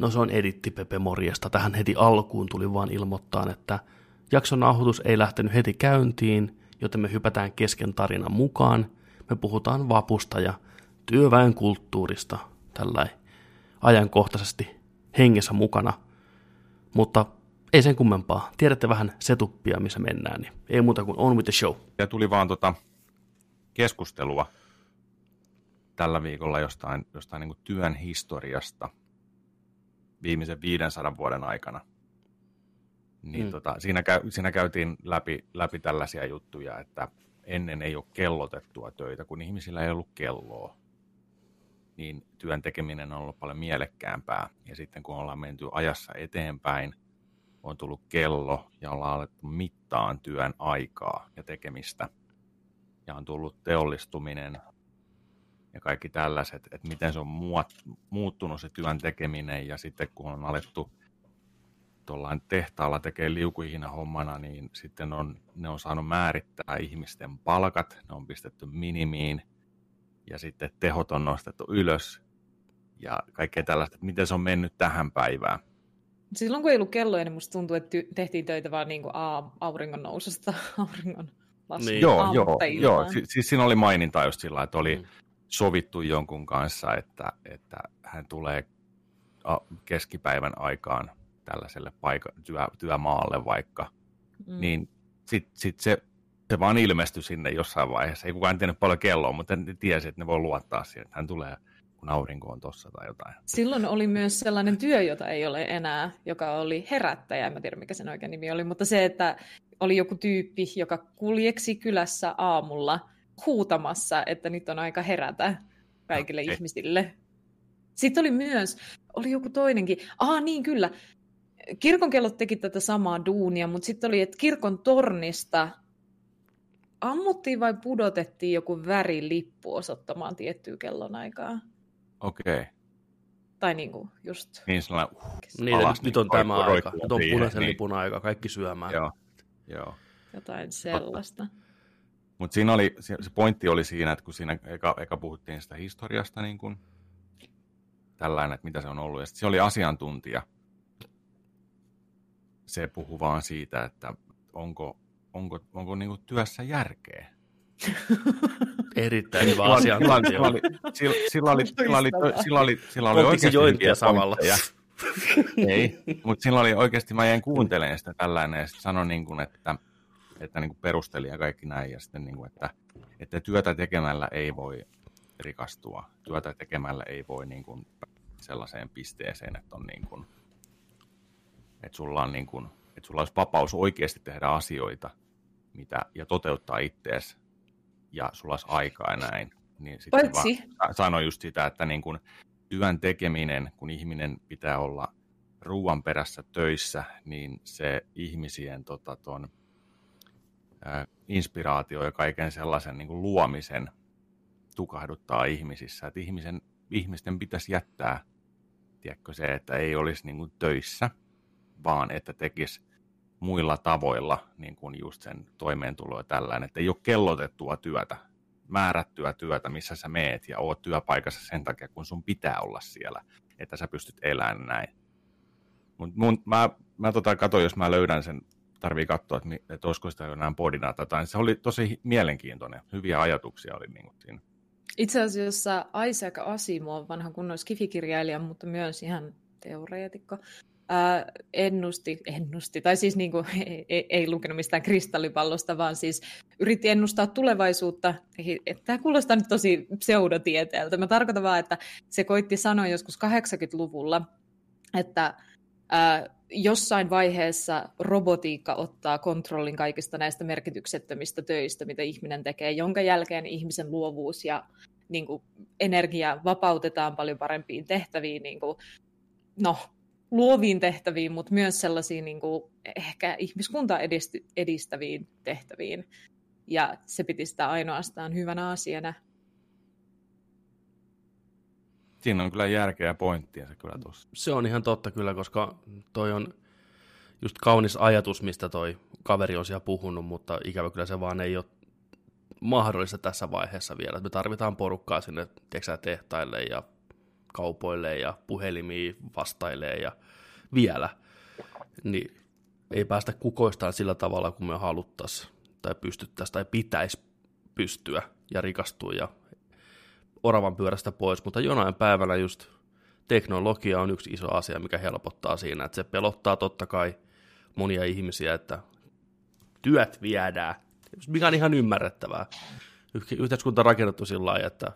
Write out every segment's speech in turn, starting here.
No se on editti Pepe Morjesta. Tähän heti alkuun tuli vaan ilmoittaa, että jakson nauhoitus ei lähtenyt heti käyntiin, joten me hypätään kesken tarinan mukaan. Me puhutaan vapusta ja työväen kulttuurista tällä ajankohtaisesti hengessä mukana. Mutta ei sen kummempaa. Tiedätte vähän setuppia, missä mennään, niin ei muuta kuin on with the show. Ja tuli vaan tota keskustelua tällä viikolla jostain, jostain niin työn historiasta viimeisen 500 vuoden aikana. Niin mm. tota, siinä, käy, siinä käytiin läpi, läpi tällaisia juttuja, että ennen ei ole kellotettua töitä, kun ihmisillä ei ollut kelloa, niin työn tekeminen on ollut paljon mielekkäämpää. Ja sitten kun ollaan menty ajassa eteenpäin, on tullut kello ja ollaan alettu mittaan työn aikaa ja tekemistä. Ja on tullut teollistuminen ja kaikki tällaiset, että miten se on muuttunut se työn tekeminen ja sitten kun on alettu tuollain tehtaalla tekee liukuihina hommana, niin sitten on, ne on saanut määrittää ihmisten palkat, ne on pistetty minimiin ja sitten tehot on nostettu ylös ja kaikkea tällaista, että miten se on mennyt tähän päivään. Silloin kun ei ollut kelloja, niin musta tuntuu, että tehtiin töitä vaan niin kuin auringon noususta, auringon niin. Joo, joo, joo. Si- siis siinä oli maininta just sillä, että oli mm. Sovittu jonkun kanssa, että, että hän tulee keskipäivän aikaan tällaiselle paika, työ, työmaalle vaikka, mm. niin sitten sit se, se vaan ilmestyi sinne jossain vaiheessa. Ei kukaan tiennyt paljon kelloa, mutta tiesi, että ne voi luottaa siihen, että hän tulee kun aurinko on tossa tai jotain. Silloin oli myös sellainen työ, jota ei ole enää, joka oli herättäjä, en tiedä mikä sen oikein nimi oli, mutta se, että oli joku tyyppi, joka kuljeksi kylässä aamulla huutamassa, että nyt on aika herätä kaikille okay. ihmisille. Sitten oli myös, oli joku toinenkin, ah niin kyllä, kirkon kellot teki tätä samaa duunia, mutta sitten oli, että kirkon tornista ammuttiin vai pudotettiin joku värilippu osoittamaan tiettyä kellonaikaa. Okei. Okay. Tai niinku just... Niin sellainen... Uh, niin, alas, nyt on niin, tämä aika. Nyt on punaisen niin. lipun aika. Kaikki syömään. Joo. Joo. Jotain sellaista. Mutta siinä oli, se pointti oli siinä, että kun siinä eka, eka puhuttiin sitä historiasta, niin kun, tällainen, että mitä se on ollut, ja se oli asiantuntija. Se puhuu vaan siitä, että onko, onko, onko niin työssä järkeä. Erittäin hyvä asiantuntija. Sillä oli, sillä oli, sillä oli, sillä oli, sillä oli oikeasti jointia samalla. Ei, mutta sillä oli oikeasti, mä jäin kuuntelemaan sitä tällainen, ja sitten sanoin, niin kuin, että, että niin kuin perusteli ja kaikki näin, ja sitten, niin kuin, että, että työtä tekemällä ei voi rikastua. Työtä tekemällä ei voi niin kuin, sellaiseen pisteeseen, että on niin kuin, että sulla on niin kuin, että sulla olisi vapaus oikeasti tehdä asioita mitä, ja toteuttaa ittees ja sulla olisi aikaa ja näin. Niin sitten sanoin just sitä, että niin kun työn tekeminen, kun ihminen pitää olla ruoan perässä töissä, niin se ihmisien tota, ton, inspiraatio ja kaiken sellaisen niin kuin luomisen tukahduttaa ihmisissä. Että ihmisen, ihmisten pitäisi jättää tiedätkö, se, että ei olisi niin kuin töissä, vaan että tekisi muilla tavoilla niin kuin just sen toimeentulo ja tällainen, että ei ole kellotettua työtä, määrättyä työtä, missä sä meet ja oot työpaikassa sen takia, kun sun pitää olla siellä, että sä pystyt elämään näin. Mut mun, mä, mä tota katsoin, jos mä löydän sen, tarvii katsoa, että, että olisiko sitä jonain podina tai. Se oli tosi mielenkiintoinen, hyviä ajatuksia oli niin siinä. Itse asiassa Isaac Asimov, vanha kunnon skifikirjailija, mutta myös ihan teoreetikko, ää, ennusti, ennusti, tai siis niin kuin, ei, ei lukenut mistään kristallipallosta, vaan siis yritti ennustaa tulevaisuutta. Tämä kuulostaa nyt tosi pseudotieteeltä. Mä tarkoitan vaan, että se koitti sanoa joskus 80-luvulla, että jossain vaiheessa robotiikka ottaa kontrollin kaikista näistä merkityksettömistä töistä, mitä ihminen tekee, jonka jälkeen ihmisen luovuus ja niin kuin, energia vapautetaan paljon parempiin tehtäviin, niin kuin, no, luoviin tehtäviin, mutta myös sellaisiin niin kuin, ehkä ihmiskuntaa edistäviin tehtäviin. Ja se piti sitä ainoastaan hyvänä asiana. Siinä on kyllä järkeä se kyllä tuossa. Se on ihan totta kyllä, koska toi on just kaunis ajatus, mistä toi kaveri on siellä puhunut, mutta ikävä kyllä se vaan ei ole mahdollista tässä vaiheessa vielä. Me tarvitaan porukkaa sinne teksää tehtaille ja kaupoille ja puhelimiin vastailee ja vielä, niin ei päästä kukoistaan sillä tavalla, kuin me haluttaisiin tai pystyttäisiin tai pitäisi pystyä ja rikastua ja oravan pyörästä pois, mutta jonain päivänä just teknologia on yksi iso asia, mikä helpottaa siinä, että se pelottaa totta kai monia ihmisiä, että työt viedään, mikä on ihan ymmärrettävää. Yhteiskunta on rakennettu sillä lailla, että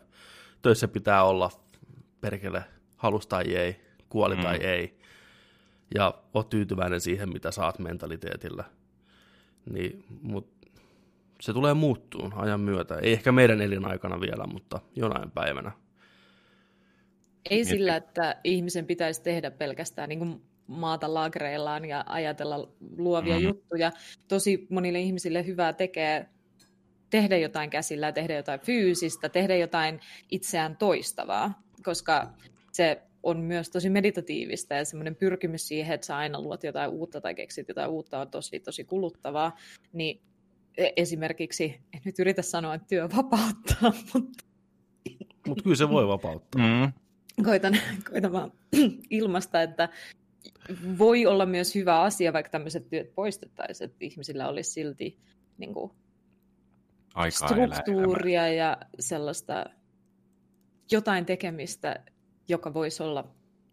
töissä pitää olla perkele halus tai ei, kuoli mm. tai ei, ja oot tyytyväinen siihen, mitä saat mentaliteetillä. Niin, mut se tulee muuttuun ajan myötä. Ei ehkä meidän elinaikana vielä, mutta jonain päivänä. Ei sillä, että ihmisen pitäisi tehdä pelkästään niin kuin maata lagreillaan ja ajatella luovia mm-hmm. juttuja. Tosi monille ihmisille hyvää tekee tehdä jotain käsillä, tehdä jotain fyysistä, tehdä jotain itseään toistavaa, koska se on myös tosi meditatiivista ja semmoinen pyrkimys siihen, että sä aina luot jotain uutta tai keksit jotain uutta on tosi, tosi kuluttavaa, niin esimerkiksi, en nyt yritä sanoa, että työ vapauttaa, mutta... Mutta kyllä se voi vapauttaa. Mm. Koitan, koitan vaan ilmasta, että voi olla myös hyvä asia, vaikka tämmöiset työt poistettaisiin, että ihmisillä olisi silti niin kuin, Aikaa struktuuria ja sellaista jotain tekemistä, joka voisi olla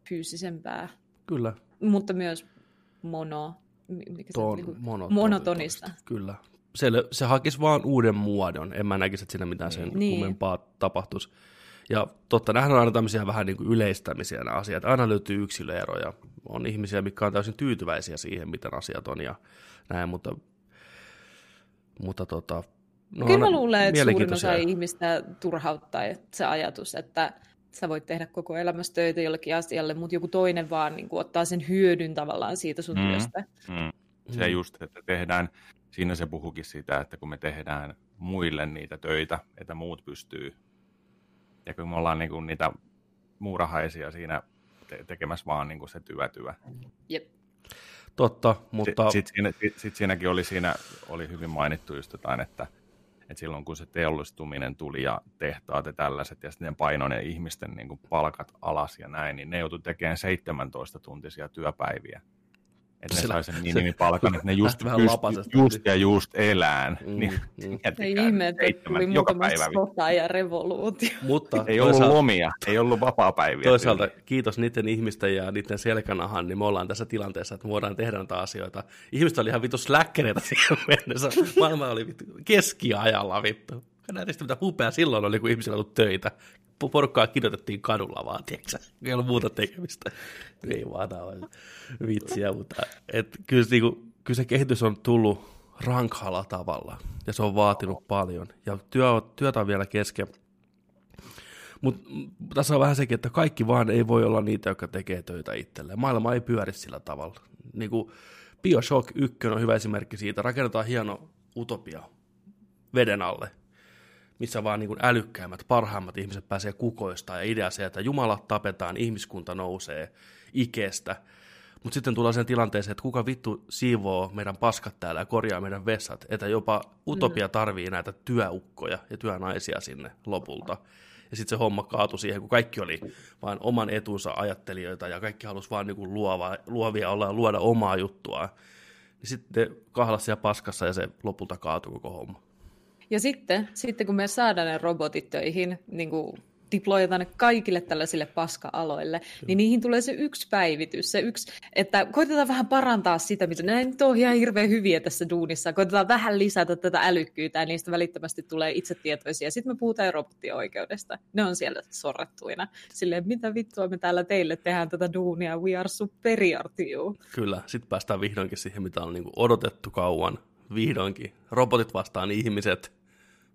fyysisempää. Kyllä. Mutta myös mono, mikä Ton, se, niin mono, monotonista. Kyllä. Se, se hakisi vaan uuden muodon. En mä näkisi, että siinä mitään sen niin. kummempaa tapahtuisi. Ja totta, nähdään on aina tämmöisiä vähän niin kuin yleistämisiä nämä asiat. Aina löytyy yksilöeroja. On ihmisiä, mitkä on täysin tyytyväisiä siihen, miten asiat on ja näin, mutta, mutta tota, no, Kyllä mä luulen, että suurin osa ihmistä turhauttaa se ajatus, että sä voit tehdä koko elämässä töitä jollekin asialle, mutta joku toinen vaan niin kuin, ottaa sen hyödyn tavallaan siitä sun mm, työstä. Mm. Se mm. just, että tehdään, siinä se puhukin sitä, että kun me tehdään muille niitä töitä, että muut pystyy, ja kun me ollaan niin kuin niitä muurahaisia siinä te- tekemässä vaan niin kuin se työ työ. Jep. Totta, mutta... Sitten sit siinä, sit, sit siinäkin oli, siinä, oli hyvin mainittu just jotain, että et silloin kun se teollistuminen tuli ja tehtaat ja tällaiset, ja sitten paino ne ihmisten niin kuin palkat alas ja näin, niin ne joutui tekemään 17 tuntisia työpäiviä että ne sai sen minimipalkan, että ne just, just, just ja just elään. Mm, niin, mm. Ei ihme, että tuli joka päivä. sota ja revoluutio. Mutta ei ollut lomia, ei ollut vapaa-päiviä. Toisaalta tyyli. kiitos niiden ihmisten ja niiden selkänahan, niin me ollaan tässä tilanteessa, että me voidaan tehdä näitä asioita. Ihmiset oli ihan vittu släkkereitä siihen mennessä. Maailma oli vittu keskiajalla vittu. Näytäisi mitä upea silloin oli, kun ihmisillä ollut töitä porukkaa kirjoitettiin kadulla vaan, tiedätkö Ei ollut muuta tekemistä. Ei vaan vitsiä, mutta et, kyllä, niin kuin, kyllä se kehitys on tullut rankhalla tavalla, ja se on vaatinut paljon, ja työ, työtä on vielä kesken. Mutta tässä on vähän sekin, että kaikki vaan ei voi olla niitä, jotka tekee töitä itselleen. Maailma ei pyöri sillä tavalla. Niin kuin Bioshock 1 on hyvä esimerkki siitä. Rakennetaan hieno utopia veden alle missä vaan niin kuin älykkäimmät, parhaimmat ihmiset pääsee kukoista ja idea se, että Jumala tapetaan, ihmiskunta nousee ikestä. Mutta sitten tulee sen tilanteeseen, että kuka vittu siivoo meidän paskat täällä ja korjaa meidän vessat, että jopa utopia mm. tarvii näitä työukkoja ja työnaisia sinne lopulta. Ja sitten se homma kaatui siihen, kun kaikki oli vain oman etunsa ajattelijoita ja kaikki halusi vaan niin luova, luovia olla ja luoda omaa juttua. Niin sitten kahlasi siellä paskassa ja se lopulta kaatui koko homma. Ja sitten, sitten kun me saadaan ne robotit töihin, niin kuin deployata ne kaikille tällaisille paska-aloille, Kyllä. niin niihin tulee se yksi päivitys, se yksi, että koitetaan vähän parantaa sitä, mitä ne nyt on ihan hirveän hyviä tässä duunissa, koitetaan vähän lisätä tätä älykkyyttä, ja niistä välittömästi tulee itsetietoisia. Sitten me puhutaan robottioikeudesta. Ne on siellä sorrettuina. Silleen, mitä vittua me täällä teille tehdään tätä duunia, we are superior to you. Kyllä, sitten päästään vihdoinkin siihen, mitä on niin odotettu kauan. Vihdoinkin. Robotit vastaan ihmiset,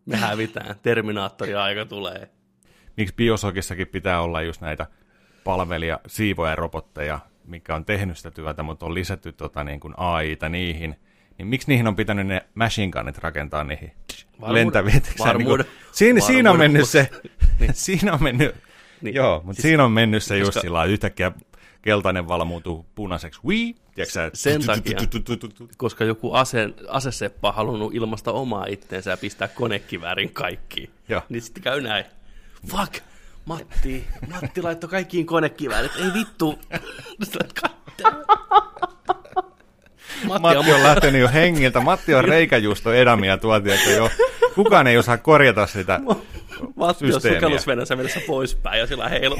me hävitään, Terminaattori-aika tulee. Miksi Biosokissakin pitää olla just näitä palvelija, siivoja robotteja, mikä on tehnyt sitä työtä, mutta on lisätty tota, niin kuin AI-ta niihin, niin miksi niihin on pitänyt ne machine gunnit rakentaa niihin lentäviin? Niin siinä, siinä on mennyt se, niin. siinä on mennyt, niin. joo, mutta siis, siinä on mennyt se just sillä yhtäkkiä keltainen valo muuttuu punaiseksi. Wii, tiedätkö Sen takia, koska joku ase, aseseppa on halunnut ilmasta omaa itteensä ja pistää konekiväärin kaikkiin. Joo. Niin sitten käy näin. Fuck, Matti, Matti laittoi kaikkiin konekiväärit. Ei vittu. Matti, Matti on lähtenyt jo hengiltä. Matti on reikäjuusto edamia tuotiin, että jo kukaan ei osaa korjata sitä Matti on sukellusvenässä mennessä poispäin ja sillä heilu.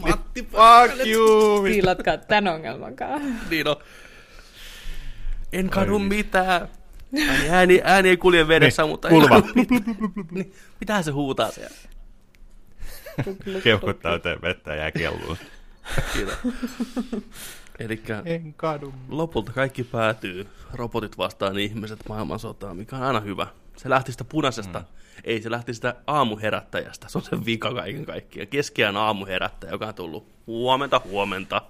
Matti, fuck you! Piilatkaa tämän ongelmankaan. Niin on. En kadu mitään. Ääni, ääni, ääni ei kulje vedessä, niin, mutta... Kulma. niin, mitähän se huutaa siellä? Keuhkot täyteen vettä ja kelluun. Eli en kadu. lopulta kaikki päätyy robotit vastaan ihmiset maailmansotaan, mikä on aina hyvä. Se lähti sitä punaisesta, mm. ei se lähti sitä aamuherättäjästä, se on se vika kaiken kaikkiaan. Keskiään aamuherättäjä, joka on tullut huomenta, huomenta,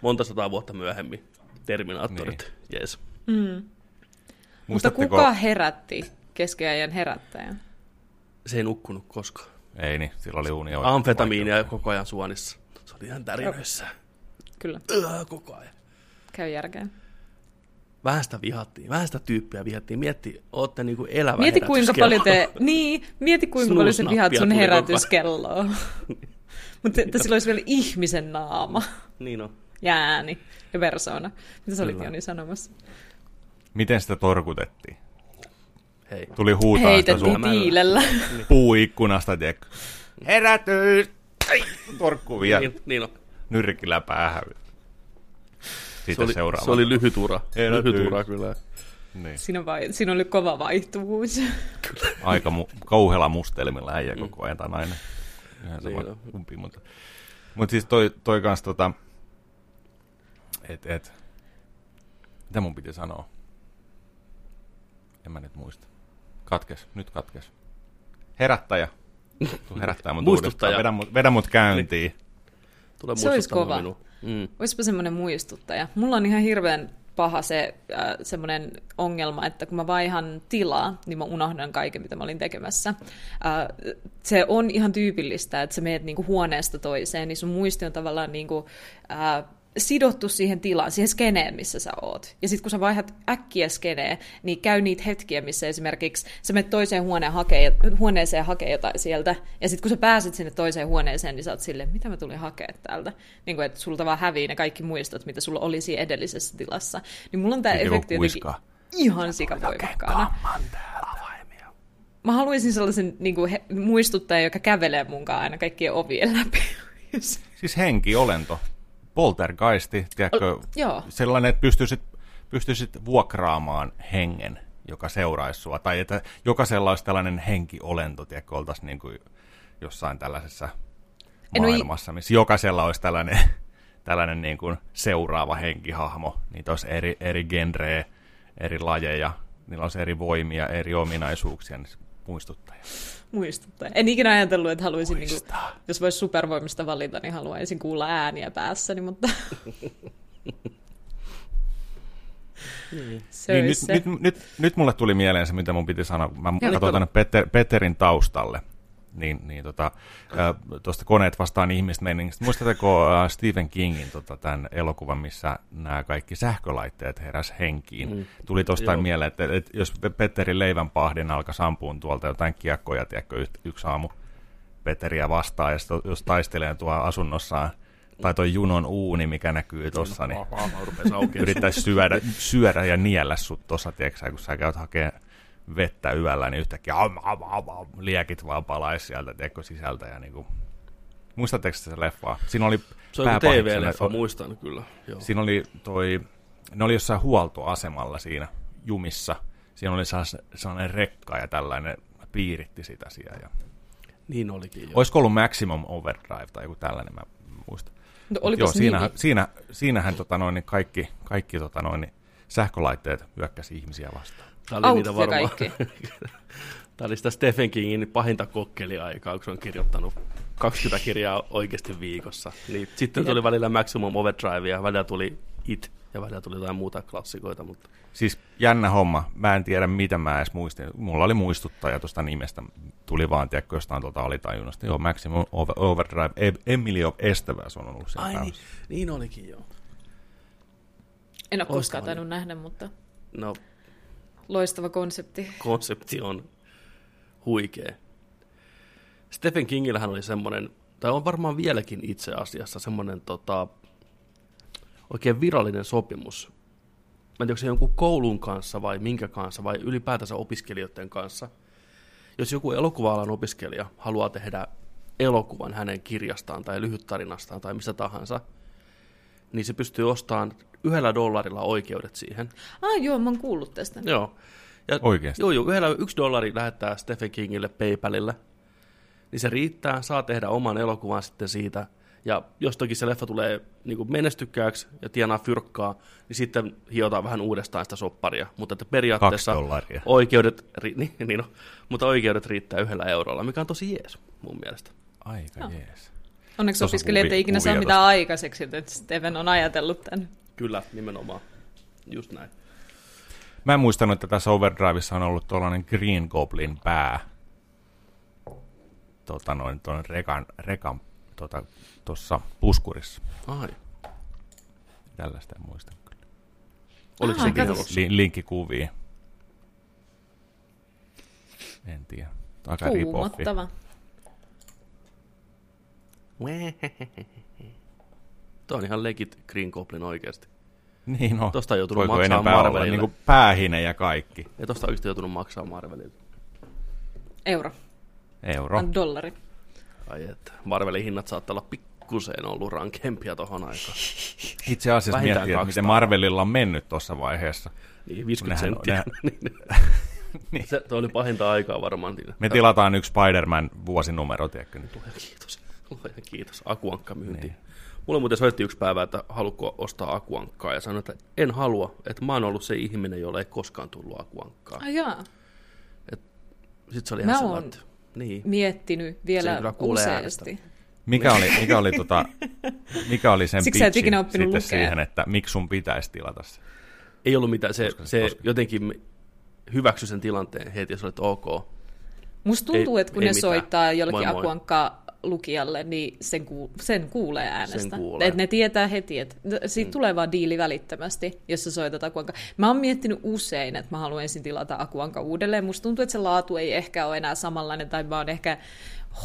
monta sataa vuotta myöhemmin. Terminaattorit, niin. yes. Mm. Mutta kuka herätti keskiajan herättäjän? Se ei nukkunut koskaan. Ei niin, sillä oli unia. Amfetamiinia koko ajan suonissa. Se oli ihan tärinöissä. Kyllä. Öö, koko ajan. Käy järkeen. Vähän sitä vihattiin, vähän sitä tyyppiä vihattiin. Mietti, ootte niinku elävä Mieti kuinka paljon te, niin, mieti kuinka paljon sä vihat sun herätyskelloa. Mutta että sillä olisi vielä ihmisen naama. Niin on. Ja ääni ja persoona. Mitä sä olit Joni sanomassa? Miten sitä torkutettiin? Hei. Tuli huutaa sitä tiilellä. Puuikkunasta, tiedätkö? Herätys! Torkku vielä. Niin, niin on. Nyrkillä päähän. Siitä se oli, seuraava. Se oli lyhyt ura. Herätys. Lyhyt ura kyllä. Niin. Siinä, vai, siinä oli kova vaihtuvuus. Aika mu- kauhealla mustelmilla äijä mm. koko ajan tai nainen. Ihan sama niin kumpi, mutta, mutta siis toi, toi kans tota, et, et, mitä mun piti sanoa? En mä nyt muista. Katkes, nyt katkes. Herättäjä. Tuu herättää mut Muistuttaja. Vedä mut, vedä mut käyntiin. Tule se olisi kova. Minun. Mm. Olisipa semmoinen muistuttaja. Mulla on ihan hirveän paha se äh, semmoinen ongelma, että kun mä vaihan tilaa, niin mä unohdan kaiken, mitä mä olin tekemässä. Äh, se on ihan tyypillistä, että sä meet niinku huoneesta toiseen, niin sun muisti on tavallaan niinku, äh, sidottu siihen tilaan, siihen skeneen, missä sä oot. Ja sitten kun sä vaihdat äkkiä skeneen, niin käy niitä hetkiä, missä esimerkiksi sä menet toiseen huoneen hakee, huoneeseen hakee jotain sieltä, ja sitten kun sä pääset sinne toiseen huoneeseen, niin sä oot silleen, mitä mä tulin hakea täältä. Niin kuin, että sulta vaan hävii ne kaikki muistot, mitä sulla oli siinä edellisessä tilassa. Niin mulla on tää efekti jotenkin ihan sikapoivakkaana. Mä haluaisin sellaisen niin kuin, he, muistuttajan, joka kävelee munkaan aina kaikkien ovien läpi. Siis henkiolento poltergeisti, tiedätkö, o, joo. sellainen, että pystyisit, pystyisit vuokraamaan hengen, joka seuraisi sua, tai että jokaisella olisi tällainen henkiolento, tiedätkö, oltaisiin niin kuin jossain tällaisessa maailmassa, missä jokaisella olisi tällainen, tällainen niin kuin seuraava henkihahmo, niitä olisi eri, eri genrejä, eri lajeja, niillä olisi eri voimia, eri ominaisuuksia, niin muistuttaja muistuttaa. En ikinä ajatellut, että haluaisin, niin kuin, jos voisi supervoimista valita, niin haluaisin kuulla ääniä päässäni, mutta... niin. niin, nyt, nyt, nyt, nyt mulle tuli mieleen se, mitä mun piti sanoa. Mä katsoin tänne Peter, Peterin taustalle niin, niin tota, tuosta koneet vastaan ihmistä meiningistä. Muistatteko Stephen Kingin tota, tämän elokuvan, missä nämä kaikki sähkölaitteet heräs henkiin? Mm. Tuli tuosta mieleen, että, että jos Petterin leivänpahdin alkaa sampuun tuolta jotain kiekkoja, tiedätkö, yksi aamu Petteriä vastaan, ja sitten jos taistelee tuo asunnossaan, tai tuo junon uuni, mikä näkyy tuossa, niin yrittäisi syödä, syödä ja niellä sut tuossa, kun sä käyt hakemaan vettä yöllä, niin yhtäkkiä am, am, am, am, liekit vaan palaisi sieltä teko sisältä. Ja niin kuin... Muistatteko se leffaa? Siinä oli se on TV-leffa, muistan kyllä. Joo. Siinä oli toi, ne oli jossain huoltoasemalla siinä jumissa. Siinä oli sellainen rekka ja tällainen piiritti sitä siellä. Ja... Niin olikin jo. Olisiko ollut Maximum Overdrive tai joku tällainen, mä muistan. No, joo, siinähän, siinä, siinähän tota noin, niin kaikki, kaikki tota noin, niin sähkölaitteet hyökkäsi ihmisiä vastaan. Tämä oli niitä varmaan. Tämä oli sitä Stephen Kingin pahinta kokkeliaikaa, kun se on kirjoittanut 20 kirjaa oikeasti viikossa. Niin sitten tuli välillä Maximum Overdrive ja välillä tuli It ja välillä tuli jotain muuta klassikoita. Mutta... Siis jännä homma. Mä en tiedä, mitä mä edes muistin. Mulla oli muistuttaja tuosta nimestä. Tuli vaan, tiedätkö, jostain tuolta alitajunnasta. Joo, Maximum Overdrive. Emilio Estevez on ollut siellä Ai niin, niin olikin, joo. En ole koskaan tainnut nähdä, mutta... No, Loistava konsepti. Konsepti on huikea. Stephen Kingillähän oli semmoinen, tai on varmaan vieläkin itse asiassa semmoinen tota, oikein virallinen sopimus. Mä en tiedä, onko se jonkun koulun kanssa vai minkä kanssa, vai ylipäätänsä opiskelijoiden kanssa. Jos joku elokuva-alan opiskelija haluaa tehdä elokuvan hänen kirjastaan tai lyhyttarinastaan tai mistä tahansa, niin se pystyy ostamaan yhdellä dollarilla oikeudet siihen. Ah joo, mä oon kuullut tästä. Joo. Ja, Oikeasti? Joo, joo, yhdellä yksi dollari lähettää Stephen Kingille PayPalille, niin se riittää, saa tehdä oman elokuvan sitten siitä, ja jos toki se leffa tulee niin menestykkääksi ja tienaa fyrkkaa, niin sitten hiotaan vähän uudestaan sitä sopparia. Mutta että periaatteessa oikeudet, ri, niin, niin no, mutta oikeudet riittää yhdellä eurolla, mikä on tosi jees mun mielestä. Aika no. jees. Onneksi opiskelijat ei ikinä saa mitään aikaiseksi, että Steven on ajatellut tämän. Kyllä, nimenomaan. Just näin. Mä en muistanut, että tässä Overdriveissa on ollut tuollainen Green Goblin pää. Tota noin, tuon rekan, rekan tuossa tota, puskurissa. Ai. Tällaista en muista kyllä. Oliko sekin Li- linkki kuviin. En tiedä. Aika Kuumottava. Tuo on ihan legit Green Goblin oikeasti. Niin no. Tosta on joutunut Voiko maksaa Marvelille. Niin kuin päähine ja kaikki. Ja tosta on joutunut maksaa Marvelille. Euro. Euro. Dollari. Ai että, Marvelin hinnat saattaa olla pikkuseen ollut rankempia tohon aikaan. Itse asiassa miettii, että miten Marvelilla on mennyt tuossa vaiheessa. Niin, 50 Nehän, senttiä. Ne... niin. Se oli pahinta aikaa varmaan. Niin. Me tilataan yksi Spider-Man vuosinumero, tiedätkö? Luojan kiitos. Kiitos. Akuankka myyntiin. Niin. Mulle muuten soitti yksi päivä, että haluatko ostaa akuankkaa, ja sanoin, että en halua, että mä oon ollut se ihminen, jolle ei koskaan tullut akuankkaa. Ai jaa. Sitten se oli ihan sellainen, niin. miettinyt vielä useasti. Mikä oli, mikä oli, tota, mikä oli sen Siksi pitchin sitten lukea. siihen, että miksi sun pitäisi tilata se? Ei ollut mitään, se, koska, se koska... jotenkin hyväksyi sen tilanteen heti, jos olet ok. Musta tuntuu, ei, että kun ne mitään. soittaa jollekin akuankkaa lukijalle, niin sen, ku, sen kuulee äänestä. Sen kuulee. Et ne tietää heti, että siitä mm. tulee vaan diili välittömästi, jos sä soitat Akuanka. Mä oon miettinyt usein, että mä haluan ensin tilata Akuanka uudelleen. Musta tuntuu, että se laatu ei ehkä ole enää samanlainen, tai mä oon ehkä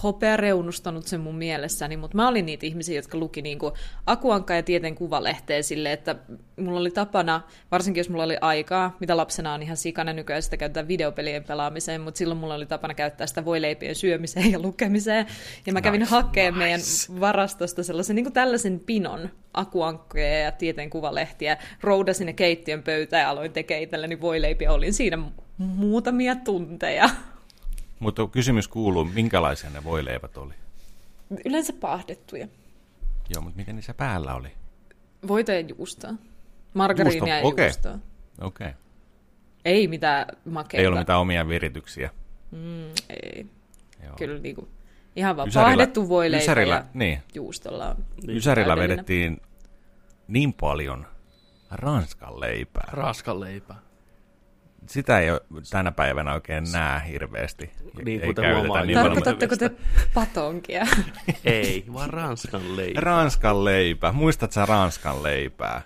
hopeareunustanut sen mun mielessäni, mutta mä olin niitä ihmisiä, jotka luki niin kuin Akuankka ja tieteen kuvalehteä sille, että mulla oli tapana, varsinkin jos mulla oli aikaa, mitä lapsena on ihan sikana nykyään sitä käyttää videopelien pelaamiseen, mutta silloin mulla oli tapana käyttää sitä voileipien syömiseen ja lukemiseen. Ja mä kävin nice, hakemaan nice. meidän varastosta sellaisen niin kuin tällaisen pinon akuankkoja ja tieteen kuvalehtiä, roudasin ne keittiön pöytään ja aloin tekemään itselleni voileipiä. Olin siinä muutamia tunteja. Mutta kysymys kuuluu, minkälaisia ne voileivät oli? Yleensä paahdettuja. Joo, mutta miten niissä päällä oli? Voita ja juustoa. Margariinia ja okay. juustoa. Okei. Okay. Ei mitään makeita. Ei ollut mitään omia virityksiä. Mm, ei. Joo. Kyllä niinku, ihan vaan ysärillä, paahdettu voileipä ysärillä, ja niin. juustolla on Ysärillä vedettiin niin paljon ranskan leipää. Ranskan leipää sitä ei ole tänä päivänä oikein näe hirveästi. Niin, ei käytetä niin Tarkoitatteko te patonkia? ei, vaan ranskan leipä. Ranskan leipä. Muistatko sä ranskan leipää?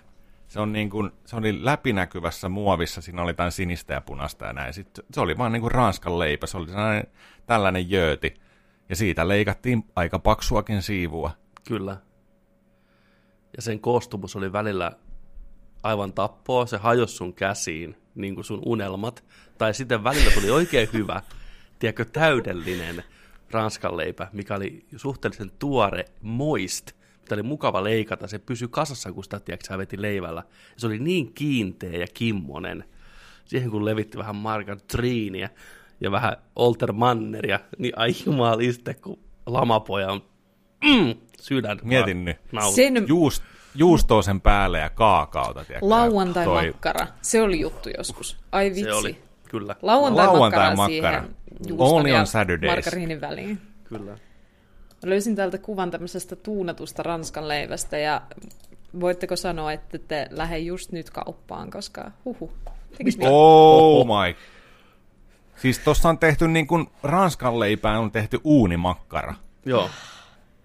Se, on niin kuin, se oli läpinäkyvässä muovissa, siinä oli jotain sinistä ja punaista ja näin. Sitten se oli vaan niin kuin ranskan leipä, se oli sellainen, tällainen jööti. Ja siitä leikattiin aika paksuakin siivua. Kyllä. Ja sen koostumus oli välillä aivan tappoa, se hajosi sun käsiin niin kuin sun unelmat, tai sitten välillä tuli oikein hyvä, tiedätkö, täydellinen ranskan leipä, mikä oli suhteellisen tuore, moist, mitä oli mukava leikata, se pysyi kasassa, kun sitä, tiedätkö, veti leivällä. Se oli niin kiinteä ja kimmonen. Siihen kun levitti vähän margatriinia ja vähän Olter Manneria, niin ai jumaliste, kun lamapojan mm, sydän. Mietin nyt. Sen... Juust, juustoa sen päälle ja kaakaota. Lauantai-makkara, se oli juttu joskus. Ai vitsi. Se oli, kyllä. Lauantai-makkara Lauantai siihen Only on Saturdays. margariinin väliin. Kyllä. Mä löysin täältä kuvan tämmöisestä tuunatusta ranskan leivästä ja voitteko sanoa, että te lähde just nyt kauppaan, koska huhu. Oh my. Siis tuossa on tehty niin kuin ranskan leipään on tehty uunimakkara. Joo.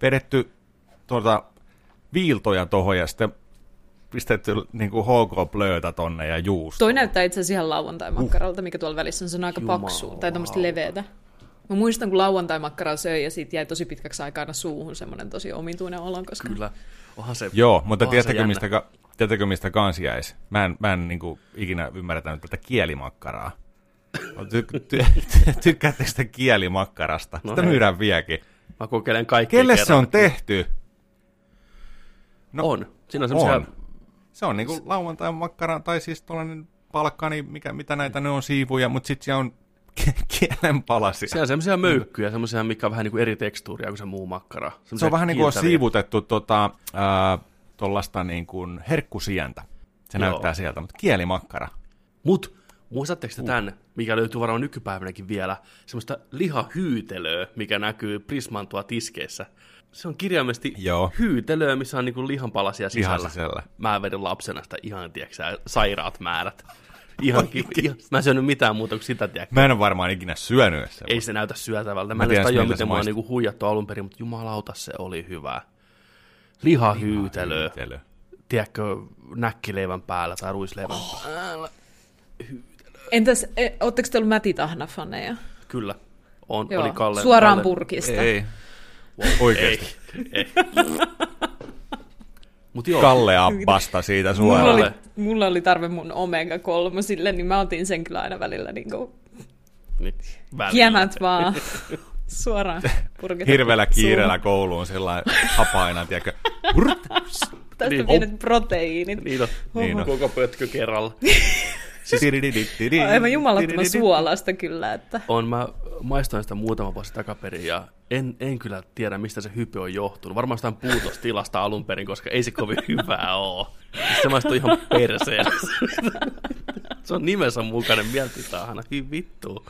Vedetty tuota viiltoja tuohon ja sitten pistetty niin kuin HK Blöötä tonne ja juusto. Toi näyttää itse asiassa ihan lauantai-makkaralta, mikä tuolla välissä on. Se on aika paksu tai tämmöistä leveätä. Mä muistan, kun lauantai-makkaraa söi ja siitä jäi tosi pitkäksi aikaa aina suuhun semmoinen tosi omituinen olo. Koska... Kyllä, onhan se Joo, mutta tiedättekö mistä, tiedättekö mistä kans jäisi? Mä en, mä en niin kuin, ikinä ymmärtänyt tätä kielimakkaraa. Ty- ty- tykkäättekö sitä kielimakkarasta? No Sitä hei. myydään vieläkin. Mä kokeilen kaikki Kelle kerran. se on tehty? No, on. Siinä on semmoisia... On. Se on niinku lauantai makkara, tai siis tuollainen palkkani, mikä, mitä näitä ne on siivuja, mutta sitten siellä on kielen palasia. Se on semmoisia möykkyjä, semmoisia, mikä on vähän niin kuin eri tekstuuria kuin se muu makkara. Se on vähän niin kuin on siivutettu tuota, tuollaista niin kuin herkkusientä. Se Joo. näyttää sieltä, mutta kielimakkara. Mut muistatteko te uh. tämän, mikä löytyy varmaan nykypäivänäkin vielä, semmoista lihahyytelöä, mikä näkyy Prisman tuo tiskeissä. Se on kirjaimesti Joo. hyytelöä, missä on niinku lihanpalasia sisällä. Ihan sisällä. Mä vedin lapsena sitä ihan, tiedätkö sairaat määrät. Ihan, ihan, mä en syönyt mitään muuta kuin sitä, tiedätkö? Mä en ole varmaan ikinä syönyt se. Ei se näytä syötävältä. Mä, mä en tajua, miten mua on niinku huijattu alun perin, mutta jumalauta se oli hyvä. Lihahyytelö. Lihahyytelö. Tiedätkö, näkkileivän päällä tai ruisleivän oh. päällä. Hyytelö. Entäs, e, ootteko te ollut Mätitahna-faneja? Kyllä. On, Joo. oli Kalle. Suoraan Kalle. purkista. Ei. Wow. Oikeasti. Ei. Mut joo. Kalle Abbasta siitä suoraan. Mulla oli, mulla oli tarve mun omega kolmosille, niin mä otin sen kyllä aina välillä niin kuin... Niin, Kiemät vaan. Suoraan purkita. Hirveellä kiireellä kouluun sillä hapaina, tiedätkö? Tästä niin, pienet proteiinit. Niin on, niin on. koko pötkö kerralla. Siis, aivan jumalattoman suolasta kyllä. Että. On, mä maistoin sitä muutama vuosi takaperin ja en, en kyllä tiedä, mistä se hype on johtunut. Varmaan jostain puutostilasta alun perin, koska ei se kovin hyvää ole. Se maistuu ihan perseen. se on nimensä mukainen, mieltytahana. Hyi vittu.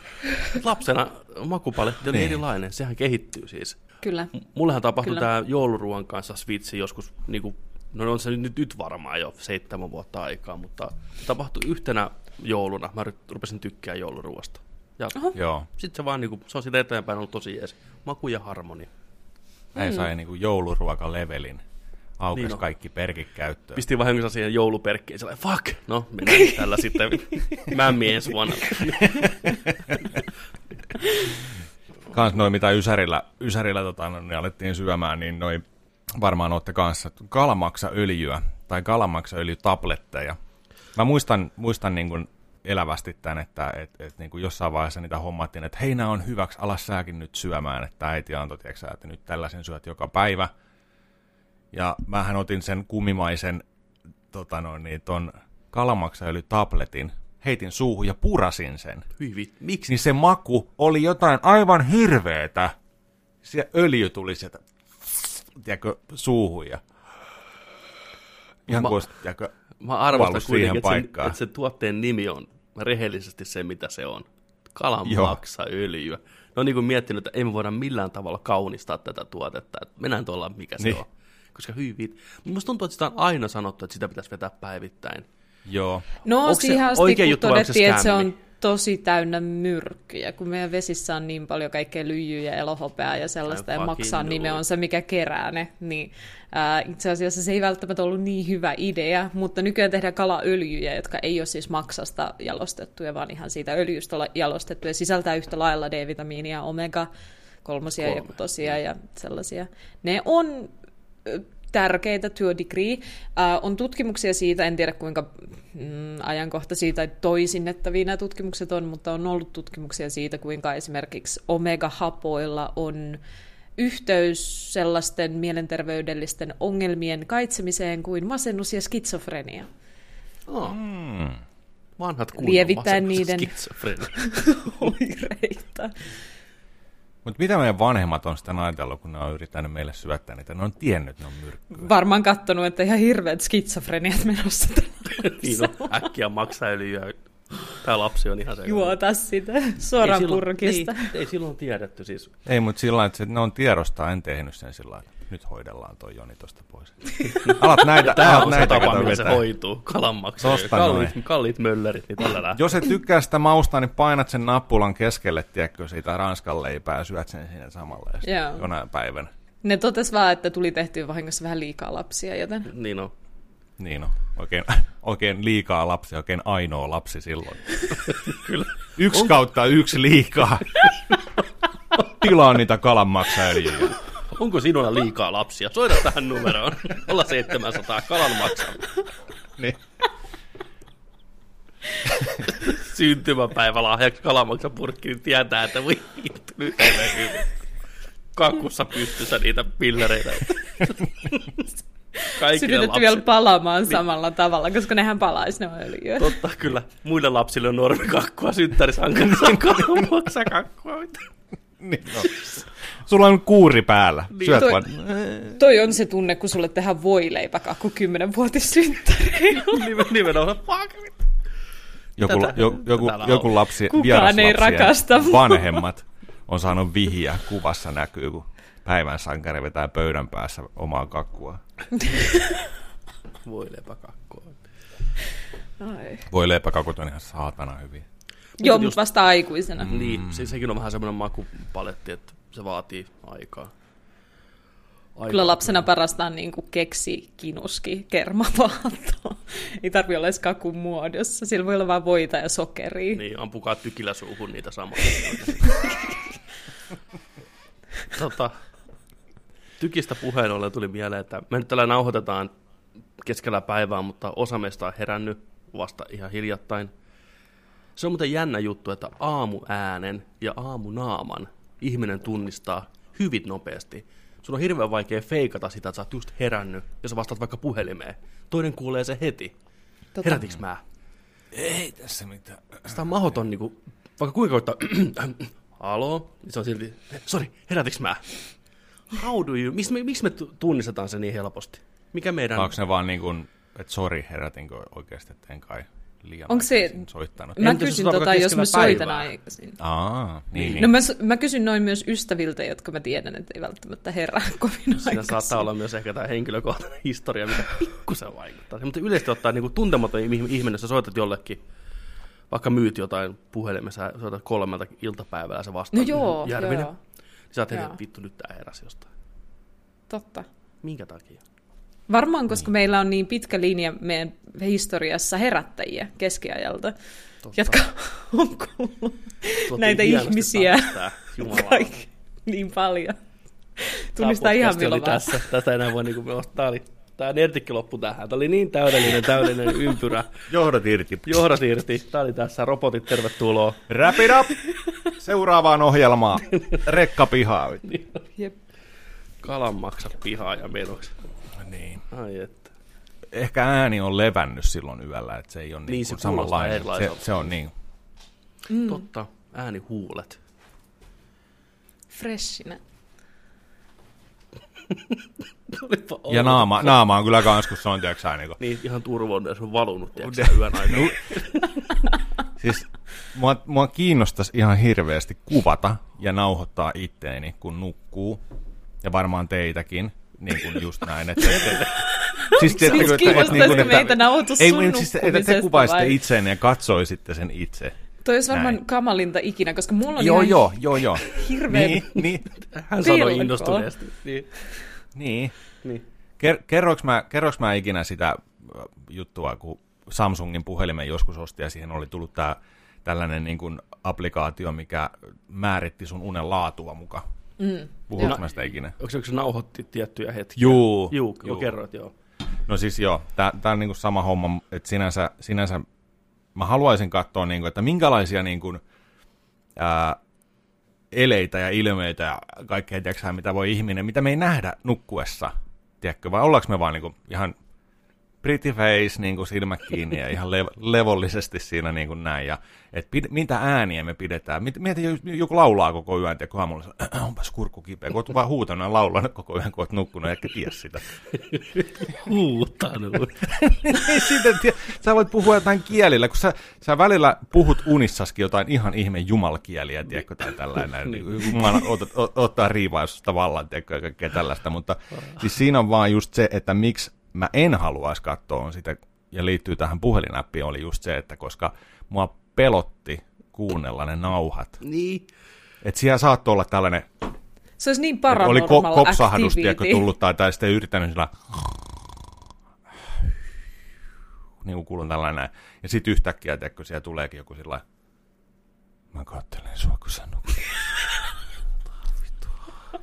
Lapsena makupaletti on niin. erilainen, sehän kehittyy siis. Kyllä. Mullehan tapahtui tämä jouluruoan kanssa switchi joskus, niin kuin, no on se nyt, nyt varmaan jo seitsemän vuotta aikaa, mutta tapahtui yhtenä jouluna. Mä rupesin tykkää jouluruoasta. Ja Joo. sitten se vaan niinku, se on sitä eteenpäin ollut tosi jees. Maku ja harmonia. Näin mm. sai niinku jouluruokalevelin. Aukas niin kaikki perkit käyttöön. Pistin vahingossa siihen jouluperkkiin, sellainen, fuck, no mennään tällä sitten mämmi ensi vuonna. Kans noin, mitä Ysärillä, Ysärillä tota, no, niin alettiin syömään, niin noin varmaan olette kanssa kalamaksaöljyä tai kalamaksaöljytabletteja. Mä muistan, muistan niin kuin elävästi tämän, että et, et, niin kuin jossain vaiheessa niitä hommattiin, että hei, nämä on hyväksi, alas säkin nyt syömään, että äiti antoi, tiedätkö, että nyt tällaisen syöt joka päivä. Ja mähän otin sen kumimaisen tota noin, niin, ton tabletin, heitin suuhun ja purasin sen. Hyvin. Miksi? Niin se maku oli jotain aivan hirveetä. Se öljy tuli sieltä, tiedätkö, suuhun ja ihan Ma... kuin tiedätkö, Mä arvostan kuitenkin, että, sen, että se tuotteen nimi on rehellisesti se, mitä se on. Kalan maksa öljyä. Ne on niin kuin miettinyt, että emme voida millään tavalla kaunistaa tätä tuotetta. Että mennään tuolla, mikä niin. se on. Koska hyvin. Musta tuntuu, että sitä on aina sanottu, että sitä pitäisi vetää päivittäin. Joo. No Onko siihen asti, kun todettiin, että se on tosi täynnä myrkkyjä, kun meidän vesissä on niin paljon kaikkea lyijyä ja elohopeaa ja sellaista, ja maksaa nime on se, mikä kerää ne, niin ää, itse asiassa se ei välttämättä ollut niin hyvä idea, mutta nykyään tehdään kalaöljyjä, jotka ei ole siis maksasta jalostettuja, vaan ihan siitä öljystä jalostettuja, sisältää yhtä lailla D-vitamiinia, omega, kolmosia Kolme. ja kutosia ja sellaisia. Ne on tärkeitä to a degree. Uh, on tutkimuksia siitä, en tiedä kuinka mm, ajankohtaisia tai toisinnettavia nämä tutkimukset on, mutta on ollut tutkimuksia siitä, kuinka esimerkiksi omega-hapoilla on yhteys sellaisten mielenterveydellisten ongelmien kaitsemiseen kuin masennus ja skitsofrenia. Oh. Mm. Vanhat Lievittää niiden oireita. Mutta mitä meidän vanhemmat on sitten ajatellut, kun ne on yrittänyt meille syöttää niitä? Ne on tiennyt, ne on myrkkyä. Varmaan kattonut, että ihan hirveät skitsofreniat menossa. niin on, äkkiä maksaöljyä. Tämä lapsi on ihan se. Juota sitä suoraan ei silloin, purkista. Ei, ei silloin tiedetty siis. Ei, mutta sillä että ne on tiedostaa, en tehnyt sen sillä lailla nyt hoidellaan toi Joni tosta pois. alat näitä, Tämä on näitä se tapa, millä se hoituu. Kalan kalliit, kalliit möllerit, niin tällä lähtee. Jos et tykkää sitä mausta, niin painat sen nappulan keskelle, tiedätkö, siitä ranskan leipää ja syöt sen siinä samalla ja jonain päivänä. Ne totes vaan, että tuli tehtyä vahingossa vähän liikaa lapsia, joten... Niin on. Niin on. Oikein, oikein liikaa lapsi, oikein ainoa lapsi silloin. Kyllä. Yksi on... kautta yksi liikaa. tilaa niitä kalanmaksaöljyjä. Onko sinulla liikaa lapsia? Soita tähän numeroon. Olla 700 kalan maksaa. Niin. Syntymäpäivä lahjaksi kalamaksa-purkki, niin tietää, että voi nyt ei mene Kakussa pystyssä niitä pillereitä. Sytytetty vielä palamaan samalla tavalla, koska nehän palaisi ne öljyä. Totta, kyllä. Muille lapsille on normikakkua, synttärisankarissa on kalamaksa kakkua. niin, no. Sulla on kuuri päällä. Niin, Syöt toi, vaan. toi on se tunne, kun sulle tehdään voileipäkakku kymmenenvuotissynttäreillä. Nimenomaan. Joku, tätä, joku, joku, joku lapsi, Kukaan ei rakasta vanhemmat on saanut vihjää kuvassa näkyy, kun päivän sankari vetää pöydän päässä omaa kakkua. Voi leipäkakkua. Voi leipäkakut on ihan saatana hyviä. Joo, mutta vasta aikuisena. Mm. Niin, siis sekin on vähän semmoinen makupaletti, että se vaatii aikaa. Aika Kyllä lapsena parasta on niin kuin keksi, kinuski, kermavaatto. Ei tarvi olla edes kakun muodossa. Sillä voi olla vain voita ja sokeria. Niin, ampukaa tykillä suuhun niitä samoja. tota, tykistä puheen ollen tuli mieleen, että me nyt tällä nauhoitetaan keskellä päivää, mutta osa meistä on herännyt vasta ihan hiljattain. Se on muuten jännä juttu, että aamuäänen ja aamunaaman ihminen tunnistaa hyvin nopeasti. Sun on hirveän vaikea feikata sitä, että sä oot just herännyt ja sä vastaat vaikka puhelimeen. Toinen kuulee se heti. Tota. Herätiks mä? Ei tässä mitään. Sitä on mahoton, niin kuin, vaikka kuinka koittaa, Halo? Niin se on silti, sori, herätiks mä? How do you, miksi me, miksi me tunnistetaan se niin helposti? Mikä meidän... Onko ne vaan niin kuin, että sori, herätinkö oikeasti, että en kai liian Onko se... soittanut. Mä Entä kysyn, tota, jos mä soitan aikaisin. Aa, niin, niin. No mä, mä kysyn noin myös ystäviltä, jotka mä tiedän, että ei välttämättä herää kovin Siinä aikaisin. saattaa olla myös ehkä tämä henkilökohtainen historia, mikä pikkusen vaikuttaa. Mutta yleisesti ottaa niin tuntematon ihminen, jos sä soitat jollekin, vaikka myyt jotain puhelimessa, soitat kolmelta iltapäivällä se vastaa. No joo, Järvinen. joo. Niin sä että vittu nyt tää heräsi jostain. Totta. Minkä takia? Varmaan, koska niin. meillä on niin pitkä linja meidän historiassa herättäjiä keskiajalta, Totta. jotka on kuullut näitä ihmisiä kaikki, niin paljon. Tunnistaa ihan milloin tässä. Tästä enää voi niin kuin, tämä oli Tämä nertikki loppu tähän. Tämä oli niin täydellinen, täydellinen ympyrä. Johdat irti. Johdat irti. Tämä oli tässä. Robotit, tervetuloa. Wrap it up! Seuraavaan ohjelmaan. Rekka pihaa. Jep. Kalan maksa pihaa ja menoksi. Niin. Ai että. Ehkä ääni on levännyt silloin yöllä, että se ei ole niin, niin se samanlainen. Se, se, on niin. Mm. Totta, ääni huulet. Freshinä. ja naama, naama on kyllä kans, kun se on, tiedätkö niin, niin ihan turvoon, se on valunut, tiedätkö yön aikana. siis mua, mua kiinnostaisi ihan hirveästi kuvata ja nauhoittaa itteeni, kun nukkuu. Ja varmaan teitäkin niin kuin just näin. Että, että, siis tiedättekö, että, että, niin kuin, että, ei, sun siis, että te kuvaisitte vai? itseenne ja katsoisitte sen itse. Toi olisi varmaan näin. kamalinta ikinä, koska mulla on joo, ihan joo, joo, joo. hirveä niin, niin. Hän sanoi innostuneesti. Niin. niin. niin. Ker- kerroinko, mä, kerroinko mä ikinä sitä äh, juttua, kun Samsungin puhelimen joskus osti ja siihen oli tullut tää, tällainen niin kuin applikaatio, mikä määritti sun unen laatua mukaan. Mm. Puhuinko mä sitä ikinä? Onko se, onko se nauhoitti tiettyjä hetkiä? Juu. Juu, juu. kerroit, joo. No siis joo, tämä on niinku sama homma, että sinänsä, sinänsä mä haluaisin katsoa, niinku, että minkälaisia niinku, ää, eleitä ja ilmeitä ja kaikkea, tiedätkö, mitä voi ihminen, mitä me ei nähdä nukkuessa, tiedätkö, vai ollaanko me vaan niinku, ihan pretty face, niin kuin silmät kiinni ja ihan lev- levollisesti siinä niin kuin näin. Ja, et pid- mitä ääniä me pidetään. Mieti, joku laulaa koko yön, ja aamulla äh, onpas kurkku kipeä. Kun oot vaan huutanut ja laulanut koko yön, kun oot nukkunut, eikä tiedä sitä. huutanut. niin, sä voit puhua jotain kielillä, kun sä, sä välillä puhut unissaskin jotain ihan ihme jumalkieliä, tiedätkö, tai tällainen. niin. Ot, ot, ottaa riivausta vallan, tiedätkö, kaikkea tällaista. Mutta siis siinä on vaan just se, että miksi mä en haluaisi katsoa on sitä, ja liittyy tähän puhelinäppiin, oli just se, että koska mua pelotti kuunnella ne nauhat. Niin. Että siellä saattoi olla tällainen... Se olisi niin paranormal Oli ko- kopsahdus, tiedätkö, tullut tai, tai sitten yrittänyt sillä... Niin kuin kuulun tällainen. Ja sitten yhtäkkiä, tiedätkö, siellä tuleekin joku sillä Mä katselen sua, kun sä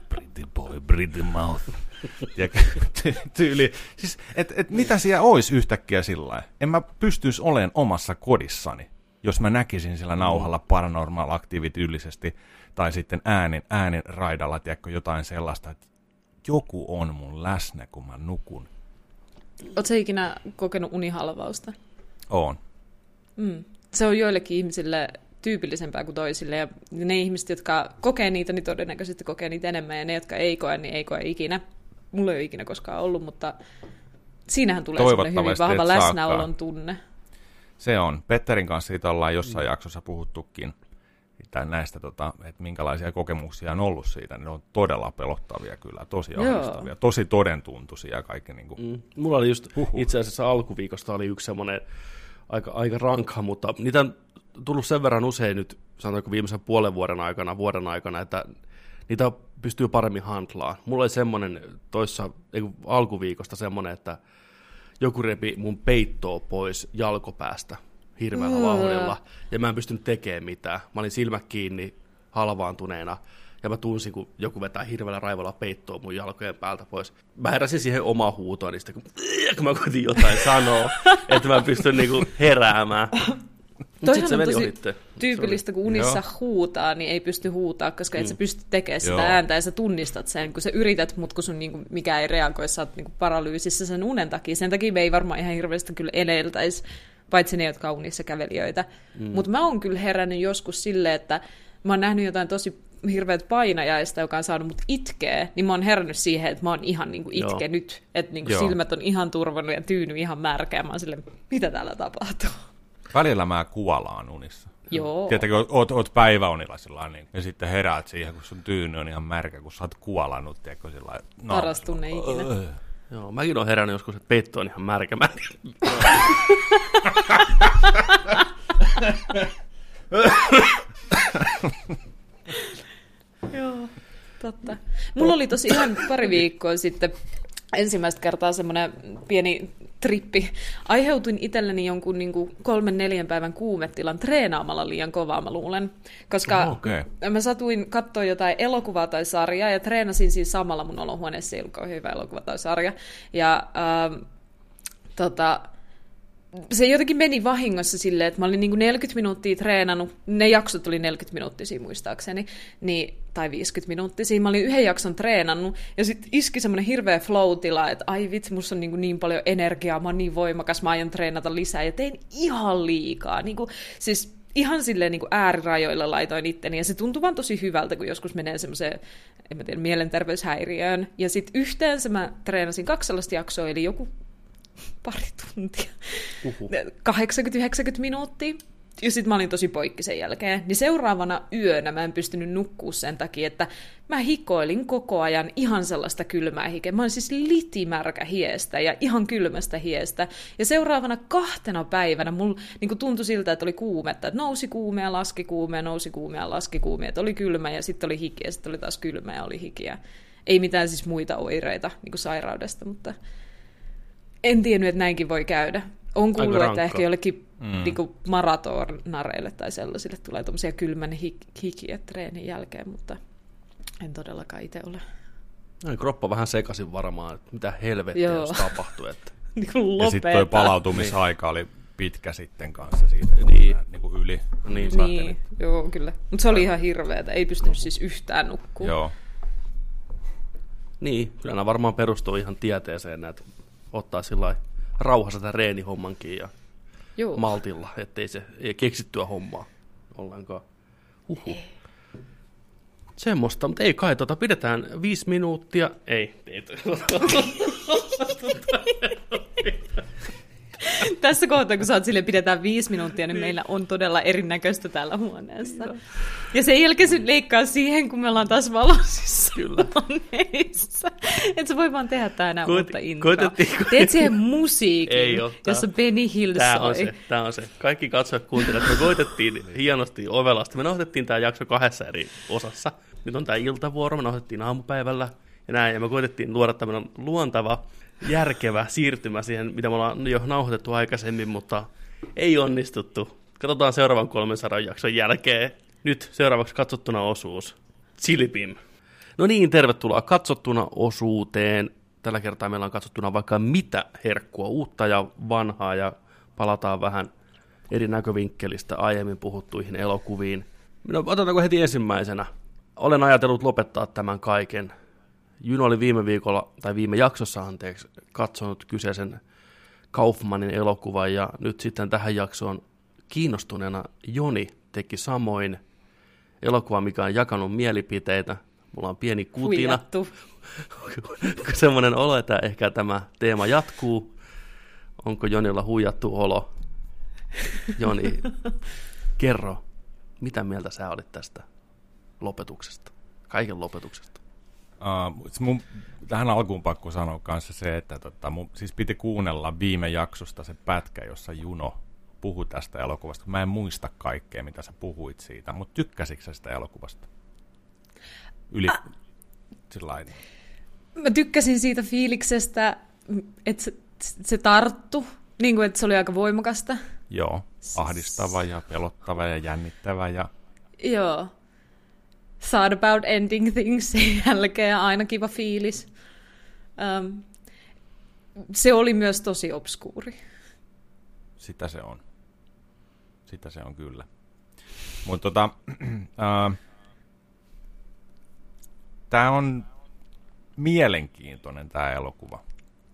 pretty boy, pretty mouth. tyyli. Siis, et, et mitä siellä olisi yhtäkkiä sillä En mä pystyisi olemaan omassa kodissani, jos mä näkisin sillä nauhalla paranormal aktiivit yllisesti, tai sitten äänin, äänin raidalla, tiedätkö, jotain sellaista, että joku on mun läsnä, kun mä nukun. Oletko ikinä kokenut unihalvausta? Oon. Mm. Se on joillekin ihmisille tyypillisempää kuin toisille, ja ne ihmiset, jotka kokee niitä, niin todennäköisesti kokee niitä enemmän, ja ne, jotka ei koe, niin ei koe ikinä. Mulla ei ole ikinä koskaan ollut, mutta siinähän tulee semmoinen hyvin vahva läsnäolon tunne. Se on. Petterin kanssa siitä ollaan jossain mm. jaksossa puhuttukin, tai näistä, tota, että minkälaisia kokemuksia on ollut siitä, ne on todella pelottavia kyllä, tosi ahdistavia, tosi todentuntuisia kaikki. Niin kuin. Mm. Mulla oli just Huhhuh. itse asiassa alkuviikosta oli yksi semmoinen aika, aika rankka, mutta niitä on tullut sen verran usein nyt, sanotaanko viimeisen puolen vuoden aikana, vuoden aikana, että niitä pystyy paremmin handlaa. Mulla oli semmoinen toissa, ei, alkuviikosta semmoinen, että joku repi mun peittoa pois jalkopäästä hirveällä mm. vauhdilla, ja mä en pystynyt tekemään mitään. Mä olin silmät kiinni halvaantuneena, ja mä tunsin, kun joku vetää hirveällä raivolla peittoa mun jalkojen päältä pois. Mä heräsin siihen omaa huutoon, niin kun, kun mä koitin jotain sanoa, että mä pystyn niinku heräämään. Toihan se on tosi ohitte. tyypillistä, kun unissa Joo. huutaa, niin ei pysty huutaa, koska mm. et sä pysty tekemään sitä Joo. ääntä ja sä tunnistat sen, kun sä yrität, mutta kun sun niinku, mikä ei reagoi, sä oot niinku paralyysissä sen unen takia. Sen takia me ei varmaan ihan hirveästi kyllä eleltäisi, paitsi ne, jotka on unissa kävelijöitä. Mm. Mutta mä oon kyllä herännyt joskus silleen, että mä oon nähnyt jotain tosi hirveät painajaista, joka on saanut mut itkeä, niin mä oon herännyt siihen, että mä oon ihan niinku itke Joo. nyt. Että niinku silmät on ihan turvannut ja tyyny ihan märkä. Ja mä oon silleen, mitä täällä tapahtuu? Välillä mä kuvalaan unissa. Joo. Tietenkin oot, oot päiväunilla sillä niin, ja sitten heräät siihen, kun sun tyyny on ihan märkä, kun sä oot kuvalannut, tiedätkö, sillä no, Paras tunne ikinä. Öö. Joo, mäkin oon herännyt joskus, että peitto on ihan märkä. Mä... Joo, totta. Mulla oli tosi ihan pari viikkoa sitten ensimmäistä kertaa semmoinen pieni trippi. Aiheutuin itselleni jonkun niin kuin kolmen neljän päivän kuumetilan treenaamalla liian kovaa, mä luulen. Koska oh, okay. mä satuin katsoa jotain elokuvaa tai sarjaa ja treenasin siinä samalla mun olohuoneessa, ei ollut hyvä elokuva tai sarja. Ja ähm, tota, se jotenkin meni vahingossa silleen, että mä olin niin 40 minuuttia treenannut, ne jaksot oli 40 minuuttisia muistaakseni, niin, tai 50 minuuttisia, mä olin yhden jakson treenannut, ja sitten iski semmoinen hirveä flow että ai vitsi, musta on niin, niin paljon energiaa, mä oon niin voimakas, mä aion treenata lisää, ja tein ihan liikaa, niin kuin, siis ihan silleen niin kuin äärirajoilla laitoin itteni, ja se tuntui vaan tosi hyvältä, kun joskus menee semmoiseen, en mä tiedä, mielenterveyshäiriöön, ja sitten yhteensä mä treenasin kaksi sellaista jaksoa, eli joku pari tuntia, Uhu. 80-90 minuuttia. Ja sitten mä olin tosi poikki sen jälkeen. Niin seuraavana yönä mä en pystynyt nukkua sen takia, että mä hikoilin koko ajan ihan sellaista kylmää hikeä. Mä olin siis litimärkä hiestä ja ihan kylmästä hiestä. Ja seuraavana kahtena päivänä mulla niin tuntui siltä, että oli kuumetta. Että nousi kuumea, laski kuumea, nousi kuumea, laski kuumea. Että oli kylmä ja sitten oli hiki ja sitten oli taas kylmä ja oli hikiä. Ei mitään siis muita oireita niin sairaudesta, mutta en tiennyt, että näinkin voi käydä. On kuullut, että ehkä jollekin mm. niin maratonareille tai sellaisille tulee tuommoisia kylmän hik- hikiä treenin jälkeen, mutta en todellakaan itse ole. Noin kroppa vähän sekaisin varmaan, että mitä helvettiä Joo. jos tapahtui. Että... niin ja sitten tuo palautumisaika oli pitkä sitten kanssa siitä niin. niin kuin yli. Niin, niin joo, kyllä. Mutta se oli ihan hirveetä, ei pystynyt siis yhtään nukkua. Joo. Niin, kyllä nämä varmaan perustuu ihan tieteeseen, että ottaa sillä rauhassa tämän reenihommankin ja Joo. maltilla, ettei se ei keksittyä hommaa ollenkaan. Uhu. Semmoista, mutta ei kai, tota, pidetään viisi minuuttia. Ei, ei. Tässä kohtaa, kun sä oot sille pidetään viisi minuuttia, niin meillä on todella erinäköistä täällä huoneessa. Joo. Ja sen jälkeen se leikkaa siihen, kun me ollaan taas valoisissa Kyllä. Että se voi vaan tehdä tää enää Koet, uutta introa. Teet siihen musiikin, Ei jossa Benny Hill tää On se, tää on se. Kaikki katsojat kuuntelevat, me koitettiin hienosti ovelasti. Me nauhoitettiin tämä jakso kahdessa eri osassa. Nyt on tämä iltavuoro, me nauhoitettiin aamupäivällä ja näin. Ja me koitettiin luoda tämmöinen luontava järkevä siirtymä siihen, mitä me ollaan jo nauhoitettu aikaisemmin, mutta ei onnistuttu. Katsotaan seuraavan 300 jakson jälkeen. Nyt seuraavaksi katsottuna osuus. Silpim. No niin, tervetuloa katsottuna osuuteen. Tällä kertaa meillä on katsottuna vaikka mitä herkkua, uutta ja vanhaa, ja palataan vähän eri näkövinkkelistä aiemmin puhuttuihin elokuviin. No, otetaanko heti ensimmäisenä? Olen ajatellut lopettaa tämän kaiken. Juno oli viime viikolla, tai viime jaksossa anteeksi, katsonut kyseisen Kaufmanin elokuvan, ja nyt sitten tähän jaksoon kiinnostuneena Joni teki samoin elokuva, mikä on jakanut mielipiteitä. Mulla on pieni kutina. Semmoinen olo, että ehkä tämä teema jatkuu. Onko Jonilla huijattu olo? Joni, kerro, mitä mieltä sä olit tästä lopetuksesta, kaiken lopetuksesta? Uh, mun, tähän alkuun pakko sanoa kanssa se, että tota, mun, siis piti kuunnella viime jaksosta se pätkä, jossa Juno puhui tästä elokuvasta. Mä en muista kaikkea, mitä sä puhuit siitä, mutta tykkäsitkö sitä elokuvasta? Yli, ah. sillain. Mä tykkäsin siitä fiiliksestä, että se, se tarttu, niin kuin, että se oli aika voimakasta. Joo, ahdistava ja pelottava ja jännittävä. Ja... Joo. Thought about ending things jälkeen aina kiva fiilis. Um, se oli myös tosi obskuuri. Sitä se on. Sitä se on kyllä. Mutta tota, äh, tämä on mielenkiintoinen tämä elokuva.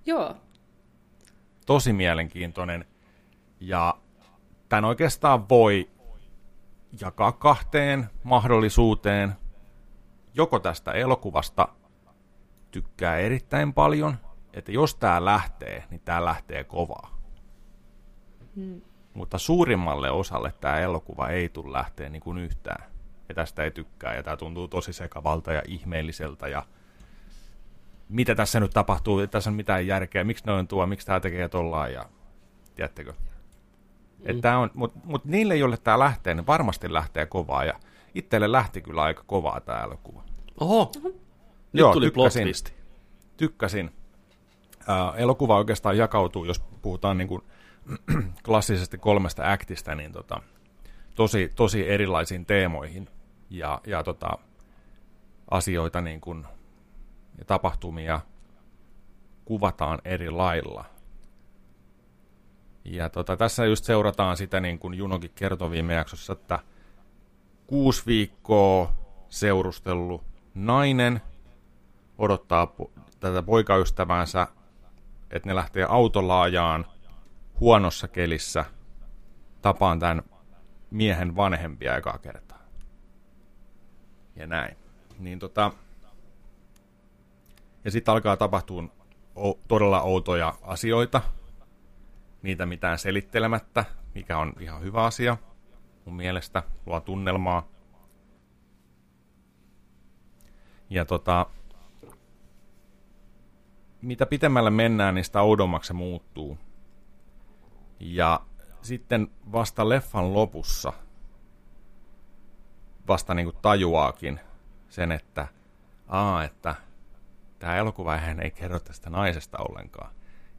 Joo. Tosi mielenkiintoinen. Ja tämän oikeastaan voi jakaa kahteen mahdollisuuteen. Joko tästä elokuvasta tykkää erittäin paljon, että jos tämä lähtee, niin tämä lähtee kovaa. Hmm. Mutta suurimmalle osalle tämä elokuva ei tule lähteä niin kuin yhtään. Ja tästä ei tykkää, ja tämä tuntuu tosi sekavalta ja ihmeelliseltä, ja mitä tässä nyt tapahtuu, tässä on mitään järkeä, miksi noin tuo, miksi tämä tekee tollaan, ja tiedättekö? Mm. Mutta mut niille, joille tämä lähtee, niin varmasti lähtee kovaa, ja itselle lähti kyllä aika kovaa tämä elokuva. Oho, nyt Joo, tuli tykkäsin, tykkäsin. Uh, elokuva oikeastaan jakautuu, jos puhutaan niin kuin klassisesti kolmesta äktistä, niin tota, tosi, tosi erilaisiin teemoihin ja, ja tota, asioita niin kuin, ja tapahtumia kuvataan eri lailla. Ja tota, tässä just seurataan sitä, niin kuin Junokin kertoi viime jaksossa, että kuusi viikkoa seurustellut nainen odottaa po- tätä poikaystävänsä, että ne lähtee autolaajaan huonossa kelissä. Tapaan tämän miehen vanhempia ekaa kertaa. Ja näin. Niin tota, ja sitten alkaa tapahtua todella outoja asioita, niitä mitään selittelemättä, mikä on ihan hyvä asia mun mielestä, luo tunnelmaa. Ja tota, mitä pitemmälle mennään, niin sitä oudommaksi se muuttuu. Ja sitten vasta leffan lopussa vasta niin kuin tajuaakin sen, että, aa, että tämä elokuva ei kerro tästä naisesta ollenkaan.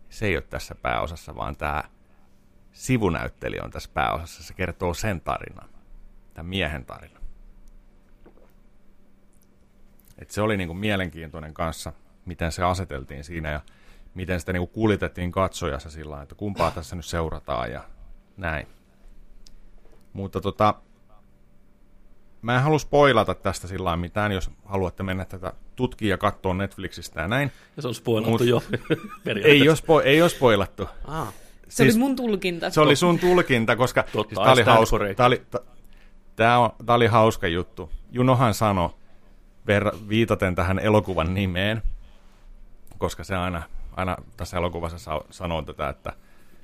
Se ei ole tässä pääosassa, vaan tämä sivunäyttelijä on tässä pääosassa. Se kertoo sen tarinan, tämän miehen tarinan. Et se oli niin kuin mielenkiintoinen kanssa, miten se aseteltiin siinä ja miten sitä niin kuin kuljetettiin katsojassa sillä että kumpaa tässä nyt seurataan ja näin. Mutta tota, mä en halua spoilata tästä sillä mitään, jos haluatte mennä tätä tutkia ja katsoa Netflixistä ja näin. Ja se on spoilattu Mut, jo. ei, ole spo, ei ole spoilattu. Ah. Se siis, oli mun tulkinta. Se oli sun tulkinta, koska Totta, siis tämä oli, hauska, tää oli, tää, on, tää oli hauska juttu. Junohan sanoi, verra, viitaten tähän elokuvan nimeen, koska se aina, aina tässä elokuvassa sanoo tätä, että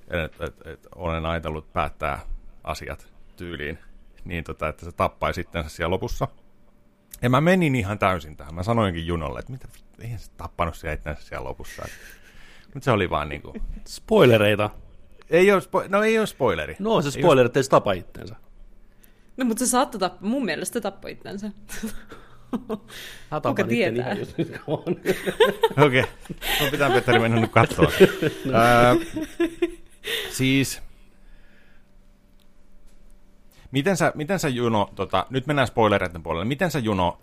et, et, et, olen ajatellut päättää asiat tyyliin niin tota, että se tappai sitten siellä lopussa. Ja mä menin ihan täysin tähän. Mä sanoinkin Junolle, että mitä, eihän se tappanut siellä itse siellä lopussa. Mutta se oli vaan niinku... Spoilereita. Ei ole, spo... no ei ole spoileri. No se spoileri, että ei se tapa itteensä. No mutta se saattoi tappaa, mun mielestä tappoi itsensä. Kuka tietää? Okei, okay. no pitää Petteri mennä nyt katsoa. no. siis Miten sä, miten sä Juno, tota, nyt mennään spoilereiden puolelle, miten sä Juno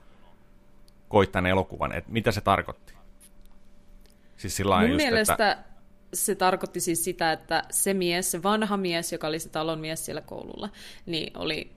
koit tämän elokuvan, että mitä se tarkoitti? Siis Mun just, mielestä että... se tarkoitti siis sitä, että se mies, se vanha mies, joka oli se talon mies siellä koululla, niin oli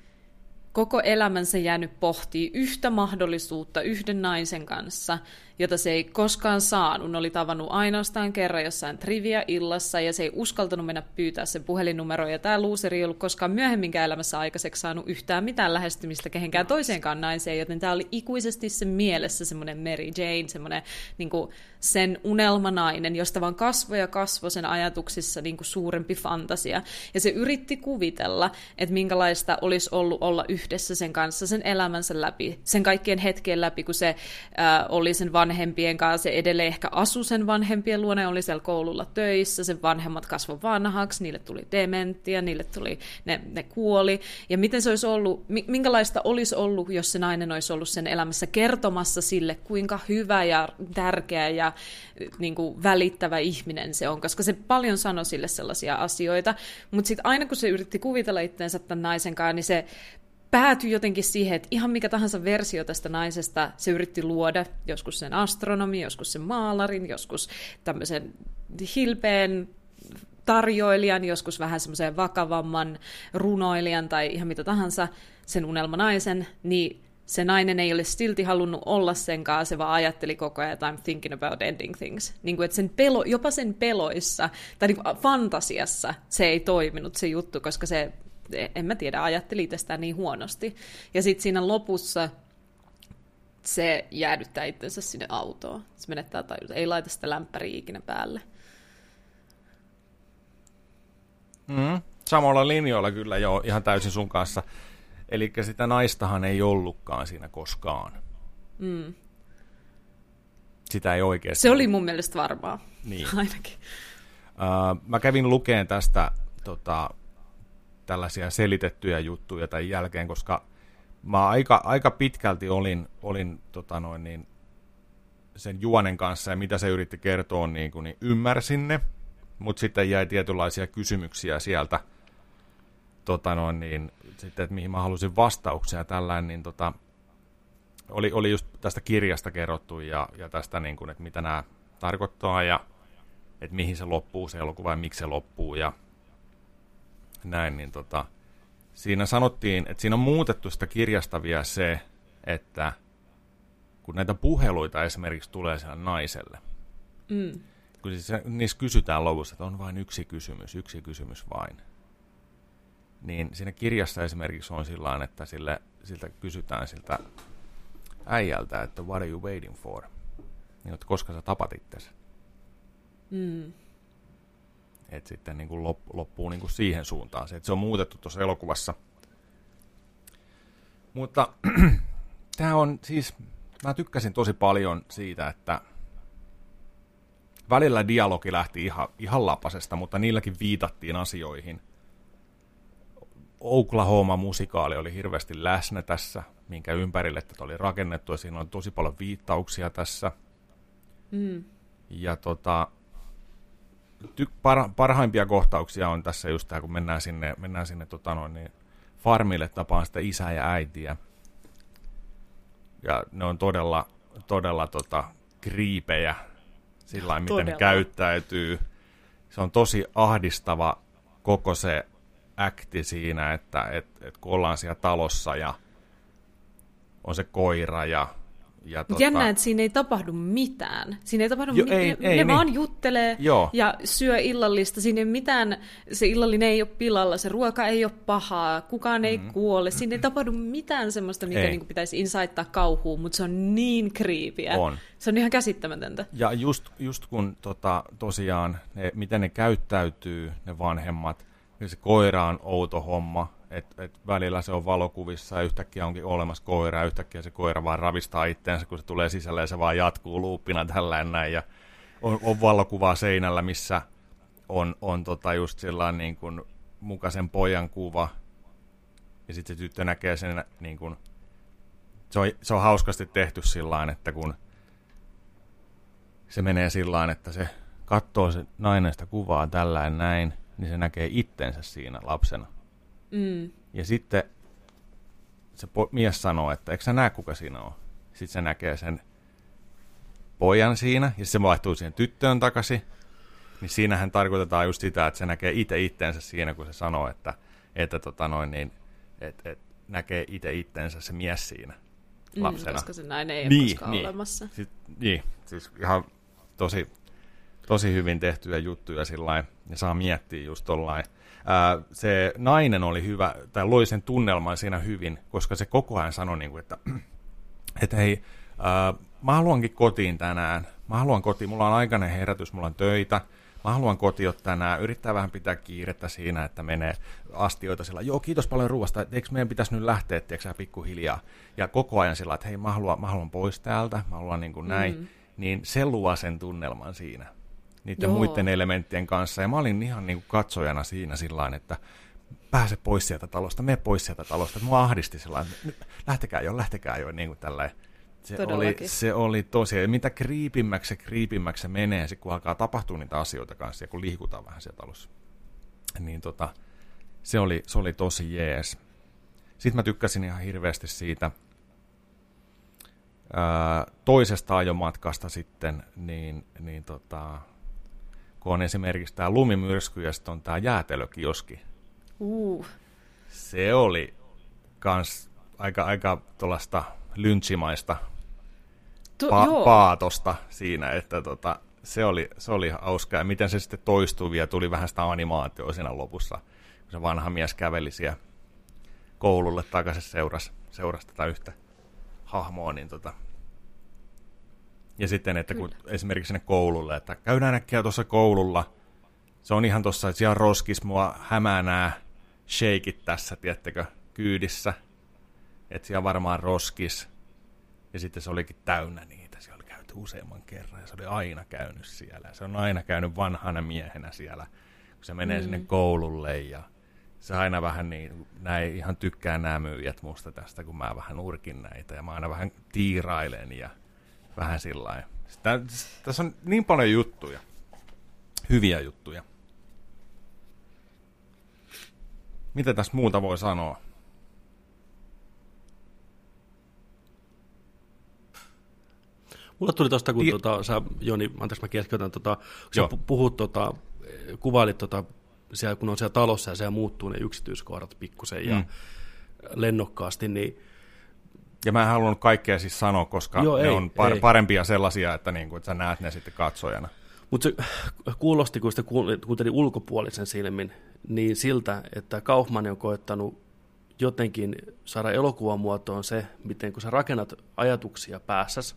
koko elämänsä jäänyt pohtii yhtä mahdollisuutta yhden naisen kanssa, jota se ei koskaan saanut. Ne oli tavannut ainoastaan kerran jossain trivia-illassa, ja se ei uskaltanut mennä pyytää sen puhelinnumeroa, ja tämä luuseri ei ollut koskaan myöhemminkään elämässä aikaiseksi saanut yhtään mitään lähestymistä kehenkään toiseenkaan naiseen, joten tämä oli ikuisesti sen mielessä semmoinen Mary Jane, semmoinen niin kuin sen unelmanainen, josta vaan kasvoi ja kasvoi sen ajatuksissa niin kuin suurempi fantasia. Ja se yritti kuvitella, että minkälaista olisi ollut olla yhdessä sen kanssa sen elämänsä läpi, sen kaikkien hetkien läpi, kun se äh, oli sen vanhempien kanssa, se edelleen ehkä asui sen vanhempien luona, oli siellä koululla töissä, sen vanhemmat kasvoi vanhaksi, niille tuli dementia, niille tuli, ne, ne kuoli. Ja miten se olisi ollut, minkälaista olisi ollut, jos se nainen olisi ollut sen elämässä kertomassa sille, kuinka hyvä ja tärkeä ja niin kuin välittävä ihminen se on, koska se paljon sanoi sille sellaisia asioita, mutta sitten aina kun se yritti kuvitella itseensä tämän naisen kanssa, niin se päätyi jotenkin siihen, että ihan mikä tahansa versio tästä naisesta se yritti luoda, joskus sen astronomi, joskus sen maalarin, joskus tämmöisen hilpeen tarjoilijan, joskus vähän semmoisen vakavamman runoilijan tai ihan mitä tahansa, sen unelmanaisen, niin se nainen ei ole silti halunnut olla sen kanssa, se vaan ajatteli koko ajan, että I'm thinking about ending things. Niin kuin, että sen pelo, jopa sen peloissa, tai niin kuin fantasiassa se ei toiminut se juttu, koska se, en mä tiedä, ajatteli itsestään niin huonosti. Ja sitten siinä lopussa se jäädyttää itsensä sinne autoon. Se menettää tajunta. Ei laita sitä lämpäriä ikinä päälle. Mm, samalla linjoilla kyllä jo ihan täysin sun kanssa. Eli sitä naistahan ei ollutkaan siinä koskaan. Mm. Sitä ei oikeasti. Se oli mun mielestä varmaa, niin. ainakin. Uh, mä kävin lukeen tästä tota, tällaisia selitettyjä juttuja tämän jälkeen, koska mä aika, aika pitkälti olin, olin tota noin, niin, sen juonen kanssa ja mitä se yritti kertoa, niin, kuin, niin ymmärsin ne, mutta sitten jäi tietynlaisia kysymyksiä sieltä – tota noin, niin, sitten, että mihin mä halusin vastauksia tällainen, niin tota, oli, oli just tästä kirjasta kerrottu ja, ja tästä, niin kuin, että mitä nämä tarkoittaa ja että mihin se loppuu se elokuva ja miksi se loppuu ja näin, niin tota, siinä sanottiin, että siinä on muutettu sitä kirjasta vielä se, että kun näitä puheluita esimerkiksi tulee siellä naiselle, mm. kun siis niissä kysytään lopussa, että on vain yksi kysymys, yksi kysymys vain, niin siinä kirjassa esimerkiksi on sillä että sille, siltä kysytään siltä äijältä, että what are you waiting for? Niin, että koska sä tapat itsesi. Mm. Että sitten niin kuin lop, loppuu niin kuin siihen suuntaan. Se, että se on muutettu tuossa elokuvassa. Mutta tämä on siis, mä tykkäsin tosi paljon siitä, että välillä dialogi lähti ihan, ihan lapasesta, mutta niilläkin viitattiin asioihin – Oklahoma-musikaali oli hirveästi läsnä tässä, minkä ympärille tätä oli rakennettu, ja siinä on tosi paljon viittauksia tässä. Mm. Ja tota, ty- par- parhaimpia kohtauksia on tässä just tämä, kun mennään sinne, mennään sinne tota noin, niin farmille tapaan sitä isää ja äitiä. Ja ne on todella, todella tota, kriipejä sillä miten ne käyttäytyy. Se on tosi ahdistava koko se akti siinä, että et, et kun ollaan siellä talossa ja on se koira ja ja tota... Jännä, että siinä ei tapahdu mitään. Siinä ei tapahdu jo. Ei, ne ei, ne vaan niin. juttelee Joo. ja syö illallista. Siinä ei mitään, se illallinen ei ole pilalla, se ruoka ei ole pahaa, kukaan ei mm. kuole. Siinä ei tapahdu mitään semmoista, mikä niin pitäisi insaittaa kauhuun, mutta se on niin kriipiä. On. Se on ihan käsittämätöntä. Ja just, just kun tota, tosiaan, ne, miten ne käyttäytyy, ne vanhemmat, ja se koira on outo homma, että et välillä se on valokuvissa ja yhtäkkiä onkin olemassa koira ja yhtäkkiä se koira vaan ravistaa itteensä, kun se tulee sisälle ja se vaan jatkuu luuppina tällainen näin ja on, on valokuvaa seinällä, missä on, on tota just sellainen niin kuin mukaisen pojan kuva ja sitten se tyttö näkee sen niin kuin, se on, se on hauskasti tehty sillä että kun se menee sillä että se katsoo se nainen sitä kuvaa tällainen näin niin se näkee itsensä siinä lapsena. Mm. Ja sitten se po- mies sanoo, että eikö sä näe kuka siinä on? sitten se näkee sen pojan siinä, ja se vaihtuu siihen tyttöön takaisin, niin siinähän tarkoitetaan just sitä, että se näkee itse itteensä siinä, kun se sanoo, että, että tota noin, niin, et, et, näkee itse itteensä se mies siinä mm, lapsena. Mm, koska se näin ei niin, ole koskaan niin. olemassa. Siis, niin, siis ihan tosi, tosi hyvin tehtyjä juttuja sillä ja saa miettiä just tollain. Ää, se nainen oli hyvä, tai loi sen tunnelman siinä hyvin, koska se koko ajan sanoi, niin kuin, että, että hei, ää, mä haluankin kotiin tänään, mä haluan kotiin, mulla on aikainen herätys, mulla on töitä, mä haluan kotiin tänään, yrittää vähän pitää kiirettä siinä, että menee astioita sillä, joo kiitos paljon ruoasta, eikö meidän pitäisi nyt lähteä, tiedätkö pikkuhiljaa, ja koko ajan sillä, että hei mä haluan, mä haluan pois täältä, mä haluan niin kuin näin, mm. niin se luo sen tunnelman siinä, niiden joo. muiden elementtien kanssa, ja mä olin ihan niin kuin katsojana siinä sillä että pääse pois sieltä talosta, me pois sieltä talosta, mua ahdisti sillä lähtekää jo, lähtekää jo, niin kuin tällainen, se oli, se oli tosi, mitä kriipimmäksi se kriipimmäksi se menee, se kun alkaa tapahtua niitä asioita kanssa, ja kun liikutaan vähän siellä talossa, niin tota, se oli, se oli tosi jees. Sitten mä tykkäsin ihan hirveästi siitä ää, toisesta ajomatkasta sitten, niin, niin tota, kun on esimerkiksi tämä lumimyrsky ja sitten on tämä jäätelökioski. Uh. Se oli kans aika, aika tuollaista lynchimaista tu- pa- paatosta siinä, että tota, se, oli, se oli hauskaa. Ja miten se sitten toistui vielä, tuli vähän sitä animaatioa siinä lopussa, kun se vanha mies käveli siellä koululle takaisin seurasi, seurasi tätä yhtä hahmoa, niin tota, ja sitten, että kun Kyllä. esimerkiksi sinne koululle, että käydään äkkiä tuossa koululla, se on ihan tuossa, että siellä roskis mua hämää nämä shakeit tässä, tiettekö, kyydissä. Että siellä varmaan roskis. Ja sitten se olikin täynnä niitä. Siellä oli käyty useamman kerran ja se oli aina käynyt siellä. Se on aina käynyt vanhana miehenä siellä, kun se menee mm. sinne koululle ja se aina vähän niin, näin ihan tykkää nämä myyjät musta tästä, kun mä vähän urkin näitä ja mä aina vähän tiirailen ja vähän sillä Tässä on niin paljon juttuja, hyviä juttuja. Mitä tässä muuta voi sanoa? Mulla tuli tuosta, kun Ti- tota, sä, Joni, anteeksi mä keskeytän, tota, kun sä puhut, tota, kuvailit, tota, siellä, kun on siellä talossa ja siellä muuttuu ne yksityiskohdat pikkusen ja mm. lennokkaasti, niin ja mä en halunnut kaikkea siis sanoa, koska Joo, ne ei, on par- ei. parempia sellaisia, että, niin kuin, että sä näet ne sitten katsojana. Mutta se kuulosti, kun sitä kuuntelin ulkopuolisen silmin, niin siltä, että Kaufman on koettanut jotenkin saada elokuvan muotoon se, miten kun sä rakennat ajatuksia päässäsi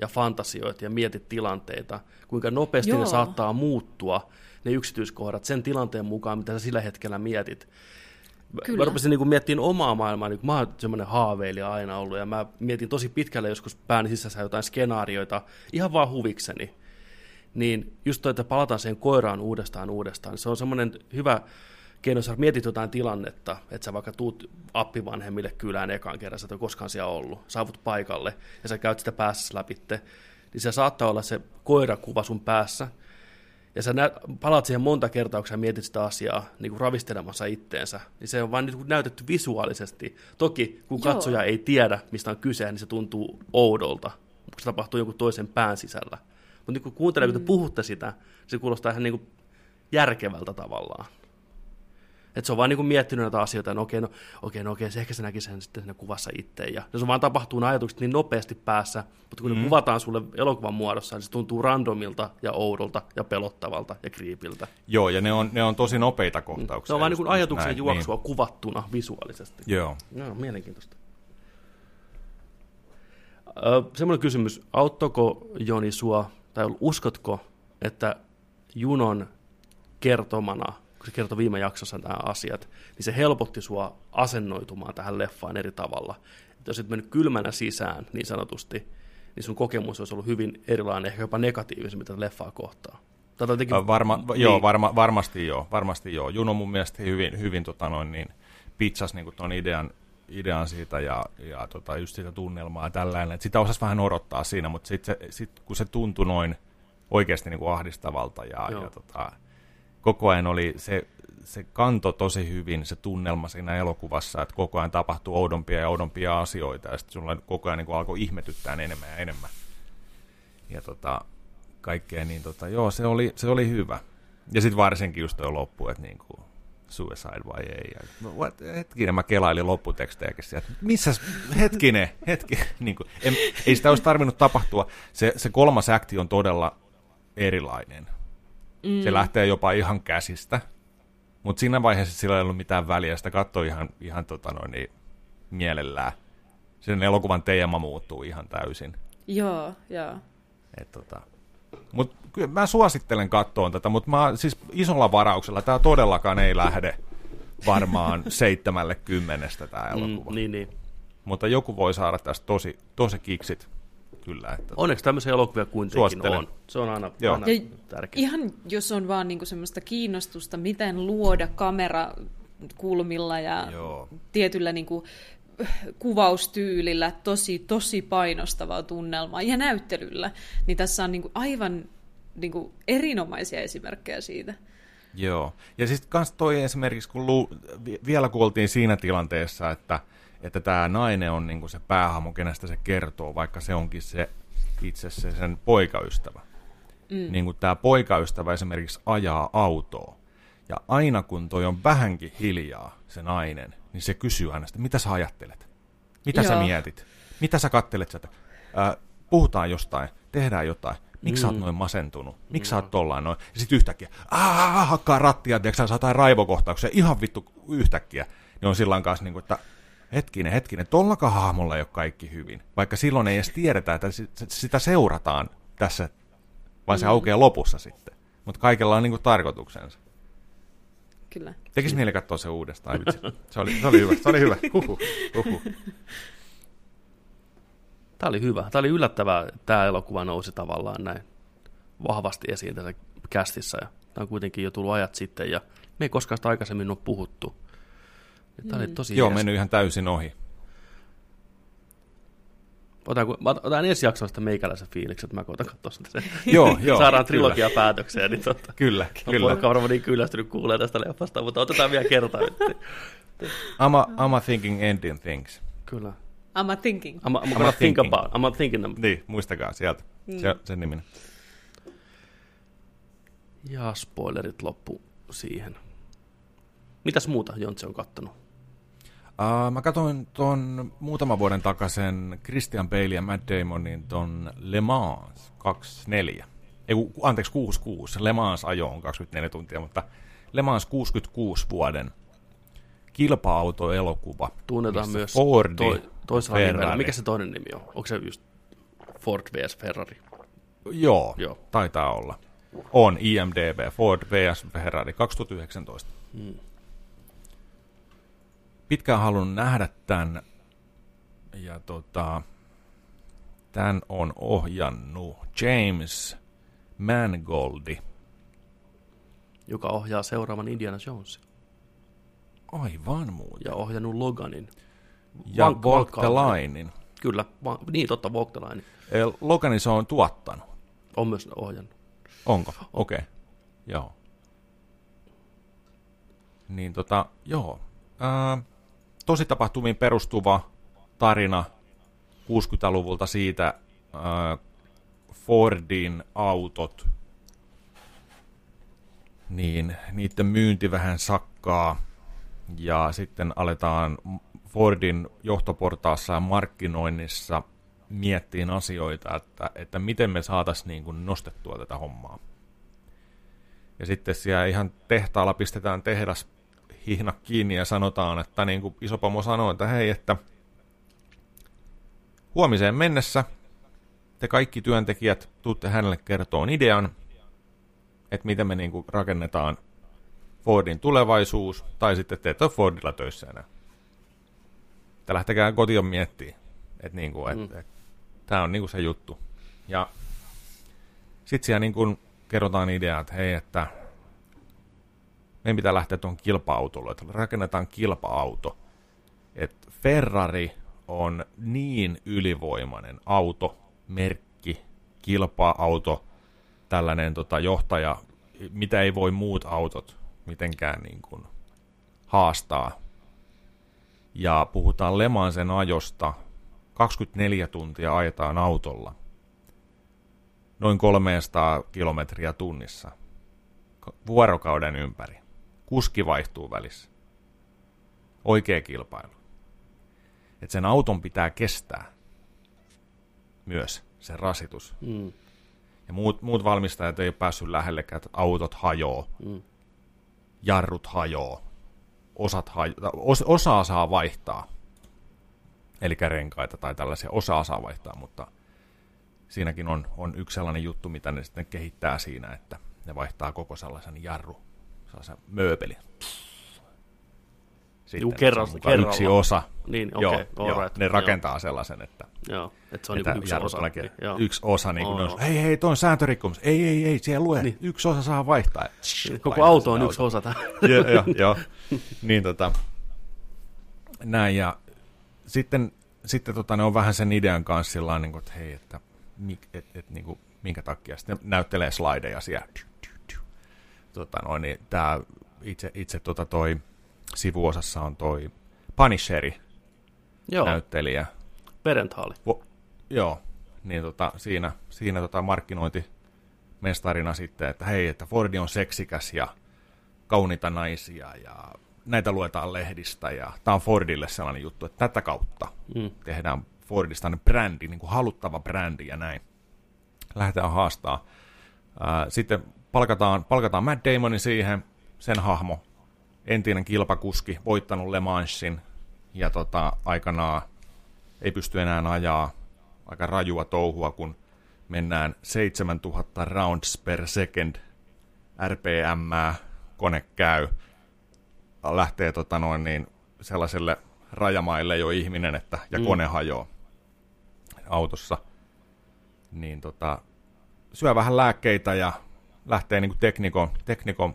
ja fantasioit ja mietit tilanteita, kuinka nopeasti Joo. ne saattaa muuttua, ne yksityiskohdat sen tilanteen mukaan, mitä sä sillä hetkellä mietit. Kyllä. Mä rupesin niin miettimään omaa maailmaa, niin mä oon semmoinen haaveilija aina ollut, ja mä mietin tosi pitkälle joskus pääni sisässä jotain skenaarioita, ihan vaan huvikseni. Niin just toi, että palataan siihen koiraan uudestaan uudestaan, se on semmoinen hyvä keino, jos mietit jotain tilannetta, että sä vaikka tuut appivanhemmille kylään ekan kerran, sä et ole koskaan siellä ollut, saavut paikalle, ja sä käyt sitä päässä läpitte, niin se saattaa olla se koirakuva sun päässä, ja sä nä- palaat siihen monta kertaa, kun sä mietit sitä asiaa niin kuin ravistelemassa itteensä, niin se on vain niin näytetty visuaalisesti. Toki, kun Joo. katsoja ei tiedä, mistä on kyse, niin se tuntuu oudolta, kun se tapahtuu jonkun toisen pään sisällä. Mutta niin kun kuuntelee, mm. kun te puhutte sitä, se kuulostaa ihan niin kuin järkevältä tavallaan. Että se on vaan niin kuin miettinyt näitä asioita, että no okei, no, okei, no okei, se ehkä se näki sen sitten siinä kuvassa itse. Ja se on vaan tapahtuu ne ajatukset niin nopeasti päässä, mutta kun mm. ne kuvataan sulle elokuvan muodossa, niin se tuntuu randomilta ja oudolta ja pelottavalta ja kriipiltä. Joo, ja ne on, ne on tosi nopeita kohtauksia. Se on vaan niin kuin ajatuksen näin, juoksua niin. kuvattuna visuaalisesti. Joo. Joo, mielenkiintoista. Öö, semmoinen kysymys, auttoko Joni sua, tai uskotko, että Junon kertomana kun se kertoi viime jaksossa nämä asiat, niin se helpotti sua asennoitumaan tähän leffaan eri tavalla. Että jos et mennyt kylmänä sisään, niin sanotusti, niin sun kokemus olisi ollut hyvin erilainen, ehkä jopa negatiivisempi tätä leffaa kohtaan. Tätä jotenkin, Varma, niin. Joo, varma, varmasti joo, varmasti joo. Juno mun mielestä hyvin, hyvin tota noin, niin, pizzas niin tuon idean, idean siitä ja, ja tota, just sitä tunnelmaa ja tällainen. Et sitä osasi vähän odottaa siinä, mutta sitten sit, kun se tuntui noin oikeasti niin kuin ahdistavalta ja, ja tota, koko ajan oli se, se kanto tosi hyvin, se tunnelma siinä elokuvassa, että koko ajan tapahtuu oudompia ja oudompia asioita, ja sitten sulla koko ajan niin alkoi ihmetyttää enemmän ja enemmän. Ja tota, kaikkea, niin tota, joo, se oli, se oli hyvä. Ja sitten varsinkin just tuo loppu, että niin kuin, suicide vai ei. Ja, what, hetkinen, mä kelailin lopputekstejäkin sieltä. Missä, hetkinen, hetki. Niin kuin, en, ei sitä olisi tarvinnut tapahtua. Se, se kolmas akti on todella erilainen. Mm. Se lähtee jopa ihan käsistä. Mutta siinä vaiheessa sillä ei ollut mitään väliä. Sitä katsoi ihan, ihan tota noin, niin, mielellään. Sen elokuvan teema muuttuu ihan täysin. Joo, joo. Et, tota, Mut kyllä mä suosittelen kattoon tätä, mutta mä siis isolla varauksella tämä todellakaan ei lähde varmaan seitsemälle kymmenestä tämä elokuva. Mm, niin, niin. Mutta joku voi saada tästä tosi, tosi kiksit. Kyllä, että... Onneksi tämmöisiä elokuvia kuitenkin on. Se on aina, Joo. aina tärkeää. Ihan jos on vaan niinku semmoista kiinnostusta, miten luoda kamera kulmilla ja Joo. tietyllä niinku kuvaustyylillä tosi, tosi painostavaa tunnelmaa ja näyttelyllä, niin tässä on niin kuin aivan niin kuin erinomaisia esimerkkejä siitä. Joo, ja sitten kans toi esimerkiksi, kun lu, vielä kuultiin siinä tilanteessa, että, että tämä nainen on niin kuin se päähahmo, kenestä se kertoo, vaikka se onkin se itse se sen poikaystävä. Mm. Niin kuin tämä poikaystävä esimerkiksi ajaa autoa, ja aina kun toi on vähänkin hiljaa, se nainen, niin se kysyy hänestä, mitä sä ajattelet? Mitä Joo. sä mietit? Mitä sä kattelet sieltä? Äh, puhutaan jostain, tehdään jotain. Miksi mm. sä oot mm. noin masentunut? Miksi mm. sä oot tollain noin? Ja sitten yhtäkkiä, aah, hakkaa rattia, tiedätkö sä jotain raivokohtauksia, ihan vittu yhtäkkiä. Niin on silloin kanssa niin kuin, että hetkinen, hetkinen, tollakaan hahmolla ei ole kaikki hyvin. Vaikka silloin ei edes tiedetä, että sitä seurataan tässä, vaan se mm. aukeaa lopussa sitten. Mutta kaikella on niin kuin tarkoituksensa kyllä. Tekis mieli katsoa se uudestaan. Se oli, se oli hyvä. Se oli hyvä. Huhu. Huhu. Tämä oli hyvä. Tämä oli yllättävää, että tämä elokuva nousi tavallaan näin vahvasti esiin tässä kästissä. Ja tämä on kuitenkin jo tullut ajat sitten ja me ei koskaan sitä aikaisemmin ole puhuttu. Tämä mm. oli tosi Joo, mennyt ihan täysin ohi. Otan, otan ensi jaksosta meikäläisen fiiliksen, että mä koitan katsoa sitä sen. joo, joo. Saadaan trilogia kyllä. päätökseen. Niin totta. Kyllä, kyllä. Mä varmaan niin kyllästynyt kuulee tästä leffasta, mutta otetaan vielä kertaa. I'm, a, I'm a thinking ending things. Kyllä. I'm a thinking. I'm, a, I'm, I'm a think about. I'm a thinking. About. Niin, muistakaa sieltä. Mm. Se, sen niminen. Ja spoilerit loppu siihen. Mitäs muuta Jontse on kattonut? Uh, mä katsoin tuon muutaman vuoden takaisen Christian Bale ja Matt Damonin ton Le Mans 24. Ei, anteeksi, 66. Le Mans ajo on 24 tuntia, mutta Le Mans 66 vuoden kilpa-autoelokuva. Tunnetaan myös Fordi, to, toisella Ferrari. nimellä. Mikä se toinen nimi on? Onko se just Ford vs. Ferrari? Joo, Joo. taitaa olla. On IMDB, Ford vs. Ferrari 2019. Hmm pitkään halunnut nähdä tämän. Ja tota, tämän on ohjannut James Mangoldi. Joka ohjaa seuraavan Indiana Jonesin. Aivan muuten. Ja ohjannut Loganin. Ja Walk the Linein. Kyllä, va- niin totta, Walk the Line. Loganin se on tuottanut. On myös ohjannut. Onko? Okei. Okay. Joo. Niin tota, joo. Ää, tositapahtumiin perustuva tarina 60-luvulta siitä äh, Fordin autot, niin niiden myynti vähän sakkaa ja sitten aletaan Fordin johtoportaassa ja markkinoinnissa miettiin asioita, että, että miten me saataisiin niin nostettua tätä hommaa. Ja sitten siellä ihan tehtaalla pistetään tehdas hihna kiinni ja sanotaan, että niin kuin isopomo sanoi, että hei, että huomiseen mennessä te kaikki työntekijät tuutte hänelle kertoon idean, että miten me niin kuin rakennetaan Fordin tulevaisuus, tai sitten te ette ole Fordilla töissä enää. Että lähtekää kotiin miettimään, että, niin kuin, että, mm. tämä on niin kuin se juttu. Ja sitten siellä niin kuin kerrotaan idea, että hei, että meidän pitää lähteä tuon kilpa-autolle, että rakennetaan kilpa-auto. Et Ferrari on niin ylivoimainen auto, merkki, kilpa-auto, tällainen tota, johtaja mitä ei voi muut autot mitenkään niin kuin haastaa. Ja puhutaan Lemansen ajosta, 24 tuntia ajetaan autolla, noin 300 kilometriä tunnissa, vuorokauden ympäri. Kuski vaihtuu välissä. Oikea kilpailu. Että sen auton pitää kestää myös se rasitus. Mm. Ja muut, muut valmistajat ei ole päässyt lähellekään, että autot hajoo, mm. jarrut hajoo, osat hajoo, os, osaa saa vaihtaa, eli renkaita tai tällaisia, osaa saa vaihtaa, mutta siinäkin on, on yksi sellainen juttu, mitä ne sitten kehittää siinä, että ne vaihtaa koko sellaisen jarru, sellaisen mööpeli. Sitten Juu, kerran, kerralla. yksi osa. Niin, okay, joo, joo, right, ne rakentaa joo. sellaisen, että, joo, että se on että niin yksi osa. Joo. Yksi osa, niin kuin on, hei, hei, toi on sääntörikkomus. Ei, ei, ei, siellä lue, niin. yksi osa saa vaihtaa. Niin, koko auto on yksi osa joo, joo, joo. Niin tota, näin, ja sitten, sitten tota, ne on vähän sen idean kanssa sillä niin kuin, että hei, että et, et, et, niin kuin, minkä takia. Sitten näyttelee slideja siellä. Tota, noin, niin, tää itse, itse tota, toi sivuosassa on toi Punisheri Joo. näyttelijä. Perenthaali. Vo, joo, niin tota, siinä, siinä tota markkinointi mestarina sitten, että hei, että Fordi on seksikäs ja kauniita naisia ja näitä luetaan lehdistä ja tämä on Fordille sellainen juttu, että tätä kautta mm. tehdään Fordista brändi, niin kuin haluttava brändi ja näin. Lähdetään haastaa. Sitten palkataan, palkataan Matt Damonin siihen, sen hahmo, entinen kilpakuski, voittanut Le Mansin ja tota, aikanaan ei pysty enää ajaa aika rajua touhua, kun mennään 7000 rounds per second RPM, kone käy, lähtee tota noin, niin sellaiselle rajamaille jo ihminen, että, ja mm. kone hajoaa autossa, niin tota, syö vähän lääkkeitä ja lähtee niin teknikon, teknikon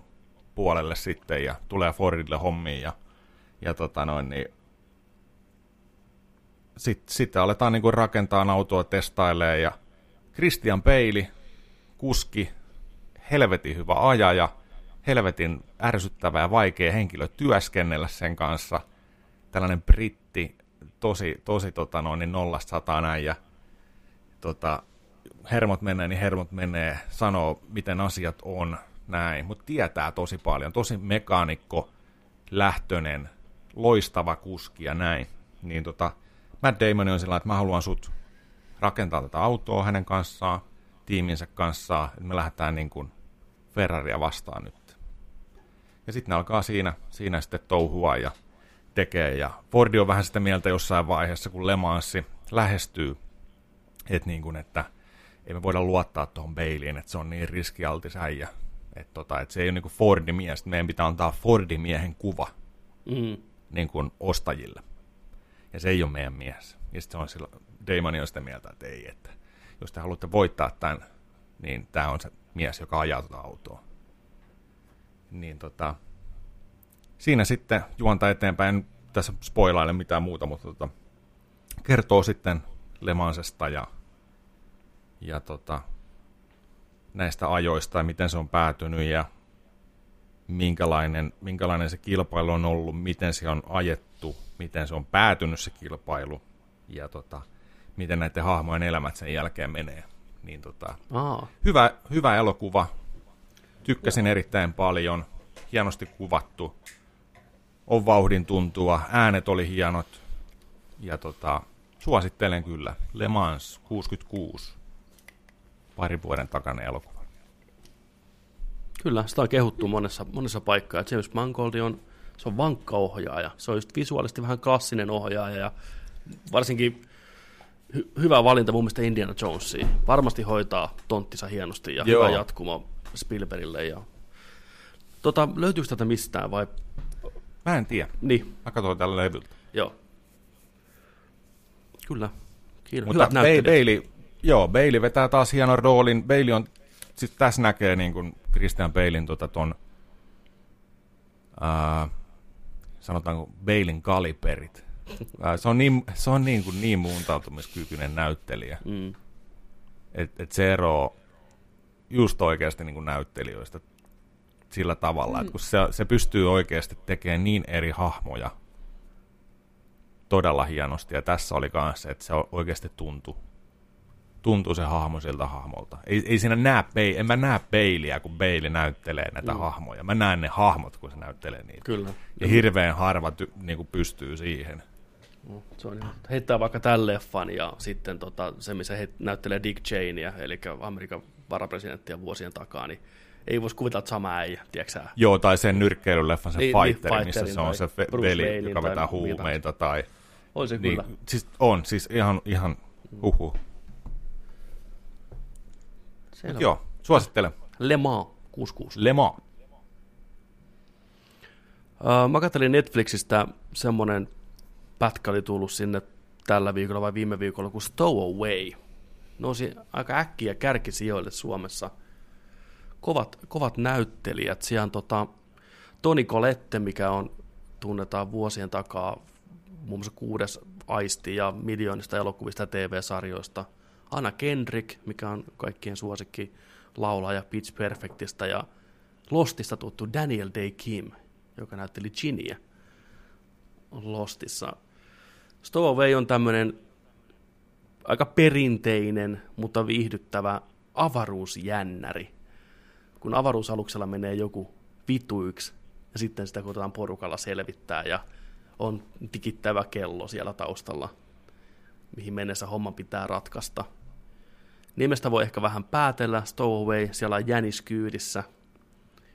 puolelle sitten ja tulee Fordille hommiin ja, ja tota noin, niin sitten sit aletaan niin rakentaa autoa, testailee ja Christian Peili, kuski, helvetin hyvä ajaja, helvetin ärsyttävä ja vaikea henkilö työskennellä sen kanssa. Tällainen britti, tosi, tosi tota noin, niin nollasta sataa näin ja tota, hermot menee, niin hermot menee, sanoo miten asiat on, näin, mutta tietää tosi paljon, tosi mekaanikko, lähtönen, loistava kuski ja näin. Niin tota, Matt Damon on sillä että mä haluan sut rakentaa tätä autoa hänen kanssaan, tiiminsä kanssa, että me lähdetään niin kuin Ferraria vastaan nyt. Ja sitten ne alkaa siinä, siinä sitten touhua ja tekee. Ja Fordi on vähän sitä mieltä jossain vaiheessa, kun Le Mansi lähestyy, että, niin kuin, että ei me voida luottaa tuohon Bailyin, että se on niin riskialtis äijä. Että tota, et se ei ole niin Fordin mies, meidän pitää antaa Fordin miehen kuva mm. niin kuin ostajille. Ja se ei ole meidän mies. Ja sitten se on sillä, Damon on sitä mieltä, että ei, että jos te haluatte voittaa tämän, niin tämä on se mies, joka ajaa tuota autoa. Niin tota, siinä sitten juonta eteenpäin, en tässä spoilaile mitään muuta, mutta tota, kertoo sitten Lemansesta ja, ja tota, näistä ajoista ja miten se on päätynyt ja minkälainen, minkälainen se kilpailu on ollut, miten se on ajettu, miten se on päätynyt se kilpailu ja tota, miten näiden hahmojen elämät sen jälkeen menee. Niin tota, hyvä, hyvä elokuva. Tykkäsin erittäin paljon. Hienosti kuvattu. On vauhdin tuntua. Äänet oli hienot. Ja tota, suosittelen kyllä. Le Mans 66 parin vuoden takainen elokuva. Kyllä, sitä on kehuttu monessa, monessa paikkaa. James Mangold on, se on vankka ohjaaja. Se on just visuaalisesti vähän klassinen ohjaaja ja varsinkin hy- hyvä valinta mun mielestä Indiana Jonesiin. Varmasti hoitaa tonttisa hienosti ja Joo. hyvä jatkumo Spielbergille. Ja... Tota, löytyykö tätä mistään vai? Mä en tiedä. Niin. Mä katsoin tällä levyltä. Joo. Kyllä. Kiitos. Mutta Bailey, Joo, Bailey vetää taas hienon roolin. Bailey on, siis tässä näkee niin kuin Christian Bailin tota ton, ää, sanotaanko Bailin kaliperit. Ää, se on niin, se on niin, kuin niin muuntautumiskykyinen näyttelijä. Mm. Että et se ero just oikeasti niin kuin näyttelijöistä sillä tavalla, mm. että kun se, se pystyy oikeasti tekemään niin eri hahmoja todella hienosti, ja tässä oli myös se, että se oikeasti tuntui tuntuu se hahmo siltä hahmolta. Ei, ei siinä näe peiliä, en mä näe peiliä, kun peili näyttelee näitä mm. hahmoja. Mä näen ne hahmot, kun se näyttelee niitä. Kyllä. Ja hirveän harva ty, niin kuin pystyy siihen. No, se on ihan, heittää vaikka tämän leffan ja sitten tota, se, missä he näyttelee Dick Cheneyä, eli Amerikan varapresidenttiä vuosien takaa, niin ei voisi kuvitella, että sama äijä, tiedätkö Joo, tai sen nyrkkeilyleffan, se niin, Fighter, niin, missä se on se veli, joka vetää huumeita. Tai, on se niin, kyllä. Siis on, siis ihan, ihan uhu. Selvä. Joo, suosittelen. Le Mans 66. Le Mans. Mä katselin Netflixistä semmonen pätkä oli tullut sinne tällä viikolla vai viime viikolla kuin Stowaway. Nousi aika äkkiä kärkisijoille Suomessa. Kovat, kovat näyttelijät. Siellä on tota, Toni Colette, mikä on, tunnetaan vuosien takaa muun muassa kuudes aisti ja miljoonista elokuvista ja TV-sarjoista – Anna Kendrick, mikä on kaikkien suosikki laulaja Pitch Perfectista ja Lostista tuttu Daniel Day Kim, joka näytteli Giniä Lostissa. Stowaway on tämmöinen aika perinteinen, mutta viihdyttävä avaruusjännäri. Kun avaruusaluksella menee joku vituiksi ja sitten sitä koitetaan porukalla selvittää ja on tikittävä kello siellä taustalla, mihin mennessä homma pitää ratkaista – Nimestä voi ehkä vähän päätellä, Stowaway, siellä on Jänis kyydissä,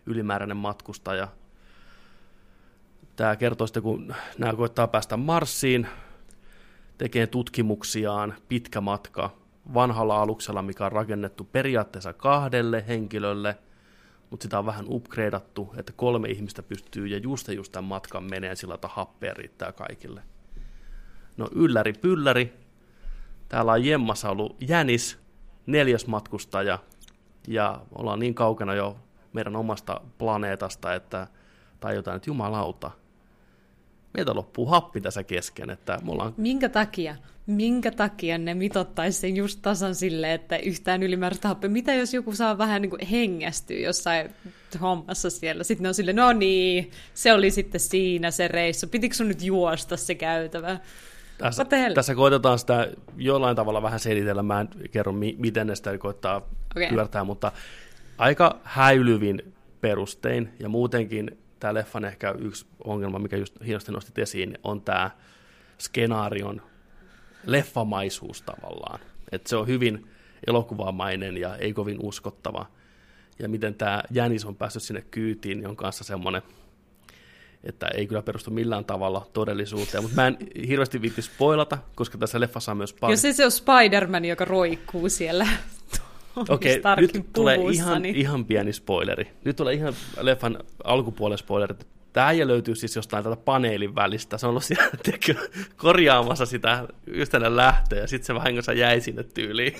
ylimääräinen matkustaja. Tämä kertoo sitten, kun nämä koittaa päästä Marsiin, tekee tutkimuksiaan, pitkä matka. Vanhalla aluksella, mikä on rakennettu periaatteessa kahdelle henkilölle, mutta sitä on vähän upgradeattu, että kolme ihmistä pystyy ja just just tämän matkan menee sillä, että happea riittää kaikille. No ylläri pylläri, täällä on Jemmassa ollut Jänis, neljäs matkustaja ja ollaan niin kaukana jo meidän omasta planeetasta, että tajutaan, että jumalauta, meiltä loppuu happi tässä kesken. Että me ollaan... Minkä takia? Minkä takia ne mitottaisi sen just tasan silleen, että yhtään ylimääräistä happea? Mitä jos joku saa vähän niin kuin hengästyä jossain hommassa siellä? Sitten ne on silleen, no niin, se oli sitten siinä se reissu. Pitikö sun nyt juosta se käytävä? Tässä, tässä koitetaan sitä jollain tavalla vähän selitellä, mä en kerro mi- miten ne sitä koittaa okay. pyörtää, mutta aika häilyvin perustein, ja muutenkin tämä leffan ehkä yksi ongelma, mikä just hienosti nostit esiin, on tämä skenaarion leffamaisuus tavallaan. Että se on hyvin elokuvamainen ja ei kovin uskottava. Ja miten tämä Jänis on päässyt sinne kyytiin, niin on kanssa semmoinen – että ei kyllä perustu millään tavalla todellisuuteen, mutta mä en hirveästi viitti spoilata, koska tässä leffassa on myös paljon... Jos se, se on Spider-Man, joka roikkuu siellä Okei, okay, nyt tulee ihan, niin... ihan pieni spoileri. Nyt tulee ihan leffan alkupuolen spoileri. Tämä äijä löytyy siis jostain tätä paneelin välistä. Se on ollut siellä tekö, korjaamassa sitä ystävän lähtöä, ja sitten se vahingossa jäi sinne tyyliin.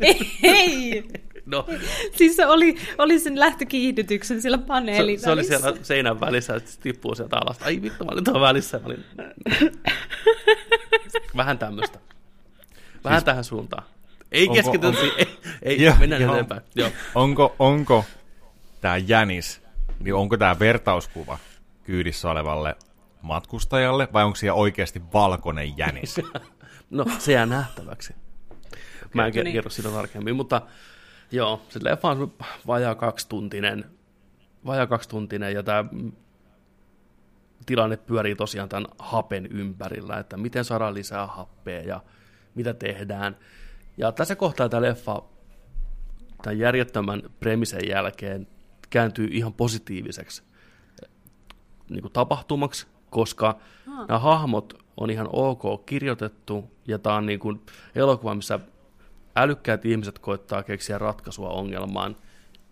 Ei! No. Siis se oli, oli sen lähtökiihdytyksen siellä paneelin se, se oli siellä seinän välissä, että se tippuu sieltä alas. Ai vittu, mä olin tuolla välissä. Mä olin... Vähän tämmöistä. Vähän siis... tähän suuntaan. Ei onko, keskity, onko, ei, ei jo, mennään jo, eteenpäin. Joo. Onko, onko tämä jänis, niin onko tämä vertauskuva kyydissä olevalle matkustajalle, vai onko siellä oikeasti valkoinen jänis? no, se jää nähtäväksi. Mä en niin. kerro sitä tarkemmin, mutta Joo, se leffa on vajaa kaksituntinen, vajaa kaksituntinen ja tämä tilanne pyörii tosiaan tämän hapen ympärillä, että miten saadaan lisää happea ja mitä tehdään. Ja tässä kohtaa tämä leffa tämän järjettömän premisen jälkeen kääntyy ihan positiiviseksi niin kuin tapahtumaksi, koska ah. nämä hahmot on ihan ok kirjoitettu, ja tämä on niin kuin elokuva, missä älykkäät ihmiset koittaa keksiä ratkaisua ongelmaan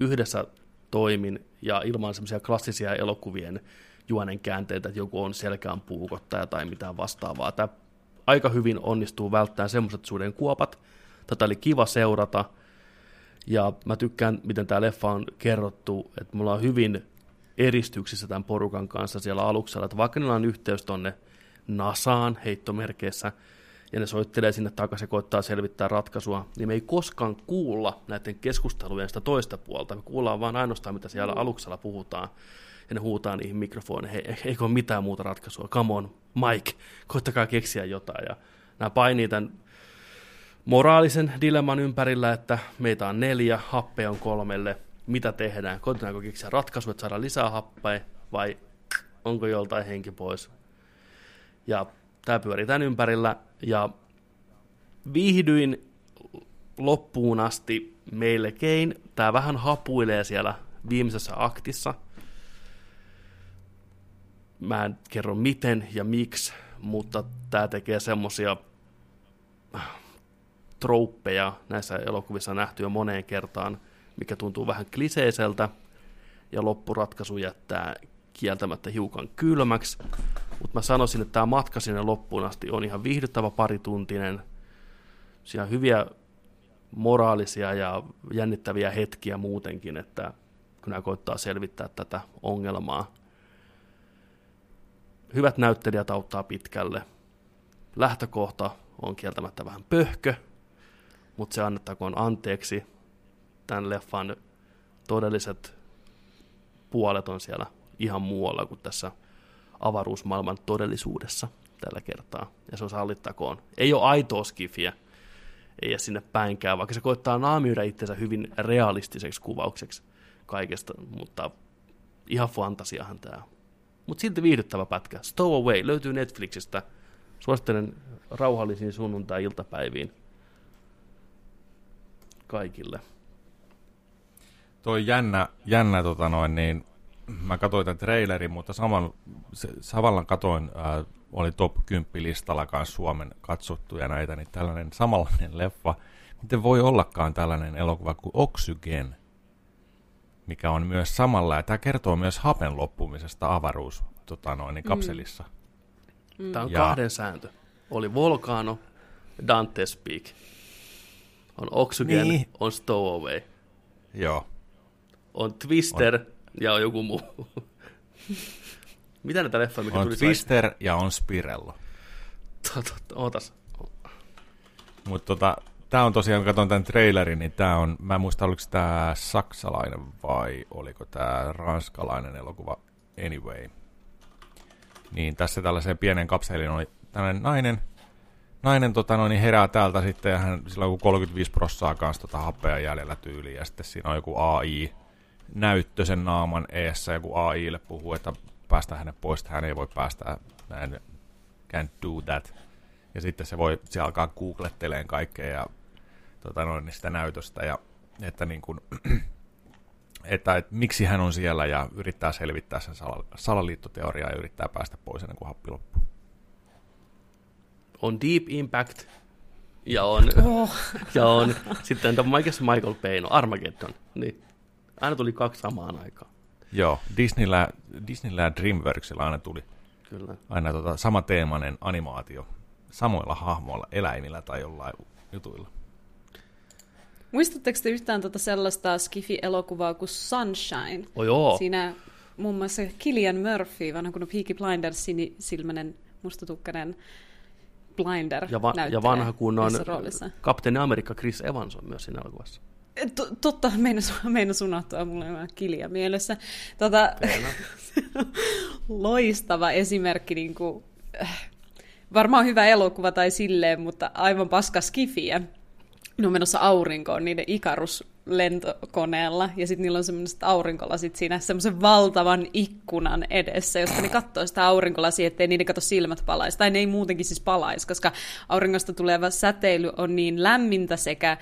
yhdessä toimin ja ilman semmoisia klassisia elokuvien juonen käänteitä, että joku on selkään puukottaja tai mitään vastaavaa. Tämä aika hyvin onnistuu välttämään semmoiset suuden kuopat. Tätä oli kiva seurata. Ja mä tykkään, miten tämä leffa on kerrottu, että mulla on hyvin eristyksissä tämän porukan kanssa siellä aluksella, että vaikka niillä on yhteys tonne NASAan heittomerkeissä, ja ne soittelee sinne takaisin ja koittaa selvittää ratkaisua, niin me ei koskaan kuulla näiden keskustelujen sitä toista puolta. Me kuullaan vaan ainoastaan, mitä siellä aluksella puhutaan. Ja ne huutaa niihin mikrofoneihin, hei, eikö ole mitään muuta ratkaisua, come on, Mike, koittakaa keksiä jotain. Ja nämä painii tämän moraalisen dilemman ympärillä, että meitä on neljä, happea on kolmelle, mitä tehdään, koitetaanko keksiä ratkaisu, että saadaan lisää happea, vai onko joltain henki pois. Ja tämä pyörii tämän ympärillä, ja viihdyin loppuun asti melkein. Tämä vähän hapuilee siellä viimeisessä aktissa. Mä en kerro miten ja miksi, mutta tämä tekee semmosia trouppeja näissä elokuvissa nähty jo moneen kertaan, mikä tuntuu vähän kliseiseltä, ja loppuratkaisu jättää kieltämättä hiukan kylmäksi, mutta mä sanoisin, että tämä matka sinne loppuun asti on ihan viihdyttävä parituntinen, siinä on hyviä moraalisia ja jännittäviä hetkiä muutenkin, että kun nämä koittaa selvittää tätä ongelmaa. Hyvät näyttelijät auttaa pitkälle. Lähtökohta on kieltämättä vähän pöhkö, mutta se annettakoon anteeksi. Tämän leffan todelliset puolet on siellä ihan muualla kuin tässä avaruusmaailman todellisuudessa tällä kertaa. Ja se on sallittakoon. Ei ole aitoa skifiä, ei sinne päinkään, vaikka se koittaa naamioida itsensä hyvin realistiseksi kuvaukseksi kaikesta, mutta ihan fantasiahan tämä Mutta silti viihdyttävä pätkä. Stowaway löytyy Netflixistä. Suosittelen rauhallisiin sunnuntai-iltapäiviin kaikille. Toi jännä, jännä tota noin, niin mä katsoin tämän trailerin, mutta saman, samalla katoin, äh, oli top 10 listalla kanssa Suomen katsottuja näitä, niin tällainen samanlainen leffa. Miten voi ollakaan tällainen elokuva kuin Oxygen, mikä on myös samalla, ja tämä kertoo myös hapen loppumisesta avaruus tota noin, niin kapselissa. Mm. Mm. Tämä on ja... kahden sääntö. Oli Volcano, Dante Speak. On Oxygen, niin. on Stowaway. Joo. On Twister, on ja on joku muu. Mitä näitä leffoja, mikä on tuli Twister sai? ja on Spirello. Ootas. Mutta tota, tämä on tosiaan, kun katson tämän trailerin, niin tämä on, mä en muista, oliko tämä saksalainen vai oliko tämä ranskalainen elokuva Anyway. Niin tässä tällaiseen pienen kapselin oli tällainen nainen, nainen tota, noin, niin herää täältä sitten ja hän, sillä on 35 prossaa kanssa tota, happea jäljellä tyyliin ja sitten siinä on joku AI, näyttöisen naaman eessä joku AIlle puhuu, että päästä hänet pois, hän ei voi päästä, näin can't do that. Ja sitten se voi, se alkaa googletteleen kaikkea ja tota noin, niin sitä näytöstä ja että, niin kuin, että, että miksi hän on siellä ja yrittää selvittää sen sal- salaliittoteoriaa ja yrittää päästä pois ennen kuin happi loppuu. On Deep Impact ja on, oh. ja on sitten Michael Payne, Armageddon. Niin. Aina tuli kaksi samaan aikaan. Joo, Disneyllä, Disneyllä ja Dreamworksilla aina tuli Kyllä. aina tota, sama teemainen animaatio samoilla hahmoilla, eläimillä tai jollain jutuilla. Muistatteko te yhtään tota sellaista Skifi-elokuvaa kuin Sunshine? Oh joo. Siinä muun muassa Killian Murphy, vanha kuin Peaky Blinders, sinisilmäinen, mustatukkainen blinder ja, va- ja vanha kunnon kapteeni Amerikka Chris Evans on myös siinä elokuvassa. Totta, meinas, meinas unohtua, mulla on kilja mielessä. Tota, loistava esimerkki, niin kuin, äh, varmaan hyvä elokuva tai silleen, mutta aivan paska skifiä. Ne on menossa aurinkoon niiden Ikarus lentokoneella, ja sitten niillä on semmoiset aurinkolasit siinä semmoisen valtavan ikkunan edessä, josta ne katsoo sitä aurinkolasia, ettei niiden kato silmät palaisi, tai ne ei muutenkin siis palaisi, koska auringosta tuleva säteily on niin lämmintä sekä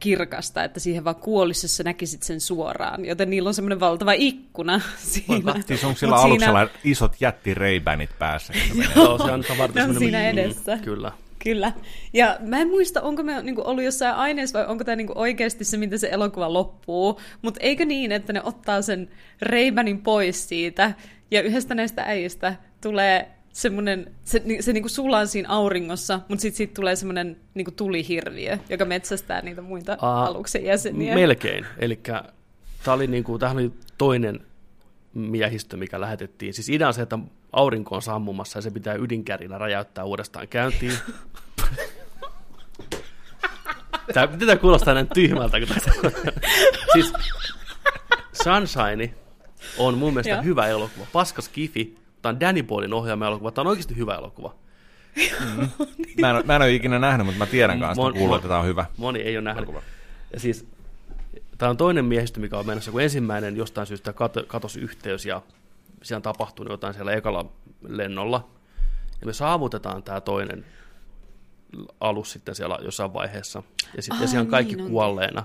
kirkasta, että siihen vaan kuollisessa näkisit sen suoraan. Joten niillä on semmoinen valtava ikkuna siinä. Siis onko sillä aluksella siinä... isot jättireibänit päässä? Joo, se on, ne on siinä edessä. Kyllä. Kyllä. Ja mä en muista, onko me niinku ollut jossain aineessa vai onko tämä niinku oikeasti se, miten se elokuva loppuu. Mutta eikö niin, että ne ottaa sen reivänin pois siitä ja yhdestä näistä äijistä tulee semmoinen, se, se niinku sulaa siinä auringossa, mutta sitten siitä tulee semmoinen niinku tulihirviö, joka metsästää niitä muita Aa, aluksen jäseniä. Melkein. Eli tämä oli, niinku, oli toinen miehistö, mikä lähetettiin. Siis idea on se, että aurinko on sammumassa ja se pitää ydinkärinä räjäyttää uudestaan käyntiin. Tämä, tämä kuulostaa näin tyhmältä. Kun tästä... siis Sunshine on mun mielestä Joo. hyvä elokuva. Paskas Kifi. Tämä on Danny Boylin ohjaama elokuva. Tämä on oikeasti hyvä elokuva. Mm. Mä, en, mä en ole ikinä nähnyt, mutta mä tiedän kanssa, Mon, kuuluu, että tämä on hyvä. Moni ei ole nähnyt. Elokuva. Ja siis, tämä on toinen miehistö, mikä on menossa, kun ensimmäinen jostain syystä kato, katosi yhteys ja siellä on tapahtunut jotain siellä ekalla lennolla. Ja me saavutetaan tämä toinen alus sitten siellä jossain vaiheessa. Ja sitten ah, siellä on kaikki niin, kuolleena.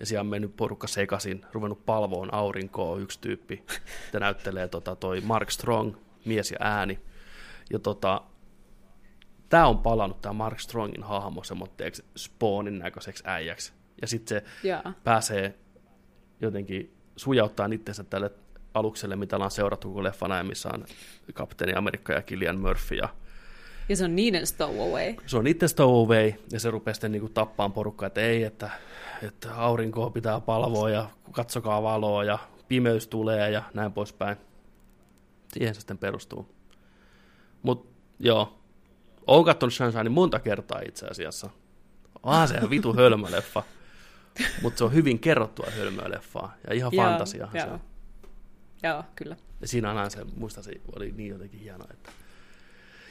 Ja siellä on mennyt porukka sekaisin, ruvennut palvoon aurinkoa yksi tyyppi. Tämä näyttelee tota, toi Mark Strong, mies ja ääni. Ja tota, tämä on palannut, tämä Mark Strongin hahmo semmoitteeksi spawnin näköiseksi äijäksi. Ja sitten se yeah. pääsee jotenkin sujauttaa itsensä tälle alukselle, mitä ollaan seurattu koko leffan ajan, missä on kapteeni Amerikka ja Killian Murphy ja ja se on niiden stowaway. Se on niiden stowaway, ja se rupeaa sitten niinku tappaan porukkaa, että ei, että, että aurinkoa pitää palvoa, ja katsokaa valoa, ja pimeys tulee, ja näin poispäin. Siihen se sitten perustuu. Mutta joo, oon katsonut Sunshine monta kertaa itse asiassa. Onhan se vitu hölmöleffa. Mutta se on hyvin kerrottua hölmöleffaa, ja ihan joo, fantasiahan joo. se on. Joo, kyllä. Ja siinä on se, muista se oli niin jotenkin hieno, että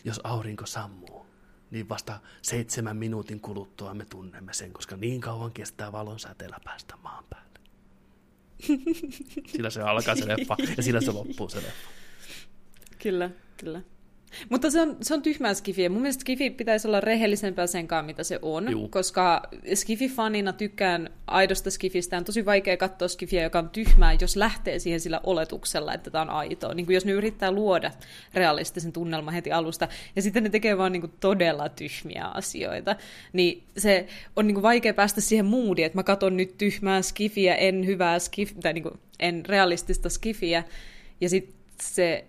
jos aurinko sammuu, niin vasta seitsemän minuutin kuluttua me tunnemme sen, koska niin kauan kestää valon säteellä päästä maan päälle. sillä se alkaa se leffa ja sillä se loppuu se leffa. Kyllä, kyllä. Mutta se on, se on tyhmää skifiä. Mun mielestä skifi pitäisi olla rehellisempää senkaan, mitä se on, Juu. koska skifi-fanina tykkään aidosta skifistä. On tosi vaikea katsoa skifiä, joka on tyhmää, jos lähtee siihen sillä oletuksella, että tämä on aitoa. Niin kuin jos ne yrittää luoda realistisen tunnelman heti alusta, ja sitten ne tekee vaan niin kuin todella tyhmiä asioita, niin se on niin kuin vaikea päästä siihen moodiin, että mä katson nyt tyhmää skifiä, en hyvää skif, tai niin kuin en realistista skifiä, ja sitten se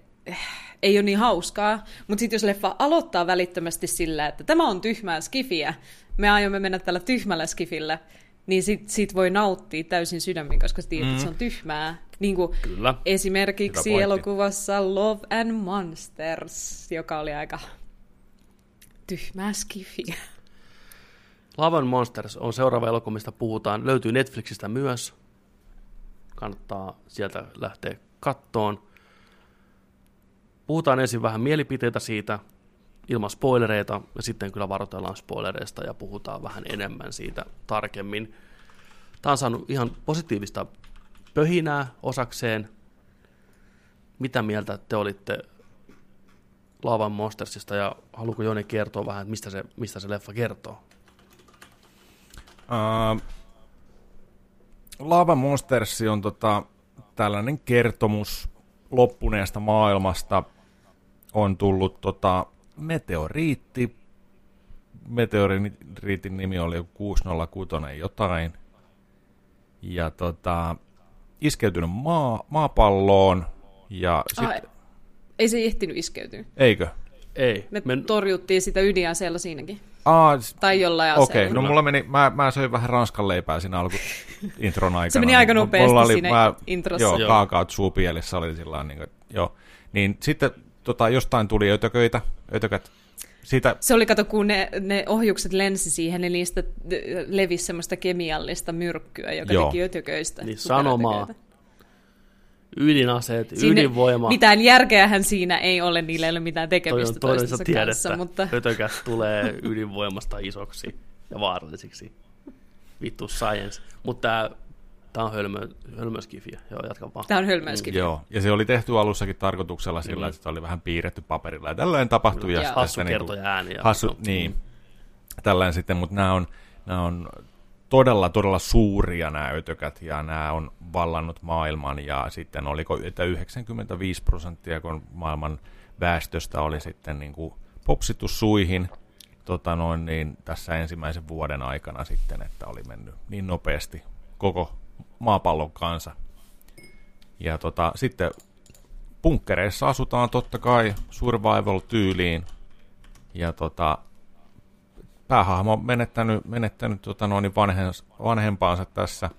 ei ole niin hauskaa, mutta sitten jos leffa aloittaa välittömästi sillä, että tämä on tyhmää skifiä, me aiomme mennä tällä tyhmällä skifillä, niin sit, sit voi nauttia täysin sydämin, koska tiedät, mm. että se on mm. tyhmää. Niin kuin Kyllä. esimerkiksi elokuvassa Love and Monsters, joka oli aika tyhmää skifiä. Love and Monsters on seuraava elokuva, mistä puhutaan. Löytyy Netflixistä myös. Kannattaa sieltä lähteä kattoon. Puhutaan ensin vähän mielipiteitä siitä, ilman spoilereita, ja sitten kyllä varoitellaan spoilereista ja puhutaan vähän enemmän siitä tarkemmin. Tämä on saanut ihan positiivista pöhinää osakseen. Mitä mieltä te olitte Laavan Monstersista, ja haluatko Joni kertoa vähän, mistä se, mistä se leffa kertoo? Uh, Lava Monsters on tota, tällainen kertomus loppuneesta maailmasta – on tullut tota, meteoriitti. Meteoriitin nimi oli 606 jotain. Ja tota, iskeytynyt maa, maapalloon. Ja sit... ah, ei se ehtinyt iskeytyä. Eikö? Ei. Me Men... torjuttiin sitä ydinaseella siinäkin. Aa, tai jollain Okei, okay, no mulla meni, mä, mä söin vähän ranskan leipää siinä alku intron aikana. se meni aika nopeasti mulla oli, siinä mä, introssa. Joo, joo. kaakaat suupielissä oli sillä niin kuin, joo. Niin sitten tota, jostain tuli ötököitä, ötökät siitä... Se oli, kato, kun ne, ne ohjukset lensi siihen, niin niistä levisi semmoista kemiallista myrkkyä, joka Joo. teki ötököistä. Niin sanomaa. Ydinaseet, Sinne, ydinvoima. Mitään järkeähän siinä ei ole, niillä ei ole mitään tekemistä Toi on toistensa kanssa. Mutta... Ötökät tulee ydinvoimasta isoksi ja vaarallisiksi. Vittu science. Mutta tämä on hölmö, hölmöskifiä. Joo, jatka vaan. Tämä on hölmöskifiä. Mm, joo, ja se oli tehty alussakin tarkoituksella sillä, mm. että se oli vähän piirretty paperilla. Ja tällainen tapahtui. Ja, ja hassu niin kuin, ääniä. Hassu, no. niin. Tällainen sitten, mutta nämä on, nämä on todella, todella suuria nämä ötökät, ja nämä on vallannut maailman, ja sitten oliko, että 95 prosenttia, kun maailman väestöstä oli sitten niin kuin popsittu suihin, tota noin, niin tässä ensimmäisen vuoden aikana sitten, että oli mennyt niin nopeasti koko maapallon kanssa. Ja tota, sitten punkkereissa asutaan totta kai survival-tyyliin. Ja tota, päähahmo on menettänyt, menettänyt tota noin vanhens, vanhempaansa tässä.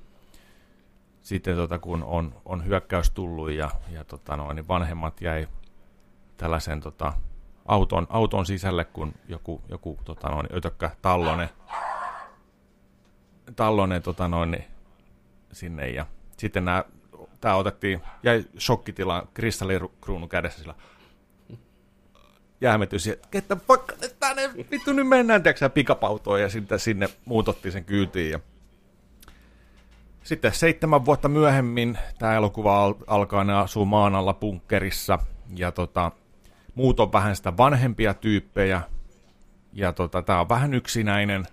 Sitten tota, kun on, on hyökkäys tullut ja, ja tota noin, niin vanhemmat jäi tällaisen tota, auton, auton sisälle, kun joku, joku tota noin, ötökkä tallone tallonen tota noin, sinne ja sitten nämä, tämä otettiin, jäi shokkitilaan kristallirukruunu kädessä sillä jäämetys ja että fuck, tänne vittu nyt mennään, tiedätkö pikapautoon ja sitten sinne muutottiin sen kyytiin ja sitten seitsemän vuotta myöhemmin tämä elokuva al- alkaa, ne asuu maan alla punkkerissa ja tota, muut on vähän sitä vanhempia tyyppejä ja tota, tämä on vähän yksinäinen,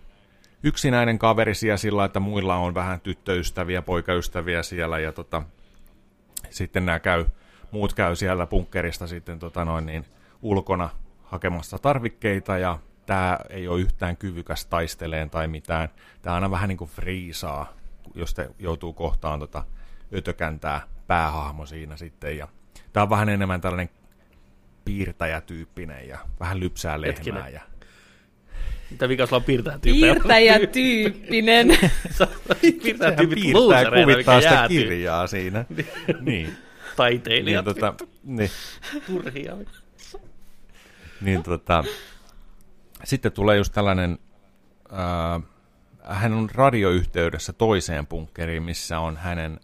yksinäinen kaveri siellä sillä, että muilla on vähän tyttöystäviä, poikaystäviä siellä ja tota, sitten nämä käy, muut käy siellä punkkerista sitten tota noin niin, ulkona hakemassa tarvikkeita ja tämä ei ole yhtään kyvykäs taisteleen tai mitään. Tämä aina vähän niin kuin friisaa, jos te joutuu kohtaan tota ötökäntää päähahmo siinä sitten. Ja tämä on vähän enemmän tällainen piirtäjätyyppinen ja vähän lypsää lehmää. Hetkinen. Ja... Mitä vika sulla on piirtäjätyyppinen? Piirtäjätyyppinen. Piirtäjätyypit piirtää kuvittaa sitä jäätyy. kirjaa siinä. niin. Taiteilijat. Niin, tota, niin. Turhia. Niin tota, sitten tulee just tällainen, äh, hän on radioyhteydessä toiseen punkkeriin, missä on hänen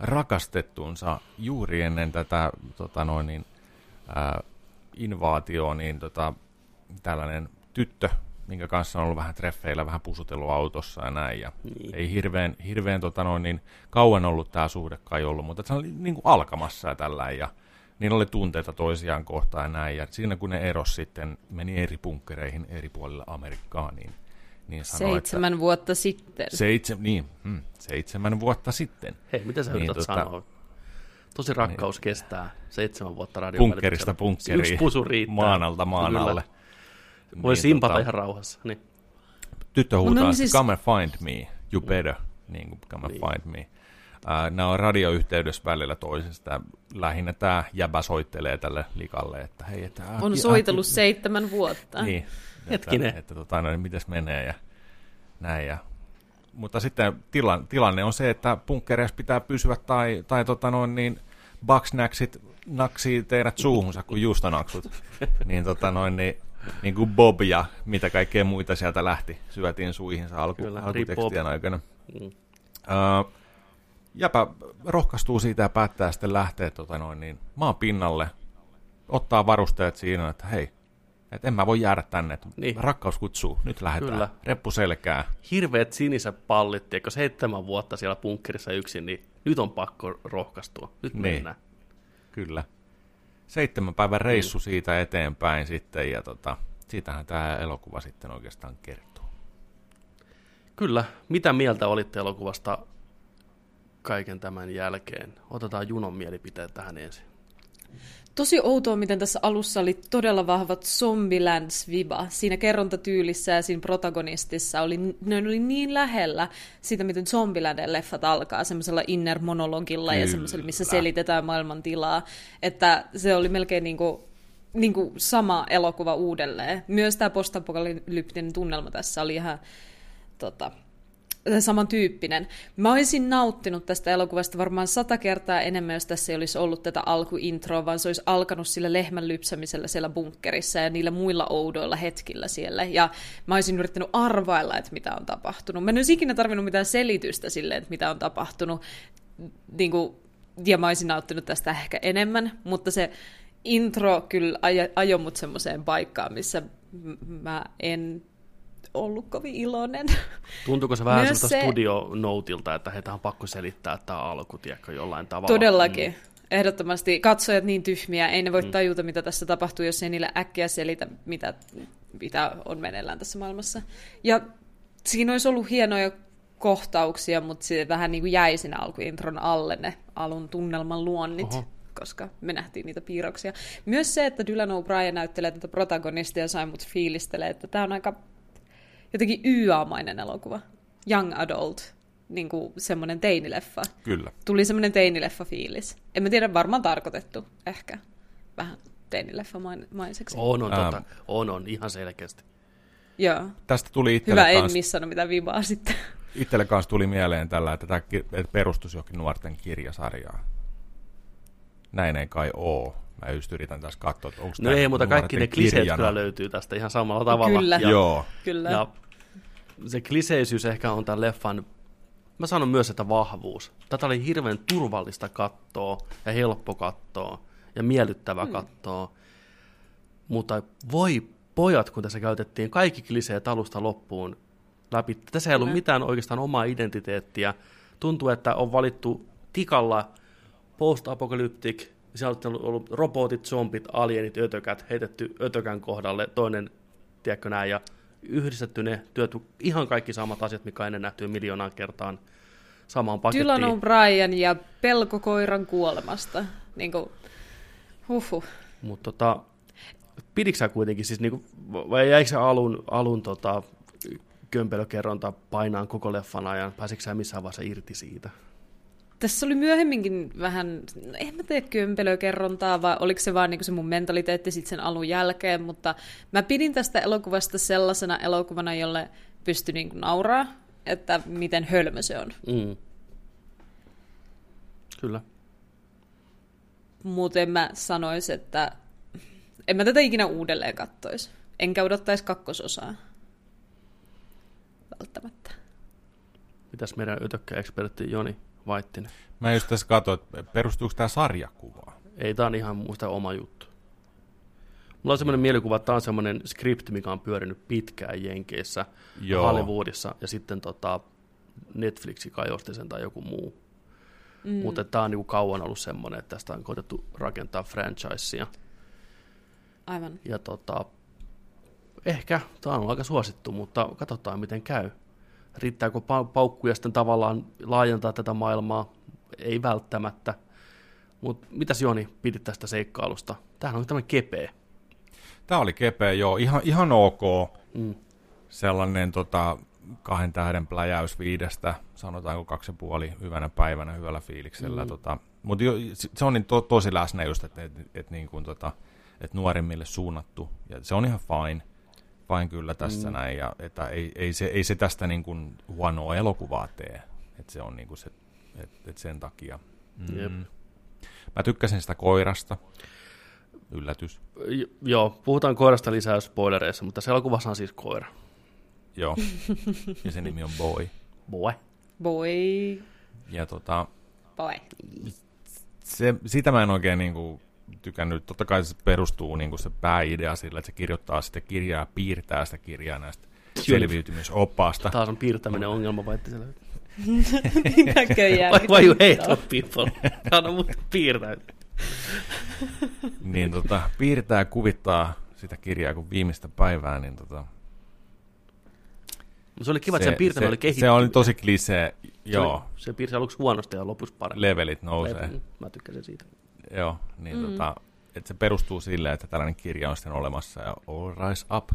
rakastettuunsa juuri ennen tätä tota noin, niin, äh, invaatioon, niin tota, tällainen tyttö, minkä kanssa on ollut vähän treffeillä, vähän pusutellut autossa ja näin. Ja niin. Ei hirveän, hirveän tota noin, niin kauan ollut tämä suhde kai ollut, mutta se oli niin kuin alkamassa ja tällä. Ja niillä oli tunteita toisiaan kohtaan ja näin. Ja siinä kun ne eros sitten, meni eri punkkereihin eri puolilla Amerikkaa, niin, niin sanoi, Seitsemän että, vuotta sitten. Seitse, niin, hmm, seitsemän vuotta sitten. Hei, mitä sä niin, yrität tota, sanoa? Tosi rakkaus niin, kestää seitsemän vuotta radion Punkkerista punkkeriin. Yksi pusu riittää. Maanalta maanalle. Voi niin, simpata tota, ihan rauhassa. Niin. Tyttö huutaa, no, siis... come and find me, you better. Niin kuin, come and niin. find me. Uh, nämä on radioyhteydessä välillä toisesta. Lähinnä tämä jäbä soittelee tälle likalle, että hei, että... Äh, on soitellut äh, seitsemän vuotta. Niin. Hetkinen. Että, että tota, no, niin mites menee ja näin. Ja, mutta sitten tila, tilanne on se, että punkkereissa pitää pysyä tai, tai tota noin, niin Bugsnacksit naksii teidät suuhunsa kuin juustonaksut. niin, tota noin, niin, niin kuin Bob ja mitä kaikkea muita sieltä lähti, syötiin suihinsa alku, Kyllä, alkutekstien aikana. Mm. Uh, jäpä rohkaistuu siitä ja päättää sitten lähteä tota noin, niin maan pinnalle, ottaa varusteet siinä, että hei, että en mä voi jäädä tänne, että niin. rakkaus kutsuu, nyt lähdetään, Kyllä. reppu selkää. Hirveät siniset pallit, eikö seitsemän vuotta siellä punkkerissa yksin, niin nyt on pakko rohkaistua, nyt niin. mennään. Kyllä. Seitsemän päivän reissu mm. siitä eteenpäin sitten, ja tota, siitähän tämä elokuva sitten oikeastaan kertoo. Kyllä. Mitä mieltä olitte elokuvasta kaiken tämän jälkeen? Otetaan Junon mielipiteet tähän ensin. Tosi outoa, miten tässä alussa oli todella vahvat Zombielands-viba. Siinä kerrontatyylissä ja siinä protagonistissa oli, ne oli niin lähellä sitä, miten Zombielandin leffat alkaa, semmoisella inner-monologilla Kyllä. ja semmoisella, missä selitetään maailman tilaa, että se oli melkein niin kuin, niin kuin sama elokuva uudelleen. Myös tämä postapokalyptinen tunnelma tässä oli ihan tota, samantyyppinen. Mä olisin nauttinut tästä elokuvasta varmaan sata kertaa enemmän, jos tässä ei olisi ollut tätä alkuintroa, vaan se olisi alkanut sillä lehmän lypsämisellä siellä bunkkerissa ja niillä muilla oudoilla hetkillä siellä. Ja mä olisin yrittänyt arvailla, että mitä on tapahtunut. Mä en olisi ikinä tarvinnut mitään selitystä sille, että mitä on tapahtunut. Niin kuin, ja mä olisin nauttinut tästä ehkä enemmän, mutta se intro kyllä ajoi mut semmoiseen paikkaan, missä mä en ollut kovin iloinen. Tuntuuko se vähän se... studio noutilta, että heitä on pakko selittää tämä alku, tiedätkö, jollain tavalla? Todellakin. Mm. Ehdottomasti katsojat niin tyhmiä, ei ne voi mm. tajuta, mitä tässä tapahtuu, jos ei niille äkkiä selitä, mitä, mitä on meneillään tässä maailmassa. Ja siinä olisi ollut hienoja kohtauksia, mutta se vähän niin kuin jäi sinne alkuintron alle ne alun tunnelman luonnit. Oho koska me nähtiin niitä piirroksia. Myös se, että Dylan O'Brien näyttelee tätä protagonistia, sai mut fiilistelee, että tämä on aika jotenkin YA-mainen elokuva. Young adult, niin kuin semmoinen teinileffa. Kyllä. Tuli semmoinen teinileffa-fiilis. En mä tiedä, varmaan tarkoitettu ehkä vähän teinileffa-maiseksi. On, on, tota. on, on, ihan selkeästi. Joo. Tästä tuli itselle Hyvä, kans... en missannut mitään vibaa sitten. Itselle kanssa tuli mieleen tällä, että tämä perustuisi jokin nuorten kirjasarjaan. Näin ei kai ole. Mä just yritän tässä katsoa, että onko No ei, mutta kaikki ne kliseet kyllä löytyy tästä ihan samalla tavalla. Kyllä, ja, Joo. kyllä. Ja se kliseisyys ehkä on tämän leffan, mä sanon myös, että vahvuus. Tätä oli hirveän turvallista kattoa ja helppo kattoa ja miellyttävä mm. kattoa. Mutta voi pojat, kun tässä käytettiin kaikki kliseet alusta loppuun läpi. Tässä ei ollut mitään oikeastaan omaa identiteettiä. Tuntuu, että on valittu tikalla post-apokalyptic, siellä on ollut robotit, zombit, alienit, ötökät, heitetty ötökän kohdalle, toinen, tiedätkö näin, ja yhdistetty ne, työty ihan kaikki samat asiat, mikä ennen nähty miljoonaan kertaan samaan pakettiin. Dylan O'Brien ja pelkokoiran kuolemasta. Niin kuin, huhhuh. Mutta tota, pidiksä kuitenkin, siis niinku, vai jäikö alun, alun tota, kömpelökerronta painaan koko leffan ajan? Pääsikö sä missään vaiheessa irti siitä? Tässä oli myöhemminkin vähän, no en mä tee kömpelökerrontaa, vai oliko se vaan niin se mun mentaliteetti sitten sen alun jälkeen, mutta mä pidin tästä elokuvasta sellaisena elokuvana, jolle pystyi niin nauraa, että miten hölmö se on. Mm. Kyllä. Muuten mä sanoisin, että en mä tätä ikinä uudelleen kattoisi. Enkä odottaisi kakkososaa. Välttämättä. Mitäs meidän ötökkä-ekspertti Joni Vaittinen? Mä just tässä katsoin, että perustuuko tämä sarjakuvaan? Ei, tämä on ihan muista oma juttu. Mulla on semmoinen mielikuva, että tämä on semmoinen skripti, mikä on pyörinyt pitkään Jenkeissä, Joo. Hollywoodissa, ja sitten tota, Netflixi kajosti sen tai joku muu. Mm. Mutta tämä on niin kauan ollut semmoinen, että tästä on koitettu rakentaa franchisea. Aivan. Ja tota, ehkä tämä on aika suosittu, mutta katsotaan miten käy. Riittääkö paukkuja sitten tavallaan laajentaa tätä maailmaa? Ei välttämättä. Mutta mitäs Joni pidit tästä seikkailusta? Tämähän on tämmöinen kepeä. Tämä oli kepeä, joo. Ihan, ihan ok. Mm. Sellainen tota, kahden tähden pläjäys viidestä, sanotaanko kaksi ja puoli hyvänä päivänä, hyvällä fiiliksellä. Mm. Tota, mutta se on niin to, tosi läsnä just, että et, et, et niin kuin, tota, et nuorimmille suunnattu. Ja se on ihan fine, fine kyllä tässä mm. näin. Ja, että ei, ei, se, ei se tästä niin kuin huonoa elokuvaa tee. Että se on niin kuin se, et, et sen takia. Mm. Jep. Mä tykkäsin sitä koirasta. Yllätys. J- joo, puhutaan koirasta lisää spoilereissa, mutta se elokuvassa on siis koira. Joo. Ja sen nimi on Boy. Boy. Boy. Ja tota... Boy. Se, sitä mä en oikein niin kuin, tykännyt. Totta kai se perustuu niin kuin se pääidea sillä, että se kirjoittaa sitä kirjaa, piirtää sitä kirjaa näistä selviytymisoppaasta. Taas on piirtäminen ongelma, vai että siellä... Näköjään. Why, why you hate of people? Anna mut piirtää. niin tota, piirtää kuvittaa sitä kirjaa kuin viimeistä päivää, niin tota, se oli kiva, että sen piirtämä oli kehittynyt. Se oli tosi klisee, joo. Se, se piirsi aluksi huonosti ja lopussa paremmin. Levelit nousee. Level, mä tykkäsin siitä. Joo, niin mm. tota, että se perustuu silleen, että tällainen kirja on sitten olemassa ja all rise up.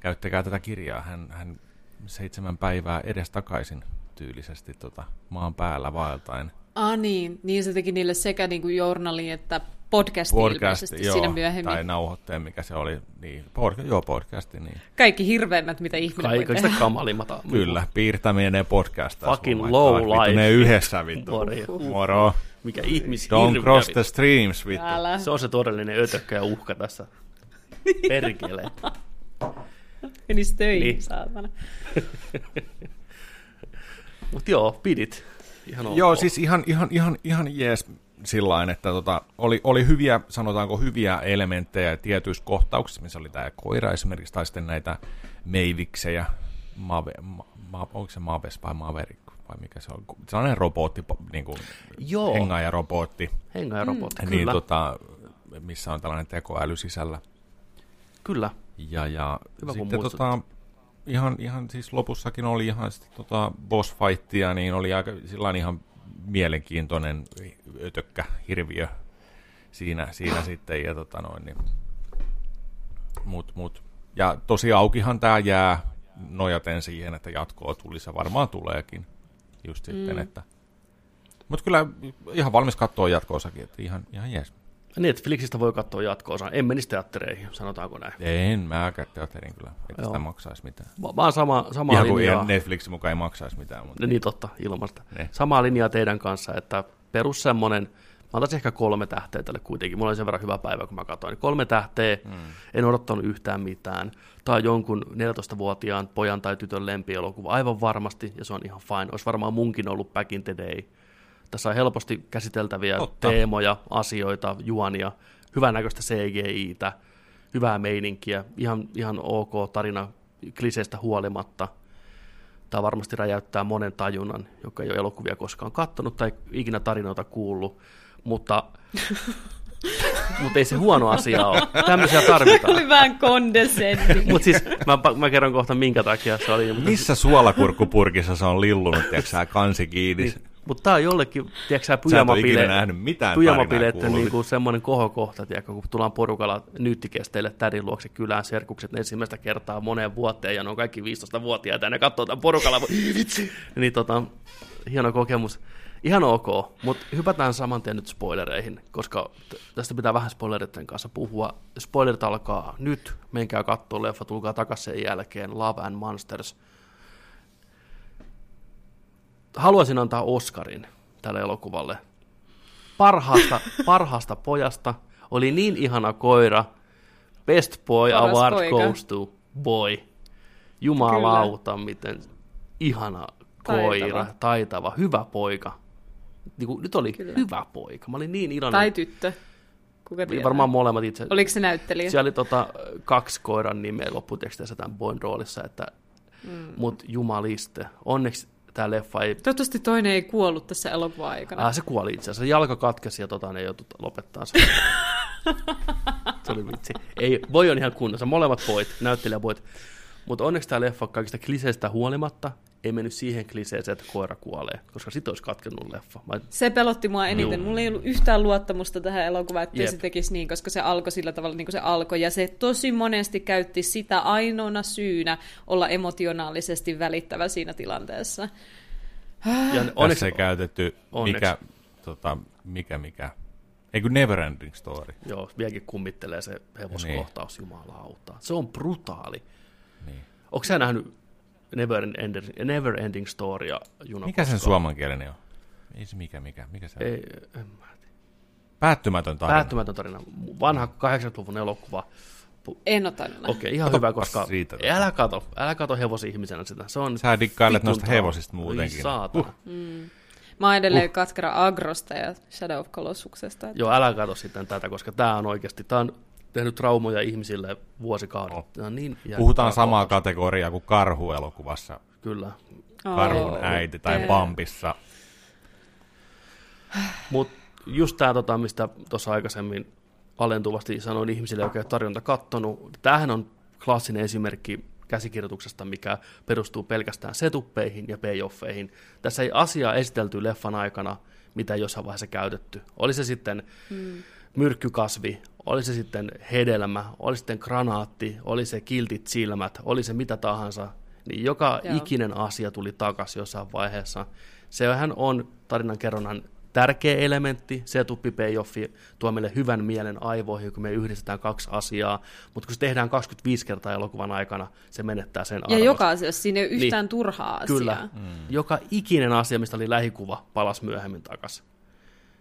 Käyttäkää tätä kirjaa. Hän, hän seitsemän päivää edes takaisin tyylisesti tota, maan päällä vaeltain. Ah niin, niin se teki niille sekä niin kuin journaliin että podcasti, podcasti joo, siinä myöhemmin. Tai nauhoitteen, mikä se oli. Niin, pod, joo, podcasti. Niin. Kaikki hirveimmät, mitä ihminen Kaikista voi tehdä. kamalimmat. Kyllä, piirtäminen ja podcast. Fucking low life. Ne yhdessä vittu. Moro. Mikä ihmis Don't cross the streams, vittu. Älä. Se on se todellinen ötökkä ja uhka tässä. Perkele. Menis töihin, niin. saatana. Mut joo, pidit. Ihan Joo, siis ihan, ihan, ihan, ihan jees sillä että tota, oli, oli hyviä, sanotaanko hyviä elementtejä tietyissä kohtauksissa, missä oli tämä koira esimerkiksi, tai sitten näitä meiviksejä, Mave, ma, ma, onko se Maves vai Maverick, vai mikä se on, sellainen robotti, niin kuin Joo. hengaaja-robotti. Hengaaja-robotti, mm. Niin, tota, missä on tällainen tekoäly sisällä. Kyllä. Ja, ja Hyvä, sitten tota, ihan, ihan siis lopussakin oli ihan sitten tota boss fightia, niin oli aika sillä ihan mielenkiintoinen ötökkä hirviö siinä, siinä sitten. Ja, tota noin, niin. mut, mut. ja tosi aukihan tämä jää nojaten siihen, että jatkoa tulisi ja varmaan tuleekin. Just sitten, mm. että mutta kyllä ihan valmis katsoa jatkoosakin, että ihan, ihan jees. Netflixistä voi katsoa jatkoosa. En menisi teattereihin, sanotaanko näin. En mäkään teatteriin kyllä, että sitä maksaisi mitään. Va- vaan sama, sama Ihan linjaa. Netflix mukaan ei maksaisi mitään. Mutta... Niin totta, ilmasta. Ne. Samaa linjaa teidän kanssa, että perus semmoinen antaisin ehkä kolme tähteä tälle kuitenkin. Mulla oli sen verran hyvä päivä, kun mä katsoin. Kolme tähteä, mm. en odottanut yhtään mitään. Tai jonkun 14-vuotiaan pojan tai tytön lempielokuva, aivan varmasti, ja se on ihan fine. Olisi varmaan munkin ollut back in the day. Tässä on helposti käsiteltäviä Totta. teemoja, asioita, juonia, hyvännäköistä CGI-tä, hyvää meininkiä, ihan, ihan ok tarina kliseistä huolimatta. Tämä varmasti räjäyttää monen tajunnan, joka ei ole elokuvia koskaan katsonut tai ikinä tarinoita kuullut, mutta mutta ei se huono asia ole. Tämmöisiä tarvitaan. Se oli vähän kondescentti. mutta siis mä, mä kerron kohta minkä takia se oli. Mutta... Missä suolakurkkupurkissa se on lillunut, tiedätkö kansi kiinni? Niin. Mutta tämä on jollekin, tiedätkö sä, pyjamapile, pyjamapileiden niinku semmoinen kohokohta, tiedätkö, kun tullaan porukalla nyyttikesteille tädin luokse kylään serkukset ensimmäistä kertaa moneen vuoteen, ja ne on kaikki 15-vuotiaita, ja ne katsoo tämän porukalla, vitsi, niin tota, hieno kokemus. Ihan ok, mutta hypätään saman tien nyt spoilereihin, koska tästä pitää vähän spoileritten kanssa puhua. Spoilerit alkaa nyt, menkää katsoa leffa, tulkaa takaisin sen jälkeen, Love and Monsters – haluaisin antaa Oscarin tälle elokuvalle. Parhaasta, parhaasta pojasta oli niin ihana koira. Best Boy Paras Award poika. goes to boy. Jumalauta, Kyllä. miten ihana koira, taitava, taitava hyvä poika. Niin kuin, nyt oli Kyllä. hyvä poika. Mä olin niin iloinen. Tai tyttö. Kuka tiedää? Varmaan molemmat itse. Oliko se näyttelijä? Siellä oli tota, kaksi koiran nimeä lopputeksteissä tämän Boyn roolissa, että, mm. mut jumaliste. Onneksi tämä leffa ei... Toivottavasti toinen ei kuollut tässä elokuvan aikana. Ah, se kuoli itse asiassa. Jalka katkesi ja tota, ne joutui lopettaa se. se oli vitsi. Ei, voi on ihan kunnossa. Molemmat poit, näyttelijäpoit. Mutta onneksi tämä leffa kaikista kliseistä huolimatta ei mennyt siihen kliseeseen, että koira kuolee, koska sit olisi katkennut leffa. Mä... Se pelotti mua eniten. Juu. Mulla ei ollut yhtään luottamusta tähän elokuvaan, että Jep. se tekisi niin, koska se alkoi sillä tavalla, niin kuin se alkoi. Ja se tosi monesti käytti sitä ainoana syynä olla emotionaalisesti välittävä siinä tilanteessa. Ja onneksi ei käytetty onneksi. mikä, tota, mikä, mikä, ei kun Neverending Story. Joo, vieläkin kummittelee se hevoskohtaus, niin. jumalauta. Se on brutaali. Niin. Onko sä nähnyt Never Ending, Never Ending Storya Juno Mikä sen suomenkielinen on? Ei se mikä, mikä, mikä se Ei, en mä Päättymätön tarina. Päättymätön tarina. Vanha 80-luvun elokuva. En ole tajunnut. Okei, ihan hyvä, koska siitä, älä kato, älä kato hevosi-ihmisenä sitä. Se on Sä dikkailet noista hevosista muutenkin. Saatana. Uh. Mm. Mä oon edelleen uh. katkera Agrosta ja Shadow of Colossuksesta. Että... Joo, älä kato sitten tätä, koska tää on oikeasti, tää on tehnyt traumoja ihmisille vuosikaudet. Oh. Niin Puhutaan samaa kategoriaa kuin Karhu-elokuvassa. Kyllä. Karhun oh, äiti tai Pampissa. Mutta just tämä, tota, mistä tuossa aikaisemmin alentuvasti sanoin ihmisille, jotka ei tarjonta kattonut. Tämähän on klassinen esimerkki käsikirjoituksesta, mikä perustuu pelkästään setuppeihin ja payoffeihin. Tässä ei asiaa esitelty leffan aikana, mitä jossain vaiheessa käytetty. Oli se sitten hmm. Myrkkykasvi, oli se sitten hedelmä, oli sitten granaatti, oli se kiltit silmät, oli se mitä tahansa, niin joka Joo. ikinen asia tuli takaisin jossain vaiheessa. Sehän on tarinan kerronnan tärkeä elementti, se tuppi payoffi tuo meille hyvän mielen aivoihin, kun me yhdistetään kaksi asiaa, mutta kun se tehdään 25 kertaa elokuvan aikana, se menettää sen arvosta. Ja joka asiassa, siinä ei ole yhtään niin, turhaa asiaa. Kyllä, mm. joka ikinen asia, mistä oli lähikuva, palasi myöhemmin takaisin.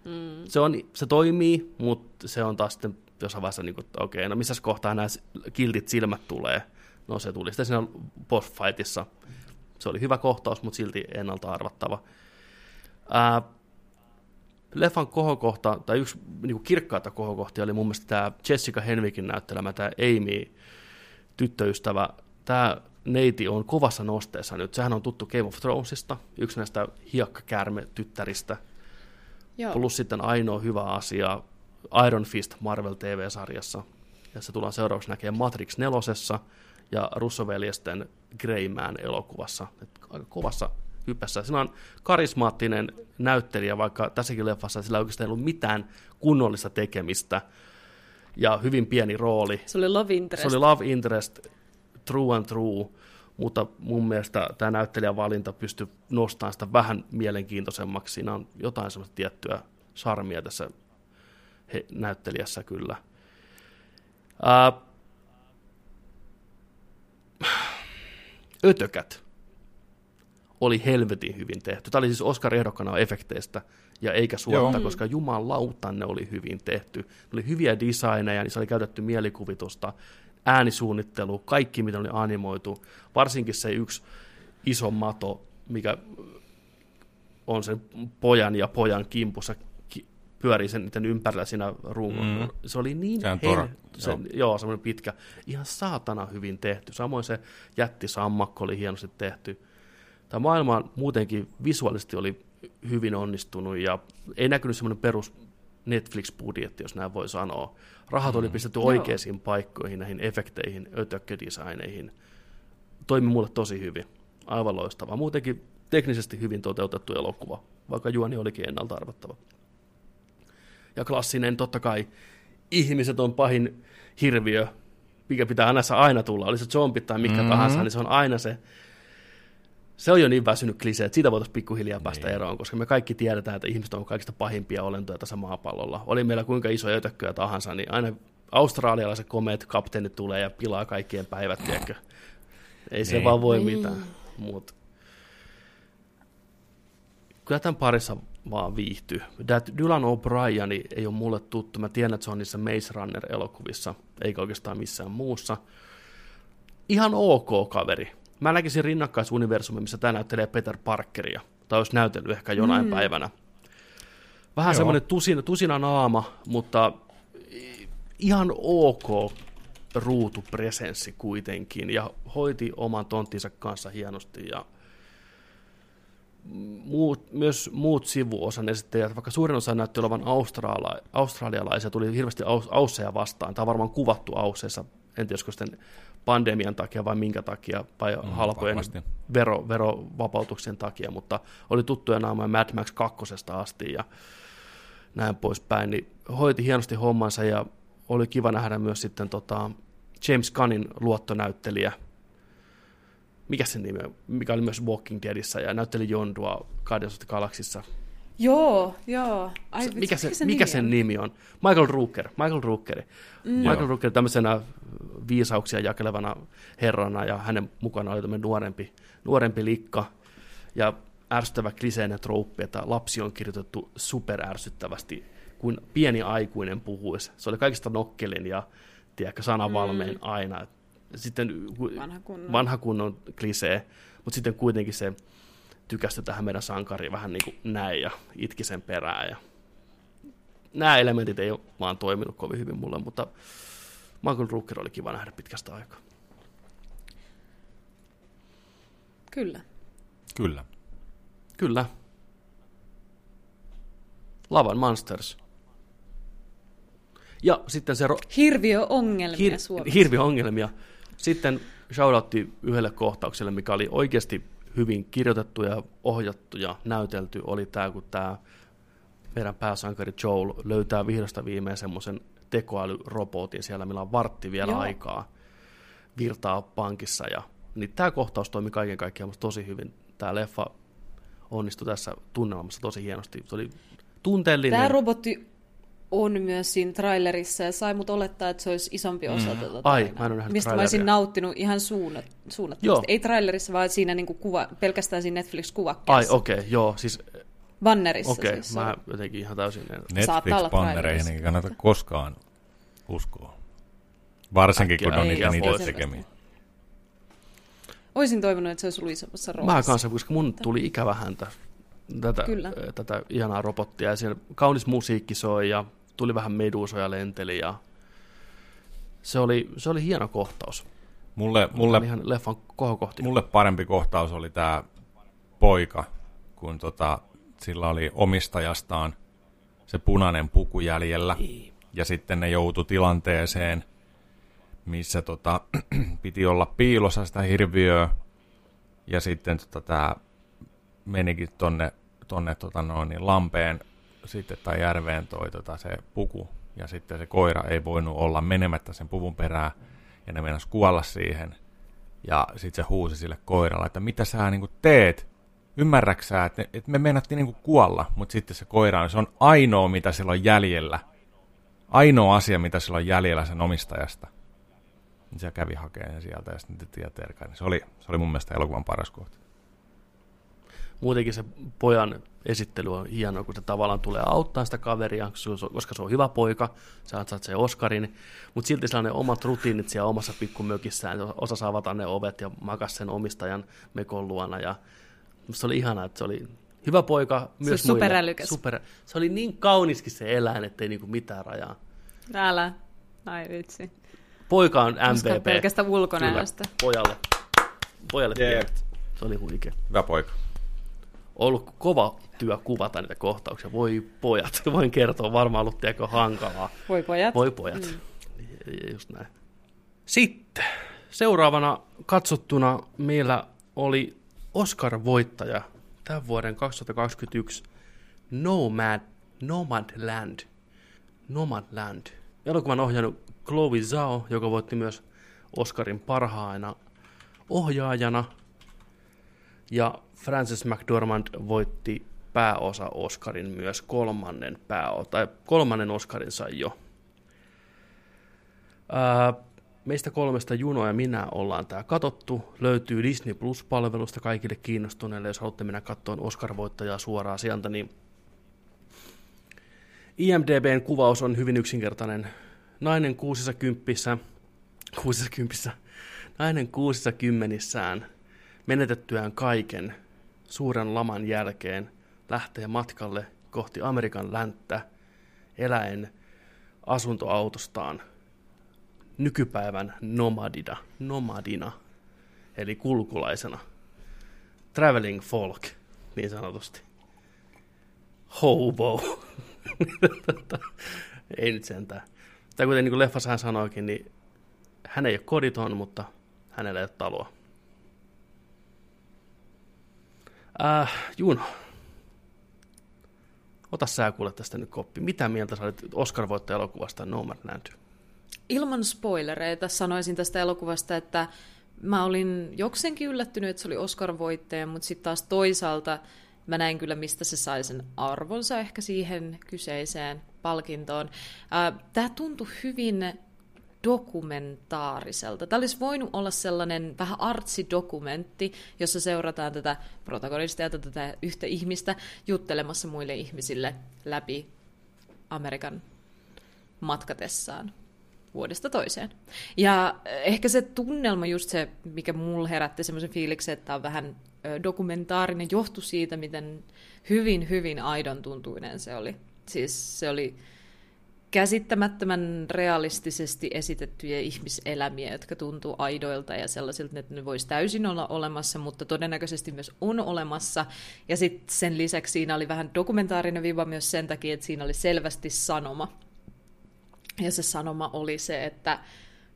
Mm. Se, on, se toimii, mutta se on taas sitten jossain vaiheessa, niin että okei, okay, no missä kohtaa nämä kiltit silmät tulee. No se tuli sitten siinä boss fightissa. Se oli hyvä kohtaus, mutta silti ennalta arvattava. Ää, leffan kohokohta, tai yksi niin kirkkaita kohokohtia oli mun mielestä tämä Jessica Henwikin näyttelemä, tämä Amy, tyttöystävä. Tämä neiti on kovassa nosteessa nyt. Sehän on tuttu Game of Thronesista, yksi näistä hiekkakäärme-tyttäristä. Joo. Plus sitten ainoa hyvä asia, Iron Fist Marvel TV-sarjassa. Ja se tullaan seuraavaksi näkemään Matrix 4 ja Russoveljesten Man elokuvassa. Et aika kovassa hypässä. Siinä on karismaattinen näyttelijä, vaikka tässäkin leffassa sillä ei oikeastaan ollut mitään kunnollista tekemistä. Ja hyvin pieni rooli. Se oli love interest. Se oli love interest, true and true. Mutta mun mielestä tämä näyttelijän valinta pystyy nostamaan sitä vähän mielenkiintoisemmaksi. Siinä on jotain semmoista tiettyä charmia tässä he, näyttelijässä kyllä. Ää, ötökät oli helvetin hyvin tehty. Tämä oli siis Oscar-ehdokkana efekteistä ja eikä suotta, koska jumalauta ne oli hyvin tehty. Ne oli hyviä designeja, se oli käytetty mielikuvitusta, äänisuunnittelu, kaikki mitä oli animoitu, varsinkin se yksi iso mato, mikä on sen pojan ja pojan kimpussa pyörii sen niiden ympärillä siinä ruumun. Mm. Se oli niin se hel... se, joo. joo, semmoinen pitkä, ihan saatana hyvin tehty. Samoin se jättisammakko oli hienosti tehty. Tämä maailma muutenkin visuaalisesti oli hyvin onnistunut ja ei näkynyt semmoinen perus Netflix-budjetti, jos näin voi sanoa. Rahat mm. oli pistetty oikeisiin Joo. paikkoihin, näihin efekteihin, ötökködesigneihin. Toimi mulle tosi hyvin. Aivan loistava. Muutenkin teknisesti hyvin toteutettu elokuva, vaikka juoni olikin ennalta arvattava. Ja klassinen, totta kai, ihmiset on pahin hirviö, mikä pitää aina, aina tulla. Oli se zombit tai mikä mm-hmm. tahansa, niin se on aina se se on jo niin väsynyt klisee, että siitä voitaisiin pikkuhiljaa päästä niin. eroon, koska me kaikki tiedetään, että ihmiset on kaikista pahimpia olentoja tässä maapallolla. Oli meillä kuinka iso ötökköä tahansa, niin aina australialaiset komeet kapteenit tulee ja pilaa kaikkien päivät, tiedätkö? Ei se niin. vaan voi niin. mitään. Mut. Kyllä tämän parissa vaan viihtyy. Dylan O'Brien ei ole mulle tuttu. Mä tiedän, että se on niissä Maze Runner-elokuvissa, eikä oikeastaan missään muussa. Ihan ok kaveri. Mä näkisin rinnakkaisuniversumi, missä tämä näyttelee Peter Parkeria, tai olisi näytellyt ehkä jonain mm. päivänä. Vähän Joo. semmoinen tusina, tusina naama, mutta ihan ok ruutupresenssi kuitenkin, ja hoiti oman tonttinsa kanssa hienosti, ja muut, myös muut sivuosan esittäjät, vaikka suurin osa näytti olevan australia, australialaisia, tuli hirveästi aus, ausseja vastaan. Tämä on varmaan kuvattu ausseissa, en tiedä, sitten pandemian takia vai minkä takia, vai mm, halpojen vero, verovapautuksen takia, mutta oli tuttuja naamoja Mad Max 2 asti ja näin poispäin, niin hoiti hienosti hommansa ja oli kiva nähdä myös sitten tota James Gunnin luottonäyttelijä, mikä sen nimi on, mikä oli myös Walking Deadissä ja näytteli Jondua Guardians of the Galaxissa. Joo, joo. Ai, mikä, se, mikä, sen, mikä nimi sen nimi on? Michael Rooker, Michael Rooker. Mm. Michael Rooker tämmöisenä viisauksia jakelevana herrana ja hänen mukana oli tämmöinen nuorempi, nuorempi likka ja ärsyttävä kliseinen trouppi, että lapsi on kirjoitettu superärsyttävästi, kun pieni aikuinen puhuisi. Se oli kaikista nokkelin ja tiedätkö, sanavalmeen mm. aina. Sitten vanha kunnon, vanha kunnon klisee, mutta sitten kuitenkin se tykästyi tähän meidän sankariin vähän niin kuin näin ja itki sen perään. Ja nämä elementit ei ole vaan toiminut kovin hyvin mulle, mutta Michael Rooker oli kiva nähdä pitkästä aikaa. Kyllä. Kyllä. Kyllä. Lavan Monsters. Ja sitten se... Ro- Hirviöongelmia Hir- Suomessa. Hirviöongelmia. Sitten shoutoutti yhdelle kohtaukselle, mikä oli oikeasti hyvin kirjoitettu ja ohjattu ja näytelty, oli tämä, kun tämä meidän pääsankari Joel löytää vihdosta viimein semmoisen tekoälyrobotin siellä, millä on vartti vielä Joo. aikaa virtaa pankissa. Ja, niin tämä kohtaus toimi kaiken kaikkiaan tosi hyvin. Tämä leffa onnistui tässä tunnelmassa tosi hienosti. Se oli tunteellinen. Tämä robotti on myös siinä trailerissa ja sai mut olettaa, että se olisi isompi osa mm. tätä Ai, mä en ole Mistä mä olisin nauttinut ihan suunnat, suunnattomasti. Ei trailerissa, vaan siinä niinku kuva, pelkästään siinä Netflix-kuvakkeessa. Ai, okei, okay, joo. Siis Bannerissa Okei, okay, siis mä jotenkin ihan täysin... Netflix-bannereihin ei kannata koskaan uskoa. Varsinkin, Äkkiä, kun on niitä, niitä tekemiä. Olisin toivonut, että se olisi ollut isommassa roolissa. Mä kanssa, koska mun tuli ikävä häntä tätä, Kyllä. tätä ihanaa robottia. Ja siellä kaunis musiikki soi ja tuli vähän medusoja lenteli ja se oli, se oli hieno kohtaus. Mulle, mulle, ihan leffan kohokohti. Mulle parempi kohtaus oli tämä poika, kun tota, sillä oli omistajastaan se punainen puku jäljellä. Niin. Ja sitten ne joutu tilanteeseen, missä tota, piti olla piilossa sitä hirviöä. Ja sitten tota, tämä menikin tonne, tonne tota noin, niin lampeen sitten tai järveen toi tota, se puku. Ja sitten se koira ei voinut olla menemättä sen puvun perään. Ja ne meinas kuolla siihen. Ja sitten se huusi sille koiralle, että mitä sä niin teet? ymmärräksää, että, että me meinattiin niin kuolla, mutta sitten se koira, se on ainoa, mitä sillä on jäljellä. Ainoa asia, mitä sillä on jäljellä sen omistajasta. Niin se kävi hakemaan sieltä ja sitten tietää Se oli, se oli mun mielestä elokuvan paras kohta. Muutenkin se pojan esittely on hieno, kun se tavallaan tulee auttaa sitä kaveria, koska se on hyvä poika, se ansaitsee Oscarin, mutta silti sellainen omat rutiinit siellä omassa pikkumökissään, osa saa avata ne ovet ja makas sen omistajan mekon luona, ja se oli ihanaa, että se oli hyvä poika myös se superälykäs. Super, se oli niin kauniskin se eläin, ettei niinku mitään rajaa. Älä, ai vitsi. Poika on MVP. pelkästä ulkonäöstä. pojalle. Pojalle yeah. Se oli huikea. Hyvä poika. Ollut kova työ kuvata niitä kohtauksia. Voi pojat, voin kertoa, varmaan ollut tiedäkö hankalaa. Voi pojat. Voi pojat, mm. just näin. Sitten seuraavana katsottuna meillä oli Oscar-voittaja tämän vuoden 2021 Nomad, Nomadland. Nomadland. Elokuvan ohjannut Chloe Zhao, joka voitti myös Oscarin parhaana ohjaajana. Ja Frances McDormand voitti pääosa Oscarin myös kolmannen pääo, tai kolmannen Oscarin sai jo. Ää, meistä kolmesta Juno ja minä ollaan tämä katottu. Löytyy Disney Plus-palvelusta kaikille kiinnostuneille, jos haluatte mennä katsomaan Oscar-voittajaa suoraan sieltä, niin IMDBn kuvaus on hyvin yksinkertainen. Nainen kuusissa kymppissä, kuusissa kymppissä, nainen kuusissa kymmenissään, menetettyään kaiken suuren laman jälkeen, lähtee matkalle kohti Amerikan länttä, eläen asuntoautostaan nykypäivän nomadina, nomadina, eli kulkulaisena. Traveling folk, niin sanotusti. Hobo. ei nyt sentään. Tai kuten niin kuin leffassa hän sanoikin, niin hän ei ole koditon, mutta hänellä ei ole taloa. Äh, Juno, ota sä kuule tästä nyt koppi. Mitä mieltä sä olit Oscar-voittaja-elokuvasta Nomadland? Ilman spoilereita sanoisin tästä elokuvasta, että mä olin jokseenkin yllättynyt, että se oli Oscar-voittaja, mutta sitten taas toisaalta mä näin kyllä, mistä se sai sen arvonsa ehkä siihen kyseiseen palkintoon. Tämä tuntui hyvin dokumentaariselta. Tämä olisi voinut olla sellainen vähän artsidokumentti, jossa seurataan tätä protagonistia, tätä yhtä ihmistä juttelemassa muille ihmisille läpi Amerikan matkatessaan vuodesta toiseen. Ja ehkä se tunnelma, just se, mikä mulla herätti semmoisen fiiliksen, että on vähän dokumentaarinen, johtui siitä, miten hyvin, hyvin aidon tuntuinen se oli. Siis se oli käsittämättömän realistisesti esitettyjä ihmiselämiä, jotka tuntuu aidoilta ja sellaisilta, että ne voisi täysin olla olemassa, mutta todennäköisesti myös on olemassa. Ja sitten sen lisäksi siinä oli vähän dokumentaarinen viiva myös sen takia, että siinä oli selvästi sanoma. Ja se sanoma oli se, että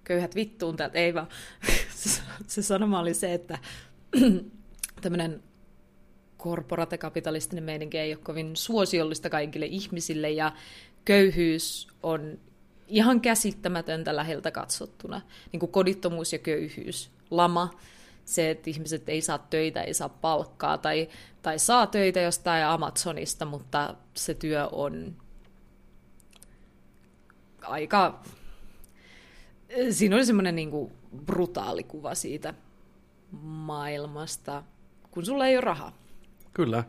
köyhät vittuun täältä, ei vaan. se sanoma oli se, että tämmöinen korporatekapitalistinen meininki ei ole kovin suosiollista kaikille ihmisille ja köyhyys on ihan käsittämätöntä läheltä katsottuna. Niin kuin kodittomuus ja köyhyys, lama, se, että ihmiset ei saa töitä, ei saa palkkaa tai, tai saa töitä jostain Amazonista, mutta se työ on aika... Siinä oli semmoinen niin kuin brutaali kuva siitä maailmasta, kun sulla ei ole rahaa. Kyllä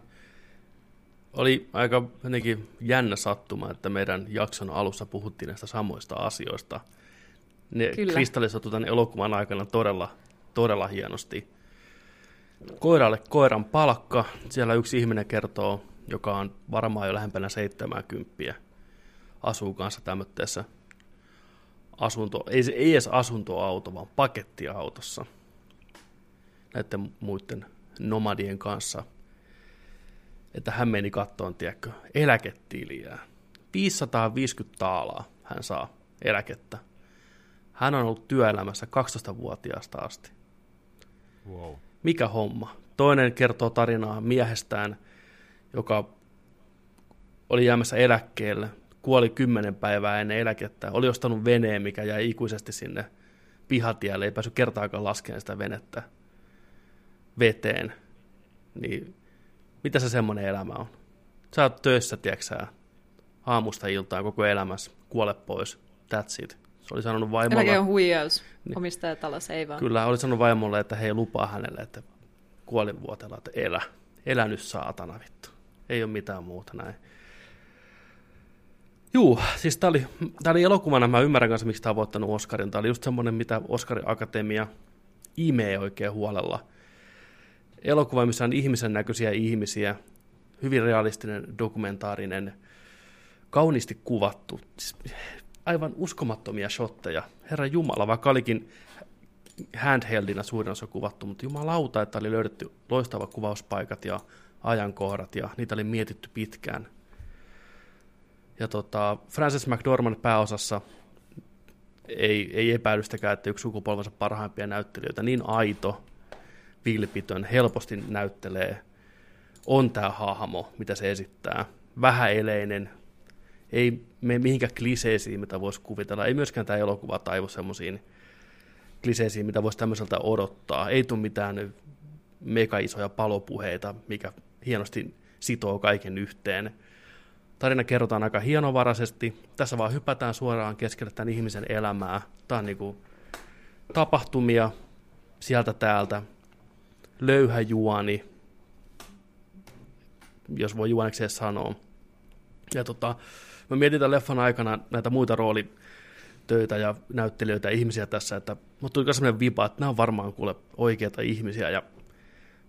oli aika jotenkin jännä sattuma, että meidän jakson alussa puhuttiin näistä samoista asioista. Ne kristallisoitu tämän elokuvan aikana todella, todella hienosti. Koiralle koiran palkka. Siellä yksi ihminen kertoo, joka on varmaan jo lähempänä 70, asuu kanssa tämmöisessä asunto, ei, ei edes asuntoauto, vaan pakettiautossa näiden muiden nomadien kanssa – että hän meni kattoon, tiedätkö, eläketiliä. 550 taalaa hän saa eläkettä. Hän on ollut työelämässä 12-vuotiaasta asti. Wow. Mikä homma? Toinen kertoo tarinaa miehestään, joka oli jäämässä eläkkeelle, kuoli kymmenen päivää ennen eläkettä, oli ostanut veneen, mikä jäi ikuisesti sinne pihatielle, ei päässyt kertaakaan laskemaan sitä venettä veteen. Niin mitä se semmoinen elämä on? Sä oot töissä, tiedätkö aamusta iltaan koko elämässä, kuole pois, that's it. Se oli sanonut vaimolle... Eläke on huijaus, niin, omistajatalossa ei vaan. Kyllä, oli sanonut vaimolle, että hei lupaa hänelle, että kuolinvuotella, että elä, Elänyt saatana vittu. Ei ole mitään muuta näin. Juu, siis tämä oli, tää oli elokuvana, mä ymmärrän kanssa, miksi tämä on voittanut Oscarin. Tämä oli just semmoinen, mitä Oscarin Akatemia imee oikein huolella. Elokuva, missä on ihmisen näköisiä ihmisiä, hyvin realistinen, dokumentaarinen, kauniisti kuvattu, aivan uskomattomia shotteja. Herra Jumala, vaikka olikin handheldina suurin osa kuvattu, mutta jumalauta, että oli löydetty loistavat kuvauspaikat ja ajankohdat ja niitä oli mietitty pitkään. Ja tota, Frances McDormand pääosassa ei, ei epäilystäkään, että yksi sukupolvensa parhaimpia näyttelijöitä, niin aito, vilpitön, helposti näyttelee, on tämä hahmo, mitä se esittää. Vähäeleinen, ei mene mihinkään kliseisiin, mitä voisi kuvitella. Ei myöskään tämä elokuva taivu semmoisiin kliseisiin, mitä voisi tämmöiseltä odottaa. Ei tule mitään mega isoja palopuheita, mikä hienosti sitoo kaiken yhteen. Tarina kerrotaan aika hienovaraisesti. Tässä vaan hypätään suoraan keskelle tämän ihmisen elämää. Tämä on niin tapahtumia sieltä täältä. Löyhä juoni, jos voi juonekseen sanoa. Ja tota, mä mietin tämän leffan aikana näitä muita roolitöitä ja näyttelijöitä ja ihmisiä tässä, että mutta tuli sellainen vipa, että nämä on varmaan kuule oikeita ihmisiä. Ja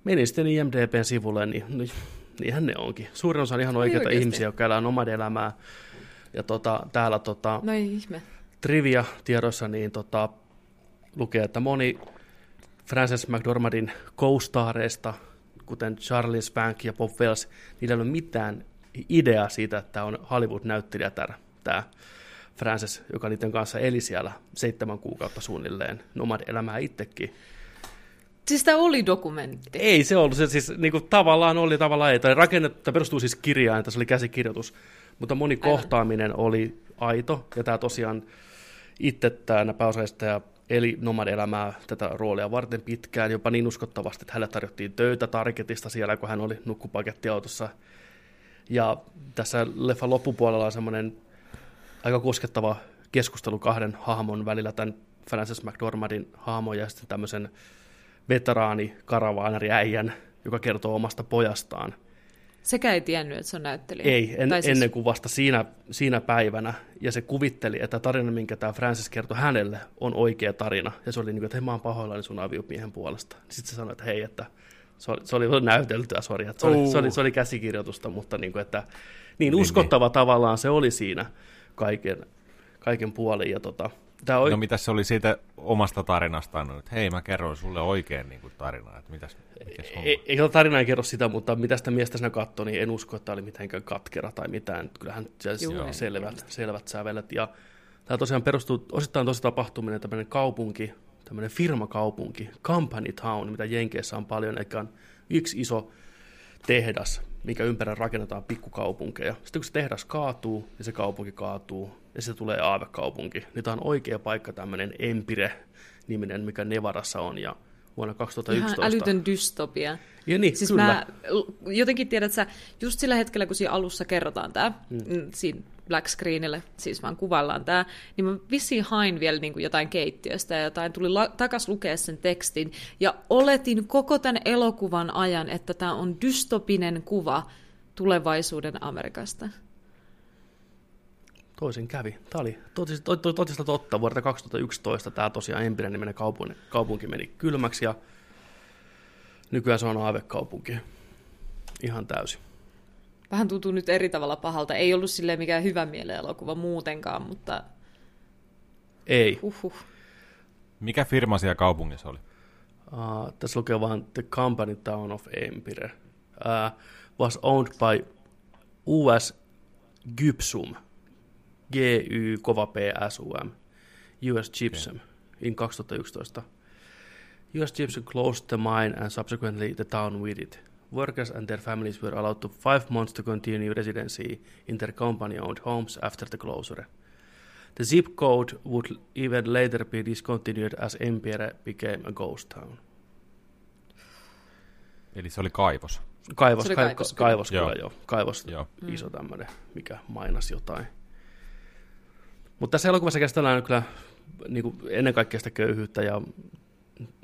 menin sitten IMDBn sivulle, niin, niin niinhän ne onkin. Suurin osa on ihan oikeita Oikeasti. ihmisiä, jotka elää omaa elämää. Ja tota, täällä tota, no ihme. trivia-tiedossa niin tota, lukee, että moni Frances McDormandin co-stareista, kuten Charlie Spank ja Bob Wells, niillä ei ole mitään ideaa siitä, että tämä on Hollywood-näyttelijä tämä Frances, joka niiden kanssa eli siellä seitsemän kuukautta suunnilleen nomad-elämää itsekin. Siis tämä oli dokumentti? Ei se ollut, se siis niin kuin, tavallaan oli, tavallaan ei. Tai rakennetta perustuu siis kirjaan, tässä oli käsikirjoitus, mutta moni Aivan. kohtaaminen oli aito, ja tämä tosiaan itse tämä pääosaista eli nomad-elämää tätä roolia varten pitkään, jopa niin uskottavasti, että hänelle tarjottiin töitä Targetista siellä, kun hän oli nukkupakettiautossa. Ja tässä leffan loppupuolella on semmoinen aika koskettava keskustelu kahden hahmon välillä, tämän Frances McDormandin hahmon ja sitten tämmöisen veteraani karavaanari äijän, joka kertoo omasta pojastaan. Sekä ei tiennyt, että se on näyttelijä. Ei, en, siis... ennen kuin vasta siinä, siinä päivänä. Ja se kuvitteli, että tarina, minkä tämä Francis kertoi hänelle, on oikea tarina. Ja se oli niin kuin, että hei, mä oon pahoillani sun aviomiehen puolesta. Sitten se sanoi, että hei, että se oli, se oli näyteltyä, sori, että se, oli, se, oli, se oli käsikirjoitusta, mutta niin kuin, että niin, niin uskottava niin. tavallaan se oli siinä kaiken, kaiken puolin. Ja tota, Tää on... No mitä se oli siitä omasta tarinastaan, että hei mä kerron sulle oikein niin kuin tarinaa, että mitäs, mikäs ei, ei tarina ei kerro sitä, mutta mitä sitä miestä sinä katsoi, niin en usko, että oli mitenkään katkera tai mitään. Kyllähän se oli selvät, selvät sävelet. Ja tämä tosiaan perustuu osittain tosi tapahtuminen, tämmöinen kaupunki, tämmöinen firmakaupunki, company town, mitä Jenkeissä on paljon, eikä on yksi iso tehdas, mikä ympärillä rakennetaan pikkukaupunkeja. Sitten kun se tehdas kaatuu, niin se kaupunki kaatuu, ja se tulee aavekaupunki. Niin tämä on oikea paikka tämmöinen Empire-niminen, mikä Nevarassa on, ja vuonna 2011. Ihan älytön dystopia. Ja niin, siis kyllä. Mä jotenkin tiedät sä, just sillä hetkellä, kun siinä alussa kerrotaan tämä, hmm. Mm, siinä black screenille, siis vaan kuvallaan tämä, niin mä vissiin hain vielä niin kuin jotain keittiöstä ja jotain, tuli la- takas lukea sen tekstin, ja oletin koko tämän elokuvan ajan, että tämä on dystopinen kuva tulevaisuuden Amerikasta. Toisin kävi. Tämä oli totista, totista totta. Vuodelta 2011 tämä tosiaan Empire niminen kaupunki, kaupunki meni kylmäksi ja nykyään se on aavekaupunki. Ihan täysin. Vähän tuntuu nyt eri tavalla pahalta. Ei ollut silleen mikään hyvä mielen elokuva muutenkaan, mutta... Ei. Uhuh. Mikä firma siellä kaupungissa oli? Uh, tässä lukee vain The Company Town of Empire. Uh, was owned by US Gypsum. GY, kova P, SUM, US Gypsum okay. in 2011. US Gypsum closed the mine and subsequently the town with it. Workers and their families were allowed to five months to continue residency in their company-owned homes after the closure. The zip code would even later be discontinued as Empire became a ghost town. Eli se oli kaivos. Kaivos, se kaivos, kaivos kyllä, joo. joo. Kaivos, joo. iso tämmöinen, mikä mainas jotain. Mutta tässä elokuvassa käsitellään kyllä niin kuin ennen kaikkea sitä köyhyyttä ja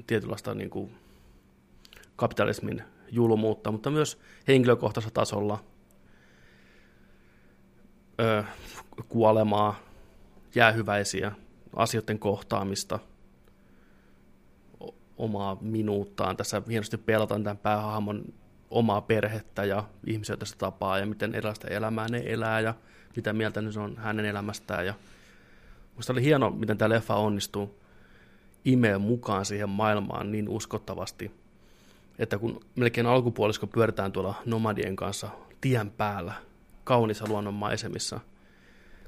tietynlaista niin kuin kapitalismin julmuutta, mutta myös henkilökohtaisella tasolla ö, kuolemaa, jäähyväisiä, asioiden kohtaamista, omaa minuuttaan. Tässä hienosti pelataan tämän päähahmon omaa perhettä ja ihmisiä, se tapaa ja miten erilaista elämää ne elää ja mitä mieltä ne on hänen elämästään. Ja Minusta oli hieno, miten tämä leffa onnistuu imee mukaan siihen maailmaan niin uskottavasti, että kun melkein alkupuolisko pyöritään tuolla nomadien kanssa tien päällä, kaunissa luonnon maisemissa,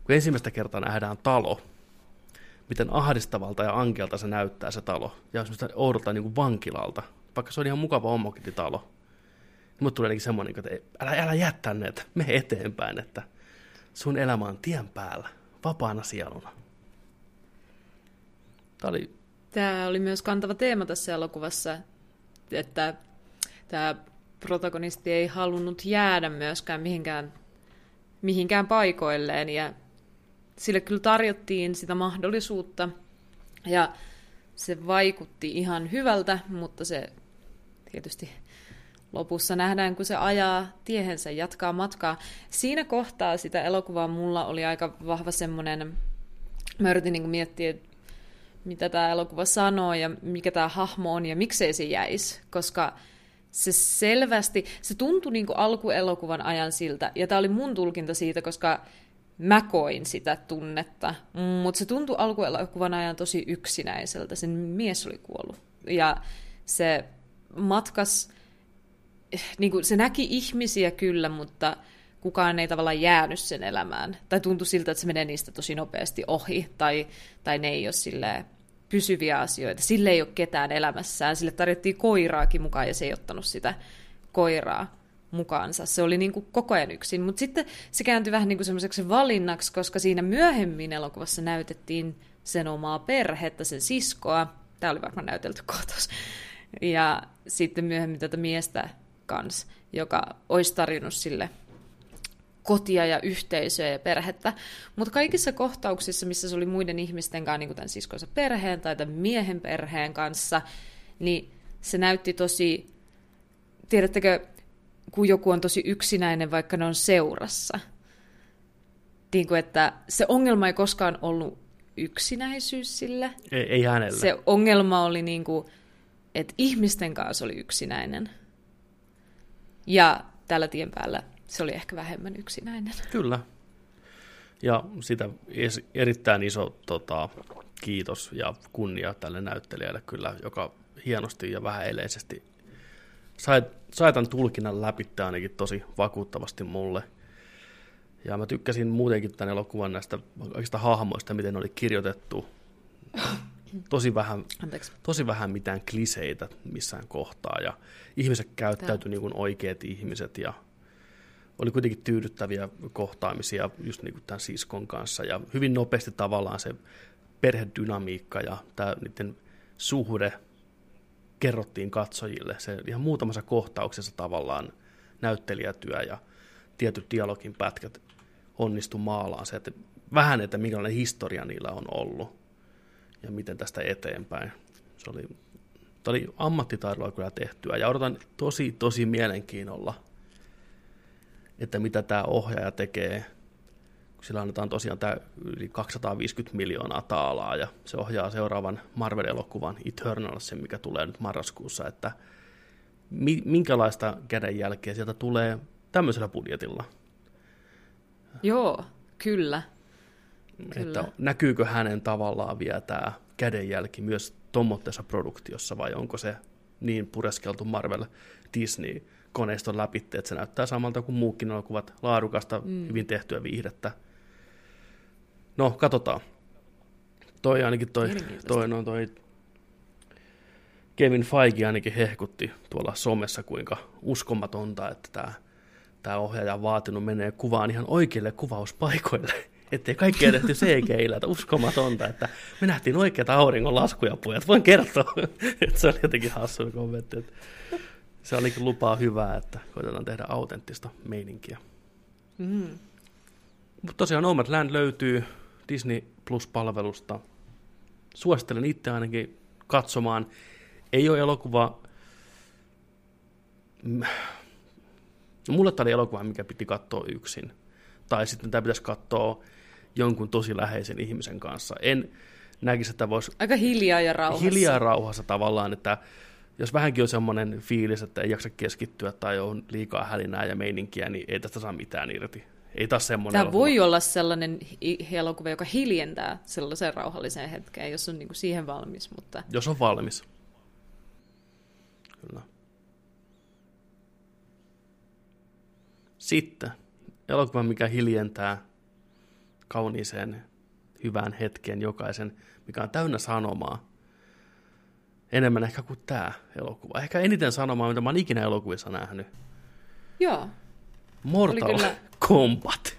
kun ensimmäistä kertaa nähdään talo, miten ahdistavalta ja ankelta se näyttää se talo, ja semmoista oudolta niin kuin vankilalta, vaikka se on ihan mukava omakotitalo. Mutta tulee semmoinen, että älä, älä jää tänne, että eteenpäin, että sun elämä on tien päällä, vapaana sieluna. Tämä oli... Tämä oli myös kantava teema tässä elokuvassa, että tämä protagonisti ei halunnut jäädä myöskään mihinkään, mihinkään paikoilleen ja sille kyllä tarjottiin sitä mahdollisuutta ja se vaikutti ihan hyvältä, mutta se tietysti lopussa nähdään, kun se ajaa tiehensä, jatkaa matkaa. Siinä kohtaa sitä elokuvaa mulla oli aika vahva semmoinen, mä yritin niin miettiä, että mitä tämä elokuva sanoo ja mikä tämä hahmo on ja miksei se jäisi, koska se selvästi, se tuntui niin alkuelokuvan ajan siltä, ja tämä oli mun tulkinta siitä, koska mä koin sitä tunnetta, mutta se tuntui alkuelokuvan ajan tosi yksinäiseltä, sen mies oli kuollut, ja se matkas, niin kuin, se näki ihmisiä kyllä, mutta kukaan ei tavallaan jäänyt sen elämään. Tai tuntui siltä, että se menee niistä tosi nopeasti ohi, tai, tai ne ei ole pysyviä asioita. Sille ei ole ketään elämässään. Sille tarjottiin koiraakin mukaan, ja se ei ottanut sitä koiraa mukaansa. Se oli niin kuin koko ajan yksin. Mutta sitten se kääntyi vähän niin kuin semmoiseksi valinnaksi, koska siinä myöhemmin elokuvassa näytettiin sen omaa perhettä, sen siskoa. Tämä oli varmaan näytelty kohtaus. Ja sitten myöhemmin tätä miestä kanssa, joka olisi tarjonnut sille kotia ja yhteisöä ja perhettä. Mutta kaikissa kohtauksissa, missä se oli muiden ihmisten kanssa, niin kuin tämän siskonsa perheen tai tämän miehen perheen kanssa, niin se näytti tosi, tiedättekö, kun joku on tosi yksinäinen, vaikka ne on seurassa. Niin kuin, että se ongelma ei koskaan ollut yksinäisyys sille. Ei, ei hänellä. Se ongelma oli niin kuin, että ihmisten kanssa oli yksinäinen. Ja tällä tien päällä se oli ehkä vähemmän yksinäinen. Kyllä. Ja sitä erittäin iso tota, kiitos ja kunnia tälle näyttelijälle kyllä, joka hienosti ja vähän eleisesti sai, sai tämän tulkinnan läpi ainakin tosi vakuuttavasti mulle. Ja mä tykkäsin muutenkin tämän elokuvan näistä kaikista hahmoista, miten ne oli kirjoitettu. Tosi vähän, tosi vähän mitään kliseitä missään kohtaa. Ja ihmiset käyttäytyi niin kuin oikeat ihmiset ja oli kuitenkin tyydyttäviä kohtaamisia just niin kuin tämän siskon kanssa ja hyvin nopeasti tavallaan se perhedynamiikka ja tämä niiden suhde kerrottiin katsojille. Se ihan muutamassa kohtauksessa tavallaan näyttelijätyö ja tietyt dialogin pätkät onnistu maalaan se, että vähän, että minkälainen historia niillä on ollut ja miten tästä eteenpäin. Se oli, oli ammattitaidolla kyllä tehtyä ja odotan tosi, tosi mielenkiinnolla – että mitä tämä ohjaaja tekee, kun sillä annetaan tosiaan tämä yli 250 miljoonaa taalaa, ja se ohjaa seuraavan Marvel-elokuvan Eternalsin, mikä tulee nyt marraskuussa, että minkälaista kädenjälkeä sieltä tulee tämmöisellä budjetilla. Joo, kyllä. Että kyllä. näkyykö hänen tavallaan vielä tämä kädenjälki myös tuommoisessa produktiossa, vai onko se niin pureskeltu Marvel Disney koneiston läpi, että se näyttää samalta kuin muukin elokuvat, laadukasta, mm. hyvin tehtyä viihdettä. No, katsotaan. Toi ainakin toi, toi, no, toi Kevin Feige ainakin hehkutti tuolla somessa, kuinka uskomatonta, että tämä tämä ohjaaja on vaatinut menee kuvaan ihan oikeille kuvauspaikoille. Ettei kaikkea tehty CGillä, että uskomatonta, että me nähtiin oikeita auringon laskuja pojat. Voin kertoa, että se oli jotenkin hassu kommentti. Että se olikin lupaa hyvää, että koitetaan tehdä autenttista meininkiä. Mm. Mutta tosiaan Nomadland löytyy Disney Plus-palvelusta. Suosittelen itse ainakin katsomaan. Ei ole elokuva, No, mulle tämä oli elokuva, mikä piti katsoa yksin. Tai sitten tämä pitäisi katsoa jonkun tosi läheisen ihmisen kanssa. En näkisi, että voisi... Aika hiljaa ja rauhassa. Hiljaa ja rauhassa tavallaan, että jos vähänkin on semmoinen fiilis, että ei jaksa keskittyä tai on liikaa hälinää ja meininkiä, niin ei tästä saa mitään irti. Ei taas semmoinen Tämä elokuva. voi olla sellainen elokuva, joka hiljentää sellaiseen rauhalliseen hetkeen, jos on niinku siihen valmis. Mutta... Jos on valmis. Kyllä. Sitten elokuva, mikä hiljentää kauniiseen hyvään hetkeen jokaisen, mikä on täynnä sanomaa. Enemmän ehkä kuin tämä elokuva. Ehkä eniten sanomaa, mitä mä oon ikinä elokuvissa nähnyt. Joo. Mortal kyllä... Kombat.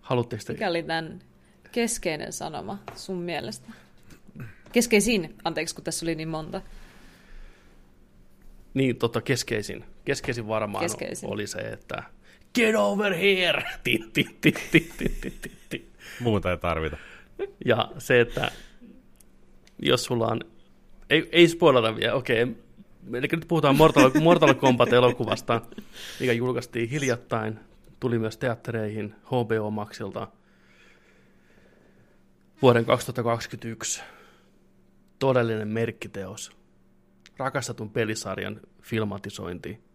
Haluatteko te... Mikä oli tämän keskeinen sanoma sun mielestä? Keskeisin, anteeksi kun tässä oli niin monta. Niin, totta, keskeisin. Keskeisin varmaan keskeisin. oli se, että get over here! Muuta ei tarvita. Ja se, että jos sulla on... Ei, ei spoilata vielä, okei. Eli nyt puhutaan Mortal, Mortal Kombat-elokuvasta, mikä julkaistiin hiljattain. Tuli myös teattereihin HBO Maxilta vuoden 2021. Todellinen merkkiteos. Rakastetun pelisarjan filmatisointi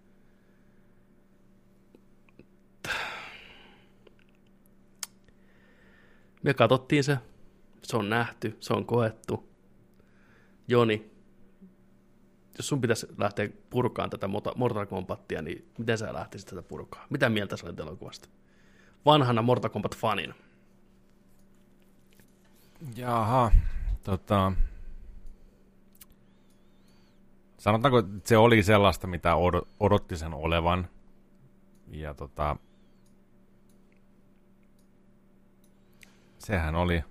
Me katsottiin se, se on nähty, se on koettu. Joni, jos sun pitäisi lähteä purkaan tätä Mortal Kombatia, niin miten sä lähtisit tätä purkaa? Mitä mieltä sä olet elokuvasta? Vanhana Mortal Kombat-fanin. Jaha, tota... Sanotaanko, että se oli sellaista, mitä odotti sen olevan. Ja tota, Sehän oli.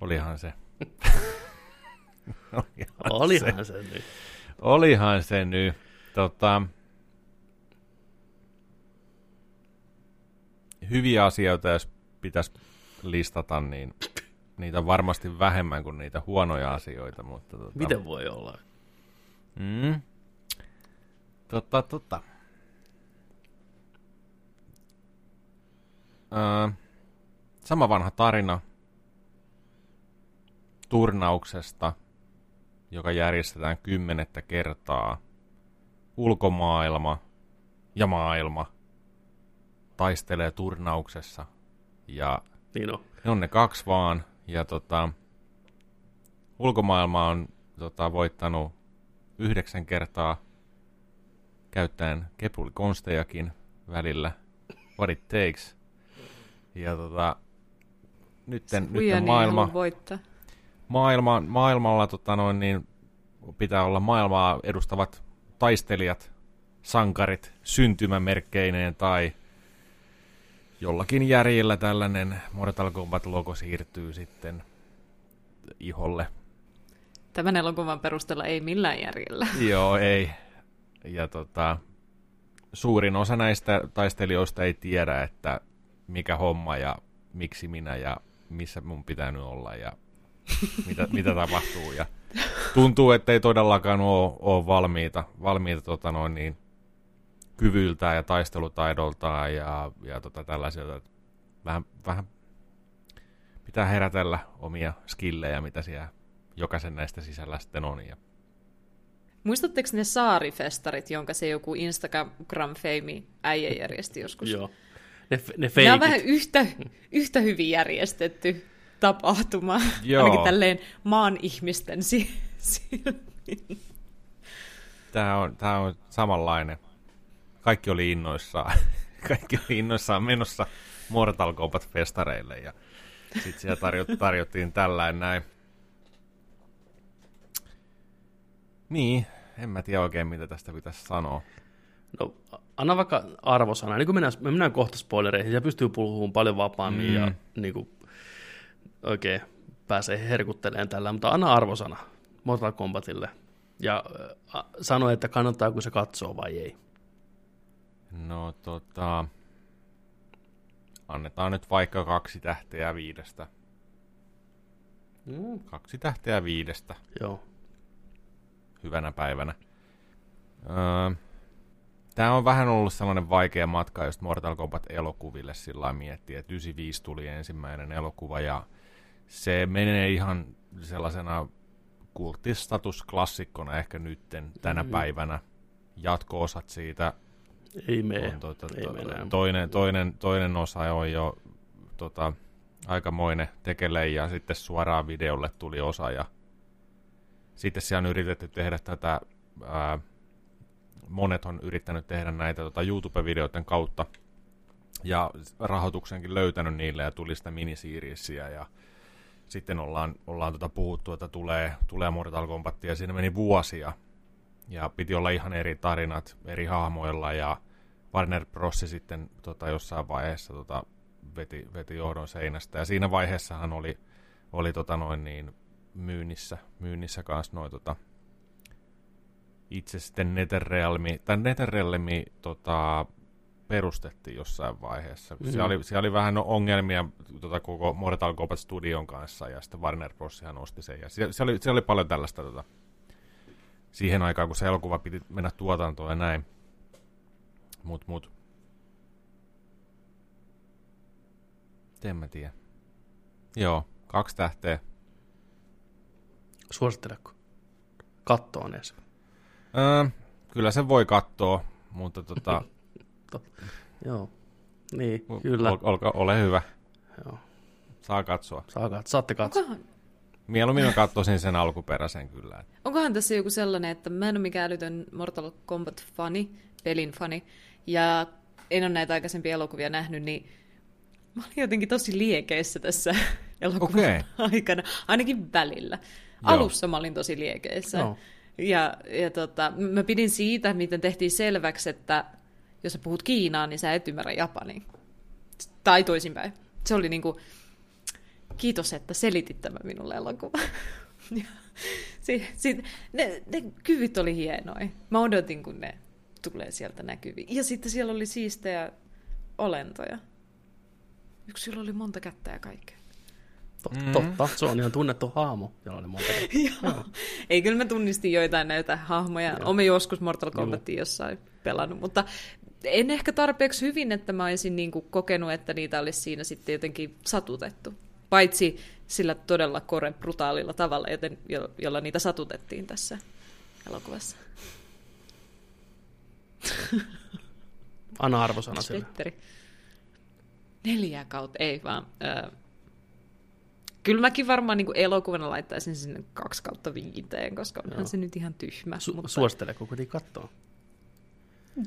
Olihan se. olihan, olihan se. se nyt. Olihan se nyt. Tota, hyviä asioita, jos pitäisi listata, niin niitä on varmasti vähemmän kuin niitä huonoja asioita. Mutta tota, Miten voi olla? Mm, totta, totta. Öö, sama vanha tarina turnauksesta, joka järjestetään kymmenettä kertaa. Ulkomaailma ja maailma taistelee turnauksessa. Ja niin on. Ne on ne kaksi vaan. Ja tota, ulkomaailma on tota, voittanut yhdeksän kertaa käyttäen kepulikonstejakin välillä. What it takes. Ja tota, nytten, nytten maailma, maailma, maailmalla tota noin, niin pitää olla maailmaa edustavat taistelijat, sankarit syntymämerkkeineen tai jollakin järjellä tällainen Mortal Kombat-logo siirtyy sitten iholle. Tämän elokuvan perusteella ei millään järjellä. Joo, ei. Ja tota, suurin osa näistä taistelijoista ei tiedä, että mikä homma ja miksi minä ja missä mun pitänyt olla ja mitä, mitä tapahtuu. Ja tuntuu, että ei todellakaan ole, ole valmiita, valmiita tota noin niin, kyvyltään ja taistelutaidoltaan ja, ja tota tällaisilta. Vähän, vähän pitää herätellä omia skillejä, mitä siellä jokaisen näistä sisällä sitten on. Ja... Muistatteko ne saarifestarit, jonka se joku Instagram-fame äijä järjesti joskus? Joo. Ne, ne, ne on vähän yhtä, yhtä hyvin järjestetty tapahtuma, Joo. ainakin tälleen maan ihmisten silmin. Tämä on, tämä on samanlainen. Kaikki oli innoissaan. Kaikki oli innoissaan menossa Mortal Kombat-festareille ja sitten siellä tarjot, tarjottiin tällainen näin. Niin, en mä tiedä oikein, mitä tästä pitäisi sanoa. No, anna vaikka arvosana. Niin kun mennään, me mennään kohta spoilereihin, ja pystyy puhumaan paljon vapaammin mm. ja niin kuin, oikein pääsee herkuttelemaan tällä, mutta anna arvosana Mortal Kombatille ja äh, sano, että kannattaako se katsoa vai ei. No tota, annetaan nyt vaikka kaksi tähteä viidestä. Mm. Kaksi tähteä viidestä. Joo. hyvänä päivänä. Öö, Tämä on vähän ollut sellainen vaikea matka just Mortal Kombat-elokuville sillä miettiä, että 95 tuli ensimmäinen elokuva ja se menee ihan sellaisena kulttistatusklassikkona ehkä nytten tänä mm. päivänä. Jatko-osat siitä ei mene. On, tuota, ei to, toinen, toinen, toinen osa on jo tota, aikamoinen tekele ja sitten suoraan videolle tuli osa ja sitten siellä on yritetty tehdä tätä, ää, monet on yrittänyt tehdä näitä tota, YouTube-videoiden kautta ja rahoituksenkin löytänyt niille ja tuli sitä minisiirissiä ja sitten ollaan, ollaan tota puhuttu, että tulee, tulee Mortal Kombat ja siinä meni vuosia ja piti olla ihan eri tarinat eri hahmoilla ja Warner Bros. sitten tota, jossain vaiheessa tota, veti, veti johdon seinästä ja siinä vaiheessahan oli, oli tota noin niin myynnissä, myynnissä kanssa noin tota, itse sitten Netherrealmi, tai Netherrealmi tota, perustettiin jossain vaiheessa. Mm. Siellä, oli, siellä oli vähän ongelmia tota, koko Mortal Kombat Studion kanssa, ja sitten Warner Bros. osti sen. Ja siellä, siellä, oli, siellä oli paljon tällaista tota, siihen aikaan, kun se elokuva piti mennä tuotantoon ja näin. Mut, mut. En mä tiedä. Joo, kaksi tähteä. Suositteleko? Kattoon edes. Öö, kyllä se voi katsoa, mutta tota... Joo, niin, kyllä. Ol, olka, ole hyvä. Joo. Saa katsoa. Saa katsoa. Saatte katsoa. Onkohan... Mieluummin mä katsoisin sen alkuperäisen kyllä. Onkohan tässä joku sellainen, että mä en ole mikään älytön Mortal Kombat-fani, pelin fani, ja en ole näitä aikaisempia elokuvia nähnyt, niin mä olin jotenkin tosi liekeissä tässä elokuvan okay. aikana, ainakin välillä. Joo. Alussa mä olin tosi liekeissä. No. Ja, ja tota, mä pidin siitä, miten tehtiin selväksi, että jos sä puhut Kiinaa, niin sä et ymmärrä Japania. Tai toisinpäin. Se oli niinku, kiitos, että selitit tämän minulle elokuva. si, si, ne, ne kyvyt oli hienoja. Mä odotin, kun ne tulee sieltä näkyviin. Ja sitten siellä oli siistejä olentoja. Yksilö oli monta kättä ja kaikkea. Totta, mm. totta. se on ihan tunnettu hahmo, jolla oli monta Joo. Ei, kyllä mä tunnistin joitain näitä hahmoja. Olen joskus Mortal Kombatia jossain pelannut, mutta en ehkä tarpeeksi hyvin, että mä olisin niin kuin kokenut, että niitä olisi siinä sitten jotenkin satutettu. Paitsi sillä todella kore brutaalilla tavalla, joten, jo, jolla niitä satutettiin tässä elokuvassa. Anna arvosana sille. Neljä kautta, ei vaan. Äh, Kyllä mäkin varmaan niin elokuvana laittaisin sinne kaksi kautta viiteen, koska onhan Joo. se nyt ihan tyhmä. Su- mutta... Suositteleko kuitenkin katsoa?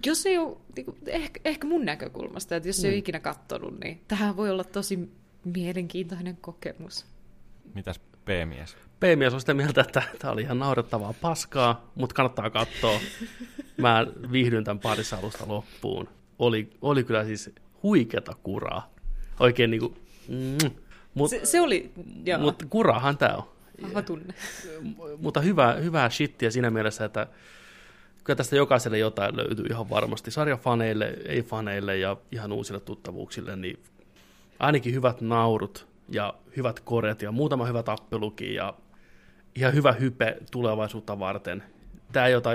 Jos ei ole, niin kuin, ehkä, ehkä mun näkökulmasta, että jos mm. ei ole ikinä katsonut, niin tähän voi olla tosi mielenkiintoinen kokemus. Mitäs P-mies? P-mies on sitä mieltä, että tämä oli ihan naurettavaa paskaa, mutta kannattaa katsoa. Mä viihdyn tämän parissa alusta loppuun. Oli, oli kyllä siis huikeata kuraa. Oikein niin kuin, mm, Mut, se, se oli, joo. Mutta kurahan tämä on. Vahva tunne. Mutta hyvää, hyvää shittiä siinä mielessä, että kyllä tästä jokaiselle jotain löytyy ihan varmasti. Sarjafaneille, ei-faneille ja ihan uusille tuttavuuksille, niin ainakin hyvät naurut ja hyvät koret ja muutama hyvä tappelukin ja ihan hyvä hype tulevaisuutta varten. Tämä ei ota,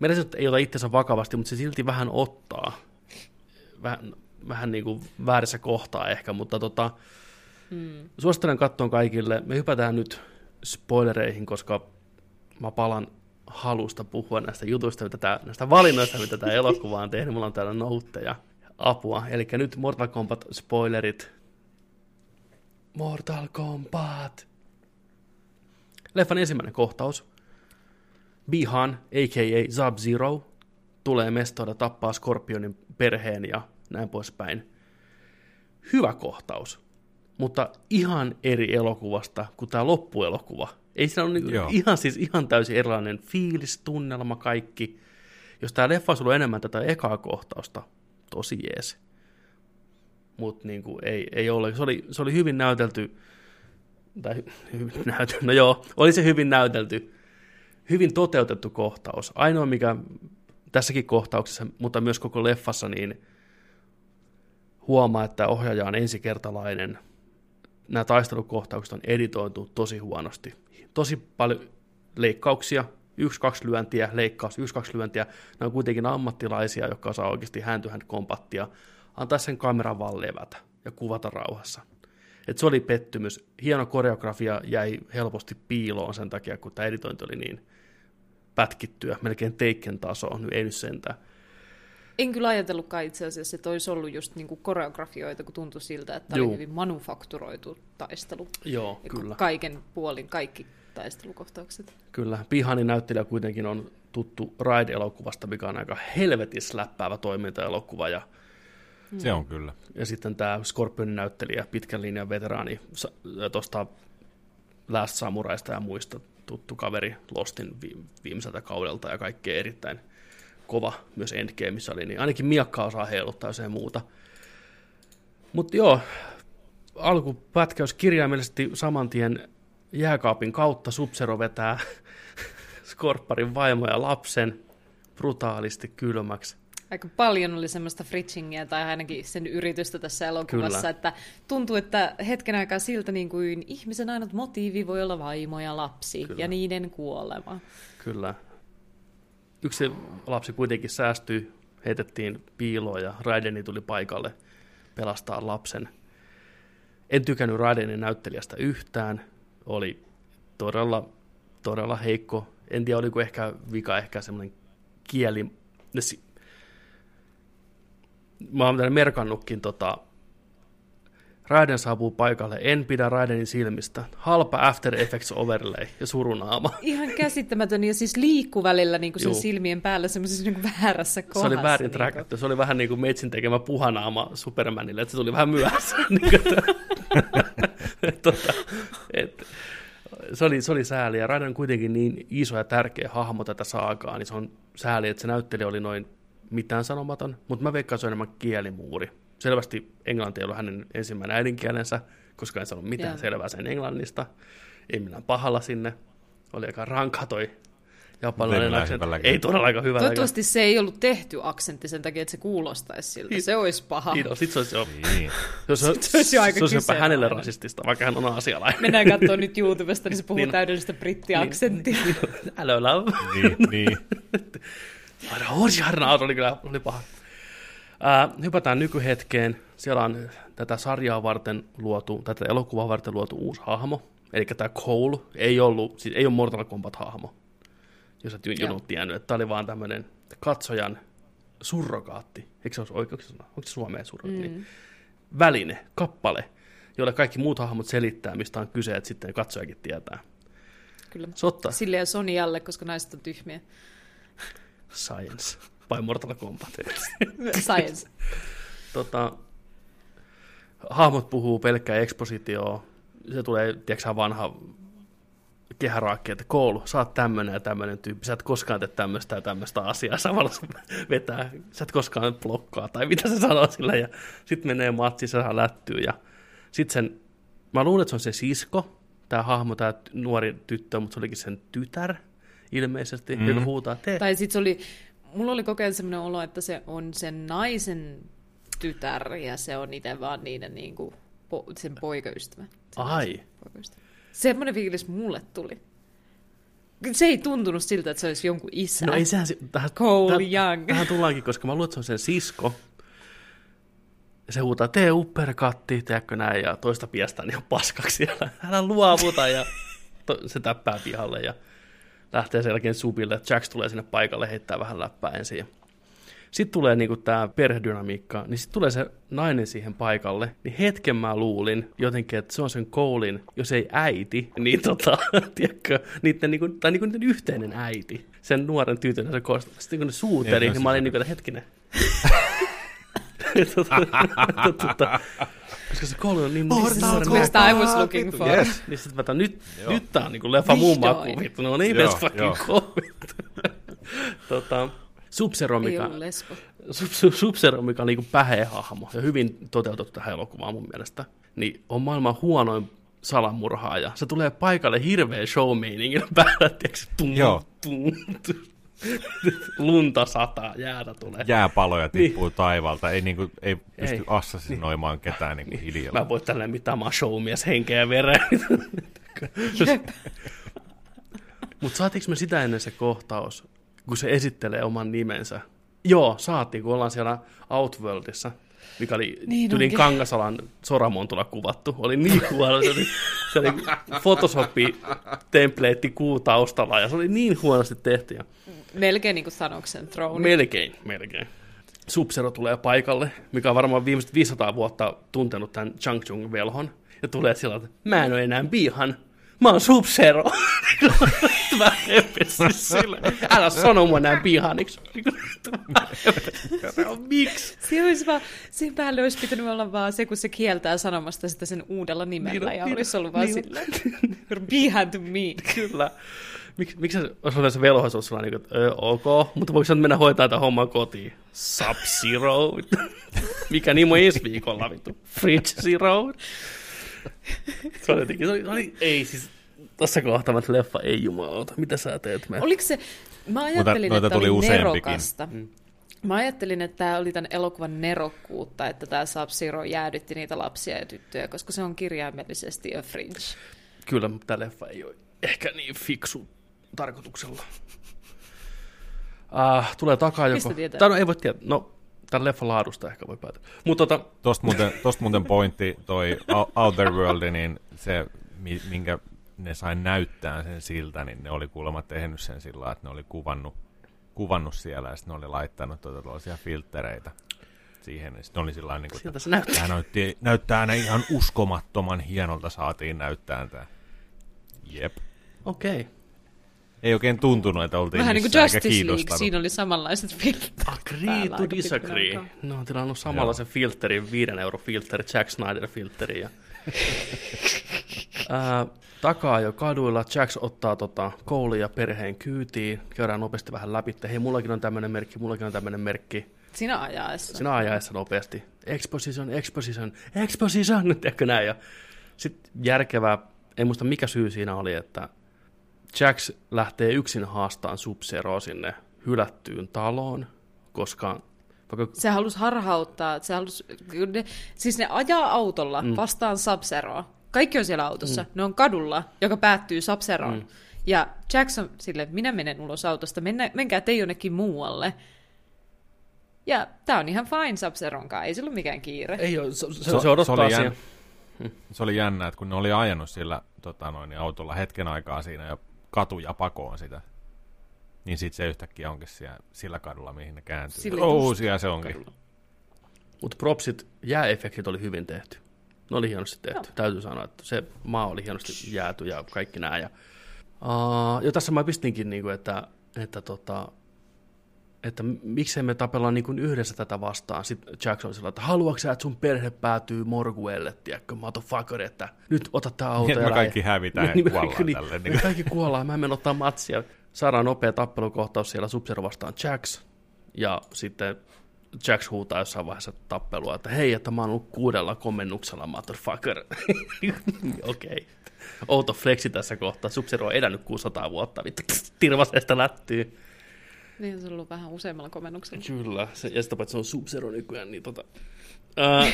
meidän ei ota itsensä vakavasti, mutta se silti vähän ottaa. Vähän, vähän niin kuin väärässä kohtaa ehkä, mutta tota, Mm. Suosittelen kattoon kaikille. Me hypätään nyt spoilereihin, koska mä palan halusta puhua näistä jutuista, mitä tää, näistä valinnoista, mitä tämä elokuva on tehnyt. Mulla on täällä noutteja apua. Eli nyt Mortal Kombat spoilerit. Mortal Kombat. Leffan ensimmäinen kohtaus. Bihan, a.k.a. Sub-Zero, tulee mestoida tappaa Scorpionin perheen ja näin poispäin. Hyvä kohtaus mutta ihan eri elokuvasta kuin tämä loppuelokuva. Ei siinä ole niin ihan, siis ihan täysin erilainen fiilis, tunnelma, kaikki. Jos tämä leffa olisi ollut enemmän tätä ekaa kohtausta, tosi jees. Mutta niin ei, ei ole. Se oli, se oli hyvin näytelty, tai hyvin näytelty, no joo, oli se hyvin näytelty, hyvin toteutettu kohtaus. Ainoa mikä tässäkin kohtauksessa, mutta myös koko leffassa, niin huomaa, että ohjaaja on ensikertalainen – nämä taistelukohtaukset on editoitu tosi huonosti. Tosi paljon leikkauksia, yksi-kaksi lyöntiä, leikkaus, yksi-kaksi lyöntiä. Ne on kuitenkin ammattilaisia, jotka osaa oikeasti hand kompattia, antaa sen kameran vaan levätä ja kuvata rauhassa. Et se oli pettymys. Hieno koreografia jäi helposti piiloon sen takia, kun tämä editointi oli niin pätkittyä, melkein teikken taso, nyt ei nyt sentään. En kyllä ajatellutkaan itse asiassa, että olisi ollut just niinku koreografioita, kun tuntui siltä, että Juu. oli hyvin manufakturoitu taistelu. Joo, ja kyllä. Kaiken puolin kaikki taistelukohtaukset. Kyllä. Pihani näyttelijä kuitenkin on tuttu Ride-elokuvasta, mikä on aika helvetis läppäävä toimintaelokuva. Ja, mm. Se on kyllä. Ja sitten tämä Scorpionin näyttelijä, pitkän linjan veteraani tuosta Last Samuraista ja muista tuttu kaveri Lostin viimeiseltä kaudelta ja kaikkea erittäin kova myös Endgameissa oli, niin ainakin miakka osaa heiluttaa ja muuta. Mutta joo, alkupätkäys kirjaimellisesti saman tien jääkaapin kautta Subzero vetää Skorpparin vaimo ja lapsen brutaalisti kylmäksi. Aika paljon oli semmoista fritchingia tai ainakin sen yritystä tässä elokuvassa, Kyllä. että tuntuu, että hetken aikaa siltä niin kuin ihmisen ainut motiivi voi olla vaimo ja lapsi Kyllä. ja niiden kuolema. Kyllä. Yksi lapsi kuitenkin säästyi, heitettiin piiloon ja Raideni tuli paikalle pelastaa lapsen. En tykännyt Raidenin näyttelijästä yhtään. Oli todella, todella heikko. En tiedä, oliko ehkä vika ehkä semmoinen kieli. Mä oon merkannutkin tota, Raiden saapuu paikalle, en pidä Raidenin silmistä. Halpa After Effects overlay ja surunaama. Ihan käsittämätön, ja siis liikku välillä niin kuin sen silmien päällä semmoisessa niin väärässä kohdassa. Se oli väärin niin träkätty, se oli vähän niin kuin Meitsin tekemä puhanaama Supermanille, että se tuli vähän myöhässä. niin tota, et, se, oli, se oli sääli, ja Raiden on kuitenkin niin iso ja tärkeä hahmo tätä saakaa, niin se on sääli, että se näyttelijä oli noin mitään sanomaton, mutta mä veikkaan, se on enemmän kielimuuri selvästi englanti ei ollut hänen ensimmäinen äidinkielensä, koska en sanonut mitään yeah. selvää sen englannista. Ei millään pahalla sinne. Oli aika ranka toi japanilainen aksentti. Ei todellakaan hyvä. Toivottavasti se ei ollut tehty aksentti sen takia, että se kuulostaisi siltä. Niin. Se olisi paha. Niin, sit se olisi jo, niin. olisi, se olisi, jo aika se olisi jopa hänelle rasistista, vaikka hän on asialainen. Mennään katsomaan nyt YouTubesta, niin se puhuu niin. täydellistä brittiaksenttia. Niin, niin. Hello love. Niin, niin. Aina oli kyllä oli paha. Ää, hypätään nykyhetkeen. Siellä on tätä sarjaa varten luotu, tätä elokuvaa varten luotu uusi hahmo. Eli tämä Cole ei ollut, siis ei ole Mortal Kombat-hahmo, jos et junut tiennyt. Tämä oli vaan tämmöinen katsojan surrogaatti. Eikö se olisi oikeuksessa sanoa? Onko se suomeen surrogaatti? Mm. Väline, kappale, jolle kaikki muut hahmot selittää, mistä on kyse, että sitten katsojakin tietää. Kyllä. Sotta. Sille ja Sonjalle, koska naiset on tyhmiä. Science vai Mortal Kombat? Science. tota, hahmot puhuu pelkkää ekspositioa. Se tulee, tiedätkö vanha kehäraakki, että koulu, sä oot tämmönen ja tämmönen tyyppi, sä et koskaan tee tämmöistä ja tämmöistä asiaa, samalla vetää, sä et koskaan blokkaa, tai mitä se sanoo sillä, ja sitten menee matsi, se saa lättyä, ja sitten sen, mä luulen, että se on se sisko, tämä hahmo, tämä nuori tyttö, mutta se olikin sen tytär, ilmeisesti, mm. joka huutaa, tee. Tai sitten se oli mulla oli koko ajan sellainen olo, että se on sen naisen tytär ja se on itse vaan niiden niin kuin, po, sen poikaystävä. Sen Ai. Poikaystävä. Semmoinen fiilis mulle tuli. Se ei tuntunut siltä, että se olisi jonkun isä. No ei sehän, tähän, Cole tähän, Young. Tähän tullaankin, koska mä luulen, että se on sen sisko. Se huutaa, tee upperkatti, teekö näin, ja toista piestää niin paskaksi siellä. Älä luovuta, ja to, se täppää pihalle. Ja lähtee sen jälkeen supille. Jax tulee sinne paikalle, heittää vähän läppää ensin. Sitten tulee niinku tämä perhedynamiikka, niin sitten tulee se nainen siihen paikalle, niin hetken mä luulin jotenkin, että se on sen koulin, jos ei äiti, niin tota, tiedätkö, niiden, niinku, tai niinku niiden yhteinen äiti, sen nuoren tytön, se koostuu. Sitten kun ne suuteli, niin mä olin niinku, että hetkinen. tota, tota, koska se koulu on niin Mortal Kombat. I was looking for. Yes. Niin sit mä nyt, nyt tää on niinku leffa muun makuun, vittu, no niin, best fucking COVID. tota, Subzero, mikä, Subzero, mikä on niinku pähehahmo ja hyvin toteutettu tähän elokuvaan mun mielestä, niin on maailman huonoin salamurhaaja. Se tulee paikalle hirveä show päällä, tiiäks, tum, Joo. Tum, tum, lunta sataa, jäätä tulee. Jääpaloja tippuu niin. taivalta, ei, niinku, ei pysty ei. assassinoimaan niin. ketään niinku niin. hiljalla. Mä voin mitään, mä showmies henkeä ja veren. Mutta saatiinko me sitä ennen se kohtaus, kun se esittelee oman nimensä? Joo, saatiin, kun ollaan siellä Outworldissa mikä oli niin tylin Kangasalan Soramontulla kuvattu. Oli niin huono, se oli, se oli Photoshoppi template kuu taustalla ja se oli niin huonosti tehty. Melkein niin kuin sanoksen throne. Melkein, melkein. Subzero tulee paikalle, mikä on varmaan viimeiset 500 vuotta tuntenut tämän Chang Chung velhon. Ja tulee sillä että mä en ole enää bihan, mä oon Sub-Zero. mä sille. Älä sano mua näin pihaniksi. Miksi? Siinä päälle olisi pitänyt olla vaan se, kun se kieltää sanomasta sitä sen uudella nimellä. Niin, ja niin, olisi ollut vaan niin, silleen, behan to me. Kyllä. Miksi mik se olisi se velhoisuus sulla, niin kuin, että ok, mutta voiko mennä hoitaa tätä hommaa kotiin? Sub-Zero. Mikä nimo ensi viikolla, vittu? Fridge Zero. se oli jotenkin, se oli, oli, ei siis, tässä kohtaa että leffa ei jumalauta. Mitä sä teet? Mä? Oliko se, mä ajattelin, noita, että tuli oli nerokasta. Mm. Mä ajattelin, että tämä oli tämän elokuvan nerokkuutta, että tämä Sub-Zero jäädytti niitä lapsia ja tyttöjä, koska se on kirjaimellisesti a fringe. Kyllä, mutta tämä leffa ei ole ehkä niin fiksu tarkoituksella. Uh, tulee takaa joko... Mistä Tai no ei voi tietää. No, tämän leffan laadusta ehkä voi päätä. Mut, tota... Tosta muuten, tosta muuten pointti, toi Outer World, niin se, minkä ne sai näyttää sen siltä, niin ne oli kuulemma tehnyt sen sillä että ne oli kuvannut, kuvannut siellä ja sitten ne oli laittanut tuota tuollaisia filttereitä siihen. Ja sitten oli sillä niin kuin, se näyttää. Tämä näytti, näyttää ne ihan uskomattoman hienolta saatiin näyttää tämä. Jep. Okei. Okay. Ei oikein tuntunut, että oltiin Vähän niin kuin Justice League, siinä oli samanlaiset filterit. Agree to disagree. No on tilannut samanlaisen filterin, viiden euro filteri, Jack Snyder filteri. Ja... uh, takaa jo kaduilla. Jax ottaa tota, koulun ja perheen kyytiin. Käydään nopeasti vähän läpi. Hei, mullakin on tämmöinen merkki, mullakin on tämmöinen merkki. Sinä ajaessa. Sinä ajaessa nopeasti. Exposition, exposition, exposition, tiedätkö näin. Ja sitten järkevää, ei muista mikä syy siinä oli, että Jax lähtee yksin haastaan sub sinne hylättyyn taloon, koska vaikka... Se halusi harhauttaa, se halusi, ne, siis ne ajaa autolla mm. vastaan sub kaikki on siellä autossa. Mm. Ne on kadulla, joka päättyy Sapseroon. Mm. Ja Jackson sille, minä menen ulos autosta, Mennä, menkää te jonnekin muualle. Ja tämä on ihan fine Sapseronkaan, ei sillä ole mikään kiire. Ei ole, se, se, se odottaa se oli, jännä, se oli jännä, että kun ne oli ajanut sillä tota noin, niin autolla hetken aikaa siinä ja katuja pakoon sitä, niin sitten se yhtäkkiä onkin siellä, sillä kadulla, mihin ne kääntyy. Sillä oh, siellä se onkin. Mutta propsit, jääefektit oli hyvin tehty. Ne oli hienosti tehty. No. Täytyy sanoa, että se maa oli hienosti jääty ja kaikki nämä. Ja, uh, jo tässä mä pistinkin, niin kuin, että, että, tota, että miksei me tapellaan niin kuin yhdessä tätä vastaan. Sitten Jackson sillä, että haluatko sä, että sun perhe päätyy Morguelle, tiedätkö, motherfucker, että nyt ota tämä auto niin, ja me kaikki hävitään niin, ja kuollaan niin, tälle. Niin. Me kaikki kuollaan, mä menen ottaa matsia. Saadaan nopea tappelukohtaus siellä sub vastaan Jax, ja sitten Jax huutaa jossain vaiheessa tappelua, että hei, että mä oon ollut kuudella komennuksella, motherfucker. Okei. Okay. Outo flexi tässä kohtaa. sub on elänyt 600 vuotta, vittu, tirvaseesta lättyy. Niin, se on ollut vähän useammalla komennuksella. Kyllä, se, ja sitä paitsi se on sub nykyään, niin tota... Uh,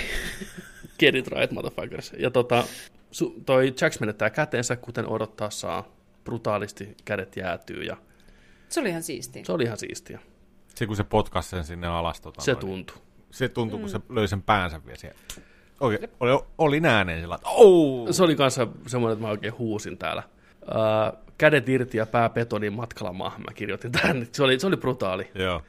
get it right, motherfuckers. Ja tota, su, toi Jax menettää käteensä, kuten odottaa saa. Brutaalisti kädet jäätyy ja... Se oli ihan siistiä. Se oli ihan siistiä. Se kun se potkasi sen sinne alas. Tota, se tuntui. Se tuntui, mm. kun se löi sen päänsä vielä siellä. Oikein, oli, oli ääneen sillä, että oh! Se oli kanssa semmoinen, että mä oikein huusin täällä. Uh, kädet irti ja pää betonin matkalla maahan, mä kirjoitin tähän. Se oli, se oli brutaali. Joo.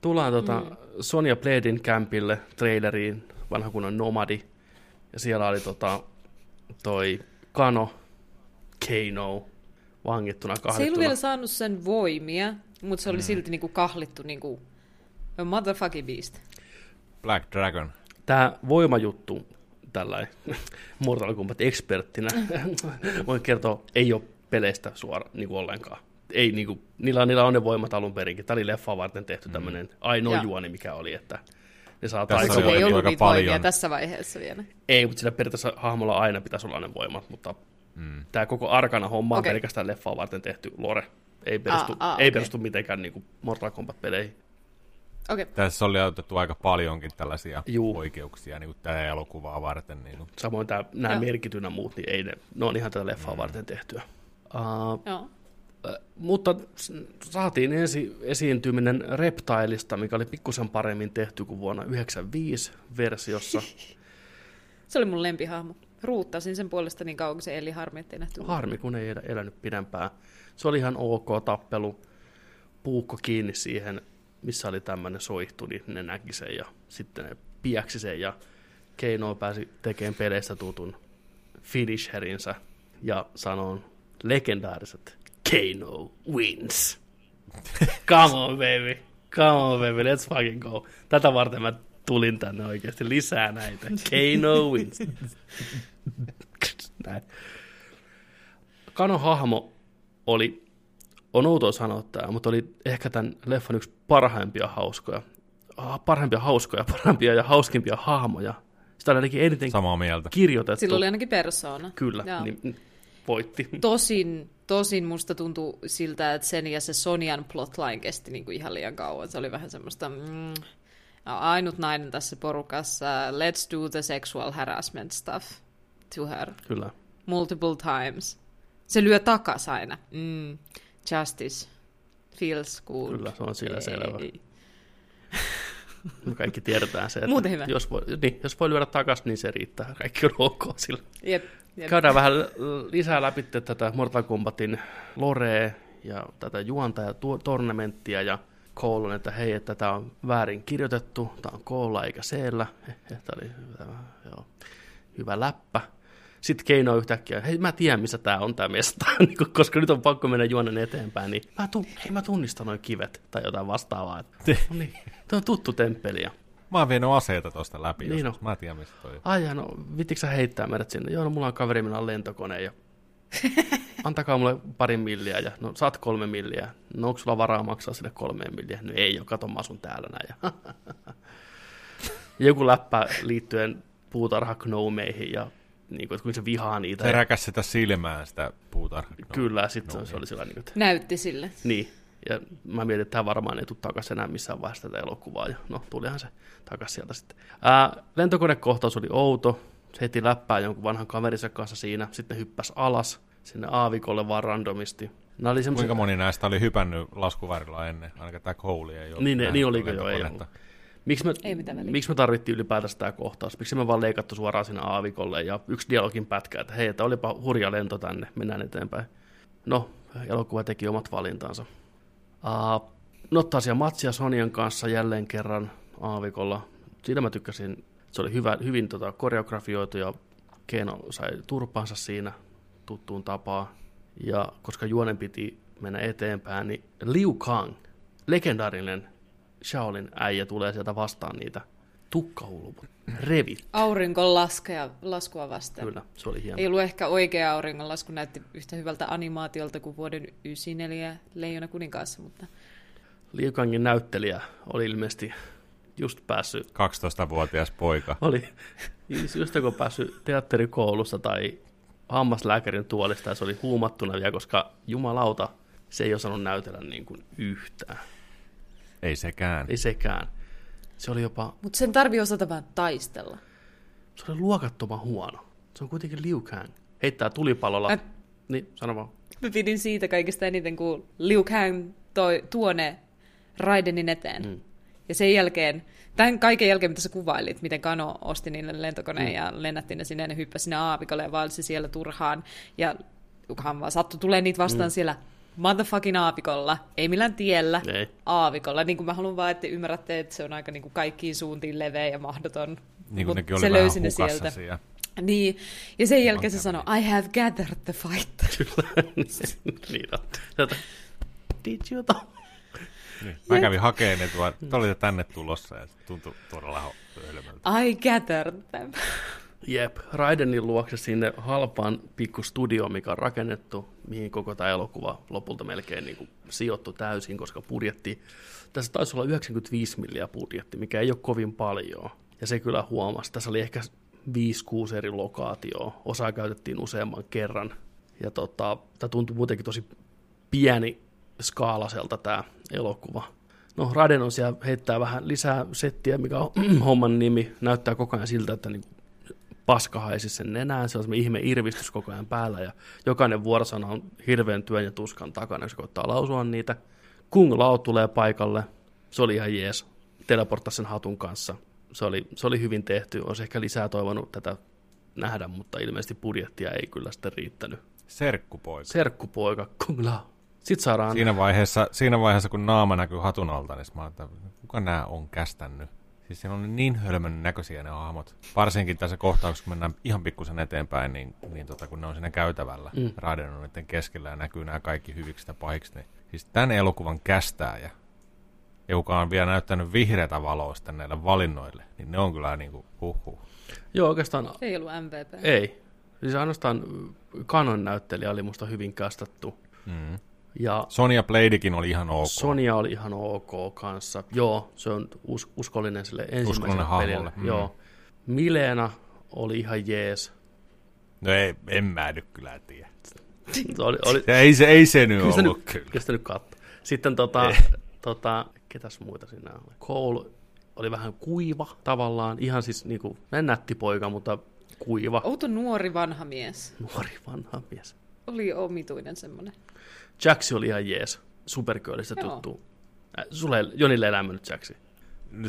Tullaan tota, mm. Sonja Bladin kämpille, traileriin, vanha kunnon nomadi. Ja siellä oli tota, toi Kano, Keino, vangittuna, kahlittuna. Se ei ollut vielä saanut sen voimia, mutta se oli mm. silti niinku kahlittu niinku a motherfucking beast. Black Dragon. Tämä voimajuttu tällä Mortal Kombat-eksperttinä, voin kertoa, ei ole peleistä suora niin kuin ollenkaan. Ei, niin kuin, niillä, niillä on ne voimat alun perinkin. Tämä oli leffa varten tehty mm. tämmöinen ainoa ja. juoni, mikä oli, että ne saa. Se ei ollut niitä paljon. voimia tässä vaiheessa vielä. Ei, mutta sillä periaatteessa hahmolla aina pitäisi olla ne voimat, mutta mm. tämä koko arkana homma on okay. pelkästään leffaa varten tehty lore. Ei perustu, ah, ah, ei okay. perustu mitenkään niin kuin Mortal Kombat-peleihin. Okay. Tässä oli otettu aika paljonkin tällaisia Juu. oikeuksia niin tätä elokuvaa varten. Niin kuin. Samoin tämä, nämä Joo. merkitynä muut, niin ei ne, ne on ihan tätä leffaa mm. varten tehtyä. Uh, Joo. mutta saatiin ensi esiintyminen Reptilista, mikä oli pikkusen paremmin tehty kuin vuonna 1995 versiossa. Se oli mun lempihahmo. Ruuttasin sen puolesta niin kauan, kun se eli harmi, ettei nähty. Harmi, kun ei elänyt pidempään. Se oli ihan ok tappelu. Puukko kiinni siihen, missä oli tämmöinen soihtu, niin ne näki sen ja sitten ne piäksi sen ja Keino pääsi tekemään peleistä tutun finisherinsä ja sanoon legendaariset Kano wins. Come on baby, come on baby, let's fucking go. Tätä varten mä tulin tänne oikeasti lisää näitä. Kano wins. Näin. Kanon hahmo oli, on outoa sanoa tämä, mutta oli ehkä tämän leffan yksi parhaimpia hauskoja, ah, parhaimpia hauskoja, parhaimpia ja hauskimpia hahmoja. Sitä oli ainakin eniten Samaa mieltä. kirjoitettu. Sillä oli ainakin persoona. Kyllä, niin voitti. Tosin, tosin musta tuntui siltä, että sen ja se Sonian plotline kesti niin kuin ihan liian kauan. Se oli vähän semmoista... Mm, ainut nainen tässä porukassa, let's do the sexual harassment stuff to her. Kyllä. Multiple times. Se lyö takas aina. Mm, justice feels good. Kyllä, se on siellä selvä. Me kaikki tiedetään se, että hyvä. Jos, voi, niin, jos voi lyödä takaisin, niin se riittää. Kaikki on ok sillä. Jep, jep. Käydään vähän lisää läpi tätä Mortal Kombatin lorea ja tätä juonta ja tornamenttia ja koulun, että hei, että tämä on väärin kirjoitettu, tämä on koolla eikä seellä. Tämä oli joo, hyvä läppä. Sitten Keino yhtäkkiä, hei mä tiedän missä tämä on tämä mesta, niin koska nyt on pakko mennä juonen eteenpäin, niin mä, tun, hei, mä tunnistan noin kivet tai jotain vastaavaa. No niin, Tuo on tuttu temppeli. Mä oon vienyt aseita tuosta läpi, niin no. mä tiedän mistä toi Ai no, vittikö sä heittää meidät sinne? Joo, no mulla on kaveri, millä on lentokone ja antakaa mulle pari milliä ja no saat kolme milliä. No onko sulla varaa maksaa sille kolmeen milliä? No ei ole, kato mä asun täällä näin. Joku läppä liittyen puutarha ja niin kuin, että kun se vihaa niitä. Se räkäs sitä silmään sitä puutarha Kyllä, sitten se oli sillä niin kuin, että... Näytti sille. Niin, ja mä mietin, että tämä varmaan ei tule takaisin enää missään vaiheessa tätä elokuvaa, ja no, tulihan se takaisin sieltä sitten. Ää, lentokonekohtaus oli outo, se heti läppää jonkun vanhan kaverinsa kanssa siinä, sitten hyppäsi alas sinne aavikolle vaan randomisti. Nämä oli semmosia... Kuinka moni näistä oli hypännyt laskuvarilla ennen? Ainakaan tämä kouli ei ole. Niin, ne, niin oliko jo, ei Miksi me, ei miksi me tarvittiin ylipäätänsä tämä kohtaus? Miksi me vaan leikattu suoraan sinne aavikolle ja yksi dialogin pätkä, että hei, että olipa hurja lento tänne, mennään eteenpäin. No, elokuva teki omat valintansa. Uh, Nottasia ja Matsia Sonian kanssa jälleen kerran aavikolla. Siitä mä tykkäsin. Se oli hyvä, hyvin tota, koreografioitu ja Keino sai turpaansa siinä tuttuun tapaan. Ja koska juonen piti mennä eteenpäin, niin Liu Kang, legendaarinen Shaolin äijä, tulee sieltä vastaan niitä tukkahulvut. Revit. Auringon laskea, laskua vasten. Kyllä, se oli hieno. Ei ollut ehkä oikea auringonlasku, näytti yhtä hyvältä animaatiolta kuin vuoden 94 Leijona kuninkaassa, mutta... Liukangin näyttelijä oli ilmeisesti just päässyt... 12-vuotias poika. Oli. Just kun päässyt teatterikoulusta tai hammaslääkärin tuolista ja se oli huumattuna vielä, koska jumalauta, se ei osannut näytellä niin kuin yhtään. Ei sekään. Ei sekään. Se oli jopa... Mutta sen tarvii osata vähän taistella. Se oli luokattoman huono. Se on kuitenkin Liu Kang. Heittää tulipalolla. Mä... Niin, sano vaan. Mä pidin siitä kaikista eniten, kun Liu Kang toi, tuone Raidenin eteen. Mm. Ja sen jälkeen, tämän kaiken jälkeen, mitä sä kuvailit, miten Kano osti niille lentokoneen mm. ja lennätti ne sinne ja ne hyppäsi sinne aavikolle ja vaelsi siellä turhaan. Ja kukahan vaan sattui tulee niitä vastaan mm. siellä motherfucking aavikolla, ei millään tiellä, ei. aavikolla. Niin kuin mä haluan vaan, että ymmärrätte, että se on aika niin kuin kaikkiin suuntiin leveä ja mahdoton. Niin kuin nekin oli se löysi ne sieltä. Siellä. Niin, ja sen jälkeen se sanoi, I have gathered the fight. Kyllä, niin on. Did you know? Niin. Mä kävin hakemaan ne tuolla, te olitte tänne tulossa ja se tuntui todella hölmöltä. I gathered them. Jep, Raidenin luokse sinne halpaan pikku studio, mikä on rakennettu, mihin koko tämä elokuva lopulta melkein niin kuin sijoittu täysin, koska budjetti, tässä taisi olla 95 milliä budjetti, mikä ei ole kovin paljon. Ja se kyllä huomasi, tässä oli ehkä 5-6 eri lokaatioa, osaa käytettiin useamman kerran. Ja tota, tämä tuntui muutenkin tosi pieni skaalaselta tämä elokuva. No, Raiden on siellä heittää vähän lisää settiä, mikä on homman nimi. Näyttää koko ajan siltä, että niin paska haisi sen nenään, se on semmoinen ihme irvistys koko ajan päällä, ja jokainen vuorosana on hirveän työn ja tuskan takana, jos koittaa lausua niitä. Kung Lao tulee paikalle, se oli ihan jees, teleporttaa sen hatun kanssa. Se oli, se oli hyvin tehty, olisi ehkä lisää toivonut tätä nähdä, mutta ilmeisesti budjettia ei kyllä sitten riittänyt. Serkkupoika. Serkkupoika, Kung Lao. Sitten saadaan... Siinä vaiheessa, siinä vaiheessa kun naama näkyy hatun alta, niin mä että kuka nämä on kästännyt? Siis siinä on niin hölmön näköisiä ne hahmot. Varsinkin tässä kohtauksessa, kun mennään ihan pikkusen eteenpäin, niin, niin tota, kun ne on siinä käytävällä, mm. Raiden on niiden keskellä ja näkyy nämä kaikki hyviksi ja pahiksi, niin siis tämän elokuvan kästää ja joka on vielä näyttänyt vihreätä valoa sitten näille valinnoille, niin ne on kyllä niin kuin huhhuh. Joo, oikeastaan... Se ei ollut MVP. Ei. Siis ainoastaan kanon näyttelijä oli musta hyvin kastattu. Mm. Ja Sonia Bladekin oli ihan ok. Sonia oli ihan ok kanssa. Joo, se on us- uskollinen sille ensimmäiselle pelille. Mm. Joo. Milena oli ihan jees. No ei, en mä nyt kyllä tiedä. se oli, oli... Se, ei, se, ei se nyt ollut nyt, kyllä. Kyllä nyt katso. Sitten tota, tota, ketäs muita siinä oli? Cole oli vähän kuiva tavallaan, ihan siis niin kuin, nätti poika, mutta kuiva. Outo nuori vanha mies. Nuori vanha mies. Oli omituinen semmoinen. Jaxi oli ihan jees. Supergirlista tuttu. Äh, sulle, Jonille ei lämmennyt Jaxi.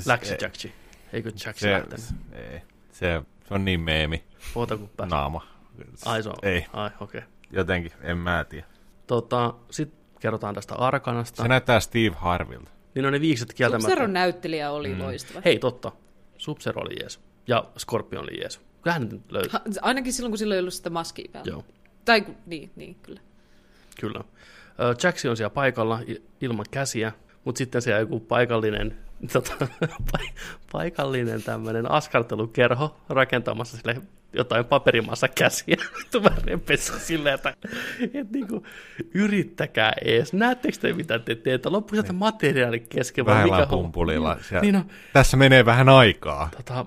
Läksi Jaxi. Eikö Jaxi se, lähtenyt? Ei. Se, se on niin meemi. Oota kun pääs. Naama. Ai se on. Ei. Ai, okei. Okay. Jotenkin, en mä tiedä. Tota, sitten kerrotaan tästä Arkanasta. Se näyttää Steve Harvilta. Niin on ne viikset kieltämättä. Subzeron näyttelijä oli mm. loistava. Hei, totta. Subzero oli jees. Ja Scorpion oli jees. Kyllähän nyt löytyy. Ha, ainakin silloin, kun sillä ei ollut sitä maskia päällä. Joo. Tai niin, niin, kyllä. Kyllä. Jackson on siellä paikalla ilman käsiä, mutta sitten siellä joku paikallinen, tota, paikallinen tämmöinen askartelukerho rakentamassa sille jotain paperimassa käsiä. Tuvarempessa silleen, että, että niin kuin, yrittäkää ees. Näettekö te, mitä te teette? Loppuisi niin. materiaali kesken. Vähän mikä pumpulilla. Niin on, Tässä menee vähän aikaa. Tota,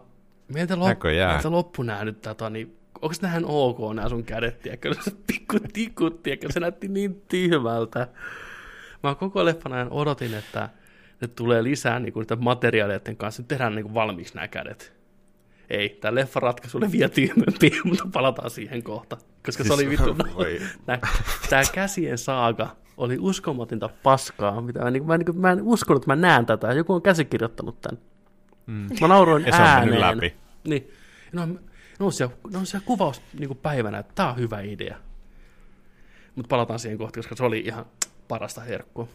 meiltä, lop, meiltä loppu nää nyt tota, niin onko nähän ok nämä sun kädet, tiedätkö, se pikku tikut, tiedätkö, se näytti niin tyhmältä. Mä koko leffan ajan odotin, että ne tulee lisää niin kuin, niitä materiaaleiden kanssa, nyt tehdään niin kuin, valmiiksi nämä kädet. Ei, tämä leffa ratkaisu oli vielä tyhmempi, mutta palataan siihen kohta. Koska siis, se oli vittu, tämä käsien saaga oli uskomatinta paskaa. Mitä mä, niin, mä, niin, mä en uskonut, että mä näen tätä. Joku on käsikirjoittanut tämän. Mm. Mä nauroin ja ääneen. Se on läpi. Niin. No, ne on siellä, ne on siellä kuvaus niin kuin päivänä, että tämä on hyvä idea. Mutta palataan siihen kohtaan, koska se oli ihan parasta herkkua.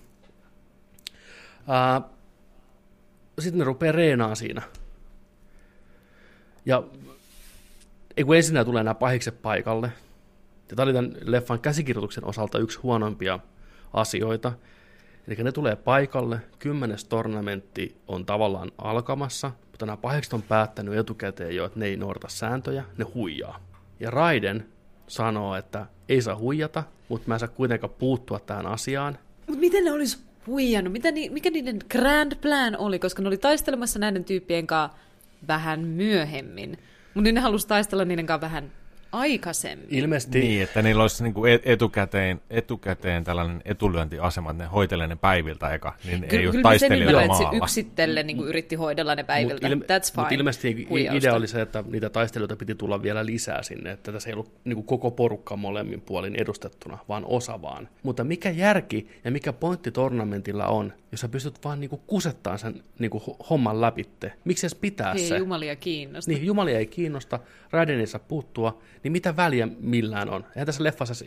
Sitten ne rupeaa reenaa siinä. Ja ei kun ensin tulee nämä pahikset paikalle. Ja tämä oli tämän leffan käsikirjoituksen osalta yksi huonompia asioita. Eli ne tulee paikalle, kymmenes tornamentti on tavallaan alkamassa, mutta nämä pahekset on päättänyt etukäteen jo, että ne ei noudata sääntöjä, ne huijaa. Ja Raiden sanoo, että ei saa huijata, mutta mä en saa kuitenkaan puuttua tähän asiaan. Mutta miten ne olisi huijannut? Mitä ni, mikä niiden grand plan oli? Koska ne oli taistelemassa näiden tyyppien kanssa vähän myöhemmin. Mutta ne halusi taistella niiden kanssa vähän aikaisemmin. Ilmeisesti. Niin, että niillä olisi niin kuin etukäteen, etukäteen tällainen etulyöntiasema, että ne hoitelee ne päiviltä eka, niin Ky- ei ole taistelijoita maalla. Kyllä se yksitellen niin kuin yritti hoidella ne päiviltä, ilme- that's fine. Mutta ilmeisesti Huijausta. idea oli se, että niitä taistelijoita piti tulla vielä lisää sinne, että tässä ei ollut niin kuin koko porukka molemmin puolin edustettuna, vaan osa vaan. Mutta mikä järki ja mikä pointti tornamentilla on, jos sä pystyt vaan niin kuin kusettaan sen niin kuin homman läpitte? Miksi edes pitää ei se? Ei jumalia kiinnosta. Niin, jumalia ei kiinnosta, Raiden ei saa puuttua, niin mitä väliä millään on? Eihän tässä leffassa,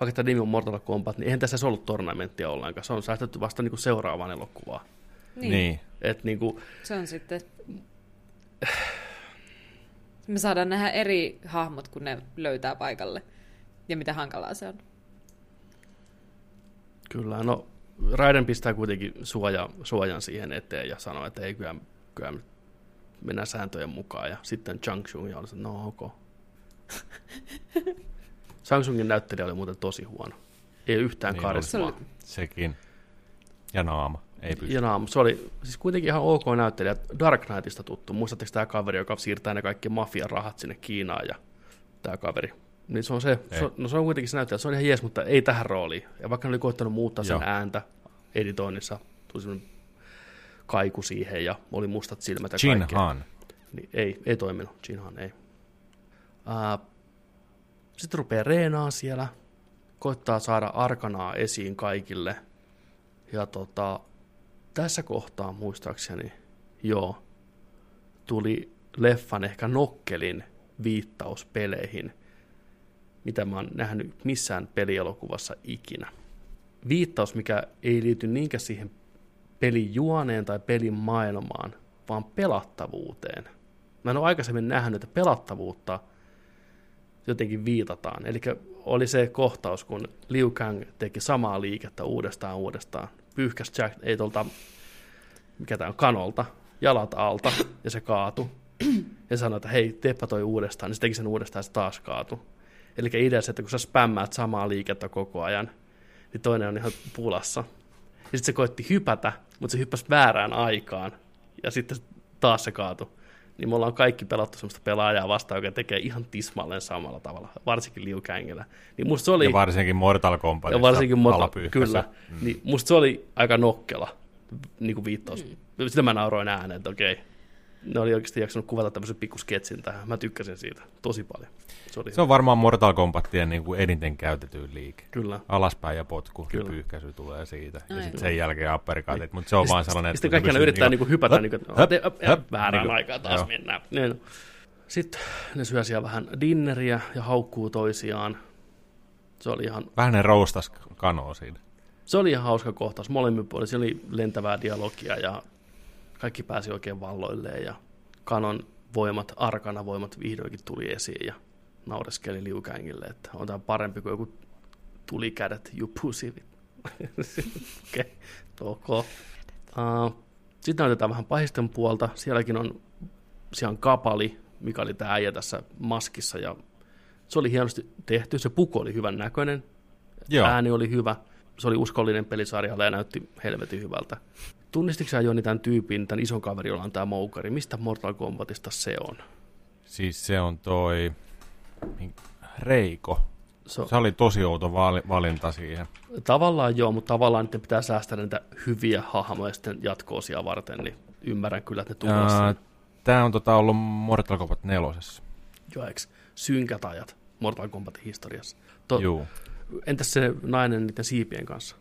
vaikka tämä nimi on Mortal Kombat, niin eihän tässä ollut tornamenttia ollenkaan. Se on säästetty vasta niin kuin seuraavaan elokuvaan. Niin. niin. Et, niin kuin... Se on sitten... Me saadaan nähdä eri hahmot, kun ne löytää paikalle. Ja mitä hankalaa se on. Kyllä, no Raiden pistää kuitenkin suoja, suojan siihen eteen ja sanoo, että ei kyllä, kyllä mennään sääntöjen mukaan. Ja sitten Chang Chung ja oli se, no ok. Samsungin näyttelijä oli muuten tosi huono. Ei yhtään niin karismaa. Sekin. Ja naama. Ei pysty. Ja naama. Se oli siis kuitenkin ihan ok näyttelijä. Dark Knightista tuttu. Muistatteko tämä kaveri, joka siirtää ne kaikki mafian rahat sinne Kiinaan ja tämä kaveri. Niin se on se, se, no se on kuitenkin se näyttelijä. Se on ihan jees, mutta ei tähän rooliin. Ja vaikka ne oli koittanut muuttaa sen Joo. ääntä editoinnissa, tuli kaiku siihen ja oli mustat silmät ja Jin Han. Niin ei, ei toiminut. Jin Han ei. sitten rupeaa reenaa siellä, koittaa saada arkanaa esiin kaikille. Ja tota, tässä kohtaa muistaakseni, joo, tuli leffan ehkä nokkelin viittaus peleihin, mitä mä oon nähnyt missään pelielokuvassa ikinä. Viittaus, mikä ei liity niinkään siihen pelin juoneen tai pelin maailmaan, vaan pelattavuuteen. Mä en ole aikaisemmin nähnyt, että pelattavuutta jotenkin viitataan. Eli oli se kohtaus, kun Liu Kang teki samaa liikettä uudestaan uudestaan. Pyyhkäs Jack, ei tuolta, mikä tämä on, kanolta, jalat alta, ja se kaatu. Ja sanoi, että hei, teepä toi uudestaan, niin se teki sen uudestaan, ja se taas kaatu. Eli idea se, että kun sä spämmäät samaa liikettä koko ajan, niin toinen on ihan pulassa. Ja sitten se koitti hypätä, mutta se hyppäsi väärään aikaan, ja sitten taas se kaatu niin me ollaan kaikki pelattu sellaista pelaajaa vastaan, joka tekee ihan tismalleen samalla tavalla, varsinkin Liu Kangilla. Niin musta se oli, ja varsinkin Mortal Kombat. Ja varsinkin Mortal Kyllä. Mm. Niin musta se oli aika nokkela niin kuin viittaus. Mm. Sitä mä nauroin ääneen, että okei, ne oli oikeasti jaksanut kuvata tämmöisen pikkusketsin tähän. Mä tykkäsin siitä tosi paljon. Se, oli se on varmaan Mortal Kombatien niin kuin eniten käytetyin liike. Kyllä. Alaspäin ja potku Kyllä. ja pyyhkäisy tulee siitä. Aivan. Ja sitten sen jälkeen uppercutit, niin. mutta se on ja vaan sellainen... Sitten kaikki aina yrittää niin kuin hypätä, niin kuin, väärään niin aikaan taas joo. mennään. Niin. Sitten ne syö siellä vähän dinneriä ja haukkuu toisiaan. Se oli ihan... Vähän ne roustas kanoa siinä. Se oli ihan hauska kohtaus. Molemmin puolin. Siinä oli lentävää dialogia ja kaikki pääsi oikein valloilleen ja kanon voimat, arkana voimat vihdoinkin tuli esiin ja naureskeli liukängille, että on tämä parempi kuin joku tulikädet, you pussy. Okei, okay. uh, sitten näytetään vähän pahisten puolta. Sielläkin on, siellä on kapali, mikä oli tämä äijä tässä maskissa ja se oli hienosti tehty. Se puku oli hyvän näköinen, Joo. ääni oli hyvä, se oli uskollinen pelisarjalle ja näytti helvetin hyvältä. Tunnistitko sä Joni tämän tyypin, tämän ison kaverin, jolla on tämä moukari? Mistä Mortal Kombatista se on? Siis se on toi Reiko. So, se oli tosi outo valinta siihen. Tavallaan joo, mutta tavallaan niiden pitää säästää niitä hyviä hahmoja sitten jatkoosia varten, niin ymmärrän kyllä, että ne tulee Tämä on tota ollut Mortal Kombat nelosessa. Joo, eikö? Synkät ajat Mortal Kombatin historiassa. To- Joo. Entäs se nainen niiden siipien kanssa?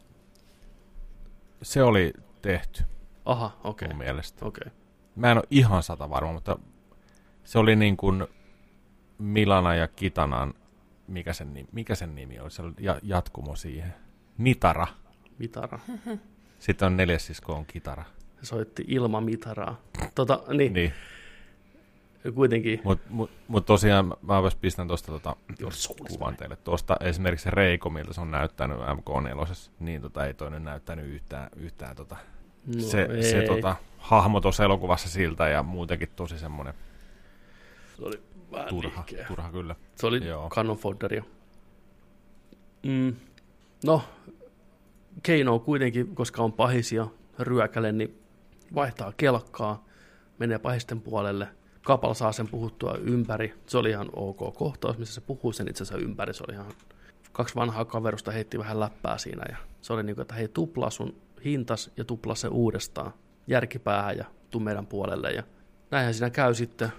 Se oli tehty. Aha, okei. Okay. Mun mielestä. Okay. Mä en ole ihan sata varma, mutta se oli niin kuin Milana ja Kitanan, mikä sen, nimi, mikä sen nimi oli, se oli jatkumo siihen. Mitara. Mitara. Sitten on neljäs sisko on Kitara. Se soitti ilman Mitaraa. Tota, niin. niin. Kuitenkin. Mutta mut, mut tosiaan mä pistän tuosta tota, kuvan teille. Tuosta esimerkiksi Reiko, miltä se on näyttänyt MK4, niin tota, ei toinen näyttänyt yhtään, yhtään tota, no, se, ei. se tota, hahmo tuossa elokuvassa siltä ja muutenkin tosi semmoinen se oli vähän turha, turha kyllä. Se oli Joo. Cannon Fodderia. Mm. No, Keino kuitenkin, koska on pahisia ryökäle, niin vaihtaa kelkkaa, menee pahisten puolelle. Kapal saa sen puhuttua ympäri. Se oli ihan ok kohtaus, missä se puhuu sen itse asiassa ympäri. Se oli ihan kaksi vanhaa kaverusta heitti vähän läppää siinä ja se oli niin kuin, että hei tuplaa sun hintas ja tuplaa se uudestaan järkipäähän ja tuu meidän puolelle ja näinhän siinä käy sitten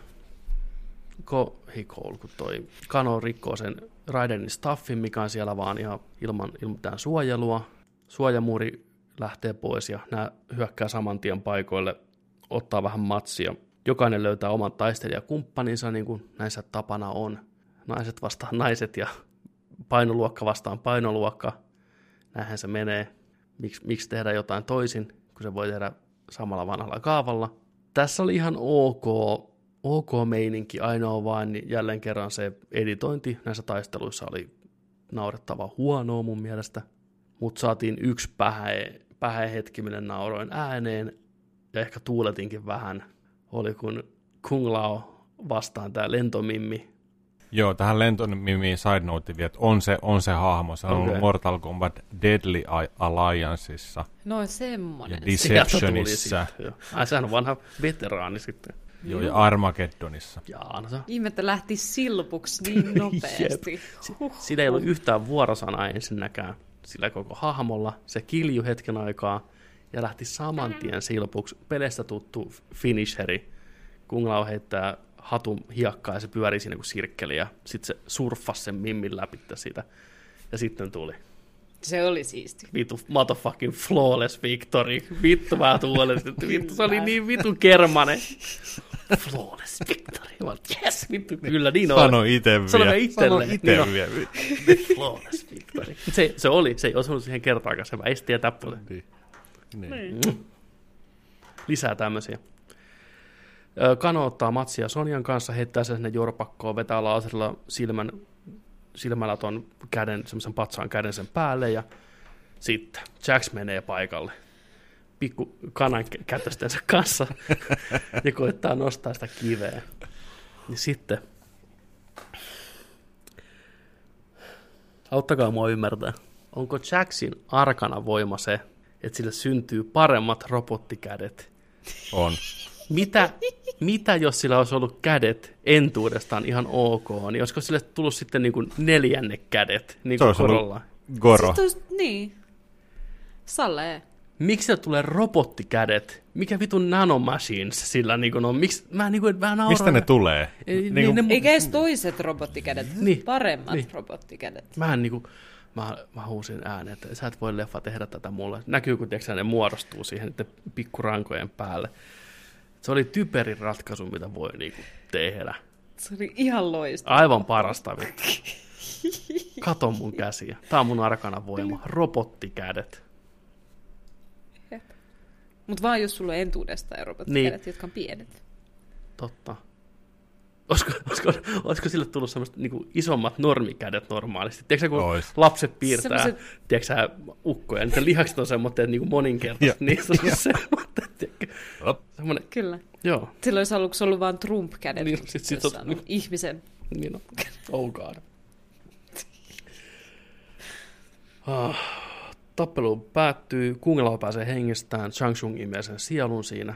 Kohikoul, kun toi Kano rikkoo sen Raidenin staffin, mikä on siellä vaan ihan ilman, ilman mitään suojelua. Suojamuuri lähtee pois ja nämä hyökkää saman tien paikoille, ottaa vähän matsia. Jokainen löytää oman taistelijakumppaninsa, niin kuin näissä tapana on. Naiset vastaan naiset ja painoluokka vastaan painoluokka. Näinhän se menee. Miks, miksi tehdä jotain toisin, kun se voi tehdä samalla vanhalla kaavalla. Tässä oli ihan ok ok meininki, ainoa vaan niin jälleen kerran se editointi näissä taisteluissa oli naurettava huonoa mun mielestä, mutta saatiin yksi pähä, pähä hetki, minne nauroin ääneen, ja ehkä tuuletinkin vähän, oli kun Kung Lao vastaan tämä lentomimmi. Joo, tähän lentomimmiin side note että on se, on se hahmo, se on okay. ollut Mortal Kombat Deadly Allianceissa. No semmoinen. Ja Deceptionissa. Ai sehän on vanha veteraani sitten. Joo, ja Armageddonissa. Jaa, no se... Ihmettä lähti silpuksi niin nopeasti. Siinä ei ollut yhtään vuorosanaa ensinnäkään sillä koko hahmolla. Se kilju hetken aikaa ja lähti saman tien silpuksi. Pelestä tuttu finisheri. Kung Lao heittää hatun hiekkaa ja se pyörii siinä kuin sirkkeli ja sitten se surffasi sen mimmin läpi siitä ja sitten tuli. Se oli siisti. Vitu motherfucking flawless victory. Vittu mä tuolen. Vittu, se oli niin vitu kermane. Flawless victory. Mä yes, vittu, kyllä niin on. Sano ite vielä. Sano itselle. Sano ite niin vielä. Flawless victory. Se, se oli, se ei osunut siihen kertaakaan, se väisti ja täppölle. Niin. niin. Lisää tämmöisiä. Kano ottaa matsia Sonjan kanssa, heittää sen sinne jorpakkoon, vetää laaserilla silmän silmällä ton käden, semmoisen patsaan käden sen päälle ja sitten Jax menee paikalle pikku kanan kätöstensä kanssa ja koittaa nostaa sitä kiveä. Ja sitten auttakaa mua ymmärtää, onko Jacksin arkana voima se, että sille syntyy paremmat robottikädet? On. Mitä, mitä jos sillä olisi ollut kädet entuudestaan ihan ok, niin olisiko sille tullut sitten niin kuin neljänne kädet, niin kuin Korolla? Goro. Olisi, niin. Salee. Miksi se tulee robottikädet? Mikä vitun nanomachines sillä niin kuin on? Miksi, mä niin kuin, vähän Mistä ne tulee? Ei, niin kuin... ne, Eikä edes toiset robottikädet, niin, paremmat niin. robottikädet. Mä niin kuin, mä, mä huusin ääneen, että sä et voi leffa tehdä tätä mulle. Näkyy, kun tiiäksä, ne muodostuu siihen pikkurankojen päälle. Se oli typerin ratkaisu, mitä voi niinku tehdä. Se oli ihan loistava. Aivan parasta vittu. Kato mun käsiä. Tää on mun arkana voima. Robottikädet. Mutta vaan jos sulla on entuudestaan robottikädet, niin. jotka on pienet. Totta. Olisiko, olisiko, olisiko sille tullut semmoista niin isommat normikädet normaalisti? Tiedätkö kun Ois. lapset piirtää, Sellaiset... tiedätkö ukkoja, niin lihakset on semmoitteet niin moninkertaiset, niin se on semmoinen, semmoinen. Kyllä. Joo. Silloin olisi ollut, ollut vain Trump-kädet, niin, sit, sit on, on ihmisen. Niin on. Oh god. ah, tappelu päättyy, Kungelao pääsee hengestään, Chang Chung imee sen sielun siinä.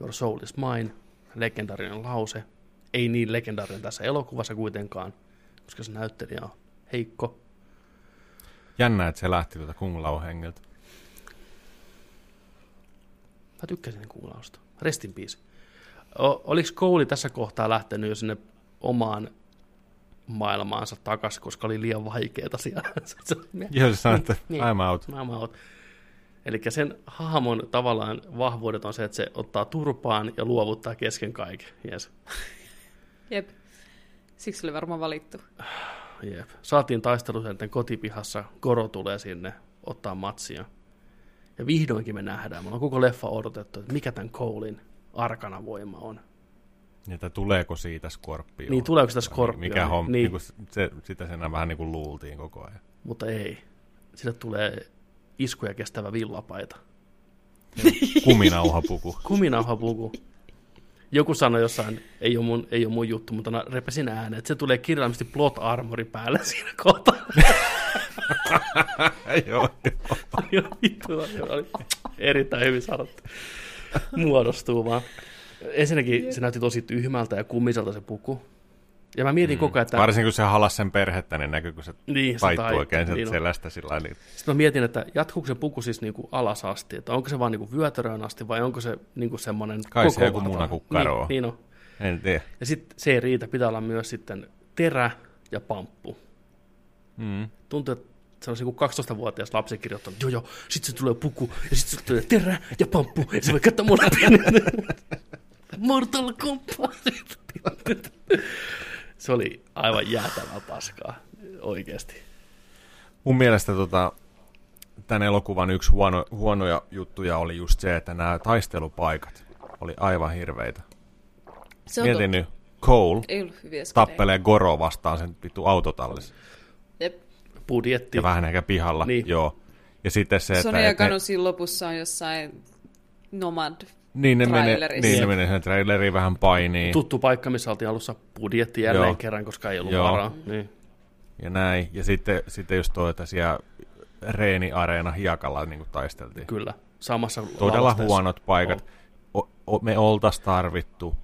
Your soul is mine, legendarinen lause, ei niin legendaarinen tässä elokuvassa kuitenkaan, koska se näyttelijä on heikko. Jännä, että se lähti tuota Kung Lao hengiltä. Mä tykkäsin Kung Laosta. Restin. O- oliko Kouli tässä kohtaa lähtenyt jo sinne omaan maailmaansa takaisin, koska oli liian vaikeaa siellä. Joo, se sanoi, että niin, I'm out. I'm out. Eli sen hahmon tavallaan vahvuudet on se, että se ottaa turpaan ja luovuttaa kesken kaiken. Yes. Jep. Siksi oli varmaan valittu. Jep. Saatiin taistelusenten kotipihassa. Koro tulee sinne ottaa matsia. Ja vihdoinkin me nähdään. Me on koko leffa odotettu, että mikä tämän Colein arkana voima on. Että tuleeko siitä Scorpio? Niin, tuleeko sitä Scorpio? Mikä homma, niin. niin se, sitä sen vähän niin kuin luultiin koko ajan. Mutta ei. Sille tulee iskuja kestävä villapaita. Kuminauhapuku. Kuminauhapuku joku sanoi jossain, ei ole mun, ei ole mun juttu, mutta mä repesin ääneen, että se tulee kirjaimisesti plot armori päälle siinä kohtaa. joo, joo. vittu, oli erittäin hyvin sanottu. Muodostuu vaan. Ensinnäkin se näytti tosi tyhmältä ja kummiselta se puku. Ja mä mietin mm. koko ajan, että... Varsinkin kun se halas sen perhettä, niin näkyy, kun se niin, taittuu tai... oikein niin selästä sillä niin... Sitten mä mietin, että jatkuuko se puku siis niinku alas asti, että onko se vaan niinku vyötäröön asti vai onko se niinku semmoinen Kai koko se joku munakukkaro niin, niin on. En tiedä. Ja sitten se ei riitä, pitää olla myös sitten terä ja pamppu. Mm. Tuntuu, että se joku 12-vuotias lapsi kirjoittanut, joo joo, sitten se tulee puku, ja sitten se tulee terä ja pamppu, ja se voi katsoa molemmat. Mortal Kombat. Se oli aivan jäätävää paskaa, oikeasti. Mun mielestä tota, tämän elokuvan yksi huono, huonoja juttuja oli just se, että nämä taistelupaikat oli aivan hirveitä. Se Mietin nyt, Cole tappelee Goro vastaan sen vittu autotallissa. Jep. Budjetti. Ja vähän ehkä pihalla, niin. joo. Ja sitten se, Sony että... Sony ne... lopussa on jossain Nomad niin ne, menee, niin ne menee sen traileriin vähän painiin. Tuttu paikka, missä oltiin alussa budjetti jälleen Joo. kerran, koska ei ollut Joo. varaa. Niin. Ja näin. Ja sitten, sitten just toi, että siellä reeni-areena hiekalla niin kuin taisteltiin. Kyllä. Samassa Todella huonot paikat. O, o, me oltaisiin tarvittu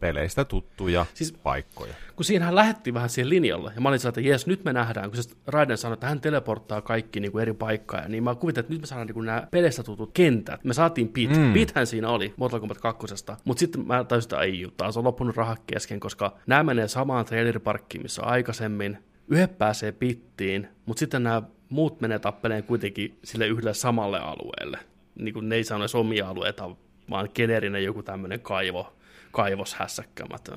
peleistä tuttuja siis, paikkoja. Kun siinähän lähettiin vähän siihen linjalle, ja mä olin että jes, nyt me nähdään, kun se Raiden sanoi, että hän teleporttaa kaikki niin kuin eri paikkaa, niin mä kuvittelin, että nyt me saadaan niin kuin nämä peleistä tutut kentät. Me saatiin Pit. Mm. Pithän siinä oli Mortal Kombat 2. Mutta sitten mä tajusin, että ei, taas on loppunut raha kesken, koska nämä menee samaan traileriparkkiin, missä aikaisemmin. Yhdet pääsee pittiin, mutta sitten nämä muut menee tappeleen kuitenkin sille yhdelle samalle alueelle. Niin kuin ne ei saa omia alueita, vaan generinen joku tämmöinen kaivo, kaivoshässäkkämät.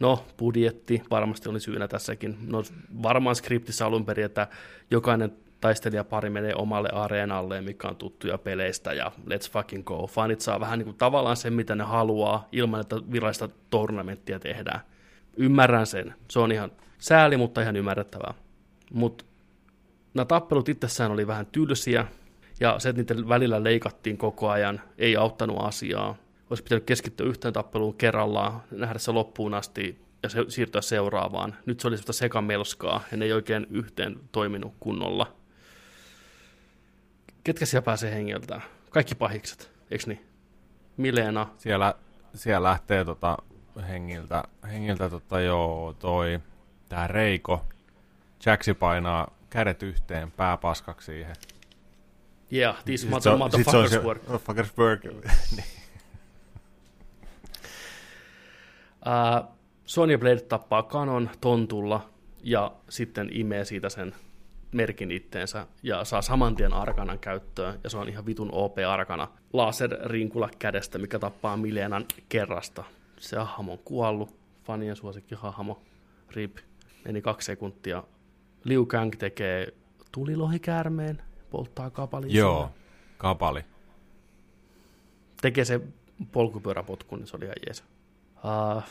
No, budjetti varmasti oli syynä tässäkin. No, varmaan skriptissä alun perin, että jokainen taistelijapari menee omalle areenalle, mikä on tuttuja peleistä, ja let's fucking go. Fanit saa vähän niin kuin tavallaan sen, mitä ne haluaa, ilman että virallista tournamenttia tehdään. Ymmärrän sen. Se on ihan sääli, mutta ihan ymmärrettävää. Mutta nämä tappelut itsessään oli vähän tylsiä, ja se, että niiden välillä leikattiin koko ajan, ei auttanut asiaa. Olisi pitänyt keskittyä yhteen tappeluun kerrallaan, nähdä se loppuun asti ja se, siirtyä seuraavaan. Nyt se oli sellaista sekamelskaa, ja ne ei oikein yhteen toiminut kunnolla. Ketkä siellä pääsee hengeltä? Kaikki pahikset, eikö niin? Milena. Siellä, siellä lähtee tota hengiltä, hengiltä tota joo, toi, tää Reiko. Jaxi painaa kädet yhteen, pää paskaksi siihen. Yeah, these mother, motherfuckers work. Motherfuckers work. uh, Sonya Blade tappaa kanon tontulla ja sitten imee siitä sen merkin itteensä ja saa saman tien arkanan käyttöön, ja se on ihan vitun OP-arkana. Laser-rinkula kädestä, mikä tappaa Milenan kerrasta. Se hahmo on kuollut, fanien suosikki hahmo, rip, meni kaksi sekuntia. Liu Kang tekee tulilohikäärmeen, polttaa kapali. Joo, siinä. kapali. Tekee se polkupyöräpotku, niin se oli ihan jees. Uh,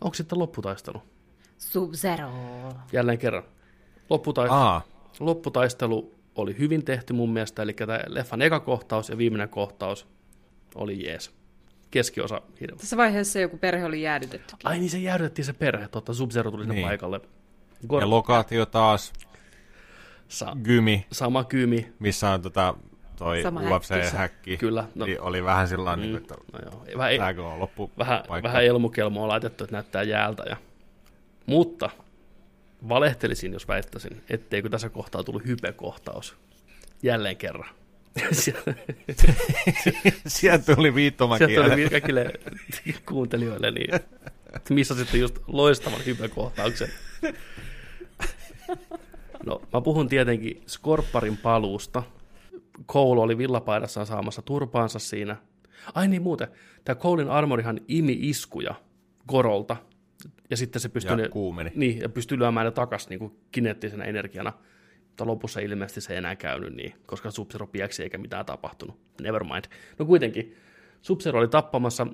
onko sitten lopputaistelu? Sub-Zero. Jälleen kerran. Lopputaistelu, Aa. lopputaistelu oli hyvin tehty mun mielestä, eli tämä leffan eka kohtaus ja viimeinen kohtaus oli jees. Keskiosa hirveä. Tässä vaiheessa joku perhe oli jäädytetty. Ai niin, se jäädytettiin se perhe, totta, sub tuli niin. paikalle. Gor- ja lokaatio taas, Sa- gymi. Sama gymi. Missä on tota, toi Sama UFC-häkki. Kyllä. No. Niin oli vähän sillä mm, niin, että no joo. Vähän, on loppu vähän, vähän elmukelmoa laitettu, että näyttää jäältä. Ja... Mutta valehtelisin, jos väittäisin, etteikö tässä kohtaa tullut hype-kohtaus. Jälleen kerran. Sieltä tuli viittomakielä. Sieltä tuli kaikille kuuntelijoille, niin missä sitten just loistavan hype-kohtauksen. No, mä puhun tietenkin Skorpparin paluusta. Koulu oli villapaidassaan saamassa turpaansa siinä. Ai niin muuten, tämä Koulin armorihan imi iskuja Gorolta, ja sitten se pystyy, ja kuumeni. Niin, ja pystyy lyömään ne takaisin niin kineettisenä energiana. Mutta lopussa ilmeisesti se ei enää käynyt niin, koska sub piäksi eikä mitään tapahtunut. Never mind. No kuitenkin, sub oli tappamassa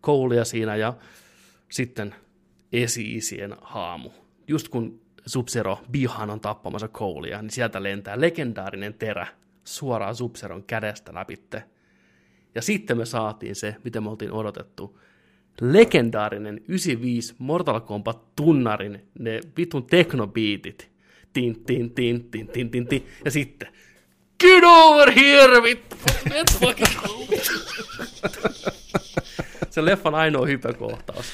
koulia siinä ja sitten esi-isien haamu. Just kun sub Bihan on tappamassa koulia, niin sieltä lentää legendaarinen terä suoraan sub kädestä läpitte. Ja sitten me saatiin se, mitä me oltiin odotettu legendaarinen 95 Mortal Kombat tunnarin, ne vitun teknobiitit. Tin, tin, tin, tin, tin, tin, tin. Ja sitten, get over here, vittu! se leffan ainoa hypekohtaus.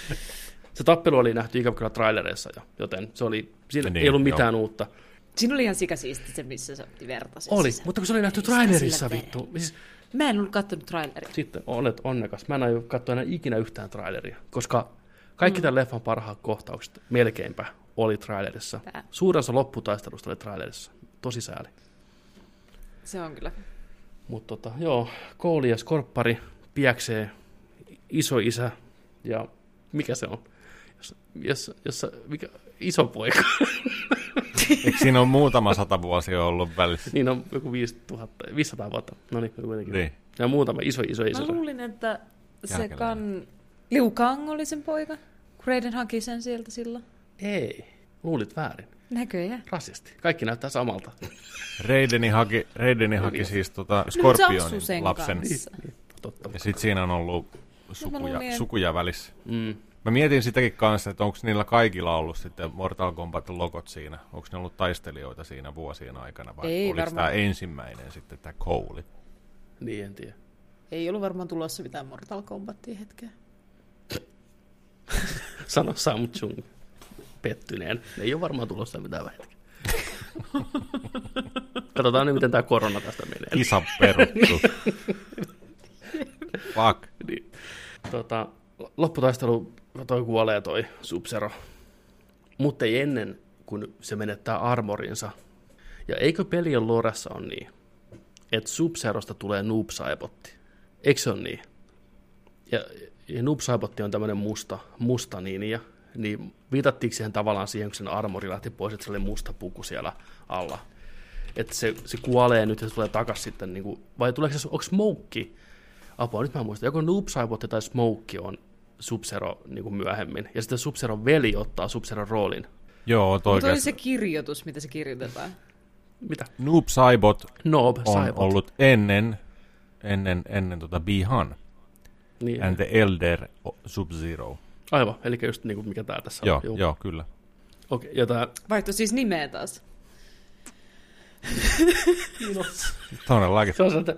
Se tappelu oli nähty ikävä kyllä trailereissa jo, joten se oli, siinä niin, ei ollut mitään joo. uutta. Siinä oli ihan sikasiisti se, missä se otti verta. Oli, mutta kun se oli nähty trailerissa, vittu. Siis, Mä en ollut katsonut traileria. Sitten olet onnekas. Mä en aio katsoa enää ikinä yhtään traileria, koska kaikki mm. tämän leffan parhaat kohtaukset melkeinpä oli trailerissa. Tää. Suurin osa lopputaistelusta oli trailerissa. Tosi sääli. Se on kyllä. Mutta tota, joo, Kouli ja Skorppari piäksee iso isä ja mikä se on? Jos, jos, jos mikä, iso poika. Eikö siinä on muutama sata vuosia ollut välissä? Niin on joku 5000, 500 vuotta. No niin, kuitenkin. Niin. Ja muutama iso, iso, iso. Mä luulin, että se kan... Liu Kang oli sen poika, kun Raiden haki sen sieltä silloin. Ei, luulit väärin. Näköjään. Rasisti. Kaikki näyttää samalta. Raideni haki, Raideni haki siis tota Skorpionin no, lapsen. Niin, niin, totta. Ja sitten siinä on ollut sukuja, no, sukuja välissä. Mm. Mä mietin sitäkin kanssa, että onko niillä kaikilla ollut sitten Mortal Kombat logot siinä? Onko ne ollut taistelijoita siinä vuosien aikana vai Ei, oliko varmaan... tämä ensimmäinen sitten tämä Kouli? Niin, en tiedä. Ei ollut varmaan tulossa mitään Mortal Kombatia hetkeä. Sano Samsung pettyneen. Ei ole varmaan tulossa mitään vähetäkään. Katsotaan nyt, miten tämä korona tästä menee. Kisa peruttu. Fuck. Niin. Tota, lopputaistelu toi kuolee toi Subzero. Mutta ei ennen, kun se menettää armorinsa. Ja eikö pelien loressa on niin, että Subzerosta tulee Noob Saibotti? Eikö se ole niin? Ja, ja Noob Saibotti on tämmöinen musta, musta ninja, niin viitattiinko siihen tavallaan siihen, kun sen armori lähti pois, että se oli musta puku siellä alla? Että se, se kuolee nyt ja se tulee takaisin sitten, niin kuin, vai tuleeko se, onko Smoke? Apua, nyt mä muistan, joko Noob Saibotti tai Smoke on Sub-Zero niin kuin myöhemmin, ja sitten sub veli ottaa sub roolin. Joo, toi Mutta oli se kirjoitus, mitä se kirjoitetaan. Mitä? Noob Saibot Noob on Saibot. ollut ennen, ennen, ennen tota Bihan niin. and the Elder Sub-Zero. Aivan, eli just niin kuin mikä tää tässä joo, on. Joo, joo kyllä. Okei, ja tää... Vaihto siis nimeä taas. No, Todellakin. se on se, että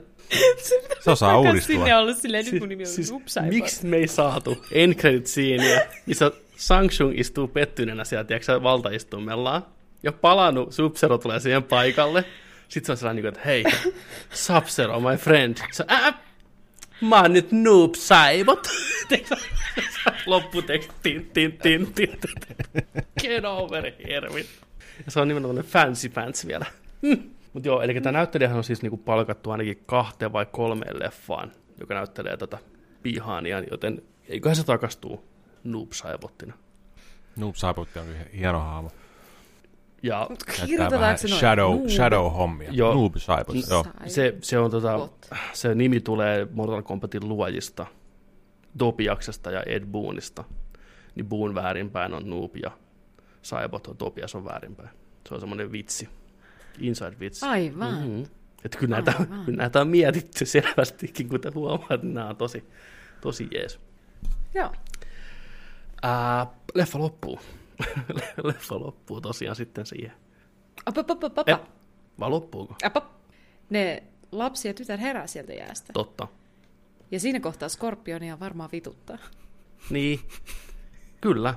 Se osaa uudistua. Sinne ollut silleen, nyt mun nimi on siis, siis, miksi me ei saatu end credit scene, missä Samsung istuu pettyneenä siellä, tiedätkö, valtaistumellaan, ja palannut sub tulee siihen paikalle. Sitten se on sellainen, niin että hei, sub my friend. Se, äh, mä oon nyt noob saibot. Lopputeksti, tin, tin, tin, tin. Get over here. Ja se on nimenomaan fancy pants vielä. Mutta joo, eli tämä näyttelijähän on siis niinku palkattu ainakin kahteen vai kolmeen leffaan, joka näyttelee tätä Bihania, joten eiköhän se takastuu Noob Saibottina. Noob Saibot on hieno hahmo. Ja vähän shadow, Noob. shadow-hommia. Joo. Noob Saibot, joo. se, se, on tota, se nimi tulee Mortal Kombatin luojista, Dobiaksesta ja Ed Boonista. Niin Boon väärinpäin on Noob ja Saibot on Tobias on väärinpäin. Se on semmoinen vitsi, inside-vitsi. Aivan. Mm-hmm. Että kyllä näitä, Aivan. kyllä näitä on mietitty selvästikin, kuten huomaat, niin nämä on tosi, tosi jees. Joo. Ää, leffa loppuu. leffa loppuu tosiaan sitten siihen. Apa, apa, apa, apa. vai loppuuko? apa. Ne lapsi ja tytär herää sieltä jäästä. Totta. Ja siinä kohtaa Skorpionia varmaan vituttaa. Niin. Kyllä.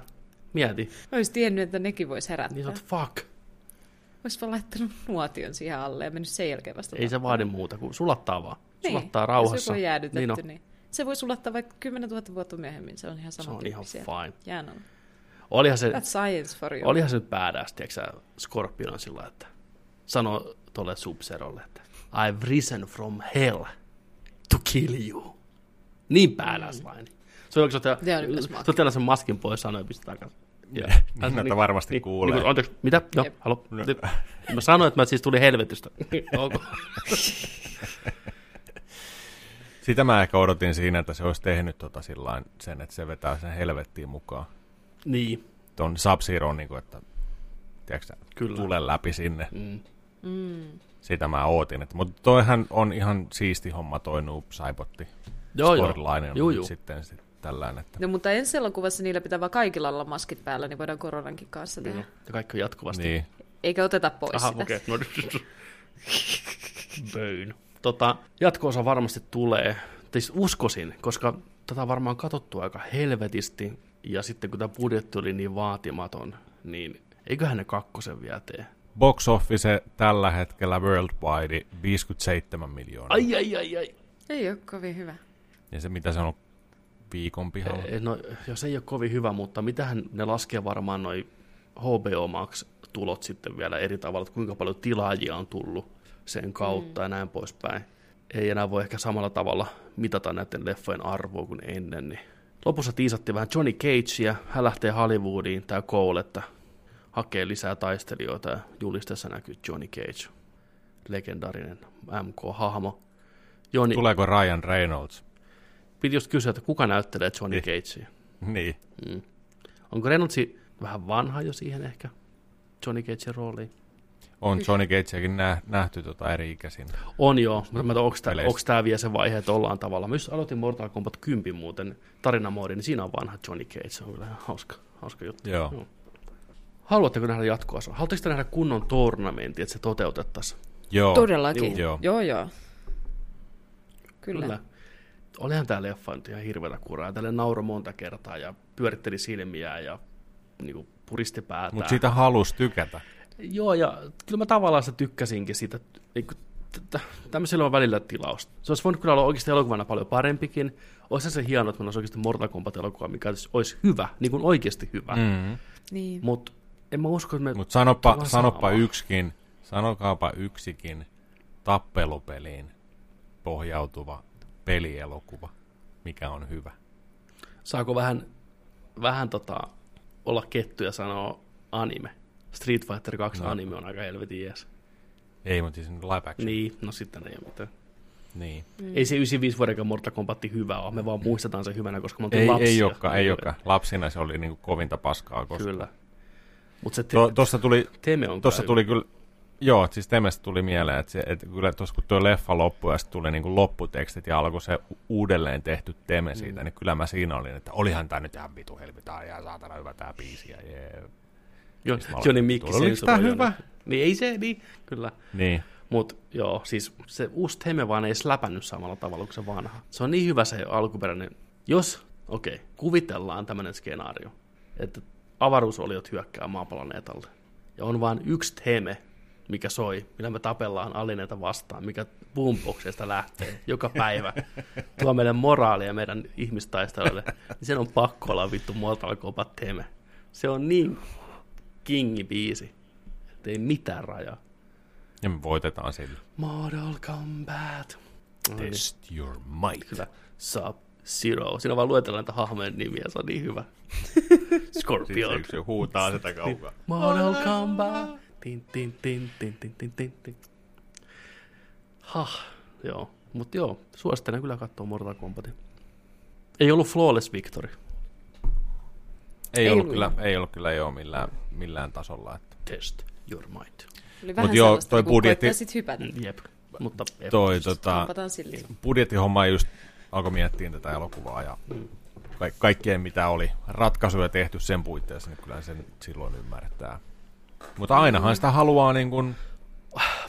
Mieti. Olisi tiennyt, että nekin voisi herättää. Niin sä fuck. Olisi vaan laittanut nuotion siihen alle ja mennyt sen jälkeen vasta. Ei se vaadi muuta kuin sulattaa vaan. Niin. Sulattaa rauhassa. joku on niin on. niin. Se voi sulattaa vaikka 10 000 vuotta myöhemmin. Se on ihan sama Se on ihan fine. Jään alla. Olihan se, That's science for you. olihan se nyt badass, tiedätkö Scorpion sillä, että sanoo tolle Sub-Zerolle, että I've risen from hell to kill you. Niin badass line. Se on Se on kyllä se on teillä sen maskin pois sanoo ja pistää takaisin. Ja, Niin, että varmasti kuulee. Niin, anteeksi, mitä? Joo, Jep. halo. No. Mä sanoin, että mä siis tulin helvetistä. Sitä mä ehkä odotin siinä, että se olisi tehnyt tota sillain sen, että se vetää sen helvettiin mukaan. Niin, Tuon sub niin kuin, että tiedätkö, sä, Kyllä. tule läpi sinne. mm. Mm. Sitä mä ootin. Että, mutta toihan on ihan siisti homma toi Noob Saibotti. joo, joo. Nyt juu. sitten sit tällainen. Että... No mutta ensi elokuvassa niillä pitää vaan kaikilla olla maskit päällä, niin voidaan koronankin kanssa tehdä. Niin, ja kaikki on jatkuvasti. Niin. Eikä oteta pois Aha, sitä. Okay. No, Böyn. Tota, jatko-osa varmasti tulee. Siis uskoisin, koska tätä on varmaan katsottu aika helvetisti. Ja sitten kun tämä budjetti oli niin vaatimaton, niin eiköhän ne kakkosen vielä tee. Box office tällä hetkellä worldwide 57 miljoonaa. Ai, ai, ai, ai. Ei ole kovin hyvä. Ja se mitä se on viikon pihalla. Eh, No, jos ei ole kovin hyvä, mutta mitähän ne laskee varmaan noi HBO Max-tulot sitten vielä eri tavalla, että kuinka paljon tilaajia on tullut sen kautta mm. ja näin poispäin. Ei enää voi ehkä samalla tavalla mitata näiden leffojen arvoa kuin ennen. Niin. Lopussa tiisattiin vähän Johnny Cagea, hän lähtee Hollywoodiin, tämä Cole, että hakee lisää taistelijoita ja julisteessa näkyy Johnny Cage, legendaarinen MK-hahmo. Joni, Tuleeko Ryan Reynolds? Piti just kysyä, että kuka näyttelee Johnny Niin. Cagea? Niin. Mm. Onko Reynoldsi vähän vanha jo siihen ehkä Johnny Cagein rooliin? On Johnny Cageakin nä- nähty tota eri ikäisin. On joo, mutta mä onko tämä, Peleissä. onko tämä vielä se vaihe, että ollaan tavalla. Myös aloitin Mortal Kombat 10 muuten tarinamoodi, niin siinä on vanha Johnny Cage, se on kyllä ihan hauska, hauska juttu. Joo. Joo. Haluatteko nähdä jatkoa? Haluatteko te nähdä kunnon tournamentti, että se toteutettaisiin? Joo. Todellakin. Joo. joo. joo. Kyllä. Kyllä. Olihan tämä leffa nyt ihan hirveätä kuraa. Tälle nauro monta kertaa ja pyöritteli silmiä ja niin kuin, puristi päätään. Mutta siitä halusi tykätä. Joo, ja kyllä mä tavallaan sitä tykkäsinkin siitä. Tämmöisellä on välillä tilausta. Se olisi voinut kyllä olla oikeasti elokuvana paljon parempikin. Olisi se hienoa, että meillä olisi oikeasti Mortal Kombat-elokuva, mikä olisi hyvä, niin kuin oikeasti hyvä. Mm-hmm. Niin. Mutta en mä usko, että me... Mutta sanoppa, sanoppa yksikin, sanokaapa yksikin tappelupeliin pohjautuva pelielokuva, mikä on hyvä. Saako vähän, vähän tota, olla kettu ja sanoa anime? Street Fighter 2 no. anime on aika helvetin jees. Ei, mutta siis live action. Niin, no sitten ei ole mitään. Niin. Mm. Ei se 95 vuoden Mortal Kombat hyvä ole, me vaan muistetaan se hyvänä, koska me oltiin ei, lapsia. Ei olekaan, ei olekaan. Lapsina se oli niinku kovinta paskaa. Koska... Kyllä. Mut se te- to, tossa tuli, Teme on tossa tuli kyllä, joo, siis Temestä tuli mieleen, että, se, että kyllä tuossa kun tuo leffa loppui ja sitten tuli niinku lopputekstit ja alkoi se uudelleen tehty Teme siitä, mm. niin kyllä mä siinä olin, että olihan tämä nyt ihan vitu helvitä ja saatana hyvä tämä biisi ja jee. Joo, Johnny Mikki Oliko tämä hyvä? Niin ei se, niin, kyllä. Niin. Mutta joo, siis se uusi Teme vaan ei läpännyt samalla tavalla kuin se vanha. Se on niin hyvä se alkuperäinen. Jos, okei, okay, kuvitellaan tämmöinen skenaario, että avaruusoliot hyökkää maapalloneetalle. Ja on vain yksi Teme, mikä soi, millä me tapellaan alineita vastaan, mikä boomboxista lähtee joka päivä, tuo meille moraalia meidän ihmistaistelijoille, niin sen on pakko olla vittu Mortal Kombat Teme. Se on niin kingi biisi, ettei mitään rajaa. Ja me voitetaan sillä. Mortal Kombat. Test your might. Kyllä. Sub Zero. Siinä vaan luetellaan näitä hahmojen nimiä, se on niin hyvä. Scorpion. Sitten se huutaa sitä kaukaa. Mortal Kombat. Tin, tin, tin, tin, tin, tin, tin, tin. Ha, joo. Mutta joo, suosittelen kyllä katsoa Mortal Kombatin. Ei ollut Flawless Victory. Ei, ei ollut, kyllä, ei ollut kyllä joo millään, millään tasolla. Että. Test your might. Oli vähän Mut joo, toi budjetti, sit hypätä. Mm, jep, mutta toi, tota, budjettihomma just alkoi miettiä tätä elokuvaa ja mm. ka- kaikkien mitä oli ratkaisuja tehty sen puitteissa, niin kyllä sen silloin ymmärtää. Mutta ainahan sitä haluaa niin kuin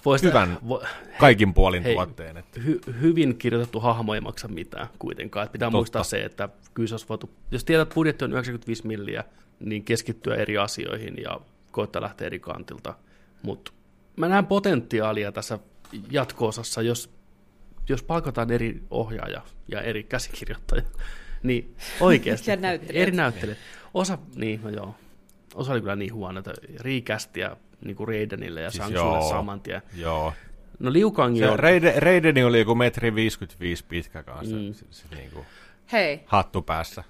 Voista, hyvän vo, kaikin puolin hei, tuotteen. Että. Hy, hyvin kirjoitettu hahmo ei maksa mitään kuitenkaan. Että pitää Totta. muistaa se, että kyllä se olisi voitu, jos tiedät, että budjetti on 95 milliä, niin keskittyä eri asioihin ja koittaa lähteä eri kantilta. Mutta mä näen potentiaalia tässä jatko-osassa, jos, jos palkataan eri ohjaaja ja eri käsikirjoittaja, niin oikeasti. Eri näyttelijät. Osa, niin, no joo. Osa oli kyllä niin huono, että riikästiä niin kuin Raidenille ja siis Sangsulle saman tien. Joo. No Liukangi on... Raiden, Raideni oli joku metri 55 pitkä kanssa, mm. se, se, niin kuin Hei. hattu päässä.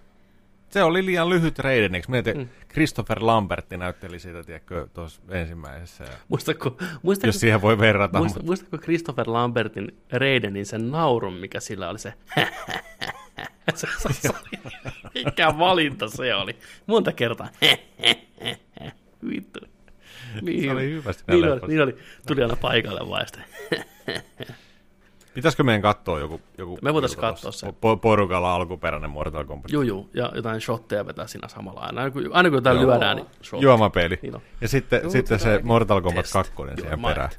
Se oli liian lyhyt Raideniksi. Mietin, mm. Christopher Lambertti näytteli sitä, tiedätkö, tuossa ensimmäisessä. Muistatko, muistatko, jos siihen voi verrata. Muistatko, muistatko Christopher Lambertin Raidenin sen naurun, mikä sillä oli se se, se, se oli, mikä valinta se oli. Monta kertaa. Vittu. Niin, se oli hyvä niin, oli, niin oli. Tuli aina paikalle vaan Pitäisikö meidän katsoa joku, joku Me voitaisiin katsoa se. Po- porukalla alkuperäinen Mortal Kombat. Joo, joo, ja jotain shotteja vetää siinä samalla. Aina kun, aina kun jotain joo. lyödään, niin shot. Juomapeli. Niin on. Ja sitten, joo, sitten se Mortal Kombat 2 siihen perään.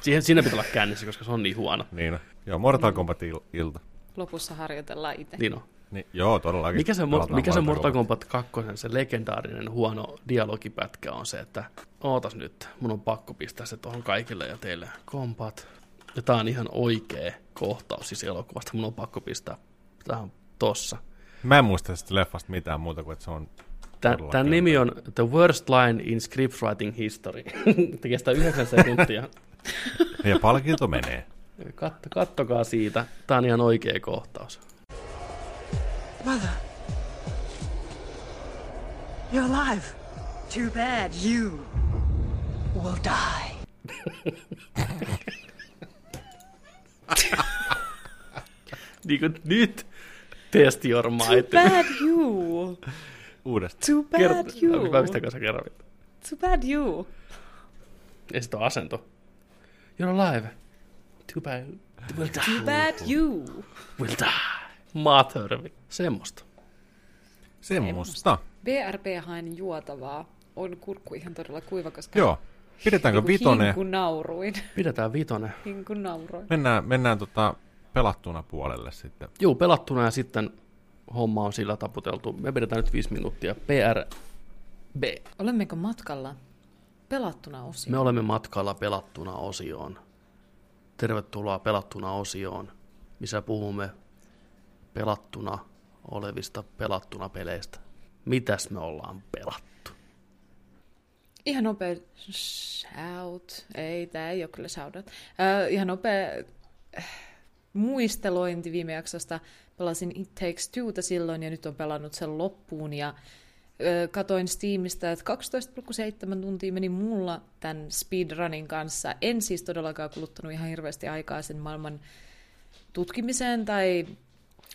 Siihen, siinä pitää olla kännissä, koska se on niin huono. Niin on. Joo, Mortal Kombat il- ilta. Lopussa harjoitellaan itse. Niin on. Niin, joo, todellakin. Mikä se, mikä se Mortal Kombat 2, se legendaarinen huono dialogipätkä on se, että ootas nyt, mun on pakko pistää se tuohon kaikille ja teille. Kombat. Ja tää on ihan oikea kohtaus siis elokuvasta, mun on pakko pistää tähän tossa. Mä en muista tästä leffasta mitään muuta kuin, että se on Tämän nimi on The Worst Line in Scriptwriting History. Tämä kestää yhdeksän sekuntia. ja palkinto menee. Katto, kattokaa siitä. Tämä on ihan oikea kohtaus. Mother. You're alive. Too bad you will die. niin kuin nyt test your mind. Too bad you. Uudestaan. Too bad Kert- you. Mä pistän kanssa kerran. Too bad you. Ja sitten on asento. You're alive. Too bad. Will die. Too bad you. Will die. Mother. Semmosta. Semmosta. BRB hain juotavaa. On kurkku ihan todella kuiva, koska... Joo. Pidetäänkö vitone? Hinku nauruin. Pidetään vitone. Hinku nauruin. Mennään, mennään tota, pelattuna puolelle sitten. Joo, pelattuna ja sitten homma on sillä taputeltu. Me pidetään nyt viisi minuuttia. PRB. Olemmeko matkalla pelattuna osioon? Me olemme matkalla pelattuna osioon. Tervetuloa pelattuna osioon, missä puhumme pelattuna olevista pelattuna peleistä. Mitäs me ollaan pelattu? Ihan nopea shout. Ei, tämä ei ole kyllä shout. Uh, ihan nopea äh, muistelointi viime jaksosta. Pelasin It Takes Two silloin ja nyt on pelannut sen loppuun ja katoin Steamista, että 12,7 tuntia meni mulla tämän speedrunin kanssa. En siis todellakaan kuluttanut ihan hirveästi aikaa sen maailman tutkimiseen tai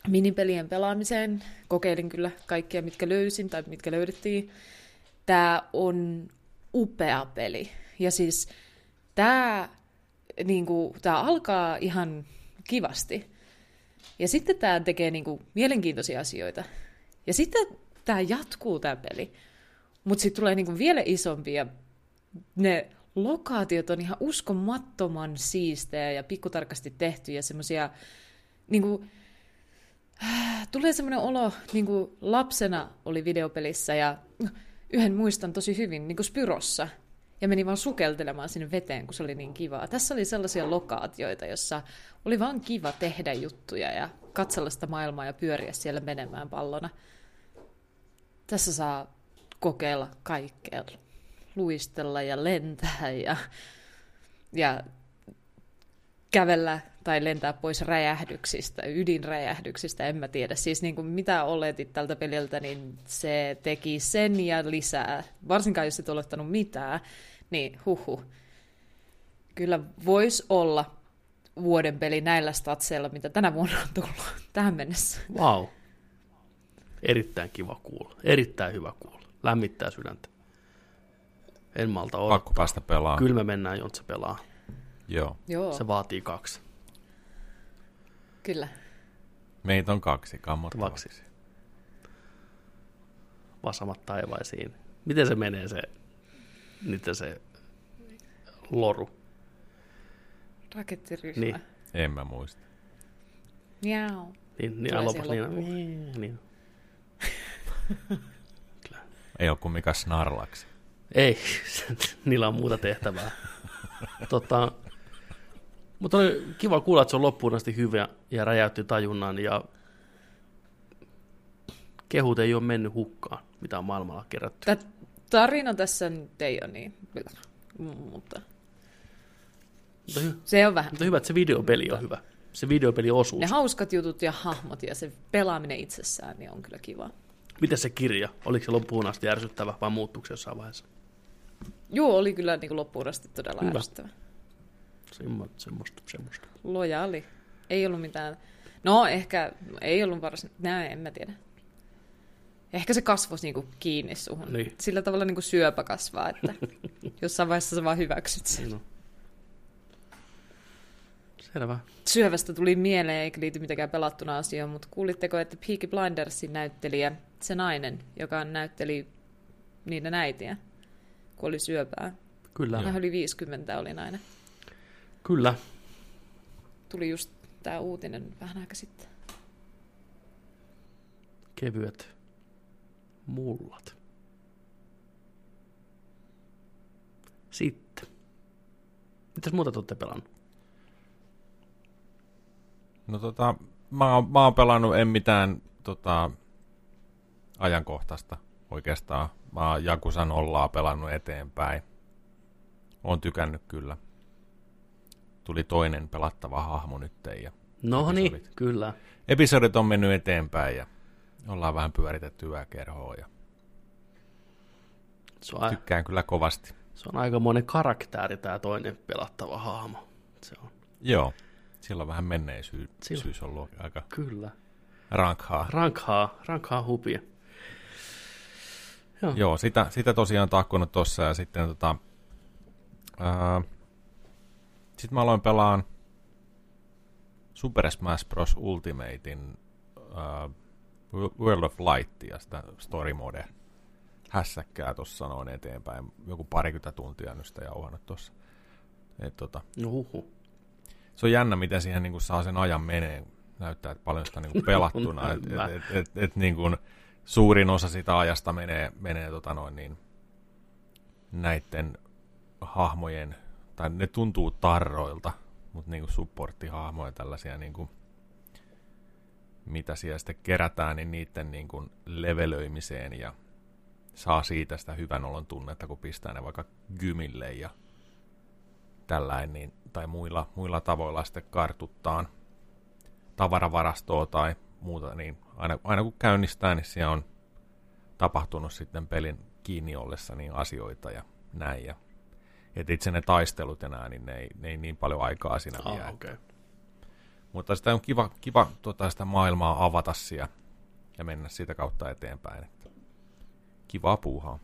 minipelien pelaamiseen. Kokeilin kyllä kaikkia, mitkä löysin tai mitkä löydettiin. Tämä on upea peli. Ja siis tämä niinku, tää alkaa ihan kivasti. Ja sitten tämä tekee niinku, mielenkiintoisia asioita. Ja sitten tämä jatkuu tämä peli. Mutta sitten tulee niinku, vielä isompia. Ne lokaatiot on ihan uskomattoman siistejä ja pikkutarkasti tehty ja semmoisia niinku, tulee semmoinen olo, niin kuin lapsena oli videopelissä ja yhden muistan tosi hyvin, niin kuin Spyrossa. Ja meni vaan sukeltelemaan sinne veteen, kun se oli niin kivaa. Tässä oli sellaisia lokaatioita, jossa oli vaan kiva tehdä juttuja ja katsella sitä maailmaa ja pyöriä siellä menemään pallona. Tässä saa kokeilla kaikkea. Luistella ja lentää ja, ja kävellä tai lentää pois räjähdyksistä, ydinräjähdyksistä, en mä tiedä. Siis niin kuin mitä oletit tältä peliltä, niin se teki sen ja lisää. Varsinkaan jos et olettanut mitään, niin huhu. Kyllä voisi olla vuoden peli näillä statseilla, mitä tänä vuonna on tullut tähän mennessä. Wow. Erittäin kiva kuulla. Erittäin hyvä kuulla. Lämmittää sydäntä. En malta odottaa. Pakko päästä pelaamaan. Kyllä me mennään, Jontse pelaa. Joo. Joo. Se vaatii kaksi. Kyllä. Meitä on kaksi, kammot kaksi. Vasamat taivaisiin. Miten se menee se, nyt se loru? Rakettiryhmä. Niin. En mä muista. Miau. Niin, niin lopuksi niin, niin. Ei ole mikä snarlaksi. Ei, niillä on muuta tehtävää. tota, mutta oli kiva kuulla, että se on loppuun asti hyvä ja räjäytti tajunnan ja kehut ei ole mennyt hukkaan, mitä on maailmalla kerätty. Tämä tarina tässä nyt ei ole niin hyvä, mutta, mutta hy- se on vähän. Mutta hyvä, että se videopeli on hyvä. Se videopeli osuus. Ne hauskat jutut ja hahmot ja se pelaaminen itsessään niin on kyllä kiva. Miten se kirja? Oliko se loppuun asti ärsyttävä vai muuttuuko se jossain vaiheessa? Joo, oli kyllä niin kuin loppuun asti todella hyvä. ärsyttävä. Semmo, semmoista, semmoista. Lojaali. Ei ollut mitään. No, ehkä ei ollut varsin. Näin, en mä tiedä. Ehkä se kasvoi niinku kiinni suhun. Niin. Sillä tavalla niinku syöpä kasvaa, että jossain vaiheessa sä vaan hyväksyt sen. No. Selvä. Syövästä tuli mieleen, eikä liity mitenkään pelattuna asiaan, mutta kuulitteko, että Peaky Blindersin näyttelijä, se nainen, joka näytteli niiden äitiä, kun oli syöpää. Kyllä. Hän oli 50, oli nainen. Kyllä. Tuli just tämä uutinen vähän aika sitten. Kevyet mullat. Sitten. Mitäs muuta te olette pelannut? No tota, mä oon, mä oon pelannut en mitään tota, ajankohtaista oikeastaan. Mä oon Jakusan ollaa pelannut eteenpäin. Oon tykännyt kyllä tuli toinen pelattava hahmo nyt. Ja no niin, kyllä. Episodit on mennyt eteenpäin ja ollaan vähän pyöritetty yökerhoa ja se on, tykkään kyllä kovasti. Se on aika monen karakteri tämä toinen pelattava hahmo. Se on. Joo, sillä on vähän menneisyys ollut aika kyllä. rankhaa. Rankhaa, rankhaa hupia. Joo, Joo sitä, sitä tosiaan takkunut tuossa ja sitten tota, ää, sitten mä aloin pelaan Super Smash Bros. Ultimatein uh, World of Lightia, sitä story mode hässäkkää tuossa noin eteenpäin. Joku parikymmentä tuntia nyt sitä jauhannut tuossa. Tota, Uhuhu. se on jännä, miten siihen niin saa sen ajan menee. Näyttää, että paljon sitä niin pelattuna. et, et, et, et, et, niin kuin suurin osa sitä ajasta menee, menee tota noin niin, näiden hahmojen, tai ne tuntuu tarroilta, mutta niin supporttihahmoja tällaisia niin kuin, mitä siellä sitten kerätään, niin niiden niin kuin levelöimiseen ja saa siitä sitä hyvän olon tunnetta, kun pistää ne vaikka gymille ja tällainen, niin, tai muilla, muilla tavoilla sitten kartuttaa tavaravarastoa tai muuta, niin aina, aina kun käynnistää, niin siellä on tapahtunut sitten pelin kiinni ollessa niin asioita ja näin. Ja, et itse ne taistelut ja näin, niin ne ei, ne ei niin paljon aikaa siinä ah, vie. Okay. Mutta sitä on kiva, kiva tota, sitä maailmaa avata siellä ja mennä sitä kautta eteenpäin. Että kiva puuhaa.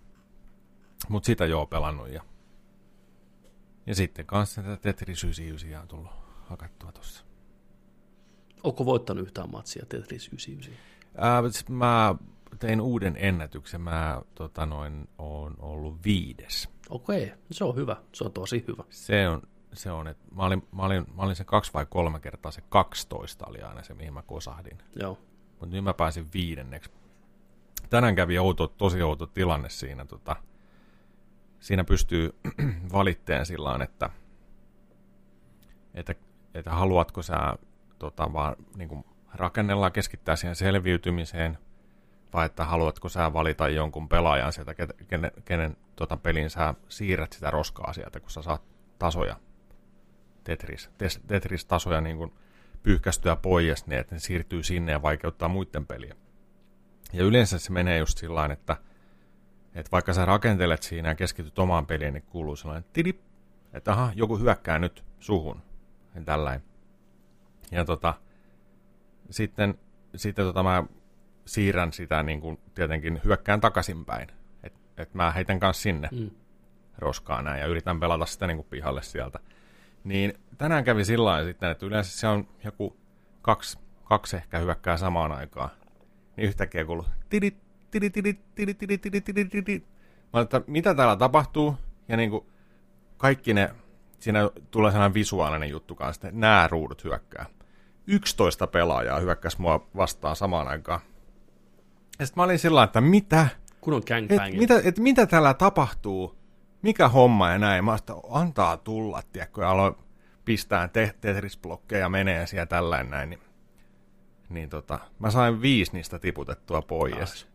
Mutta sitä joo pelannut ja ja sitten kanssa tätä Tetris 99 on tullut hakattua tuossa. Onko voittanut yhtään matsia Tetris 99? Ää, mä tein uuden ennätyksen. Mä tota noin, on ollut viides. Okei, okay. se on hyvä. Se on tosi hyvä. Se on, se on että mä olin, mä, olin, mä olin se kaksi vai kolme kertaa, se 12 oli aina se, mihin mä kosahdin. Joo. Mutta nyt mä pääsin viidenneksi. Tänään kävi outo, tosi outo tilanne siinä. Tota, siinä pystyy valitteen sillä että, että, että haluatko sä tota, vaan niin kuin rakennella keskittää siihen selviytymiseen, vai että haluatko sä valita jonkun pelaajan sieltä, kenen, kenen tota, pelin sä siirrät sitä roskaa sieltä, kun sä saat tasoja, Tetris, Tetris-tasoja niin kuin pyyhkästyä pois, niin että ne siirtyy sinne ja vaikeuttaa muiden peliä. Ja yleensä se menee just sillä että että vaikka sä rakentelet siinä ja keskityt omaan peliin, niin kuuluu sellainen tidip, että aha, joku hyökkää nyt suhun. Ja tällainen. Ja tota, sitten, sitten tota mä siirrän sitä niin kuin tietenkin hyökkään takaisinpäin. Että et mä heitän kanssa sinne mm. roskaa näin ja yritän pelata sitä niin kuin pihalle sieltä. Niin tänään kävi sillä lailla sitten, että yleensä se on joku kaksi, kaksi ehkä hyökkää samaan aikaan. Niin yhtäkkiä kuuluu tidit, Mä että mitä täällä tapahtuu? Ja niin kuin kaikki ne, siinä tulee sellainen visuaalinen juttu kanssa, että nämä ruudut hyökkää. 11 pelaajaa hyökkäsi mua vastaan samaan aikaan. Ja sitten mä olin sillä että mitä? Kun on et, mitä, et, mitä täällä tapahtuu? Mikä homma ja näin? Mä sitä antaa tulla, tiedätkö, ja aloin pistää te- Tetris-blokkeja menee siellä tällainen näin. Niin, niin tota, mä sain viisi niistä tiputettua pois. Nice.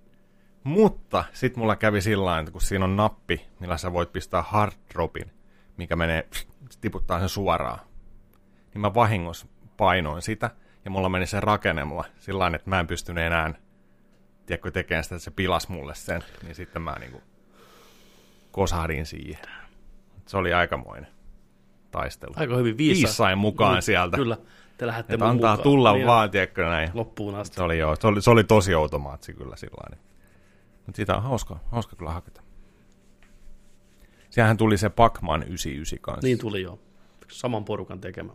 Mutta sitten mulla kävi sillä että kun siinä on nappi, millä sä voit pistää hard dropin, mikä menee, tiputtaa sen suoraan, niin mä vahingossa painoin sitä, ja mulla meni se rakenne mulla sillä että mä en pystynyt enää tiedätkö, tekemään sitä, että se pilas mulle sen, niin sitten mä niinku kosahdin siihen. Se oli aikamoinen taistelu. Aika hyvin viisa. Viissain mukaan mm, sieltä. Kyllä, te lähdette antaa mukaan. tulla niin vaan, tiedätkö näin. Loppuun asti. Se oli, joo, se oli, se oli tosi automaatsi kyllä sillä mutta sitä on hauska, hauska kyllä hakata. Siellähän tuli se Pacman 99 kanssa. Niin tuli joo. Saman porukan tekemä.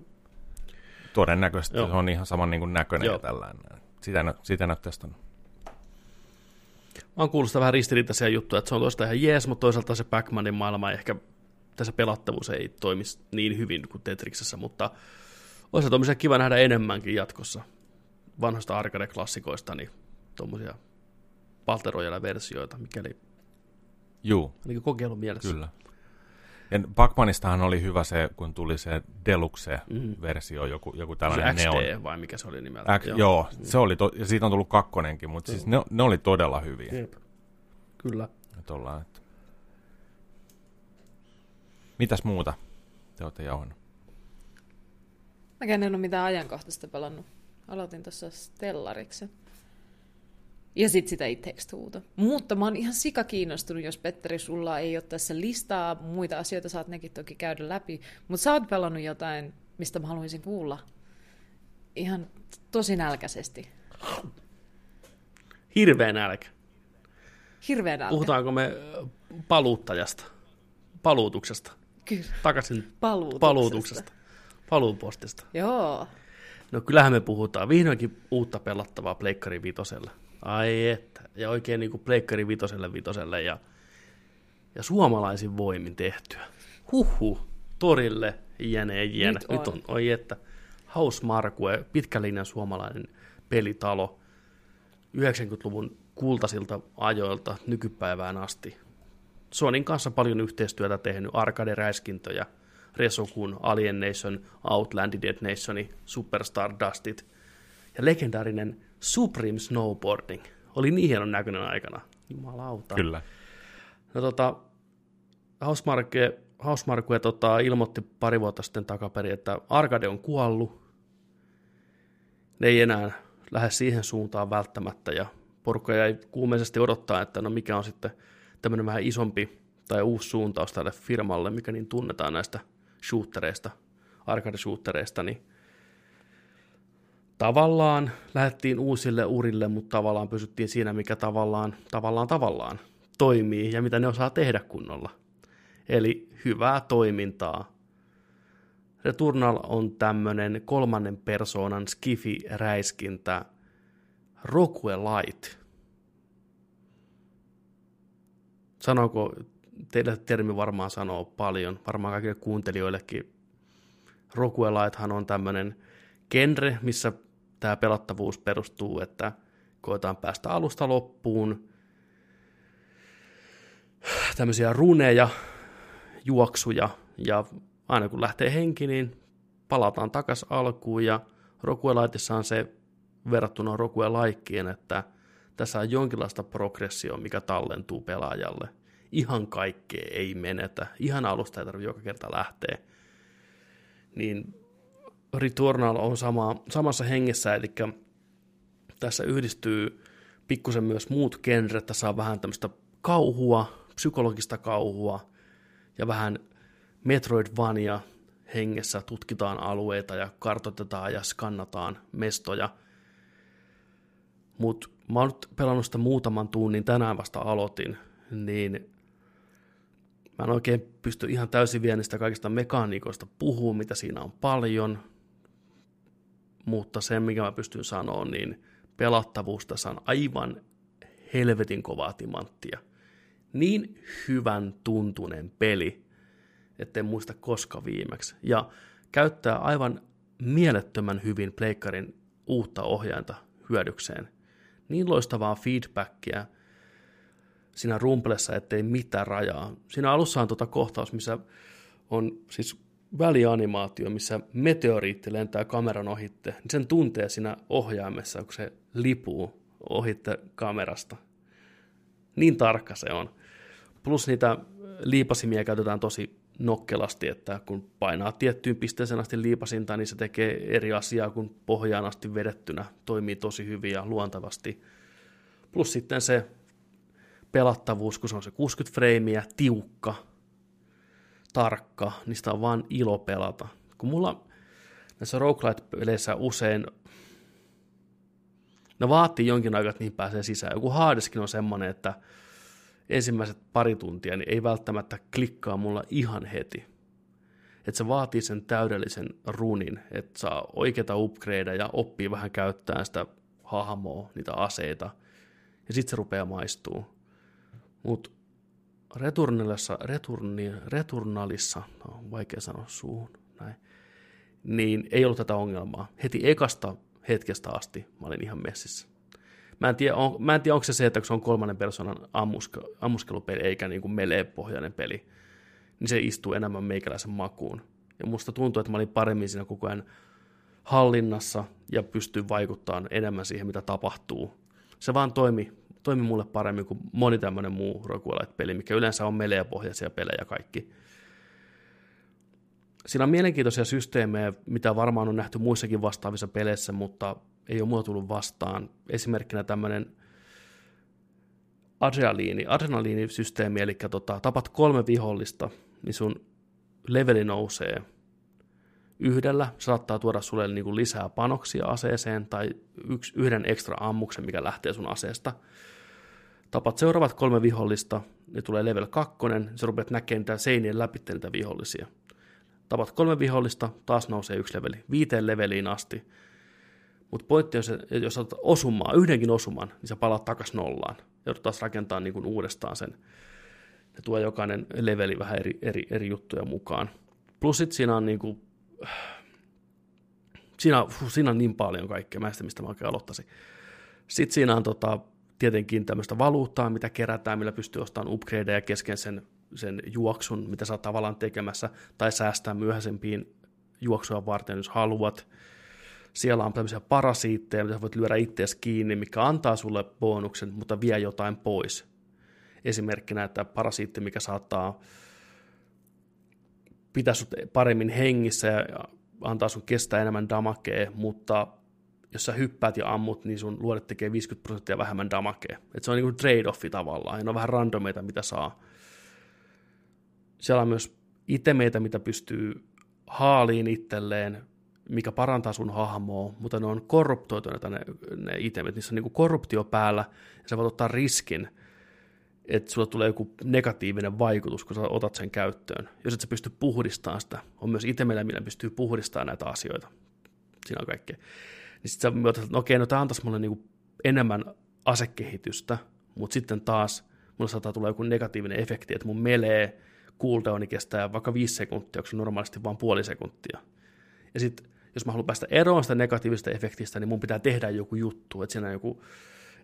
Todennäköisesti joo. se on ihan saman niin kuin näköinen joo. ja tällainen. Sitä, sitä en ole testannut. Mä oon kuullut sitä vähän ristiriitaisia juttuja, että se on toista ihan jees, mutta toisaalta se Pac-Manin maailma ehkä tässä pelattavuus ei toimisi niin hyvin kuin Tetriksessä, mutta olisi tuommoisia kiva nähdä enemmänkin jatkossa vanhoista arcade-klassikoista, niin tuommoisia Battle Royale-versioita, mikäli Juu. Niin kokeilun mielessä. Kyllä. Ja Pacmanistahan oli hyvä se, kun tuli se Deluxe-versio, mm. joku, joku tällainen se XD, neon. vai mikä se oli nimeltä? X, joo, joo mm. se oli to, ja siitä on tullut kakkonenkin, mutta siis ne, ne oli todella hyviä. Jep. Kyllä. Ollaan, että... Mitäs muuta te olette jauhannut? Mäkään en ole mitään ajankohtaista pelannut. Aloitin tuossa Stellariksen. Ja sitten sitä It Mutta mä oon ihan sika kiinnostunut, jos Petteri, sulla ei ole tässä listaa muita asioita, saat nekin toki käydä läpi. Mutta sä oot pelannut jotain, mistä mä haluaisin kuulla. Ihan tosi nälkäisesti. Hirveä nälkä. Hirveä nälkä. Puhutaanko me paluuttajasta? Paluutuksesta? Kyllä. Takaisin paluutuksesta. paluutuksesta. Paluupostista. Joo. No kyllähän me puhutaan vihdoinkin uutta pelattavaa Pleikkari Vitosella. Ai että. Ja oikein niin kuin Pleikkari vitoselle vitoselle ja, ja suomalaisin voimin tehtyä. Huhhuh. Torille jäneen jänä. Nyt on. Nyt on, oi että. Hausmarkue, pitkälinjan suomalainen pelitalo 90-luvun kultasilta ajoilta nykypäivään asti. Sonin kanssa paljon yhteistyötä tehnyt arcade-räiskintöjä, Resokun, Alien Nation, Outland Dead Nation, Superstar Dustit ja legendaarinen Supreme Snowboarding oli niin hienon näköinen aikana. Jumalauta. Kyllä. No tota, Hausmarque, Hausmarque tota, ilmoitti pari vuotta sitten takaperin, että Arcade on kuollut. Ne ei enää lähde siihen suuntaan välttämättä ja porukka jäi kuumeisesti odottaa, että no mikä on sitten tämmöinen vähän isompi tai uusi suuntaus tälle firmalle, mikä niin tunnetaan näistä shootereista, arcade-shootereista, niin tavallaan lähdettiin uusille urille, mutta tavallaan pysyttiin siinä, mikä tavallaan, tavallaan, tavallaan toimii ja mitä ne osaa tehdä kunnolla. Eli hyvää toimintaa. Returnal on tämmöinen kolmannen persoonan skifi-räiskintä Light. Sanooko, teille termi varmaan sanoo paljon, varmaan kaikille kuuntelijoillekin. Lighthan on tämmöinen genre, missä tämä pelattavuus perustuu, että koetaan päästä alusta loppuun, tämmöisiä runeja, juoksuja, ja aina kun lähtee henki, niin palataan takas alkuun, ja Rokuelaitissa on se verrattuna Rokuelaikkien, että tässä on jonkinlaista progressioa, mikä tallentuu pelaajalle. Ihan kaikkea ei menetä, ihan alusta ei tarvitse joka kerta lähteä. Niin Returnal on sama, samassa hengessä, eli tässä yhdistyy pikkusen myös muut genret, tässä on vähän tämmöistä kauhua, psykologista kauhua ja vähän Metroidvania hengessä tutkitaan alueita ja kartoitetaan ja skannataan mestoja. Mutta mä oon nyt pelannut sitä muutaman tunnin, tänään vasta aloitin, niin mä en oikein pysty ihan täysin vielä niistä kaikista mekaniikoista puhumaan, mitä siinä on paljon, mutta sen, mikä mä pystyn sanoa, niin pelattavuus tässä on aivan helvetin kovaa timanttia. Niin hyvän tuntunen peli, etten muista koska viimeksi. Ja käyttää aivan mielettömän hyvin pleikkarin uutta ohjainta hyödykseen. Niin loistavaa feedbackia siinä rumpelessa, ettei mitään rajaa. Siinä alussa on tuota kohtaus, missä on siis välianimaatio, missä meteoriitti lentää kameran ohitte, niin sen tuntee siinä ohjaimessa, kun se lipuu ohitte kamerasta. Niin tarkka se on. Plus niitä liipasimia käytetään tosi nokkelasti, että kun painaa tiettyyn pisteeseen asti liipasinta, niin se tekee eri asiaa kuin pohjaan asti vedettynä. Toimii tosi hyvin ja luontavasti. Plus sitten se pelattavuus, kun se on se 60 freimiä, tiukka, tarkka, sitä on vaan ilo pelata. Kun mulla näissä roguelite-peleissä usein ne vaatii jonkin aikaa, että niihin pääsee sisään. Joku Hadeskin on semmoinen, että ensimmäiset pari tuntia niin ei välttämättä klikkaa mulla ihan heti. Että se vaatii sen täydellisen runin, että saa oikeita upgradeja ja oppii vähän käyttää sitä hahmoa, niitä aseita, ja sitten se rupeaa maistuu. Mutta Returnalissa, returni, returnalissa, no, vaikea sanoa suuhun, näin, niin ei ollut tätä ongelmaa. Heti ekasta hetkestä asti mä olin ihan messissä. Mä en tiedä, on, mä en tiedä onko se se, että kun se on kolmannen persoonan ammuske, ammuskelupeli eikä niin kuin melee-pohjainen peli, niin se istuu enemmän meikäläisen makuun. Ja musta tuntuu, että mä olin paremmin siinä koko ajan hallinnassa ja pystyin vaikuttamaan enemmän siihen, mitä tapahtuu. Se vaan toimi toimi mulle paremmin kuin moni tämmöinen muu roguelite-peli, mikä yleensä on melee-pohjaisia pelejä kaikki. Siinä on mielenkiintoisia systeemejä, mitä varmaan on nähty muissakin vastaavissa peleissä, mutta ei ole muuta tullut vastaan. Esimerkkinä tämmöinen adrenaliini, adrenaliinisysteemi, eli tota, tapat kolme vihollista, niin sun leveli nousee yhdellä. saattaa tuoda sulle niin kuin lisää panoksia aseeseen tai yksi, yhden ekstra ammuksen, mikä lähtee sun aseesta – tapat seuraavat kolme vihollista, ne tulee level 2, sä rupeat näkemään seinien läpi niitä vihollisia. Tapat kolme vihollista, taas nousee yksi leveli, viiteen leveliin asti. Mutta pointti on se, että jos otat osumaa, yhdenkin osuman, niin sä palaat takas nollaan. Joudut taas rakentaa niin kuin uudestaan sen. Ne tuo jokainen leveli vähän eri, eri, eri juttuja mukaan. Plus sit siinä on niin kuin, siinä, siinä on niin paljon kaikkea, mä sitä, mistä mä oikein aloittaisin. Sitten siinä on tota, tietenkin tämmöistä valuuttaa, mitä kerätään, millä pystyy ostamaan upgradeja kesken sen, sen juoksun, mitä sä oot tavallaan tekemässä, tai säästää myöhäisempiin juoksua varten, jos haluat. Siellä on tämmöisiä parasiitteja, mitä voit lyödä itseäsi kiinni, mikä antaa sulle bonuksen, mutta vie jotain pois. Esimerkkinä, että parasiitti, mikä saattaa pitää sut paremmin hengissä ja antaa sun kestää enemmän damakea, mutta jos sä hyppäät ja ammut, niin sun luodet tekee 50 prosenttia vähemmän damakea. Et se on niin trade-offi tavallaan, ja ne on vähän randomeita, mitä saa. Siellä on myös itemeitä, mitä pystyy haaliin itselleen, mikä parantaa sun hahmoa, mutta ne on korruptoituneita ne, ne itemet, niissä on niin korruptio päällä, ja sä voit ottaa riskin, että sulla tulee joku negatiivinen vaikutus, kun sä otat sen käyttöön. Jos et sä pysty puhdistamaan sitä, on myös itemeillä, millä pystyy puhdistamaan näitä asioita. Siinä on kaikkea. Niin sitten sä mietit, että no okei, no tämä antaisi mulle niinku enemmän asekehitystä, mutta sitten taas mulle saattaa tulla joku negatiivinen efekti, että mun melee cooldowni kestää vaikka viisi sekuntia, onko se normaalisti vain puoli sekuntia. Ja sitten jos mä haluan päästä eroon sitä negatiivisesta efektistä, niin mun pitää tehdä joku juttu, että siinä on joku,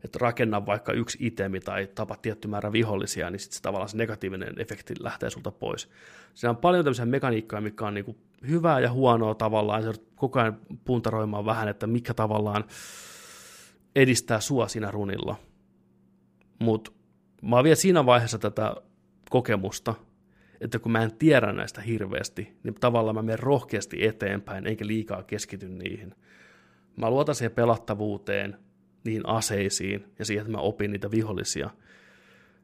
että rakenna vaikka yksi itemi tai tapa tietty määrä vihollisia, niin sitten se tavallaan se negatiivinen efekti lähtee sulta pois. Siinä on paljon tämmöisiä mekaniikkoja, mikä on niin hyvää ja huonoa tavallaan, se koko ajan puntaroimaan vähän, että mikä tavallaan edistää sua siinä runilla. Mutta mä oon vielä siinä vaiheessa tätä kokemusta, että kun mä en tiedä näistä hirveästi, niin tavallaan mä menen rohkeasti eteenpäin, eikä liikaa keskity niihin. Mä luotan siihen pelattavuuteen, niihin aseisiin ja siihen, että mä opin niitä vihollisia.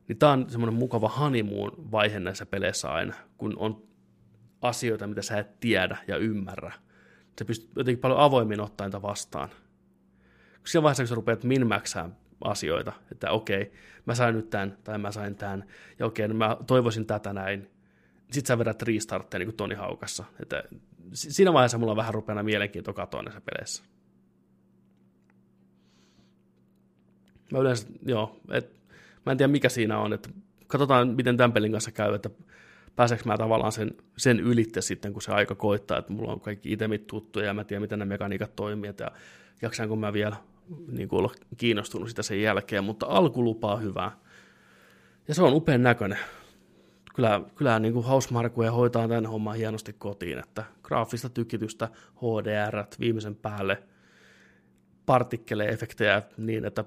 Niin tää on semmoinen mukava honeymoon vaihe näissä peleissä aina, kun on asioita, mitä sä et tiedä ja ymmärrä. Se pystyy jotenkin paljon avoimmin ottaa niitä vastaan. Siinä vaiheessa, kun sä rupeat minmäksään asioita, että okei, mä sain nyt tämän, tai mä sain tämän, ja okei, no mä toivoisin tätä näin, sit sä vedät restartteja niin kuin Toni Haukassa. Että siinä vaiheessa mulla on vähän rupeana mielenkiintoa katoa näissä peleissä. Mä yleensä, joo, et, mä en tiedä mikä siinä on, että katsotaan miten tämän pelin kanssa käy, että pääseekö mä tavallaan sen, sen ylitte sitten, kun se aika koittaa, että mulla on kaikki itemit tuttuja ja mä tiedän, miten ne mekaniikat toimii, ja jaksaanko mä vielä niin kuin olla kiinnostunut sitä sen jälkeen, mutta alku lupaa hyvää. Ja se on upean näköinen. Kyllä, kyllä niin kuin Hausmarkuja hoitaa tämän homman hienosti kotiin, että graafista tykitystä, HDR, viimeisen päälle, partikkeleefektejä niin, että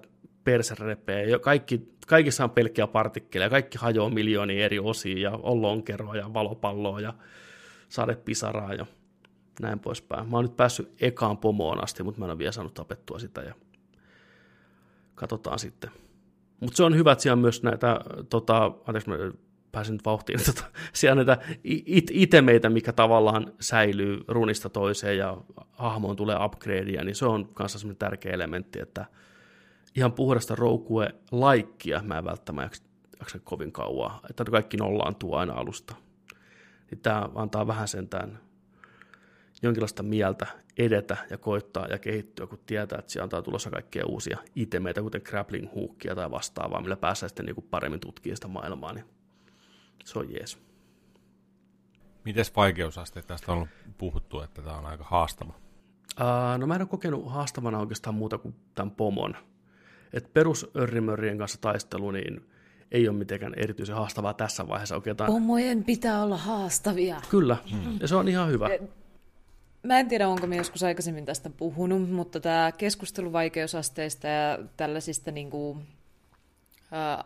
perse repee. Kaikki, kaikissa on pelkkiä partikkeleja, kaikki hajoaa miljoonia eri osia ja on lonkeroa ja valopalloa ja sadepisaraa ja näin poispäin. Mä oon nyt päässyt ekaan pomoon asti, mutta mä en ole vielä saanut tapettua sitä ja katsotaan sitten. Mutta se on hyvä, että siellä on myös näitä, tota, anteeksi mä pääsin nyt vauhtiin, tota, siellä näitä it- itemeitä, mikä tavallaan säilyy runista toiseen ja hahmoon tulee upgradeja, niin se on kanssa semmoinen tärkeä elementti, että ihan puhdasta roukue laikkia mä en välttämättä jaksa kovin kauan, että kaikki nollaan tuo aina alusta. Niin tämä antaa vähän sentään jonkinlaista mieltä edetä ja koittaa ja kehittyä, kun tietää, että siellä antaa tulossa kaikkea uusia itemeitä, kuten grappling hookia tai vastaavaa, millä pääsee sitten niin paremmin tutkimaan sitä maailmaa, niin se on jees. Mites vaikeusaste? Tästä on puhuttu, että tämä on aika haastava. Uh, no mä en ole kokenut haastavana oikeastaan muuta kuin tämän pomon. Et perusörrimörrien kanssa taistelu, niin ei ole mitenkään erityisen haastavaa tässä vaiheessa oikeastaan. Pomojen pitää olla haastavia. Kyllä, hmm. ja se on ihan hyvä. Mä en tiedä, onko me joskus aikaisemmin tästä puhunut, mutta tämä keskustelu vaikeusasteista ja tällaisista niin kuin, uh,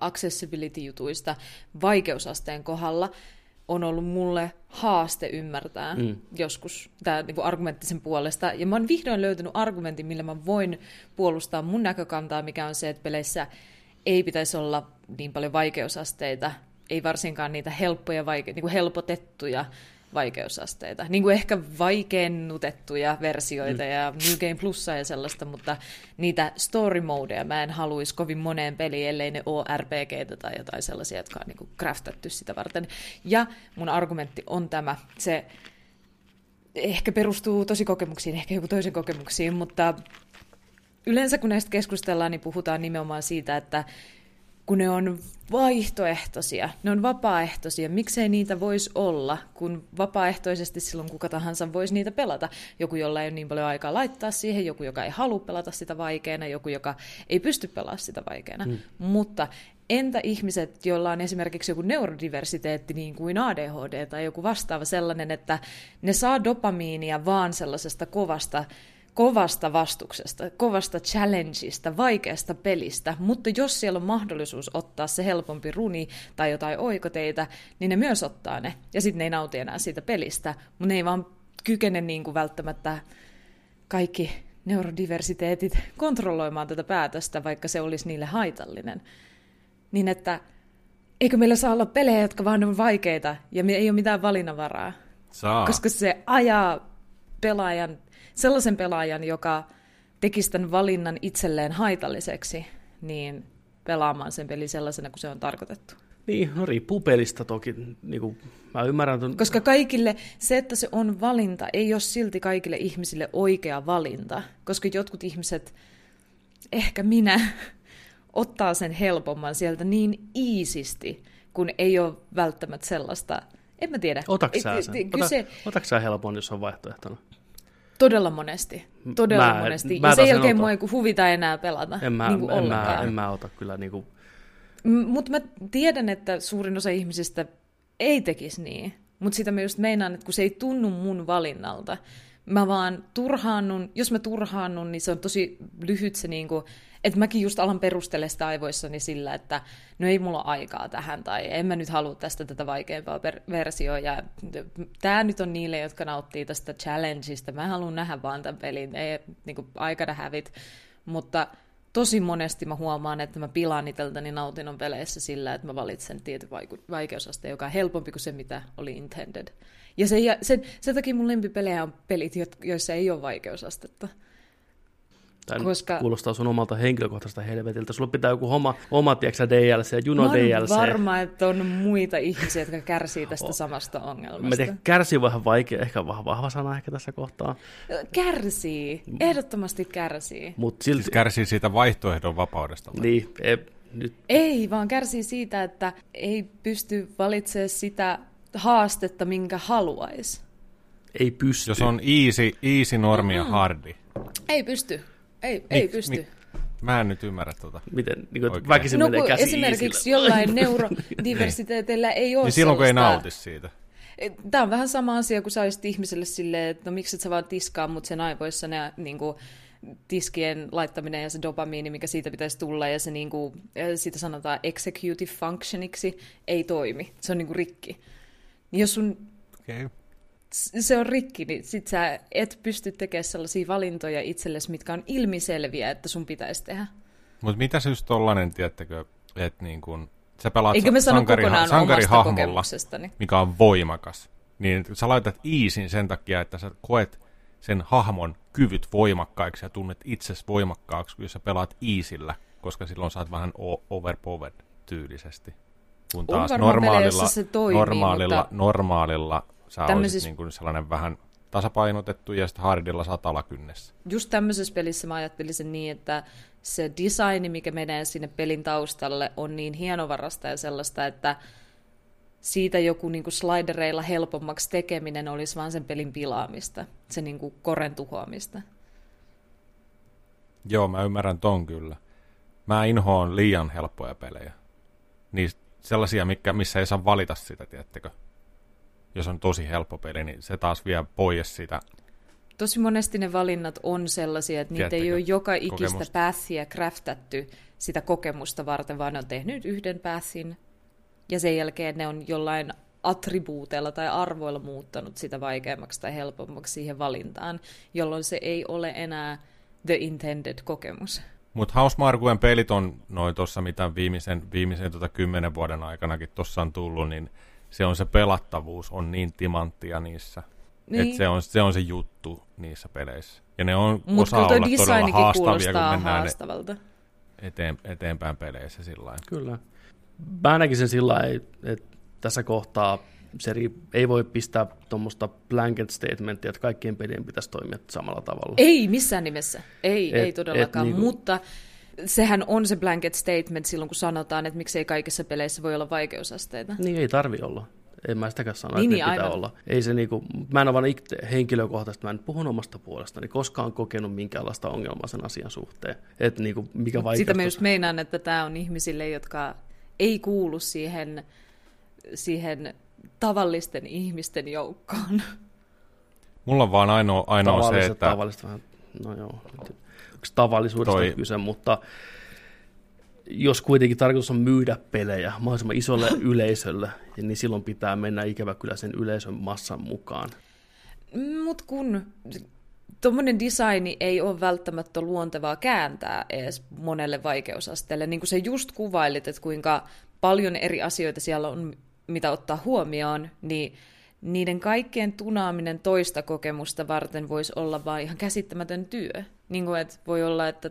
accessibility-jutuista vaikeusasteen kohdalla on ollut mulle haaste ymmärtää mm. joskus tämä niin argumentti sen puolesta. Ja mä oon vihdoin löytänyt argumentin, millä mä voin puolustaa mun näkökantaa, mikä on se, että peleissä ei pitäisi olla niin paljon vaikeusasteita, ei varsinkaan niitä helppoja, vaike- niin kuin helpotettuja vaikeusasteita. Niin kuin ehkä vaikeennutettuja versioita mm. ja New Game Plussa ja sellaista, mutta niitä story modeja mä en haluaisi kovin moneen peliin, ellei ne ole RPGtä tai jotain sellaisia, jotka on niin kuin craftattu sitä varten. Ja mun argumentti on tämä, se ehkä perustuu tosi kokemuksiin, ehkä joku toisen kokemuksiin, mutta yleensä kun näistä keskustellaan, niin puhutaan nimenomaan siitä, että kun ne on vaihtoehtoisia, ne on vapaaehtoisia. Miksei niitä voisi olla, kun vapaaehtoisesti silloin kuka tahansa voisi niitä pelata. Joku, jolla ei ole niin paljon aikaa laittaa siihen, joku, joka ei halua pelata sitä vaikeana, joku, joka ei pysty pelaamaan sitä vaikeana. Mm. Mutta entä ihmiset, joilla on esimerkiksi joku neurodiversiteetti niin kuin ADHD tai joku vastaava sellainen, että ne saa dopamiinia vaan sellaisesta kovasta kovasta vastuksesta, kovasta challengeista, vaikeasta pelistä, mutta jos siellä on mahdollisuus ottaa se helpompi runi tai jotain oikoteita, niin ne myös ottaa ne. Ja sitten ne ei nauti enää siitä pelistä, mutta ne ei vaan kykene niin kuin välttämättä kaikki neurodiversiteetit kontrolloimaan tätä päätöstä, vaikka se olisi niille haitallinen. Niin että eikö meillä saa olla pelejä, jotka vaan on vaikeita ja me ei ole mitään valinnanvaraa. Saa. Koska se ajaa pelaajan sellaisen pelaajan, joka tekisi tämän valinnan itselleen haitalliseksi, niin pelaamaan sen peli sellaisena kuin se on tarkoitettu. Niin, no riippuu pelistä toki. Niin kuin mä ymmärrän ton... Koska kaikille, se, että se on valinta, ei ole silti kaikille ihmisille oikea valinta. Koska jotkut ihmiset, ehkä minä, ottaa sen helpomman sieltä niin iisisti, kun ei ole välttämättä sellaista, en mä tiedä. Otatko sä sen? Ota, se... Otatko sä helpon, jos on vaihtoehtona? Todella monesti. Todella mä, monesti. Mä ja sen jälkeen mua ei huvita enää pelata. En mä, niin en mä, en mä ota kyllä niin kuin... Mutta mä tiedän, että suurin osa ihmisistä ei tekisi niin. Mutta sitä mä just meinaan, että kun se ei tunnu mun valinnalta, mä vaan turhaannun, jos mä turhaannun, niin se on tosi lyhyt se niinku, että mäkin just alan perustella sitä aivoissani sillä, että no ei mulla aikaa tähän, tai en mä nyt halua tästä tätä vaikeampaa per- versioa, ja tämä nyt on niille, jotka nauttii tästä challengeista, mä haluan nähdä vaan tämän pelin, ei niinku, aika hävit, mutta tosi monesti mä huomaan, että mä pilaan iteltäni nautinnon peleissä sillä, että mä valitsen tietyn vaikeusasteen, joka on helpompi kuin se, mitä oli intended. Ja sen, sen, sen takia mun lempipelejä on pelit, joissa ei ole vaikeusastetta. Tämä koska... kuulostaa sun omalta henkilökohtaisesta helvetiltä. Sulla pitää joku oma, oma tiedätkö, DLC ja Juno Mä DLC. varma, että on muita ihmisiä, jotka kärsii tästä oh. samasta ongelmasta. Mä tiedän, kärsii vähän vaikea, ehkä vahva, vahva sana ehkä tässä kohtaa. Kärsii, ehdottomasti kärsii. Mut silti... Siis kärsii siitä vaihtoehdon vapaudesta. Vai? Niin, ei, nyt. ei, vaan kärsii siitä, että ei pysty valitsemaan sitä haastetta, minkä haluaisi. Ei pysty. Jos on easy, easy normi ja hardi. Ei pysty. Ei, ei pysty. Mi- Mä en nyt ymmärrä tuota. Miten niin kuin, väkisin no, menee käsi esimerkiksi iisillä. jollain neurodiversiteetillä ei ole Niin silloin kun ei nauti siitä. Tämä on vähän sama asia, kun sä olisit ihmiselle silleen, että no miksi et sä vaan tiskaa, mutta sen aivoissa ne niin kuin, tiskien laittaminen ja se dopamiini, mikä siitä pitäisi tulla, ja se niin kuin, siitä sanotaan executive functioniksi, ei toimi. Se on niin kuin rikki. Niin jos sun okay se on rikki, niin sit sä et pysty tekemään sellaisia valintoja itsellesi, mitkä on ilmiselviä, että sun pitäisi tehdä. Mutta mitä se just tollanen, tiettäkö, että niin kun, sä pelaat Eikö me sankari, sankarihahmolla, mikä on voimakas, niin sä laitat iisin sen takia, että sä koet sen hahmon kyvyt voimakkaiksi ja tunnet itses voimakkaaksi, jos sä pelaat iisillä, koska silloin saat vähän overpowered tyylisesti. Kun taas normaalilla, se toimii, normaalilla, mutta... normaalilla sä tämmöisessä... olisit niin kuin sellainen vähän tasapainotettu ja sitten hardilla saat alakynnessä. Just tämmöisessä pelissä mä ajattelin sen niin, että se designi, mikä menee sinne pelin taustalle, on niin hienovarasta ja sellaista, että siitä joku niin kuin slidereilla helpommaksi tekeminen olisi vaan sen pelin pilaamista, se niin kuin koren tuhoamista. Joo, mä ymmärrän ton kyllä. Mä inhoon liian helppoja pelejä. Niin sellaisia, mikä, missä ei saa valita sitä, tiettekö? Jos on tosi helppo peli, niin se taas vie pois sitä. Tosi monesti ne valinnat on sellaisia, että niitä ei ole joka ikistä pathia craftattu sitä kokemusta varten, vaan ne on tehnyt yhden pathin, ja sen jälkeen ne on jollain attribuuteilla tai arvoilla muuttanut sitä vaikeammaksi tai helpommaksi siihen valintaan, jolloin se ei ole enää the intended kokemus. Mutta Housemarkuen pelit on noin tuossa, mitä viimeisen, viimeisen tota kymmenen vuoden aikanakin tuossa on tullut, niin se on se pelattavuus on niin timanttia niissä. Niin. Että se on, se on se juttu niissä peleissä. Ja ne on Mut osa olla todella haastavia, kun mennään haastavalta. Eteen, eteenpäin peleissä sillä Kyllä. Mä näkisin sillä että tässä kohtaa se ei voi pistää tuommoista blanket statementia, että kaikkien pelien pitäisi toimia samalla tavalla. Ei missään nimessä. Ei, et, ei todellakaan. Et, niin kuin... Mutta sehän on se blanket statement silloin, kun sanotaan, että miksei kaikissa peleissä voi olla vaikeusasteita. Niin ei tarvi olla. En mä sitäkään sano, niin, että niin, pitää aivan. olla. Ei se niinku, mä en ole vaan henkilökohtaisesti, mä en puhun omasta puolestani, koskaan kokenut minkäänlaista ongelmaa sen asian suhteen. Että niinku, mikä Mut Sitä mä just meinaan, että tämä on ihmisille, jotka ei kuulu siihen, siihen tavallisten ihmisten joukkoon. Mulla on vaan ainoa, ainoa se, että... Tavalliset vähän, no joo, tavallisuudesta toi... on kyse, mutta jos kuitenkin tarkoitus on myydä pelejä mahdollisimman isolle yleisölle, niin silloin pitää mennä ikävä kyllä sen yleisön massan mukaan. Mutta kun tuommoinen designi ei ole välttämättä luontevaa kääntää edes monelle vaikeusasteelle. Niin kuin se just kuvailit, että kuinka paljon eri asioita siellä on, mitä ottaa huomioon, niin niiden kaikkien tunaaminen toista kokemusta varten voisi olla vain ihan käsittämätön työ. Niin kuin, että voi olla, että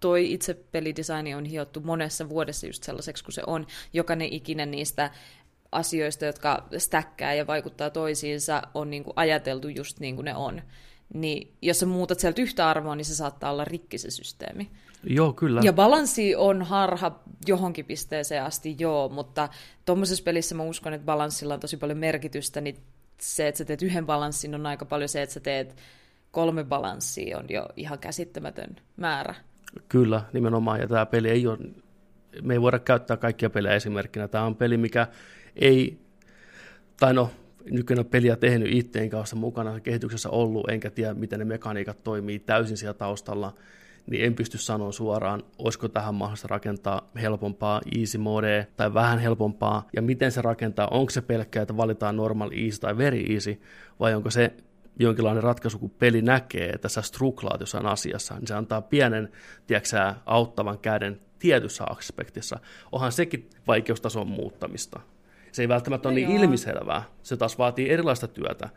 toi itse pelidesigni on hiottu monessa vuodessa just sellaiseksi kuin se on. Jokainen ikinen niistä asioista, jotka stäkkää ja vaikuttaa toisiinsa, on niin kuin ajateltu just niin kuin ne on. Niin jos sä muutat sieltä yhtä arvoa, niin se saattaa olla rikki se systeemi. Joo, kyllä. Ja balanssi on harha johonkin pisteeseen asti, joo, mutta tuommoisessa pelissä mä uskon, että balanssilla on tosi paljon merkitystä, niin se, että sä teet yhden balanssin, on aika paljon se, että sä teet kolme balanssia, on jo ihan käsittämätön määrä. Kyllä, nimenomaan, ja tämä peli ei ole, me ei voida käyttää kaikkia pelejä esimerkkinä. Tämä on peli, mikä ei, tai no, nykyinen peliä tehnyt itse, enkä ole mukana kehityksessä ollut, enkä tiedä, miten ne mekaniikat toimii täysin siellä taustalla, niin en pysty sanoa suoraan, olisiko tähän mahdollista rakentaa helpompaa easy mode tai vähän helpompaa, ja miten se rakentaa, onko se pelkkä, että valitaan normal easy tai very easy, vai onko se jonkinlainen ratkaisu, kun peli näkee, että sä struklaat jossain asiassa, niin se antaa pienen, tiedätkö, auttavan käden tietyssä aspektissa. Onhan sekin vaikeustason muuttamista. Se ei välttämättä ole no niin joo. ilmiselvää, se taas vaatii erilaista työtä.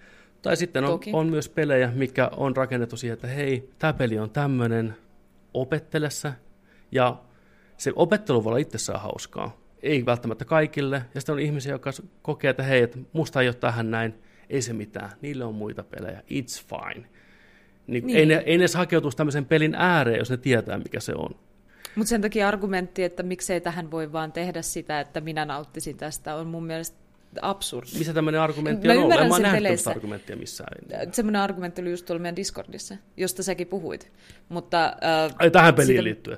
Tai sitten on, on myös pelejä, mikä on rakennettu siihen, että hei, tämä peli on tämmöinen, opettele se. Ja se opettelu voi olla itsessään hauskaa. Ei välttämättä kaikille. Ja sitten on ihmisiä, jotka kokee, että hei, että musta ei ole tähän näin, ei se mitään, niille on muita pelejä, it's fine. Niin, niin. Ei, ne, ei ne edes hakeutuisi tämmöisen pelin ääreen, jos ne tietää, mikä se on. Mutta sen takia argumentti, että miksei tähän voi vaan tehdä sitä, että minä nauttisin tästä, on mun mielestä absurdi. Missä tämmöinen argumentti mä on ollut? En mä nähnyt argumenttia missään. Semmoinen argumentti oli just tuolla meidän Discordissa, josta säkin puhuit. Mutta, äh, Ai tähän peliin sitä, liittyen?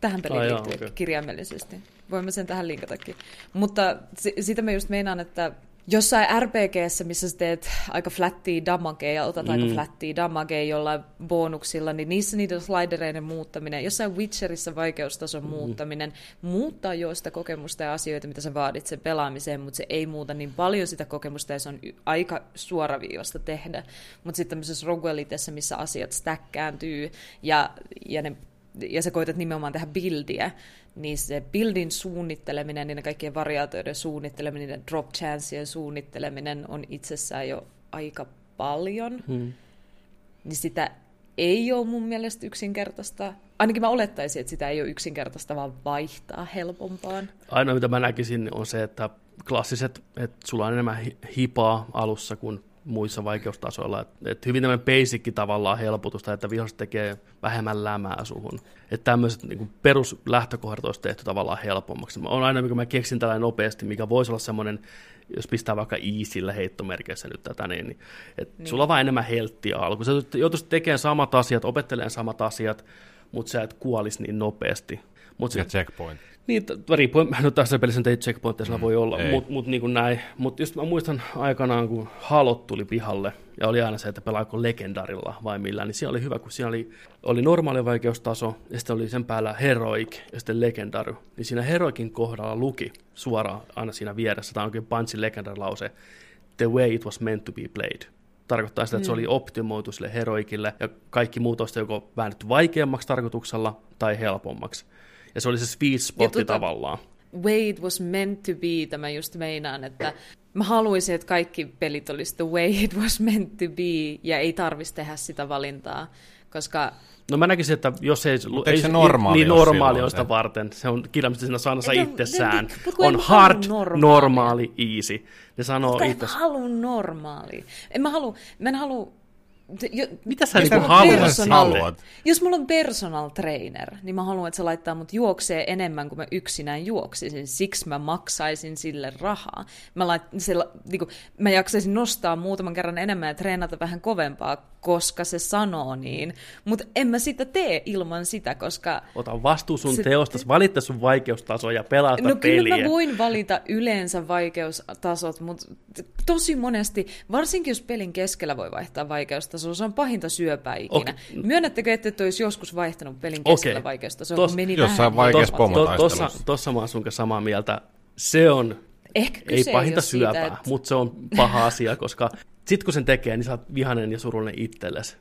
Tähän peliin Ai liittyen, okay. kirjaimellisesti. Voimme sen tähän linkatakin. Mutta sitä mä just meinaan, että jossain RPGssä, missä sä teet aika flattia damagea ja otat mm. aika flattia damagea jollain bonuksilla, niin niissä niiden slidereiden muuttaminen, jossain Witcherissa vaikeustason mm. muuttaminen, muuttaa jo sitä kokemusta ja asioita, mitä sä vaadit sen pelaamiseen, mutta se ei muuta niin paljon sitä kokemusta ja se on aika suoraviivasta tehdä. Mutta sitten tämmöisessä roguelitessa, missä asiat stäkkääntyy ja, ja ne ja sä koetat nimenomaan tehdä bildiä, niin se buildin suunnitteleminen, niiden kaikkien variaatioiden suunnitteleminen, niiden drop chanceien suunnitteleminen on itsessään jo aika paljon. Hmm. Niin sitä ei ole mun mielestä yksinkertaista. Ainakin mä olettaisin, että sitä ei ole yksinkertaista, vaan vaihtaa helpompaan. Ainoa, mitä mä näkisin, on se, että klassiset, että sulla on enemmän hipaa alussa kuin muissa vaikeustasoilla. Et, et hyvin tämmöinen basic tavallaan helpotusta, että viholliset tekee vähemmän lämää suhun. Että tämmöiset niin peruslähtökohdat olisi tehty tavallaan helpommaksi. On aina, mikä mä keksin tällainen nopeasti, mikä voisi olla semmoinen, jos pistää vaikka easyllä heittomerkeissä nyt tätä, niin, niin että niin. sulla on vain enemmän helttiä alku. Sä joutuisit tekemään samat asiat, opettelemaan samat asiat, mutta sä et kuolisi niin nopeasti. Mut ja se, checkpoint. Niin, riippuen, no tässä pelissä ei checkpointteja mm, voi olla, mutta mut, niin näin. Mutta just mä muistan aikanaan, kun Halot tuli pihalle, ja oli aina se, että pelaako legendarilla vai millään, niin siinä oli hyvä, kun siinä oli, oli normaali vaikeustaso, ja sitten oli sen päällä heroic, ja sitten legendary. Niin siinä heroikin kohdalla luki suoraan aina siinä vieressä, tämä on oikein Punchin legendary-lause, the way it was meant to be played tarkoittaa sitä, että se oli mm. optimoitu sille heroikille, ja kaikki muut olisi joko väännetty vaikeammaksi tarkoituksella tai helpommaksi. Ja se oli se sweet spotti tuota, tavallaan. Way it was meant to be, tämä just meinaan, että mä haluaisin, että kaikki pelit olisi the way it was meant to be, ja ei tarvitsisi tehdä sitä valintaa, koska No mä näkisin, että jos ei, ei se normaali niin normaali on sitä varten. Se on kirjaimisesti siinä sanassa itsessään. On hard, normaali. normaali, easy. Ne sanoo itse. En halua normaali. En mä halua, mä en halua jo, Mitä sä niin haluat? Jos mulla on personal trainer, niin mä haluan, että se laittaa mut juoksee enemmän kuin mä yksinään juoksisin. Siksi mä maksaisin sille rahaa. Mä, lait, se, niin kuin, mä jaksaisin nostaa muutaman kerran enemmän ja treenata vähän kovempaa, koska se sanoo niin. Mutta en mä sitä tee ilman sitä, koska... Ota vastuu sun se... teosta, valitse sun vaikeustaso ja pelata no, peliä. No kyllä mä voin valita yleensä vaikeustasot, mutta tosi monesti, varsinkin jos pelin keskellä voi vaihtaa vaikeustasoa, se on pahinta syöpää ikinä. Okay. Myönnättekö, että et olisi joskus vaihtanut pelin keskellä okay. vaikeustasoa, Tos, kun meni jossain vaikeassa pomotaistelussa. Tuossa mä oon sun samaa mieltä. Se on Ehkä ei pahinta syöpää, siitä, että... mutta se on paha asia, koska sitten kun sen tekee, niin sä oot vihainen ja surullinen itsellesi.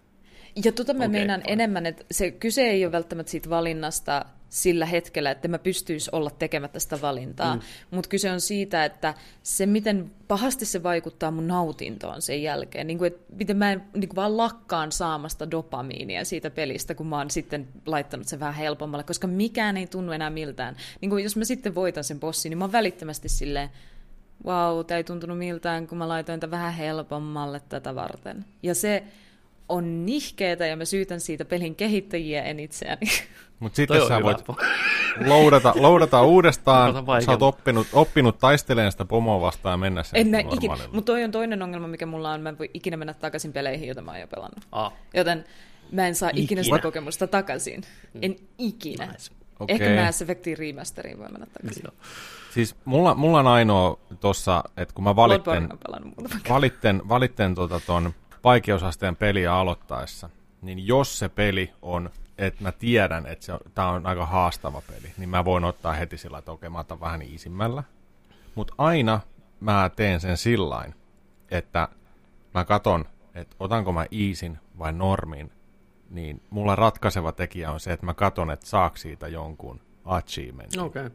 Ja tota mä okay, meinaan fine. enemmän, että se kyse ei ole välttämättä siitä valinnasta sillä hetkellä, että mä pystyisi olla tekemättä sitä valintaa, mm. mutta kyse on siitä, että se miten pahasti se vaikuttaa mun nautintoon sen jälkeen, niin kuin, että miten mä en niin kuin vaan lakkaan saamasta dopamiinia siitä pelistä, kun mä oon sitten laittanut sen vähän helpommalle, koska mikään ei tunnu enää miltään. Niin kuin, jos mä sitten voitan sen bossin, niin mä oon välittömästi silleen, wow, tämä ei tuntunut miltään, kun mä laitoin tämän vähän helpommalle tätä varten. Ja se on nihkeetä ja mä syytän siitä pelin kehittäjiä en itseäni. Mutta sitten sä voit loudata, loudata uudestaan, sä oot oppinut, oppinut taistelemaan sitä pomoa vastaan ja mennä sen En ikinä, mutta toi on toinen ongelma, mikä mulla on, mä en voi ikinä mennä takaisin peleihin, joita mä oon jo pelannut. Ah. Joten mä en saa ikinä, ikinä sitä kokemusta takaisin. En ikinä. Nice. Okay. Ehkä Mass Effectin remasteriin voi mennä takaisin. Joo. Siis mulla, mulla on ainoa tossa, että kun mä valitten, valitten, valitten tota ton vaikeusasteen peliä aloittaessa, niin jos se peli on, että mä tiedän, että se tää on aika haastava peli, niin mä voin ottaa heti sillä, että okei, mä otan vähän iisimmällä. Mutta aina mä teen sen sillain, että mä katon, että otanko mä iisin vai normin, niin mulla ratkaiseva tekijä on se, että mä katon, että saako siitä jonkun achievementin. Okei.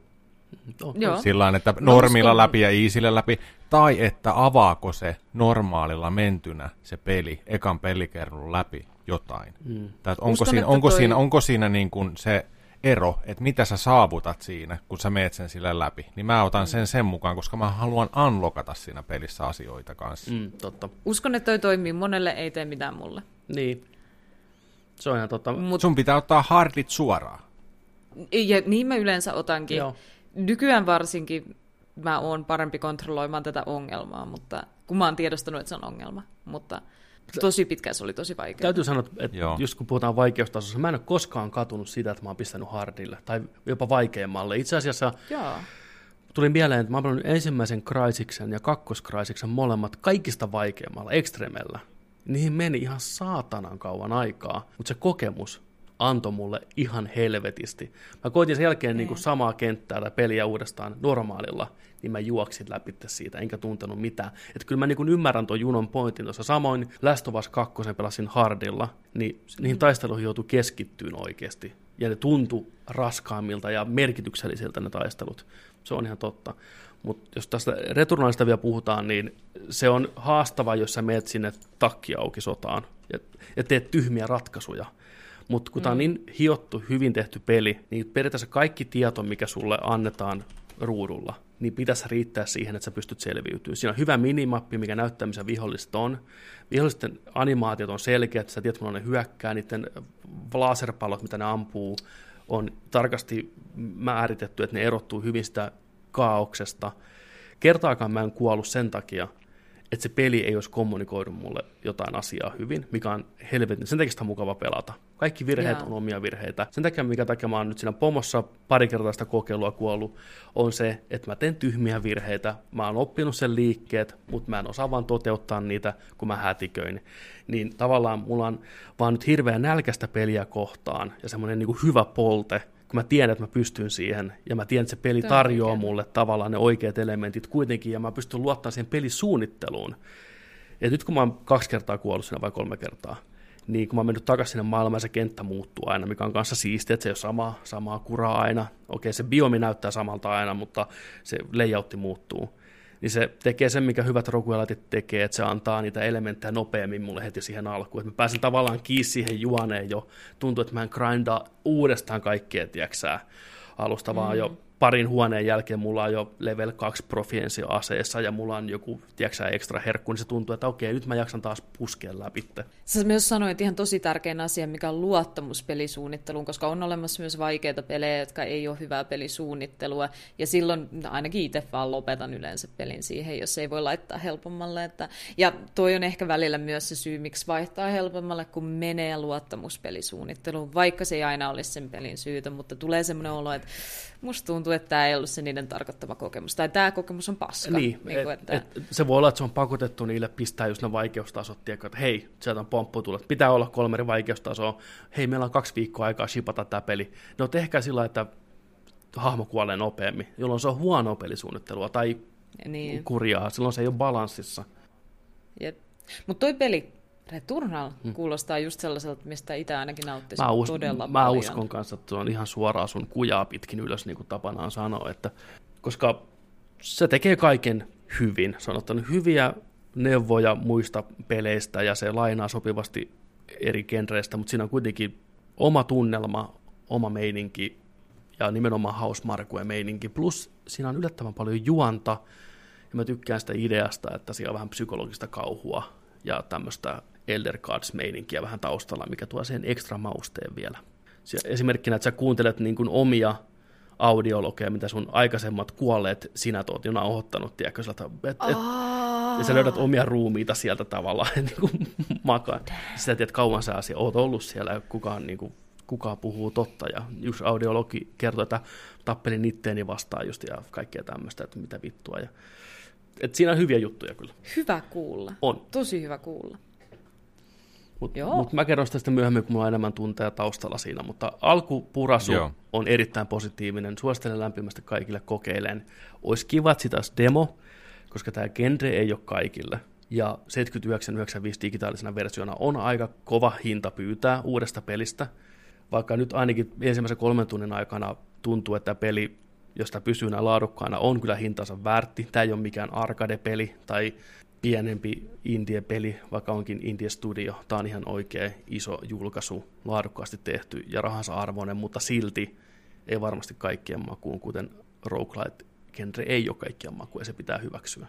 Okay. Okay. Sillä että normilla no, läpi ja easyllä läpi, tai että avaako se normaalilla mentynä se peli, ekan pelikerran läpi jotain. Mm. Tai onko, Uskon, siinä, onko, toi... siinä, onko siinä niin kuin se ero, että mitä sä saavutat siinä, kun sä meet sen sille läpi, niin mä otan sen sen mukaan, koska mä haluan unlockata siinä pelissä asioita kanssa. Mm, totta. Uskon, että toi toimii. Monelle ei tee mitään mulle. Niin. Se on ihan totta. Mut... Sun pitää ottaa hardit suoraan. Ja niin mä yleensä otankin. Joo nykyään varsinkin mä oon parempi kontrolloimaan tätä ongelmaa, mutta kun mä oon tiedostanut, että se on ongelma, mutta tosi pitkään se oli tosi vaikea. Täytyy sanoa, että Joo. just kun puhutaan vaikeustasossa, mä en ole koskaan katunut sitä, että mä oon pistänyt hardille tai jopa vaikeammalle. Itse asiassa Joo. tuli mieleen, että mä oon ensimmäisen Crysiksen ja kakkoskrysiksen molemmat kaikista vaikeammalla, ekstremellä. Niihin meni ihan saatanan kauan aikaa, mutta se kokemus antoi mulle ihan helvetisti. Mä koitin sen jälkeen niin kuin samaa kenttää tai peliä uudestaan normaalilla, niin mä juoksin läpi siitä, enkä tuntenut mitään. Että kyllä mä niin kuin ymmärrän tuon junon pointin tuossa. Samoin Last of Us 2 pelasin hardilla, niin niihin taisteluihin joutui keskittyyn oikeasti. Ja ne tuntui raskaammilta ja merkityksellisiltä ne taistelut. Se on ihan totta. Mutta jos tästä Returnalista vielä puhutaan, niin se on haastava, jos sä meet sinne takki auki sotaan ja, ja teet tyhmiä ratkaisuja. Mutta kun mm. tämä on niin hiottu, hyvin tehty peli, niin periaatteessa kaikki tieto, mikä sulle annetaan ruudulla, niin pitäisi riittää siihen, että sä pystyt selviytymään. Siinä on hyvä minimappi, mikä näyttää, missä viholliset on. Vihollisten animaatiot on selkeät, sä tiedät, milloin ne hyökkää, niiden laserpallot, mitä ne ampuu, on tarkasti määritetty, että ne erottuu hyvin sitä kaauksesta. Kertaakaan mä en kuollut sen takia, että se peli ei olisi kommunikoinut mulle jotain asiaa hyvin, mikä on helvetin, sen takia sitä on mukava pelata. Kaikki virheet yeah. on omia virheitä. Sen takia, mikä takia mä oon nyt siinä pomossa pari kertaa sitä kokeilua kuollut, on se, että mä teen tyhmiä virheitä. Mä oon oppinut sen liikkeet, mutta mä en osaa vaan toteuttaa niitä, kun mä hätiköin. Niin tavallaan mulla on vaan nyt hirveä nälkästä peliä kohtaan ja semmoinen niin hyvä polte, kun mä tiedän, että mä pystyn siihen, ja mä tiedän, että se peli tarjoaa mulle tavallaan ne oikeat elementit kuitenkin, ja mä pystyn luottamaan siihen pelisuunnitteluun. Ja nyt kun mä oon kaksi kertaa kuollut siinä vai kolme kertaa, niin kun mä oon mennyt takaisin sinne maailmaan, se kenttä muuttuu aina, mikä on kanssa siistiä, että se ei ole sama, samaa kuraa aina. Okei, se biomi näyttää samalta aina, mutta se layoutti muuttuu niin se tekee sen, mikä hyvät roguelitit tekee, että se antaa niitä elementtejä nopeammin mulle heti siihen alkuun. Että mä pääsen tavallaan kiinni siihen juoneen jo. Tuntuu, että mä en grindaa uudestaan kaikkea, tiedäksää, alusta, vaan mm. jo parin huoneen jälkeen mulla on jo level 2 profiensi aseessa ja mulla on joku, tiedätkö ekstra herkku, niin se tuntuu, että okei, nyt mä jaksan taas puskea läpi. Sä myös sanoit ihan tosi tärkeän asian, mikä on luottamus pelisuunnitteluun, koska on olemassa myös vaikeita pelejä, jotka ei ole hyvää pelisuunnittelua, ja silloin ainakin itse vaan lopetan yleensä pelin siihen, jos ei voi laittaa helpommalle. Että... Ja toi on ehkä välillä myös se syy, miksi vaihtaa helpommalle, kun menee luottamuspelisuunnitteluun, vaikka se ei aina olisi sen pelin syytä, mutta tulee semmoinen olo, että musta tuntuu, että tämä ei ollut se niiden tarkoittama kokemus, tai tämä kokemus on paska. Niin, niin kuin, että... et, se voi olla, että se on pakotettu niille pistää just ne vaikeustasot, tiedätkö, että hei, sieltä on pomppu tullut, pitää olla kolme eri vaikeustasoa, hei, meillä on kaksi viikkoa aikaa shipata tämä peli. No tehkää sillä, että hahmo kuolee nopeammin, jolloin se on huono pelisuunnittelua tai niin. kurjaa, silloin se ei ole balanssissa. Mutta toi peli, Returnal hmm. kuulostaa just sellaiselta, mistä itse ainakin nauttisi mä us- todella mä paljon. uskon kanssa, että se on ihan suoraan sun kujaa pitkin ylös, niin kuin tapanaan sanoa, että koska se tekee kaiken hyvin. Se on ottanut hyviä neuvoja muista peleistä ja se lainaa sopivasti eri genreistä, mutta siinä on kuitenkin oma tunnelma, oma meininki ja nimenomaan hausmarkue meininki. Plus siinä on yllättävän paljon juonta ja mä tykkään sitä ideasta, että siellä on vähän psykologista kauhua ja tämmöistä Elder Gods-meininkiä vähän taustalla, mikä tuo sen ekstra mausteen vielä. Esimerkkinä, että sä kuuntelet niin kuin omia audiologeja, mitä sun aikaisemmat kuolleet sinä oot jo nauhoittanut, tiedätkö, sieltä, et, et, ja sä löydät omia ruumiita sieltä tavallaan niin kuin makaan. Sä tiedät, kauan sä asia, oot ollut siellä ja kukaan, niin kuin, kukaan puhuu totta. Ja yksi audiologi kertoi, että tappelin itteeni vastaan just ja kaikkea tämmöistä, että mitä vittua. Ja, et siinä on hyviä juttuja kyllä. Hyvä kuulla. On. Tosi hyvä kuulla. Mutta mut mä kerron sitä myöhemmin, kun mulla on enemmän tunteja taustalla siinä, mutta alkupurasu Joo. on erittäin positiivinen. Suosittelen lämpimästi kaikille kokeileen. Olisi kiva, että sitä demo, koska tämä genre ei ole kaikille. Ja 79,95 digitaalisena versiona on aika kova hinta pyytää uudesta pelistä, vaikka nyt ainakin ensimmäisen kolmen tunnin aikana tuntuu, että peli, josta pysyy näin laadukkaana, on kyllä hintansa väärti. Tämä ei ole mikään arcade-peli tai pienempi indie-peli, vaikka onkin Indie Studio. Tämä on ihan oikea iso julkaisu, laadukkaasti tehty ja rahansa arvoinen, mutta silti ei varmasti kaikkien makuun, kuten roguelite genre ei ole kaikkien makuun ja se pitää hyväksyä.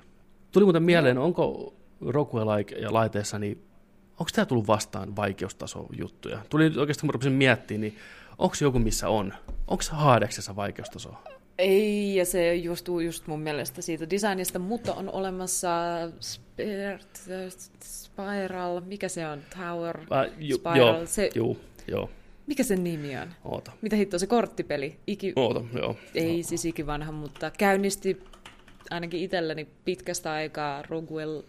Tuli muuten mieleen, onko roguelike ja laiteessa, niin onko tämä tullut vastaan vaikeustaso juttuja? Tuli oikeastaan, kun rupesin miettimään, niin onko joku missä on? Onko se haadeksessa vaikeustaso? Ei, ja se juostuu just mun mielestä siitä designista, mutta on olemassa Spiral, mikä se on? Tower, äh, ju, Spiral. Joo, se, juu, joo. Mikä sen nimi on? Oota. Mitä hittoa, se korttipeli? Iki... Oota, joo. Ei no. siis ikivanha, mutta käynnisti ainakin itselleni pitkästä aikaa Roguel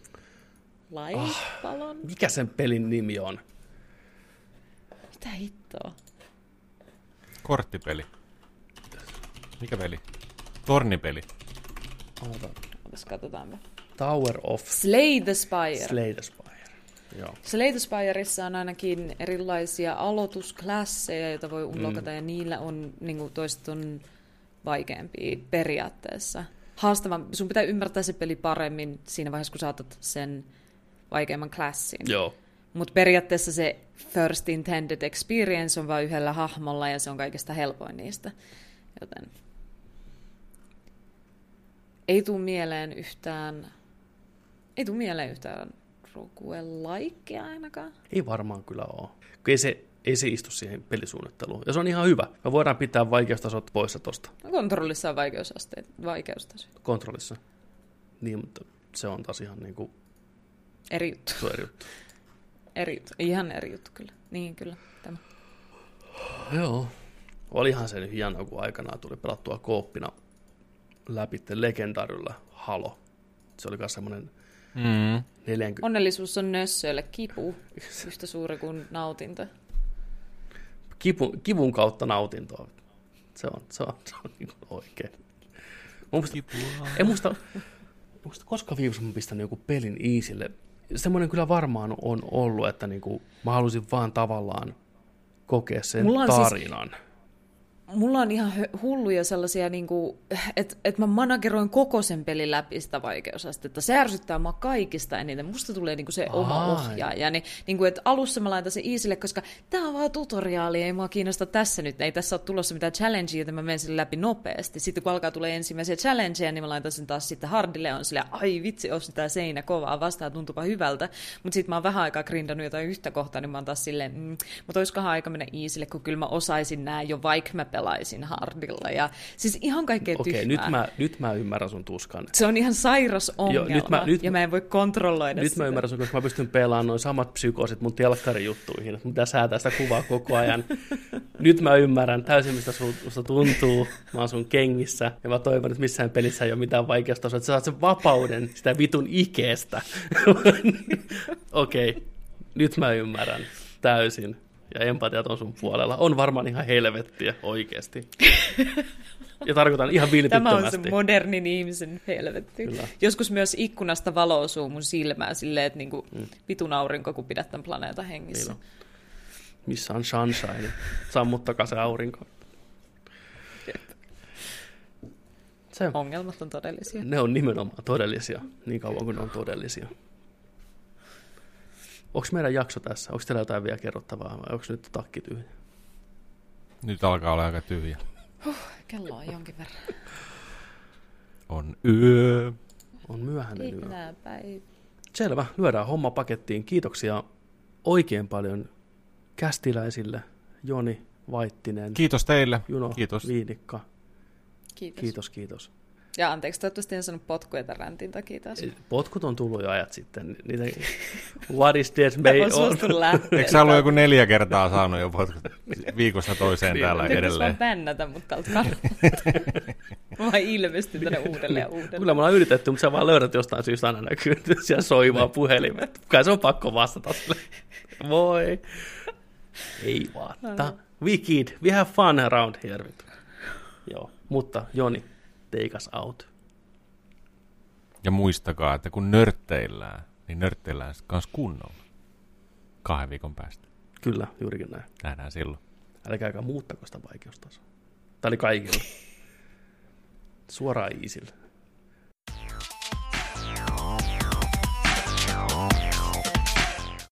Life-palon. Ah, mikä sen pelin nimi on? Mitä hittoa? Korttipeli. Mikä peli? Tornipeli. Oota. Otas, katsotaanpa. Tower of... Slay the Spire. Slay the Spire. Joo. Slay the Spireissa on ainakin erilaisia aloitusklasseja, joita voi unlockata, mm. ja niillä on niin kuin, toiset on vaikeampia periaatteessa. Haastava. Sun pitää ymmärtää se peli paremmin siinä vaiheessa, kun saatat sen vaikeamman klassin. Joo. Mutta periaatteessa se first intended experience on vain yhdellä hahmolla, ja se on kaikista helpoin niistä. Joten ei tule mieleen yhtään, ei tule mieleen yhtään Rogue-laikkea ainakaan. Ei varmaan kyllä ole. Ei se, ei se istu siihen pelisuunnitteluun. Ja se on ihan hyvä. Me voidaan pitää vaikeustasot poissa tosta. No, kontrollissa on vaikeusasteet, vaikeustaso. Kontrollissa. Niin, mutta se on taas ihan niin kuin... Eri juttu. Se on eri juttu. eri juttu. Ihan eri juttu kyllä. Niin kyllä. Tämä. Joo. Olihan se nyt hienoa, kun aikanaan tuli pelattua kooppina läpi legendaarilla Halo. Se oli myös semmoinen mm. 40... Onnellisuus on nössöille kipu, yhtä suuri kuin nautinto. Kipu, kivun kautta nautintoa. Se on, se on, se on niin oikein. Musta, ei musta, musta koska viimeksi mä pistän joku pelin iisille. Semmoinen kyllä varmaan on ollut, että niinku, mä halusin vaan tavallaan kokea sen Mulla siis tarinan. Siis mulla on ihan hulluja sellaisia, niin että et mä manageroin koko sen pelin läpi sitä vaikeusastetta. Se ärsyttää mua kaikista eniten. Musta tulee niin kuin se Ai. oma ohjaaja. Niin, niin kuin, että alussa mä laitan se easylle, koska tämä on vaan tutoriaali, ei mua kiinnosta tässä nyt. Ei tässä ole tulossa mitään challengea, joten mä menen sille läpi nopeasti. Sitten kun alkaa tulee ensimmäisiä challengeja, niin mä laitan sen taas sitten hardille. On sille, ai vitsi, on sitä seinä kovaa vastaan, tuntupa hyvältä. Mutta sitten mä oon vähän aikaa grindannut jotain yhtä kohtaa, niin mä oon taas silleen, mm, mutta olisikohan aika mennä easylle, kun kyllä mä osaisin nämä jo, vaikka mä pelaisin hardilla. Ja, siis ihan kaikkea Okei, okay, nyt mä, nyt mä ymmärrän sun tuskan. Se on ihan sairas ongelma, jo, nyt mä, nyt, ja mä en voi kontrolloida Nyt sitä. mä ymmärrän sun, koska mä pystyn pelaamaan noin samat psykoosit mun telkkarijuttuihin, että mitä säätää sitä kuvaa koko ajan. nyt mä ymmärrän täysin, mistä susta tuntuu. Mä oon sun kengissä, ja mä toivon, että missään pelissä ei ole mitään vaikeusta, että sä saat sen vapauden sitä vitun ikeestä. Okei, okay, nyt mä ymmärrän täysin ja empatiat on sun puolella. On varmaan ihan helvettiä oikeasti. Ja tarkoitan ihan vilpittömästi. Tämä on se modernin ihmisen helvetti. Kyllä. Joskus myös ikkunasta valo osuu mun silmään silleen, että niinku mm. vitun aurinko, kun pidät tämän planeetan hengissä. Niin Missä on sunshine? Sammuttakaa se aurinko. Se, Ongelmat on todellisia. Ne on nimenomaan todellisia, niin kauan kuin ne on todellisia. Onko meidän jakso tässä? Onko teillä jotain vielä kerrottavaa vai onko nyt takki tyhjä? Nyt alkaa olla aika tyhjä. Huh, kello on jonkin verran. On yö. On myöhäinen yö. Päivä. Selvä, lyödään homma pakettiin. Kiitoksia oikein paljon kästiläisille, Joni, Vaittinen. Kiitos teille. Juno, Kiitos. Viinikka. Kiitos. Kiitos, kiitos. Ja anteeksi, toivottavasti en sanonut potkuja tämän räntin takia taas. Potkut on tullut jo ajat sitten. Niitä, what is this may on? Eikö sä ollut joku neljä kertaa saanut jo potkut viikossa toiseen niin, täällä niin, edelleen? Nyt bännätä mut täältä kannalta. Mä ilmestyn tänne uudelleen ja uudelleen. Kyllä me ollaan yritetty, mutta sä vaan löydät jostain syystä aina näkyy, että siellä soivaa puhelimet. Kai se on pakko vastata sille. Voi. Ei vaan. We kid, we have fun around here. Joo, mutta Joni, take us out. Ja muistakaa, että kun nörtteillään, niin nörtteillään myös kunnolla. Kahden viikon päästä. Kyllä, juurikin näin. Nähdään silloin. Älkääkä muuttako sitä vaikeustasoa. Tämä oli kaikilla. Suoraan iisillä.